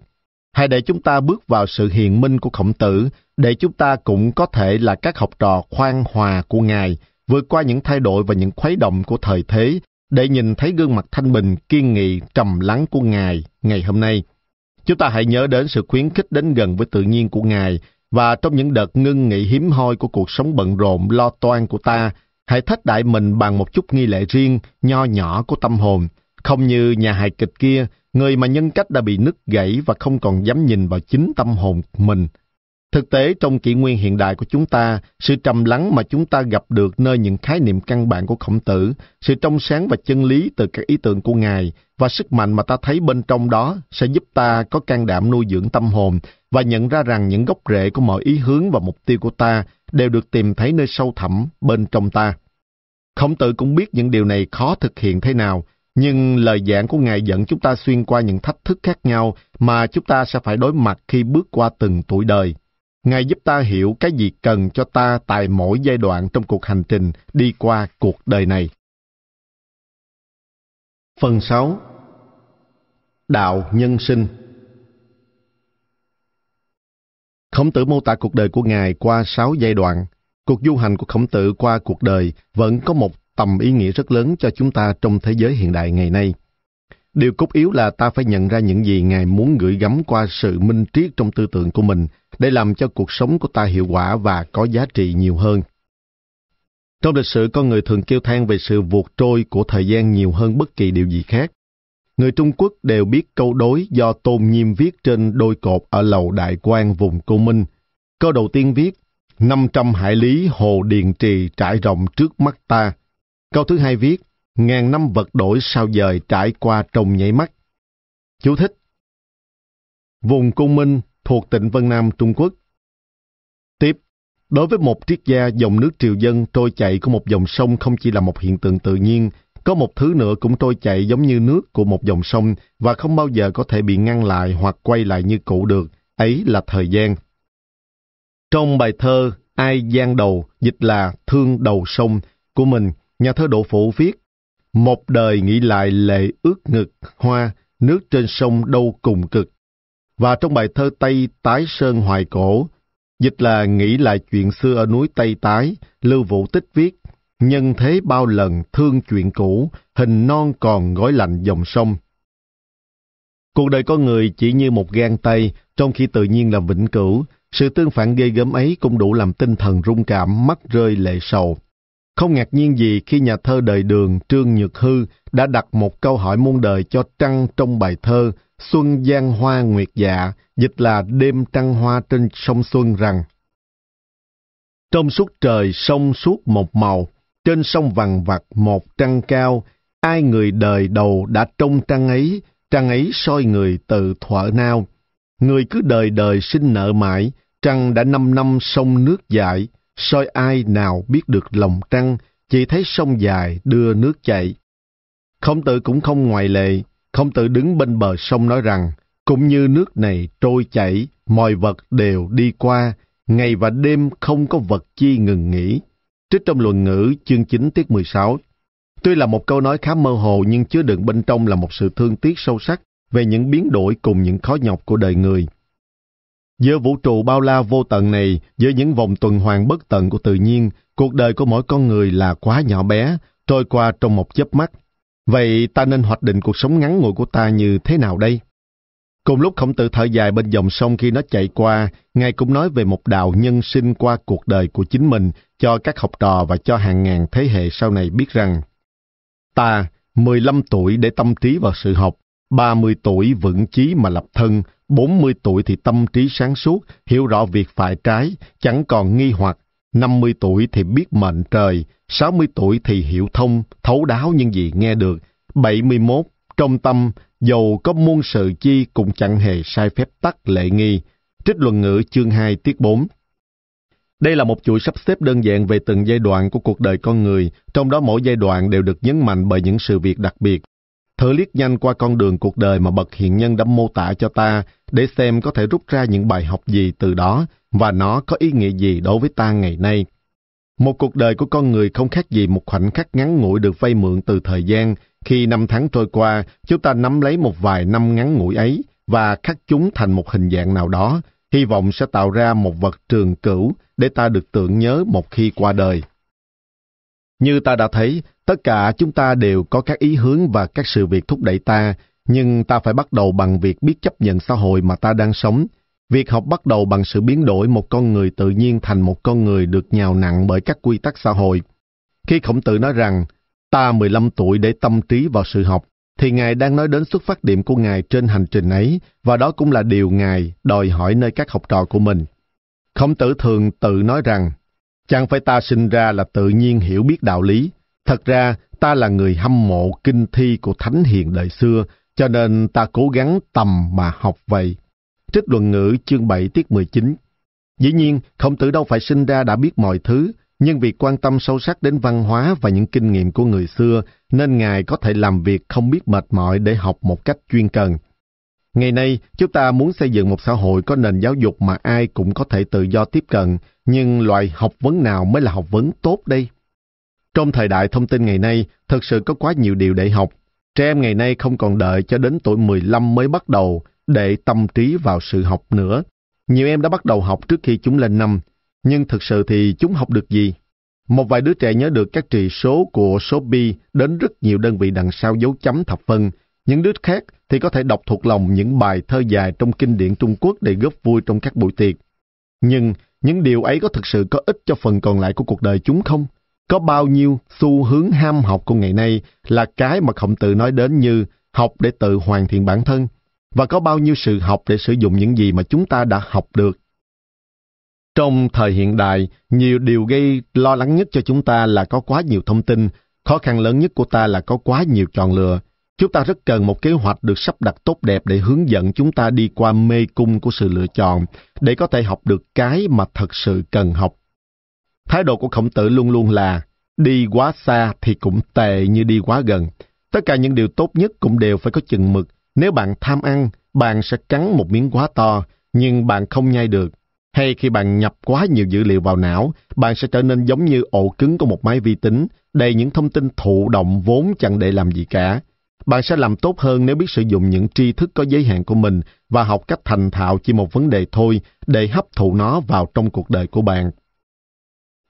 Hãy để chúng ta bước vào sự hiền minh của khổng tử, để chúng ta cũng có thể là các học trò khoan hòa của Ngài, vượt qua những thay đổi và những khuấy động của thời thế, để nhìn thấy gương mặt thanh bình, kiên nghị, trầm lắng của Ngài ngày hôm nay. Chúng ta hãy nhớ đến sự khuyến khích đến gần với tự nhiên của Ngài, và trong những đợt ngưng nghỉ hiếm hoi của cuộc sống bận rộn, lo toan của ta, hãy thách đại mình bằng một chút nghi lễ riêng, nho nhỏ của tâm hồn, không như nhà hài kịch kia, người mà nhân cách đã bị nứt gãy và không còn dám nhìn vào chính tâm hồn mình. Thực tế, trong kỷ nguyên hiện đại của chúng ta, sự trầm lắng mà chúng ta gặp được nơi những khái niệm căn bản của khổng tử, sự trong sáng và chân lý từ các ý tưởng của Ngài và sức mạnh mà ta thấy bên trong đó sẽ giúp ta có can đảm nuôi dưỡng tâm hồn và nhận ra rằng những gốc rễ của mọi ý hướng và mục tiêu của ta đều được tìm thấy nơi sâu thẳm bên trong ta. Khổng tử cũng biết những điều này khó thực hiện thế nào, nhưng lời giảng của Ngài dẫn chúng ta xuyên qua những thách thức khác nhau mà chúng ta sẽ phải đối mặt khi bước qua từng tuổi đời. Ngài giúp ta hiểu cái gì cần cho ta tại mỗi giai đoạn trong cuộc hành trình đi qua cuộc đời này. Phần 6 Đạo nhân sinh Khổng tử mô tả cuộc đời của Ngài qua sáu giai đoạn. Cuộc du hành của Khổng tử qua cuộc đời vẫn có một tầm ý nghĩa rất lớn cho chúng ta trong thế giới hiện đại ngày nay. Điều cốt yếu là ta phải nhận ra những gì Ngài muốn gửi gắm qua sự minh triết trong tư tưởng của mình để làm cho cuộc sống của ta hiệu quả và có giá trị nhiều hơn. Trong lịch sử, con người thường kêu than về sự vụt trôi của thời gian nhiều hơn bất kỳ điều gì khác. Người Trung Quốc đều biết câu đối do Tôn Nhiêm viết trên đôi cột ở lầu Đại quan vùng Cô Minh. Câu đầu tiên viết, 500 hải lý hồ điền trì trải rộng trước mắt ta. Câu thứ hai viết, ngàn năm vật đổi sao dời trải qua trong nháy mắt. Chú thích Vùng Cung Minh thuộc tỉnh Vân Nam, Trung Quốc. Tiếp, đối với một triết gia, dòng nước triều dân trôi chạy của một dòng sông không chỉ là một hiện tượng tự nhiên, có một thứ nữa cũng trôi chạy giống như nước của một dòng sông và không bao giờ có thể bị ngăn lại hoặc quay lại như cũ được, ấy là thời gian. Trong bài thơ Ai gian Đầu, dịch là Thương Đầu Sông của mình, nhà thơ Đỗ Phủ viết một đời nghĩ lại lệ ướt ngực hoa, nước trên sông đâu cùng cực. Và trong bài thơ Tây Tái Sơn Hoài Cổ, dịch là nghĩ lại chuyện xưa ở núi Tây Tái, Lưu Vũ Tích viết nhân thế bao lần thương chuyện cũ, hình non còn gói lạnh dòng sông. Cuộc đời con người chỉ như một gan tay, trong khi tự nhiên là vĩnh cửu, sự tương phản ghê gớm ấy cũng đủ làm tinh thần rung cảm, mắt rơi lệ sầu. Không ngạc nhiên gì khi nhà thơ đời đường Trương Nhược Hư đã đặt một câu hỏi muôn đời cho Trăng trong bài thơ Xuân Giang Hoa Nguyệt Dạ, dịch là Đêm Trăng Hoa trên sông Xuân rằng Trong suốt trời sông suốt một màu, trên sông vằn vặt một trăng cao, ai người đời đầu đã trông trăng ấy, trăng ấy soi người từ thuở nào. Người cứ đời đời sinh nợ mãi, trăng đã năm năm sông nước dại, soi ai nào biết được lòng trăng, chỉ thấy sông dài đưa nước chạy. Không tự cũng không ngoại lệ, không tự đứng bên bờ sông nói rằng, cũng như nước này trôi chảy, mọi vật đều đi qua, ngày và đêm không có vật chi ngừng nghỉ. Trích trong luận ngữ chương 9 tiết 16. Tuy là một câu nói khá mơ hồ nhưng chứa đựng bên trong là một sự thương tiếc sâu sắc về những biến đổi cùng những khó nhọc của đời người. Giữa vũ trụ bao la vô tận này, giữa những vòng tuần hoàn bất tận của tự nhiên, cuộc đời của mỗi con người là quá nhỏ bé, trôi qua trong một chớp mắt. Vậy ta nên hoạch định cuộc sống ngắn ngủi của ta như thế nào đây? Cùng lúc khổng tử thở dài bên dòng sông khi nó chạy qua, Ngài cũng nói về một đạo nhân sinh qua cuộc đời của chính mình cho các học trò và cho hàng ngàn thế hệ sau này biết rằng Ta, 15 tuổi để tâm trí vào sự học, 30 tuổi vững chí mà lập thân, 40 tuổi thì tâm trí sáng suốt, hiểu rõ việc phải trái, chẳng còn nghi hoặc, 50 tuổi thì biết mệnh trời, 60 tuổi thì hiểu thông, thấu đáo những gì nghe được, 71 trong tâm, dầu có muôn sự chi cũng chẳng hề sai phép tắc lệ nghi. Trích luận ngữ chương 2 tiết 4 Đây là một chuỗi sắp xếp đơn giản về từng giai đoạn của cuộc đời con người, trong đó mỗi giai đoạn đều được nhấn mạnh bởi những sự việc đặc biệt. Thử liếc nhanh qua con đường cuộc đời mà bậc hiện nhân đã mô tả cho ta, để xem có thể rút ra những bài học gì từ đó, và nó có ý nghĩa gì đối với ta ngày nay. Một cuộc đời của con người không khác gì một khoảnh khắc ngắn ngủi được vay mượn từ thời gian, khi năm tháng trôi qua, chúng ta nắm lấy một vài năm ngắn ngủi ấy và khắc chúng thành một hình dạng nào đó, hy vọng sẽ tạo ra một vật trường cửu để ta được tưởng nhớ một khi qua đời. Như ta đã thấy, tất cả chúng ta đều có các ý hướng và các sự việc thúc đẩy ta, nhưng ta phải bắt đầu bằng việc biết chấp nhận xã hội mà ta đang sống. Việc học bắt đầu bằng sự biến đổi một con người tự nhiên thành một con người được nhào nặng bởi các quy tắc xã hội. Khi khổng tử nói rằng, Ta 15 tuổi để tâm trí vào sự học, thì Ngài đang nói đến xuất phát điểm của Ngài trên hành trình ấy, và đó cũng là điều Ngài đòi hỏi nơi các học trò của mình. Khổng tử thường tự nói rằng, chẳng phải ta sinh ra là tự nhiên hiểu biết đạo lý, thật ra ta là người hâm mộ kinh thi của thánh hiền đời xưa, cho nên ta cố gắng tầm mà học vậy. Trích luận ngữ chương 7 tiết 19 Dĩ nhiên, khổng tử đâu phải sinh ra đã biết mọi thứ, nhưng vì quan tâm sâu sắc đến văn hóa và những kinh nghiệm của người xưa, nên Ngài có thể làm việc không biết mệt mỏi để học một cách chuyên cần. Ngày nay, chúng ta muốn xây dựng một xã hội có nền giáo dục mà ai cũng có thể tự do tiếp cận, nhưng loại học vấn nào mới là học vấn tốt đây? Trong thời đại thông tin ngày nay, thật sự có quá nhiều điều để học. Trẻ em ngày nay không còn đợi cho đến tuổi 15 mới bắt đầu để tâm trí vào sự học nữa. Nhiều em đã bắt đầu học trước khi chúng lên năm, nhưng thực sự thì chúng học được gì? Một vài đứa trẻ nhớ được các trị số của số pi đến rất nhiều đơn vị đằng sau dấu chấm thập phân. Những đứa khác thì có thể đọc thuộc lòng những bài thơ dài trong kinh điển Trung Quốc để góp vui trong các buổi tiệc. Nhưng những điều ấy có thực sự có ích cho phần còn lại của cuộc đời chúng không? Có bao nhiêu xu hướng ham học của ngày nay là cái mà khổng tử nói đến như học để tự hoàn thiện bản thân, và có bao nhiêu sự học để sử dụng những gì mà chúng ta đã học được. Trong thời hiện đại, nhiều điều gây lo lắng nhất cho chúng ta là có quá nhiều thông tin, khó khăn lớn nhất của ta là có quá nhiều chọn lựa. Chúng ta rất cần một kế hoạch được sắp đặt tốt đẹp để hướng dẫn chúng ta đi qua mê cung của sự lựa chọn, để có thể học được cái mà thật sự cần học. Thái độ của khổng tử luôn luôn là, đi quá xa thì cũng tệ như đi quá gần. Tất cả những điều tốt nhất cũng đều phải có chừng mực. Nếu bạn tham ăn, bạn sẽ cắn một miếng quá to, nhưng bạn không nhai được. Hay khi bạn nhập quá nhiều dữ liệu vào não, bạn sẽ trở nên giống như ổ cứng của một máy vi tính, đầy những thông tin thụ động vốn chẳng để làm gì cả. Bạn sẽ làm tốt hơn nếu biết sử dụng những tri thức có giới hạn của mình và học cách thành thạo chỉ một vấn đề thôi để hấp thụ nó vào trong cuộc đời của bạn.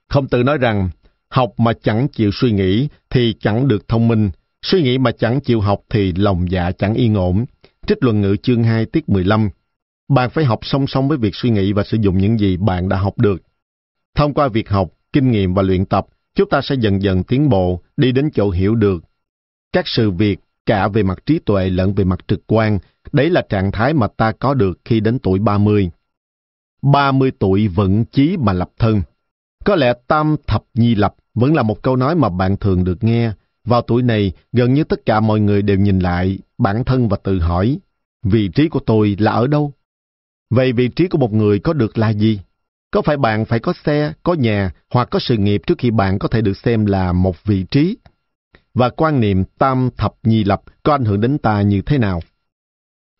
Không tự nói rằng, học mà chẳng chịu suy nghĩ thì chẳng được thông minh, suy nghĩ mà chẳng chịu học thì lòng dạ chẳng yên ổn. Trích luận ngữ chương 2 tiết 15 Bạn phải học song song với việc suy nghĩ và sử dụng những gì bạn đã học được. Thông qua việc học, kinh nghiệm và luyện tập, chúng ta sẽ dần dần tiến bộ, đi đến chỗ hiểu được. Các sự việc, cả về mặt trí tuệ lẫn về mặt trực quan, đấy là trạng thái mà ta có được khi đến tuổi 30. 30 tuổi vẫn chí mà lập thân. Có lẽ tam thập nhi lập vẫn là một câu nói mà bạn thường được nghe. Vào tuổi này, gần như tất cả mọi người đều nhìn lại bản thân và tự hỏi, vị trí của tôi là ở đâu? Vậy vị trí của một người có được là gì? Có phải bạn phải có xe, có nhà hoặc có sự nghiệp trước khi bạn có thể được xem là một vị trí? Và quan niệm tam thập nhi lập có ảnh hưởng đến ta như thế nào?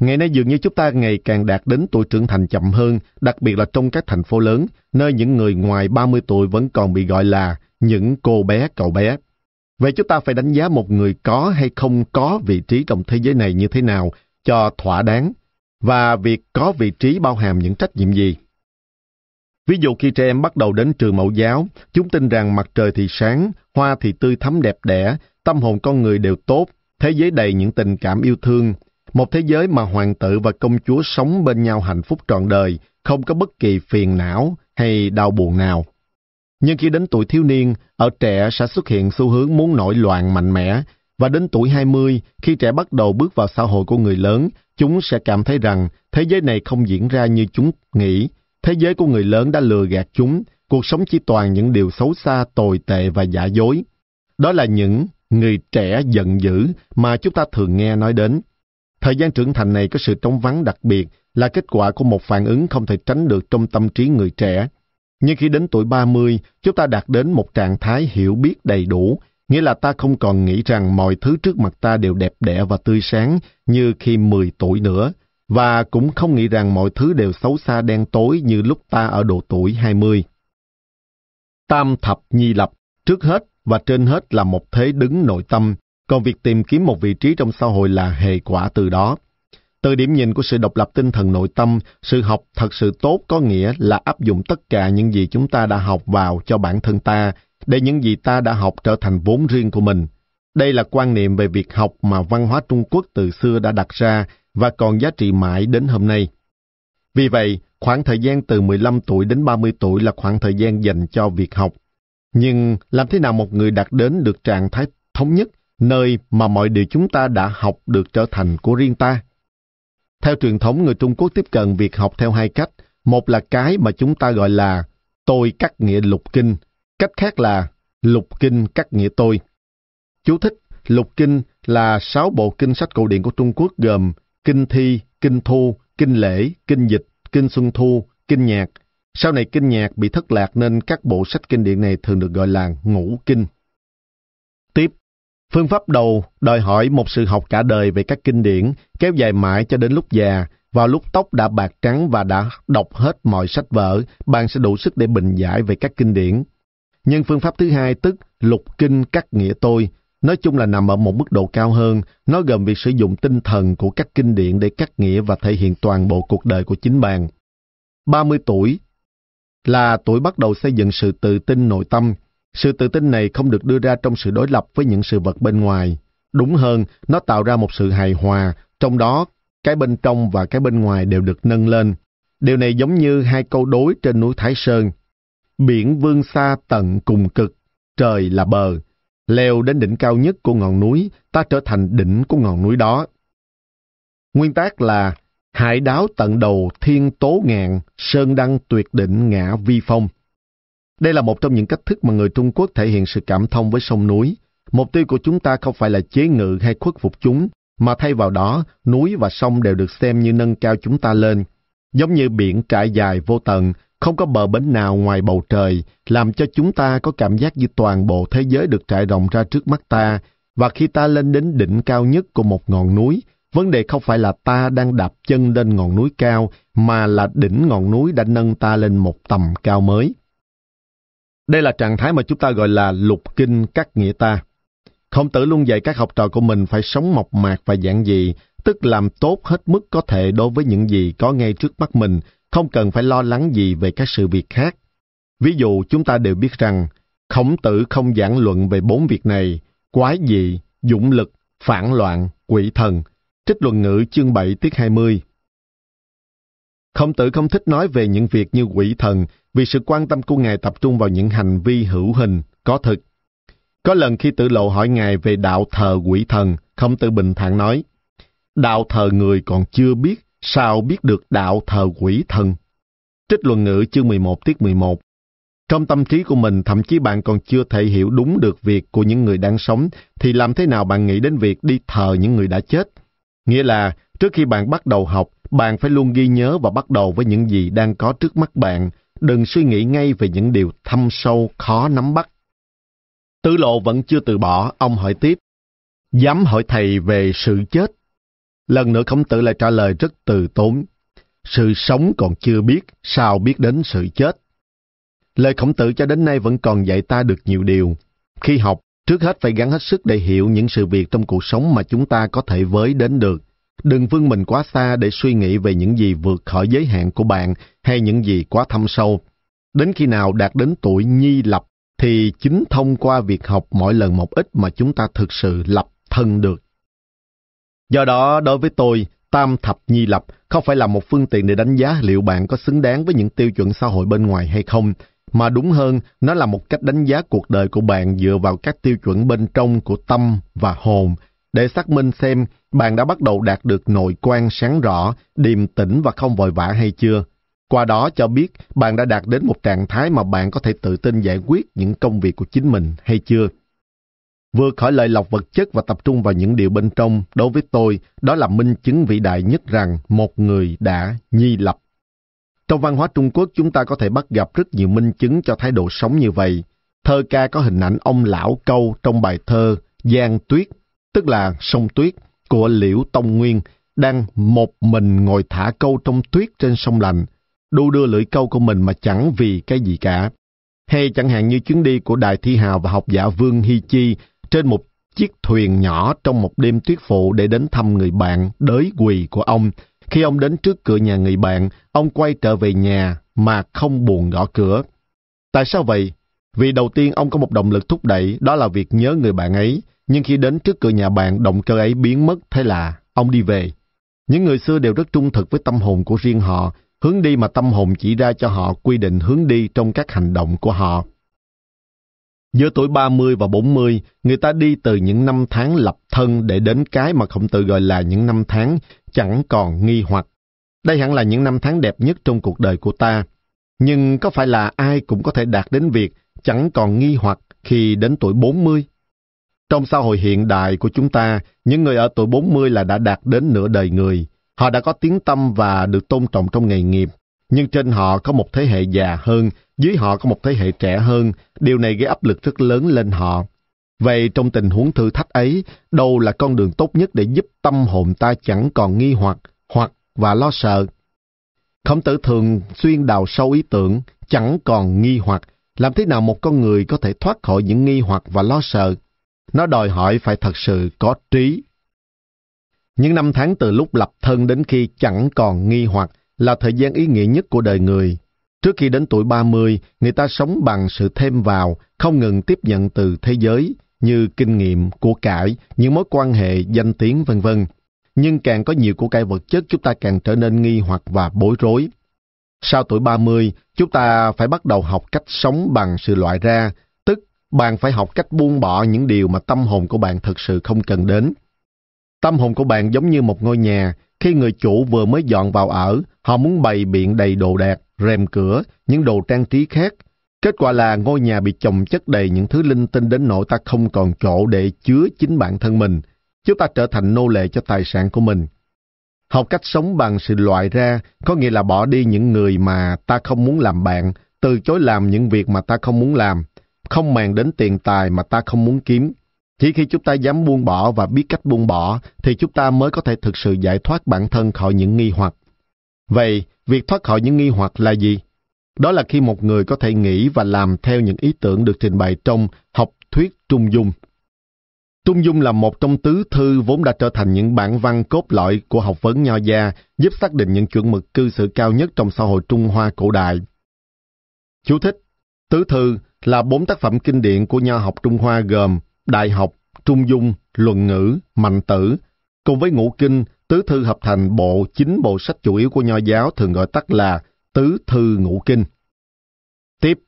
Ngày nay dường như chúng ta ngày càng đạt đến tuổi trưởng thành chậm hơn, đặc biệt là trong các thành phố lớn, nơi những người ngoài 30 tuổi vẫn còn bị gọi là những cô bé cậu bé. Vậy chúng ta phải đánh giá một người có hay không có vị trí trong thế giới này như thế nào cho thỏa đáng, và việc có vị trí bao hàm những trách nhiệm gì. Ví dụ khi trẻ em bắt đầu đến trường mẫu giáo, chúng tin rằng mặt trời thì sáng, hoa thì tươi thắm đẹp đẽ, tâm hồn con người đều tốt, thế giới đầy những tình cảm yêu thương, một thế giới mà hoàng tử và công chúa sống bên nhau hạnh phúc trọn đời, không có bất kỳ phiền não hay đau buồn nào. Nhưng khi đến tuổi thiếu niên, ở trẻ sẽ xuất hiện xu hướng muốn nổi loạn mạnh mẽ, và đến tuổi 20, khi trẻ bắt đầu bước vào xã hội của người lớn, chúng sẽ cảm thấy rằng thế giới này không diễn ra như chúng nghĩ. Thế giới của người lớn đã lừa gạt chúng, cuộc sống chỉ toàn những điều xấu xa, tồi tệ và giả dối. Đó là những người trẻ giận dữ mà chúng ta thường nghe nói đến. Thời gian trưởng thành này có sự trống vắng đặc biệt là kết quả của một phản ứng không thể tránh được trong tâm trí người trẻ. Nhưng khi đến tuổi 30, chúng ta đạt đến một trạng thái hiểu biết đầy đủ, nghĩa là ta không còn nghĩ rằng mọi thứ trước mặt ta đều đẹp đẽ và tươi sáng như khi 10 tuổi nữa, và cũng không nghĩ rằng mọi thứ đều xấu xa đen tối như lúc ta ở độ tuổi 20. Tam thập nhi lập, trước hết và trên hết là một thế đứng nội tâm, còn việc tìm kiếm một vị trí trong xã hội là hệ quả từ đó. Từ điểm nhìn của sự độc lập tinh thần nội tâm, sự học thật sự tốt có nghĩa là áp dụng tất cả những gì chúng ta đã học vào cho bản thân ta, để những gì ta đã học trở thành vốn riêng của mình. Đây là quan niệm về việc học mà văn hóa Trung Quốc từ xưa đã đặt ra và còn giá trị mãi đến hôm nay. Vì vậy, khoảng thời gian từ 15 tuổi đến 30 tuổi là khoảng thời gian dành cho việc học. Nhưng làm thế nào một người đạt đến được trạng thái thống nhất nơi mà mọi điều chúng ta đã học được trở thành của riêng ta. Theo truyền thống, người Trung Quốc tiếp cận việc học theo hai cách. Một là cái mà chúng ta gọi là tôi cắt nghĩa lục kinh, cách khác là lục kinh cắt nghĩa tôi. Chú thích, lục kinh là sáu bộ kinh sách cổ điển của Trung Quốc gồm kinh thi, kinh thu, kinh lễ, kinh dịch, kinh xuân thu, kinh nhạc. Sau này kinh nhạc bị thất lạc nên các bộ sách kinh điển này thường được gọi là ngũ kinh. Tiếp, Phương pháp đầu đòi hỏi một sự học cả đời về các kinh điển, kéo dài mãi cho đến lúc già. Vào lúc tóc đã bạc trắng và đã đọc hết mọi sách vở, bạn sẽ đủ sức để bình giải về các kinh điển. Nhưng phương pháp thứ hai tức lục kinh cắt nghĩa tôi, nói chung là nằm ở một mức độ cao hơn, nó gồm việc sử dụng tinh thần của các kinh điển để cắt nghĩa và thể hiện toàn bộ cuộc đời của chính bạn. 30 tuổi là tuổi bắt đầu xây dựng sự tự tin nội tâm. Sự tự tin này không được đưa ra trong sự đối lập với những sự vật bên ngoài. Đúng hơn, nó tạo ra một sự hài hòa, trong đó cái bên trong và cái bên ngoài đều được nâng lên. Điều này giống như hai câu đối trên núi Thái Sơn. Biển vương xa tận cùng cực, trời là bờ. Leo đến đỉnh cao nhất của ngọn núi, ta trở thành đỉnh của ngọn núi đó. Nguyên tác là Hải đáo tận đầu thiên tố ngàn sơn đăng tuyệt đỉnh ngã vi phong. Đây là một trong những cách thức mà người Trung Quốc thể hiện sự cảm thông với sông núi. Mục tiêu của chúng ta không phải là chế ngự hay khuất phục chúng, mà thay vào đó, núi và sông đều được xem như nâng cao chúng ta lên. Giống như biển trải dài vô tận, không có bờ bến nào ngoài bầu trời, làm cho chúng ta có cảm giác như toàn bộ thế giới được trải rộng ra trước mắt ta, và khi ta lên đến đỉnh cao nhất của một ngọn núi, vấn đề không phải là ta đang đạp chân lên ngọn núi cao, mà là đỉnh ngọn núi đã nâng ta lên một tầm cao mới. Đây là trạng thái mà chúng ta gọi là lục kinh các nghĩa ta. Khổng tử luôn dạy các học trò của mình phải sống mộc mạc và giản dị, tức làm tốt hết mức có thể đối với những gì có ngay trước mắt mình, không cần phải lo lắng gì về các sự việc khác. Ví dụ chúng ta đều biết rằng, khổng tử không giảng luận về bốn việc này, quái dị, dũng lực, phản loạn, quỷ thần. Trích luận ngữ chương 7 tiết 20. Khổng tử không thích nói về những việc như quỷ thần vì sự quan tâm của Ngài tập trung vào những hành vi hữu hình, có thực. Có lần khi tử lộ hỏi Ngài về đạo thờ quỷ thần, Khổng tử bình thản nói, Đạo thờ người còn chưa biết, sao biết được đạo thờ quỷ thần? Trích luận ngữ chương 11 tiết 11 Trong tâm trí của mình, thậm chí bạn còn chưa thể hiểu đúng được việc của những người đang sống, thì làm thế nào bạn nghĩ đến việc đi thờ những người đã chết? Nghĩa là, trước khi bạn bắt đầu học, bạn phải luôn ghi nhớ và bắt đầu với những gì đang có trước mắt bạn, đừng suy nghĩ ngay về những điều thâm sâu, khó nắm bắt. Tứ lộ vẫn chưa từ bỏ, ông hỏi tiếp. Dám hỏi thầy về sự chết. Lần nữa khổng tử lại trả lời rất từ tốn. Sự sống còn chưa biết, sao biết đến sự chết. Lời khổng tử cho đến nay vẫn còn dạy ta được nhiều điều. Khi học, trước hết phải gắn hết sức để hiểu những sự việc trong cuộc sống mà chúng ta có thể với đến được. Đừng vươn mình quá xa để suy nghĩ về những gì vượt khỏi giới hạn của bạn hay những gì quá thâm sâu. Đến khi nào đạt đến tuổi nhi lập thì chính thông qua việc học mỗi lần một ít mà chúng ta thực sự lập thân được. Do đó, đối với tôi, tam thập nhi lập không phải là một phương tiện để đánh giá liệu bạn có xứng đáng với những tiêu chuẩn xã hội bên ngoài hay không, mà đúng hơn, nó là một cách đánh giá cuộc đời của bạn dựa vào các tiêu chuẩn bên trong của tâm và hồn, để xác minh xem bạn đã bắt đầu đạt được nội quan sáng rõ, điềm tĩnh và không vội vã hay chưa. Qua đó cho biết bạn đã đạt đến một trạng thái mà bạn có thể tự tin giải quyết những công việc của chính mình hay chưa. Vượt khỏi lợi lộc vật chất và tập trung vào những điều bên trong, đối với tôi, đó là minh chứng vĩ đại nhất rằng một người đã nhi lập. Trong văn hóa Trung Quốc, chúng ta có thể bắt gặp rất nhiều minh chứng cho thái độ sống như vậy. Thơ ca có hình ảnh ông lão câu trong bài thơ Giang Tuyết, tức là sông Tuyết, của Liễu Tông Nguyên, đang một mình ngồi thả câu trong tuyết trên sông lạnh, đu đưa lưỡi câu của mình mà chẳng vì cái gì cả. Hay chẳng hạn như chuyến đi của đài Thi Hào và học giả Vương Hy Chi trên một chiếc thuyền nhỏ trong một đêm tuyết phụ để đến thăm người bạn đới quỳ của ông. Khi ông đến trước cửa nhà người bạn, ông quay trở về nhà mà không buồn gõ cửa. Tại sao vậy? Vì đầu tiên ông có một động lực thúc đẩy, đó là việc nhớ người bạn ấy. Nhưng khi đến trước cửa nhà bạn, động cơ ấy biến mất, thế là ông đi về. Những người xưa đều rất trung thực với tâm hồn của riêng họ, hướng đi mà tâm hồn chỉ ra cho họ quy định hướng đi trong các hành động của họ. Giữa tuổi 30 và 40, người ta đi từ những năm tháng lập thân để đến cái mà khổng tử gọi là những năm tháng chẳng còn nghi hoặc. Đây hẳn là những năm tháng đẹp nhất trong cuộc đời của ta. Nhưng có phải là ai cũng có thể đạt đến việc chẳng còn nghi hoặc khi đến tuổi 40? Trong xã hội hiện đại của chúng ta, những người ở tuổi 40 là đã đạt đến nửa đời người. Họ đã có tiếng tâm và được tôn trọng trong nghề nghiệp. Nhưng trên họ có một thế hệ già hơn, dưới họ có một thế hệ trẻ hơn. Điều này gây áp lực rất lớn lên họ. Vậy trong tình huống thử thách ấy, đâu là con đường tốt nhất để giúp tâm hồn ta chẳng còn nghi hoặc, hoặc và lo sợ? Khổng tử thường xuyên đào sâu ý tưởng, chẳng còn nghi hoặc. Làm thế nào một con người có thể thoát khỏi những nghi hoặc và lo sợ? nó đòi hỏi phải thật sự có trí. Những năm tháng từ lúc lập thân đến khi chẳng còn nghi hoặc là thời gian ý nghĩa nhất của đời người. Trước khi đến tuổi 30, người ta sống bằng sự thêm vào, không ngừng tiếp nhận từ thế giới, như kinh nghiệm, của cải, những mối quan hệ, danh tiếng vân vân. Nhưng càng có nhiều của cải vật chất, chúng ta càng trở nên nghi hoặc và bối rối. Sau tuổi 30, chúng ta phải bắt đầu học cách sống bằng sự loại ra, tức bạn phải học cách buông bỏ những điều mà tâm hồn của bạn thực sự không cần đến. Tâm hồn của bạn giống như một ngôi nhà, khi người chủ vừa mới dọn vào ở, họ muốn bày biện đầy đồ đạc, rèm cửa, những đồ trang trí khác. Kết quả là ngôi nhà bị chồng chất đầy những thứ linh tinh đến nỗi ta không còn chỗ để chứa chính bản thân mình. Chúng ta trở thành nô lệ cho tài sản của mình. Học cách sống bằng sự loại ra, có nghĩa là bỏ đi những người mà ta không muốn làm bạn, từ chối làm những việc mà ta không muốn làm, không màng đến tiền tài mà ta không muốn kiếm. Chỉ khi chúng ta dám buông bỏ và biết cách buông bỏ, thì chúng ta mới có thể thực sự giải thoát bản thân khỏi những nghi hoặc. Vậy, việc thoát khỏi những nghi hoặc là gì? Đó là khi một người có thể nghĩ và làm theo những ý tưởng được trình bày trong học thuyết trung dung. Trung Dung là một trong tứ thư vốn đã trở thành những bản văn cốt lõi của học vấn nho gia, giúp xác định những chuẩn mực cư xử cao nhất trong xã hội Trung Hoa cổ đại. Chú thích Tứ thư là bốn tác phẩm kinh điển của nho học Trung Hoa gồm Đại học, Trung Dung, Luận ngữ, Mạnh tử. Cùng với ngũ kinh, tứ thư hợp thành bộ chính bộ sách chủ yếu của nho giáo thường gọi tắt là Tứ thư ngũ kinh. Tiếp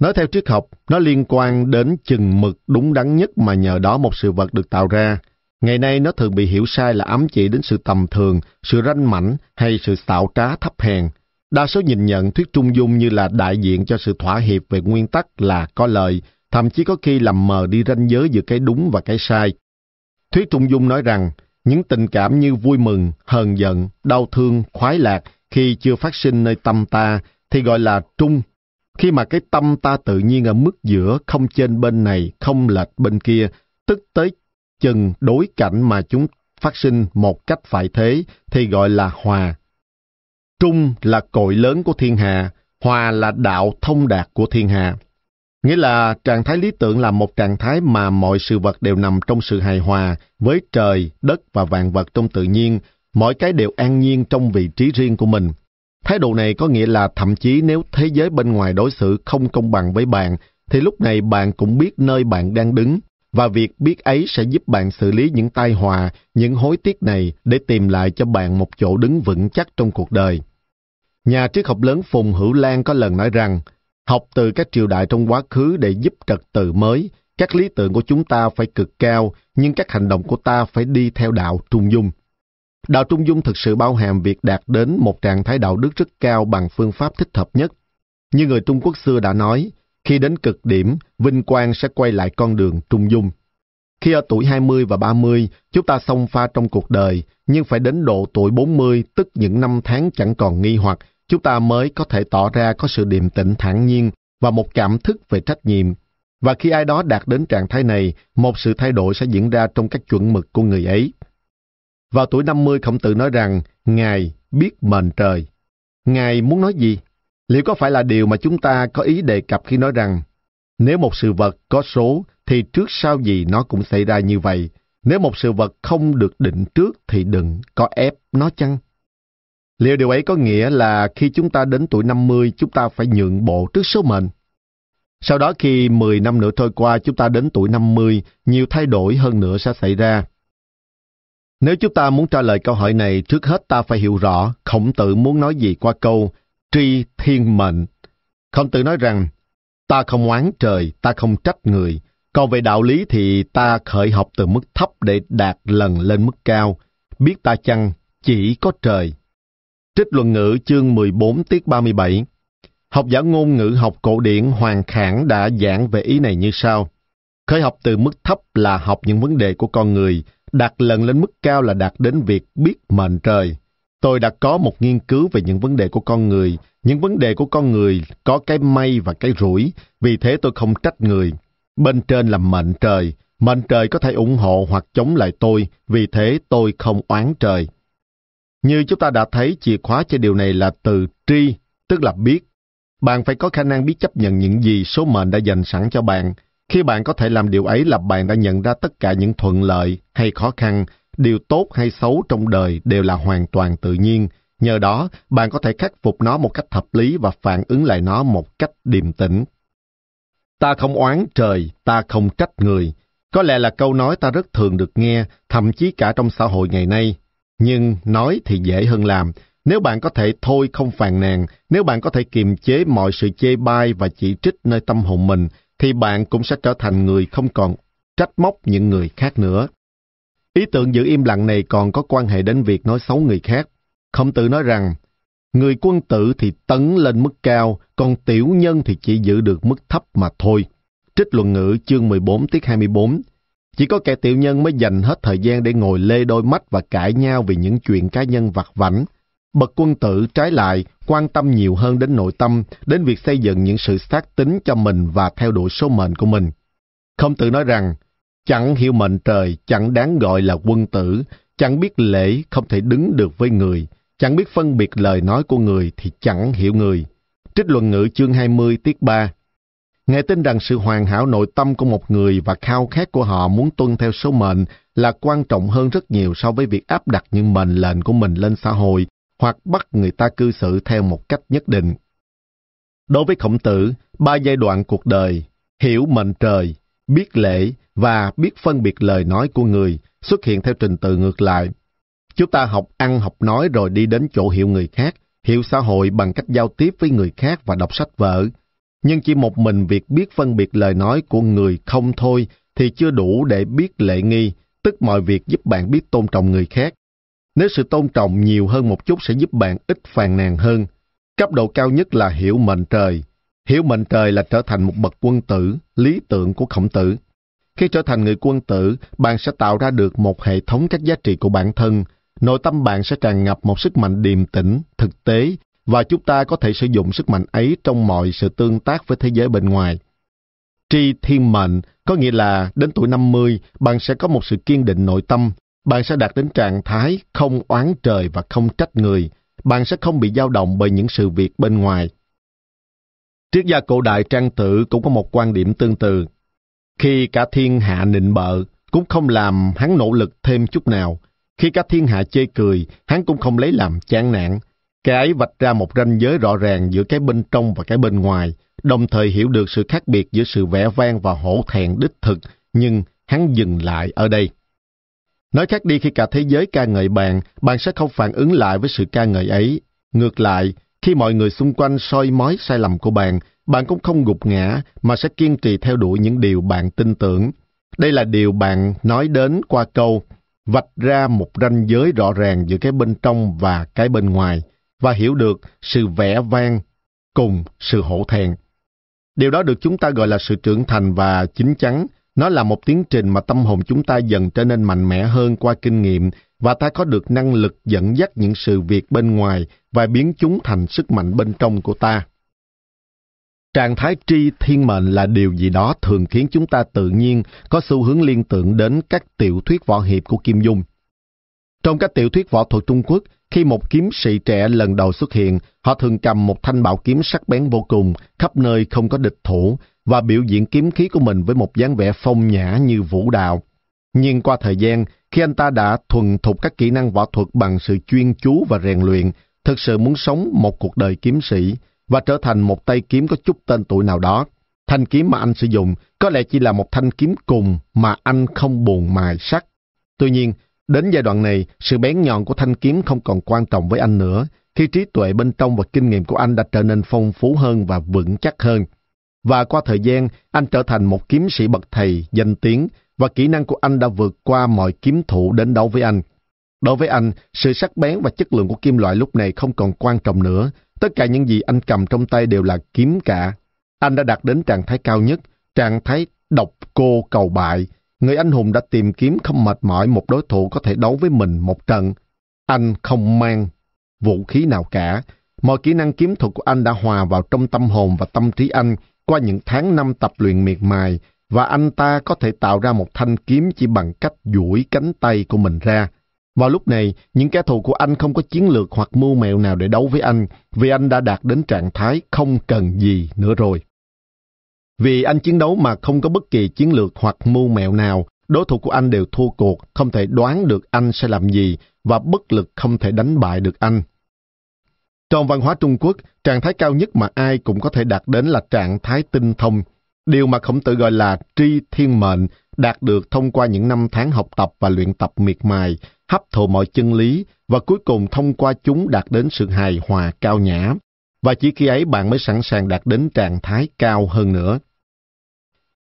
Nói theo triết học, nó liên quan đến chừng mực đúng đắn nhất mà nhờ đó một sự vật được tạo ra. Ngày nay nó thường bị hiểu sai là ám chỉ đến sự tầm thường, sự ranh mảnh hay sự xạo trá thấp hèn. Đa số nhìn nhận thuyết trung dung như là đại diện cho sự thỏa hiệp về nguyên tắc là có lợi, thậm chí có khi làm mờ đi ranh giới giữa cái đúng và cái sai. Thuyết trung dung nói rằng, những tình cảm như vui mừng, hờn giận, đau thương, khoái lạc khi chưa phát sinh nơi tâm ta thì gọi là trung khi mà cái tâm ta tự nhiên ở mức giữa, không trên bên này, không lệch bên kia, tức tới chừng đối cảnh mà chúng phát sinh một cách phải thế, thì gọi là hòa. Trung là cội lớn của thiên hà, hòa là đạo thông đạt của thiên hà. Nghĩa là trạng thái lý tưởng là một trạng thái mà mọi sự vật đều nằm trong sự hài hòa với trời, đất và vạn vật trong tự nhiên, mỗi cái đều an nhiên trong vị trí riêng của mình. Thái độ này có nghĩa là thậm chí nếu thế giới bên ngoài đối xử không công bằng với bạn, thì lúc này bạn cũng biết nơi bạn đang đứng, và việc biết ấy sẽ giúp bạn xử lý những tai họa, những hối tiếc này để tìm lại cho bạn một chỗ đứng vững chắc trong cuộc đời. Nhà triết học lớn Phùng Hữu Lan có lần nói rằng, học từ các triều đại trong quá khứ để giúp trật tự mới, các lý tưởng của chúng ta phải cực cao, nhưng các hành động của ta phải đi theo đạo trung dung. Đạo Trung Dung thực sự bao hàm việc đạt đến một trạng thái đạo đức rất cao bằng phương pháp thích hợp nhất. Như người Trung Quốc xưa đã nói, khi đến cực điểm, vinh quang sẽ quay lại con đường Trung Dung. Khi ở tuổi 20 và 30, chúng ta xông pha trong cuộc đời, nhưng phải đến độ tuổi 40, tức những năm tháng chẳng còn nghi hoặc, chúng ta mới có thể tỏ ra có sự điềm tĩnh thản nhiên và một cảm thức về trách nhiệm. Và khi ai đó đạt đến trạng thái này, một sự thay đổi sẽ diễn ra trong các chuẩn mực của người ấy. Vào tuổi 50 khổng tử nói rằng Ngài biết mệnh trời. Ngài muốn nói gì? Liệu có phải là điều mà chúng ta có ý đề cập khi nói rằng nếu một sự vật có số thì trước sau gì nó cũng xảy ra như vậy. Nếu một sự vật không được định trước thì đừng có ép nó chăng? Liệu điều ấy có nghĩa là khi chúng ta đến tuổi 50 chúng ta phải nhượng bộ trước số mệnh? Sau đó khi 10 năm nữa trôi qua chúng ta đến tuổi 50, nhiều thay đổi hơn nữa sẽ xảy ra. Nếu chúng ta muốn trả lời câu hỏi này, trước hết ta phải hiểu rõ khổng tử muốn nói gì qua câu tri thiên mệnh. Khổng tử nói rằng, ta không oán trời, ta không trách người. Còn về đạo lý thì ta khởi học từ mức thấp để đạt lần lên mức cao. Biết ta chăng, chỉ có trời. Trích luận ngữ chương 14 tiết 37 Học giả ngôn ngữ học cổ điển Hoàng Khảng đã giảng về ý này như sau. Khởi học từ mức thấp là học những vấn đề của con người, đạt lần lên mức cao là đạt đến việc biết mệnh trời. Tôi đã có một nghiên cứu về những vấn đề của con người. Những vấn đề của con người có cái may và cái rủi, vì thế tôi không trách người. Bên trên là mệnh trời. Mệnh trời có thể ủng hộ hoặc chống lại tôi, vì thế tôi không oán trời. Như chúng ta đã thấy, chìa khóa cho điều này là từ tri, tức là biết. Bạn phải có khả năng biết chấp nhận những gì số mệnh đã dành sẵn cho bạn. Khi bạn có thể làm điều ấy là bạn đã nhận ra tất cả những thuận lợi hay khó khăn, điều tốt hay xấu trong đời đều là hoàn toàn tự nhiên. Nhờ đó, bạn có thể khắc phục nó một cách hợp lý và phản ứng lại nó một cách điềm tĩnh. Ta không oán trời, ta không trách người. Có lẽ là câu nói ta rất thường được nghe, thậm chí cả trong xã hội ngày nay. Nhưng nói thì dễ hơn làm. Nếu bạn có thể thôi không phàn nàn, nếu bạn có thể kiềm chế mọi sự chê bai và chỉ trích nơi tâm hồn mình, thì bạn cũng sẽ trở thành người không còn trách móc những người khác nữa. Ý tưởng giữ im lặng này còn có quan hệ đến việc nói xấu người khác. Khổng tử nói rằng, người quân tử thì tấn lên mức cao, còn tiểu nhân thì chỉ giữ được mức thấp mà thôi. Trích luận ngữ chương 14 tiết 24 chỉ có kẻ tiểu nhân mới dành hết thời gian để ngồi lê đôi mắt và cãi nhau vì những chuyện cá nhân vặt vảnh. Bậc quân tử trái lại quan tâm nhiều hơn đến nội tâm, đến việc xây dựng những sự xác tính cho mình và theo đuổi số mệnh của mình. Không tự nói rằng, chẳng hiểu mệnh trời, chẳng đáng gọi là quân tử, chẳng biết lễ không thể đứng được với người, chẳng biết phân biệt lời nói của người thì chẳng hiểu người. Trích luận ngữ chương 20 tiết 3 nghe tin rằng sự hoàn hảo nội tâm của một người và khao khát của họ muốn tuân theo số mệnh là quan trọng hơn rất nhiều so với việc áp đặt những mệnh lệnh của mình lên xã hội hoặc bắt người ta cư xử theo một cách nhất định. Đối với khổng tử, ba giai đoạn cuộc đời, hiểu mệnh trời, biết lễ và biết phân biệt lời nói của người xuất hiện theo trình tự ngược lại. Chúng ta học ăn học nói rồi đi đến chỗ hiểu người khác, hiểu xã hội bằng cách giao tiếp với người khác và đọc sách vở. Nhưng chỉ một mình việc biết phân biệt lời nói của người không thôi thì chưa đủ để biết lệ nghi, tức mọi việc giúp bạn biết tôn trọng người khác. Nếu sự tôn trọng nhiều hơn một chút sẽ giúp bạn ít phàn nàn hơn. Cấp độ cao nhất là hiểu mệnh trời. Hiểu mệnh trời là trở thành một bậc quân tử, lý tưởng của khổng tử. Khi trở thành người quân tử, bạn sẽ tạo ra được một hệ thống các giá trị của bản thân. Nội tâm bạn sẽ tràn ngập một sức mạnh điềm tĩnh, thực tế, và chúng ta có thể sử dụng sức mạnh ấy trong mọi sự tương tác với thế giới bên ngoài. Tri thiên mệnh có nghĩa là đến tuổi 50, bạn sẽ có một sự kiên định nội tâm, bạn sẽ đạt đến trạng thái không oán trời và không trách người. Bạn sẽ không bị dao động bởi những sự việc bên ngoài. Triết gia cổ đại Trang Tử cũng có một quan điểm tương tự. Khi cả thiên hạ nịnh bợ, cũng không làm hắn nỗ lực thêm chút nào. Khi cả thiên hạ chê cười, hắn cũng không lấy làm chán nản. Cái ấy vạch ra một ranh giới rõ ràng giữa cái bên trong và cái bên ngoài, đồng thời hiểu được sự khác biệt giữa sự vẻ vang và hổ thẹn đích thực, nhưng hắn dừng lại ở đây. Nói khác đi khi cả thế giới ca ngợi bạn, bạn sẽ không phản ứng lại với sự ca ngợi ấy. Ngược lại, khi mọi người xung quanh soi mói sai lầm của bạn, bạn cũng không gục ngã mà sẽ kiên trì theo đuổi những điều bạn tin tưởng. Đây là điều bạn nói đến qua câu vạch ra một ranh giới rõ ràng giữa cái bên trong và cái bên ngoài và hiểu được sự vẻ vang cùng sự hổ thẹn. Điều đó được chúng ta gọi là sự trưởng thành và chính chắn, nó là một tiến trình mà tâm hồn chúng ta dần trở nên mạnh mẽ hơn qua kinh nghiệm và ta có được năng lực dẫn dắt những sự việc bên ngoài và biến chúng thành sức mạnh bên trong của ta. Trạng thái tri thiên mệnh là điều gì đó thường khiến chúng ta tự nhiên có xu hướng liên tưởng đến các tiểu thuyết võ hiệp của Kim Dung. Trong các tiểu thuyết võ thuật Trung Quốc, khi một kiếm sĩ trẻ lần đầu xuất hiện, họ thường cầm một thanh bảo kiếm sắc bén vô cùng, khắp nơi không có địch thủ, và biểu diễn kiếm khí của mình với một dáng vẻ phong nhã như vũ đạo. Nhưng qua thời gian, khi anh ta đã thuần thục các kỹ năng võ thuật bằng sự chuyên chú và rèn luyện, thực sự muốn sống một cuộc đời kiếm sĩ và trở thành một tay kiếm có chút tên tuổi nào đó. Thanh kiếm mà anh sử dụng có lẽ chỉ là một thanh kiếm cùng mà anh không buồn mài sắt. Tuy nhiên, đến giai đoạn này, sự bén nhọn của thanh kiếm không còn quan trọng với anh nữa, khi trí tuệ bên trong và kinh nghiệm của anh đã trở nên phong phú hơn và vững chắc hơn. Và qua thời gian, anh trở thành một kiếm sĩ bậc thầy, danh tiếng, và kỹ năng của anh đã vượt qua mọi kiếm thủ đến đấu với anh. Đối với anh, sự sắc bén và chất lượng của kim loại lúc này không còn quan trọng nữa. Tất cả những gì anh cầm trong tay đều là kiếm cả. Anh đã đạt đến trạng thái cao nhất, trạng thái độc cô cầu bại. Người anh hùng đã tìm kiếm không mệt mỏi một đối thủ có thể đấu với mình một trận. Anh không mang vũ khí nào cả. Mọi kỹ năng kiếm thuật của anh đã hòa vào trong tâm hồn và tâm trí anh qua những tháng năm tập luyện miệt mài và anh ta có thể tạo ra một thanh kiếm chỉ bằng cách duỗi cánh tay của mình ra. Vào lúc này, những kẻ thù của anh không có chiến lược hoặc mưu mẹo nào để đấu với anh vì anh đã đạt đến trạng thái không cần gì nữa rồi. Vì anh chiến đấu mà không có bất kỳ chiến lược hoặc mưu mẹo nào, đối thủ của anh đều thua cuộc, không thể đoán được anh sẽ làm gì và bất lực không thể đánh bại được anh. Trong văn hóa Trung Quốc, trạng thái cao nhất mà ai cũng có thể đạt đến là trạng thái tinh thông. Điều mà khổng tử gọi là tri thiên mệnh đạt được thông qua những năm tháng học tập và luyện tập miệt mài, hấp thụ mọi chân lý và cuối cùng thông qua chúng đạt đến sự hài hòa cao nhã. Và chỉ khi ấy bạn mới sẵn sàng đạt đến trạng thái cao hơn nữa.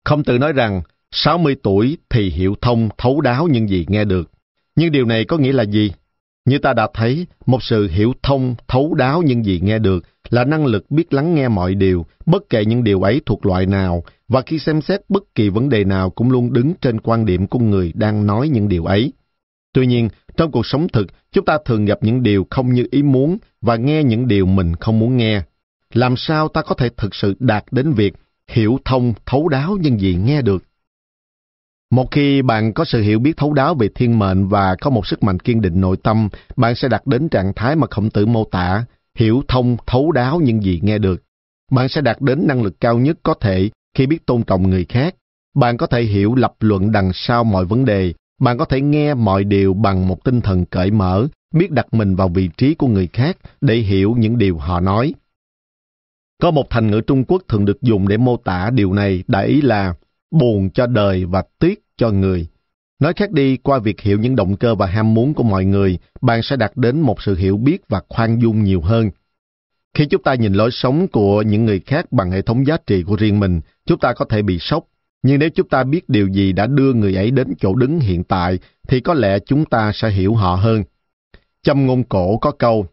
không tự nói rằng, 60 tuổi thì hiểu thông, thấu đáo những gì nghe được. Nhưng điều này có nghĩa là gì? Như ta đã thấy, một sự hiểu thông, thấu đáo những gì nghe được là năng lực biết lắng nghe mọi điều, bất kể những điều ấy thuộc loại nào, và khi xem xét bất kỳ vấn đề nào cũng luôn đứng trên quan điểm của người đang nói những điều ấy. Tuy nhiên, trong cuộc sống thực, chúng ta thường gặp những điều không như ý muốn và nghe những điều mình không muốn nghe. Làm sao ta có thể thực sự đạt đến việc hiểu thông, thấu đáo những gì nghe được? Một khi bạn có sự hiểu biết thấu đáo về thiên mệnh và có một sức mạnh kiên định nội tâm, bạn sẽ đạt đến trạng thái mà khổng tử mô tả, hiểu thông, thấu đáo những gì nghe được. Bạn sẽ đạt đến năng lực cao nhất có thể khi biết tôn trọng người khác. Bạn có thể hiểu lập luận đằng sau mọi vấn đề. Bạn có thể nghe mọi điều bằng một tinh thần cởi mở, biết đặt mình vào vị trí của người khác để hiểu những điều họ nói. Có một thành ngữ Trung Quốc thường được dùng để mô tả điều này đã ý là buồn cho đời và tiếc cho người. Nói khác đi, qua việc hiểu những động cơ và ham muốn của mọi người, bạn sẽ đạt đến một sự hiểu biết và khoan dung nhiều hơn. Khi chúng ta nhìn lối sống của những người khác bằng hệ thống giá trị của riêng mình, chúng ta có thể bị sốc. Nhưng nếu chúng ta biết điều gì đã đưa người ấy đến chỗ đứng hiện tại, thì có lẽ chúng ta sẽ hiểu họ hơn. Trong ngôn cổ có câu,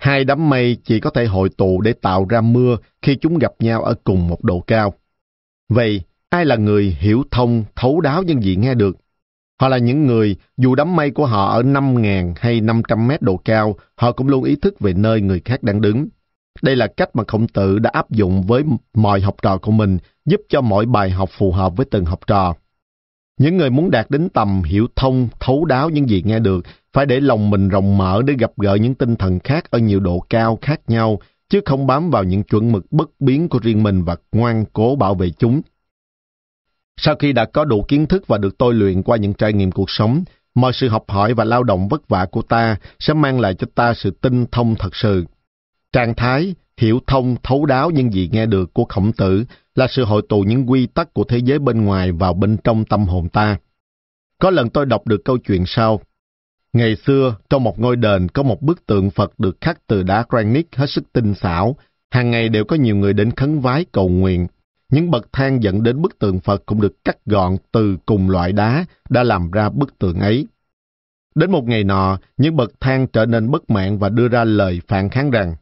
hai đám mây chỉ có thể hội tụ để tạo ra mưa khi chúng gặp nhau ở cùng một độ cao. Vậy, ai là người hiểu thông, thấu đáo những gì nghe được? Họ là những người, dù đám mây của họ ở 5.000 hay 500 mét độ cao, họ cũng luôn ý thức về nơi người khác đang đứng. Đây là cách mà khổng tử đã áp dụng với mọi học trò của mình, giúp cho mỗi bài học phù hợp với từng học trò. Những người muốn đạt đến tầm hiểu thông, thấu đáo những gì nghe được, phải để lòng mình rộng mở để gặp gỡ những tinh thần khác ở nhiều độ cao khác nhau, chứ không bám vào những chuẩn mực bất biến của riêng mình và ngoan cố bảo vệ chúng. Sau khi đã có đủ kiến thức và được tôi luyện qua những trải nghiệm cuộc sống, mọi sự học hỏi và lao động vất vả của ta sẽ mang lại cho ta sự tinh thông thật sự. Trạng thái, hiểu thông, thấu đáo những gì nghe được của khổng tử là sự hội tụ những quy tắc của thế giới bên ngoài vào bên trong tâm hồn ta. Có lần tôi đọc được câu chuyện sau. Ngày xưa, trong một ngôi đền có một bức tượng Phật được khắc từ đá granite hết sức tinh xảo. Hàng ngày đều có nhiều người đến khấn vái cầu nguyện. Những bậc thang dẫn đến bức tượng Phật cũng được cắt gọn từ cùng loại đá đã làm ra bức tượng ấy. Đến một ngày nọ, những bậc thang trở nên bất mãn và đưa ra lời phản kháng rằng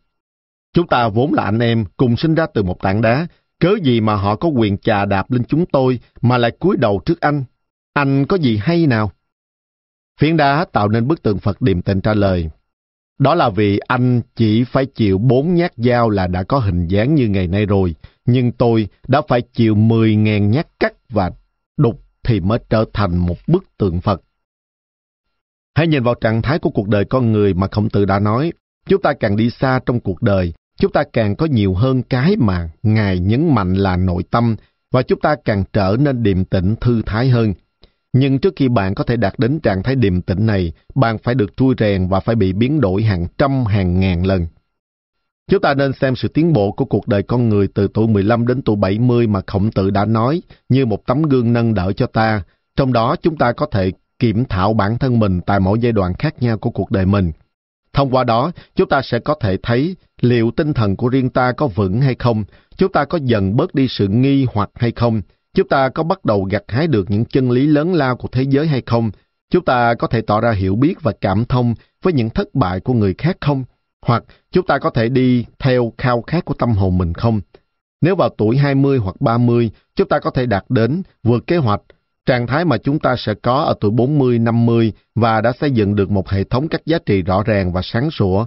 Chúng ta vốn là anh em, cùng sinh ra từ một tảng đá, cớ gì mà họ có quyền chà đạp lên chúng tôi mà lại cúi đầu trước anh? Anh có gì hay nào? Phiến đá tạo nên bức tượng Phật điềm tĩnh trả lời. Đó là vì anh chỉ phải chịu bốn nhát dao là đã có hình dáng như ngày nay rồi, nhưng tôi đã phải chịu mười ngàn nhát cắt và đục thì mới trở thành một bức tượng Phật. Hãy nhìn vào trạng thái của cuộc đời con người mà Khổng Tử đã nói, chúng ta càng đi xa trong cuộc đời, chúng ta càng có nhiều hơn cái mà Ngài nhấn mạnh là nội tâm, và chúng ta càng trở nên điềm tĩnh thư thái hơn. Nhưng trước khi bạn có thể đạt đến trạng thái điềm tĩnh này, bạn phải được trui rèn và phải bị biến đổi hàng trăm hàng ngàn lần. Chúng ta nên xem sự tiến bộ của cuộc đời con người từ tuổi 15 đến tuổi 70 mà Khổng Tử đã nói như một tấm gương nâng đỡ cho ta. Trong đó chúng ta có thể kiểm thảo bản thân mình tại mỗi giai đoạn khác nhau của cuộc đời mình. Thông qua đó, chúng ta sẽ có thể thấy liệu tinh thần của riêng ta có vững hay không, chúng ta có dần bớt đi sự nghi hoặc hay không, chúng ta có bắt đầu gặt hái được những chân lý lớn lao của thế giới hay không, chúng ta có thể tỏ ra hiểu biết và cảm thông với những thất bại của người khác không, hoặc chúng ta có thể đi theo khao khát của tâm hồn mình không. Nếu vào tuổi 20 hoặc 30, chúng ta có thể đạt đến, vượt kế hoạch, trạng thái mà chúng ta sẽ có ở tuổi 40, 50 và đã xây dựng được một hệ thống các giá trị rõ ràng và sáng sủa,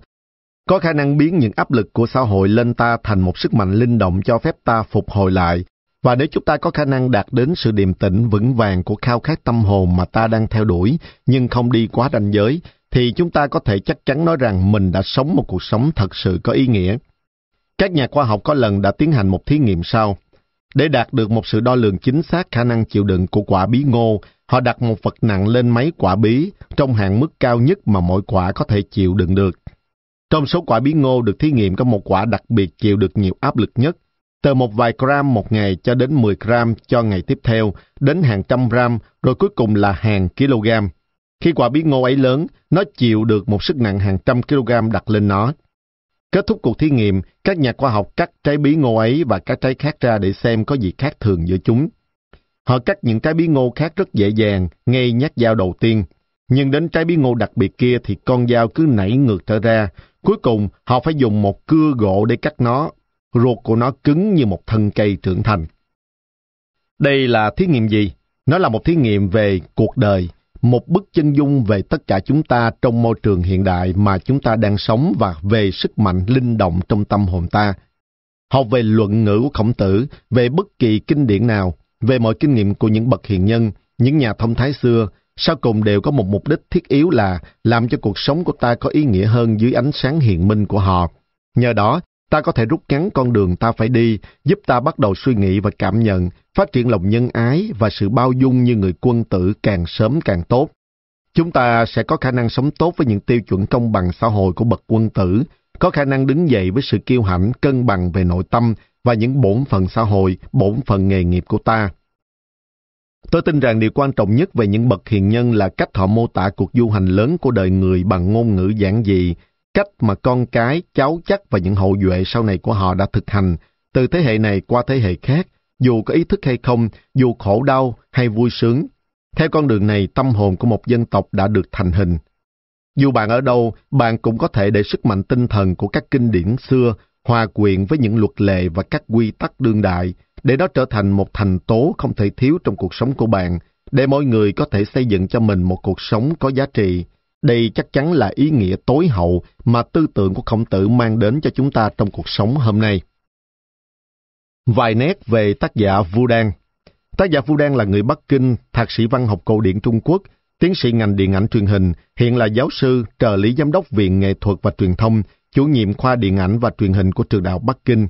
có khả năng biến những áp lực của xã hội lên ta thành một sức mạnh linh động cho phép ta phục hồi lại. Và nếu chúng ta có khả năng đạt đến sự điềm tĩnh vững vàng của khao khát tâm hồn mà ta đang theo đuổi, nhưng không đi quá ranh giới, thì chúng ta có thể chắc chắn nói rằng mình đã sống một cuộc sống thật sự có ý nghĩa. Các nhà khoa học có lần đã tiến hành một thí nghiệm sau. Để đạt được một sự đo lường chính xác khả năng chịu đựng của quả bí ngô, họ đặt một vật nặng lên máy quả bí trong hạn mức cao nhất mà mỗi quả có thể chịu đựng được. Trong số quả bí ngô được thí nghiệm có một quả đặc biệt chịu được nhiều áp lực nhất, từ một vài gram một ngày cho đến 10 gram cho ngày tiếp theo, đến hàng trăm gram, rồi cuối cùng là hàng kg. Khi quả bí ngô ấy lớn, nó chịu được một sức nặng hàng trăm kg đặt lên nó. Kết thúc cuộc thí nghiệm, các nhà khoa học cắt trái bí ngô ấy và các trái khác ra để xem có gì khác thường giữa chúng. Họ cắt những trái bí ngô khác rất dễ dàng, ngay nhát dao đầu tiên. Nhưng đến trái bí ngô đặc biệt kia thì con dao cứ nảy ngược trở ra. Cuối cùng, họ phải dùng một cưa gỗ để cắt nó. Ruột của nó cứng như một thân cây trưởng thành. Đây là thí nghiệm gì? Nó là một thí nghiệm về cuộc đời, một bức chân dung về tất cả chúng ta trong môi trường hiện đại mà chúng ta đang sống và về sức mạnh linh động trong tâm hồn ta. Học về luận ngữ của khổng tử, về bất kỳ kinh điển nào, về mọi kinh nghiệm của những bậc hiền nhân, những nhà thông thái xưa, sau cùng đều có một mục đích thiết yếu là làm cho cuộc sống của ta có ý nghĩa hơn dưới ánh sáng hiền minh của họ. Nhờ đó, ta có thể rút ngắn con đường ta phải đi, giúp ta bắt đầu suy nghĩ và cảm nhận, phát triển lòng nhân ái và sự bao dung như người quân tử càng sớm càng tốt. Chúng ta sẽ có khả năng sống tốt với những tiêu chuẩn công bằng xã hội của bậc quân tử, có khả năng đứng dậy với sự kiêu hãnh, cân bằng về nội tâm và những bổn phận xã hội, bổn phận nghề nghiệp của ta. Tôi tin rằng điều quan trọng nhất về những bậc hiền nhân là cách họ mô tả cuộc du hành lớn của đời người bằng ngôn ngữ giản dị, cách mà con cái, cháu chắc và những hậu duệ sau này của họ đã thực hành, từ thế hệ này qua thế hệ khác, dù có ý thức hay không, dù khổ đau hay vui sướng. Theo con đường này, tâm hồn của một dân tộc đã được thành hình. Dù bạn ở đâu, bạn cũng có thể để sức mạnh tinh thần của các kinh điển xưa hòa quyện với những luật lệ và các quy tắc đương đại, để nó trở thành một thành tố không thể thiếu trong cuộc sống của bạn, để mỗi người có thể xây dựng cho mình một cuộc sống có giá trị. Đây chắc chắn là ý nghĩa tối hậu mà tư tưởng của khổng tử mang đến cho chúng ta trong cuộc sống hôm nay. Vài nét về tác giả Vu Đan Tác giả Vu Đan là người Bắc Kinh, thạc sĩ văn học cổ điển Trung Quốc, tiến sĩ ngành điện ảnh truyền hình, hiện là giáo sư, trợ lý giám đốc Viện Nghệ thuật và Truyền thông, chủ nhiệm khoa điện ảnh và truyền hình của trường đại học Bắc Kinh.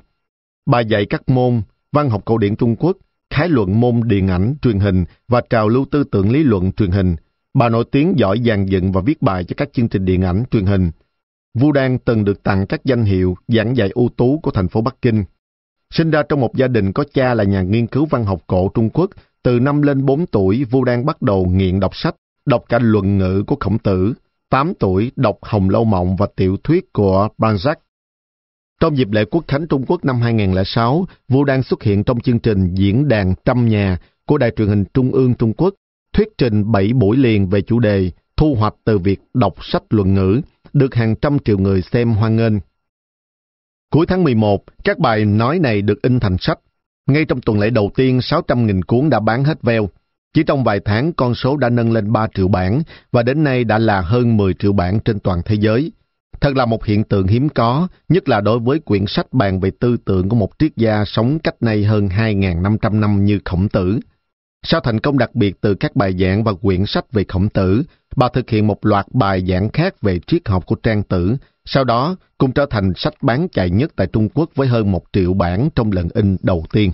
Bà dạy các môn văn học cổ điển Trung Quốc, khái luận môn điện ảnh, truyền hình và trào lưu tư tưởng lý luận truyền hình. Bà nổi tiếng giỏi dàn dựng và viết bài cho các chương trình điện ảnh, truyền hình. Vu Đan từng được tặng các danh hiệu giảng dạy ưu tú của thành phố Bắc Kinh. Sinh ra trong một gia đình có cha là nhà nghiên cứu văn học cổ Trung Quốc, từ năm lên 4 tuổi, Vu Đan bắt đầu nghiện đọc sách, đọc cả luận ngữ của Khổng Tử. 8 tuổi, đọc Hồng Lâu Mộng và tiểu thuyết của Balzac. Trong dịp lễ quốc khánh Trung Quốc năm 2006, Vu Đan xuất hiện trong chương trình Diễn đàn Trăm Nhà của Đài truyền hình Trung ương Trung Quốc, thuyết trình 7 buổi liền về chủ đề thu hoạch từ việc đọc sách luận ngữ, được hàng trăm triệu người xem hoan nghênh. Cuối tháng 11, các bài nói này được in thành sách. Ngay trong tuần lễ đầu tiên, 600.000 cuốn đã bán hết veo. Chỉ trong vài tháng, con số đã nâng lên 3 triệu bản và đến nay đã là hơn 10 triệu bản trên toàn thế giới. Thật là một hiện tượng hiếm có, nhất là đối với quyển sách bàn về tư tưởng của một triết gia sống cách nay hơn 2.500 năm như Khổng Tử. Sau thành công đặc biệt từ các bài giảng và quyển sách về Khổng Tử, bà thực hiện một loạt bài giảng khác về triết học của Trang Tử, sau đó cũng trở thành sách bán chạy nhất tại Trung Quốc với hơn một triệu bản trong lần in đầu tiên.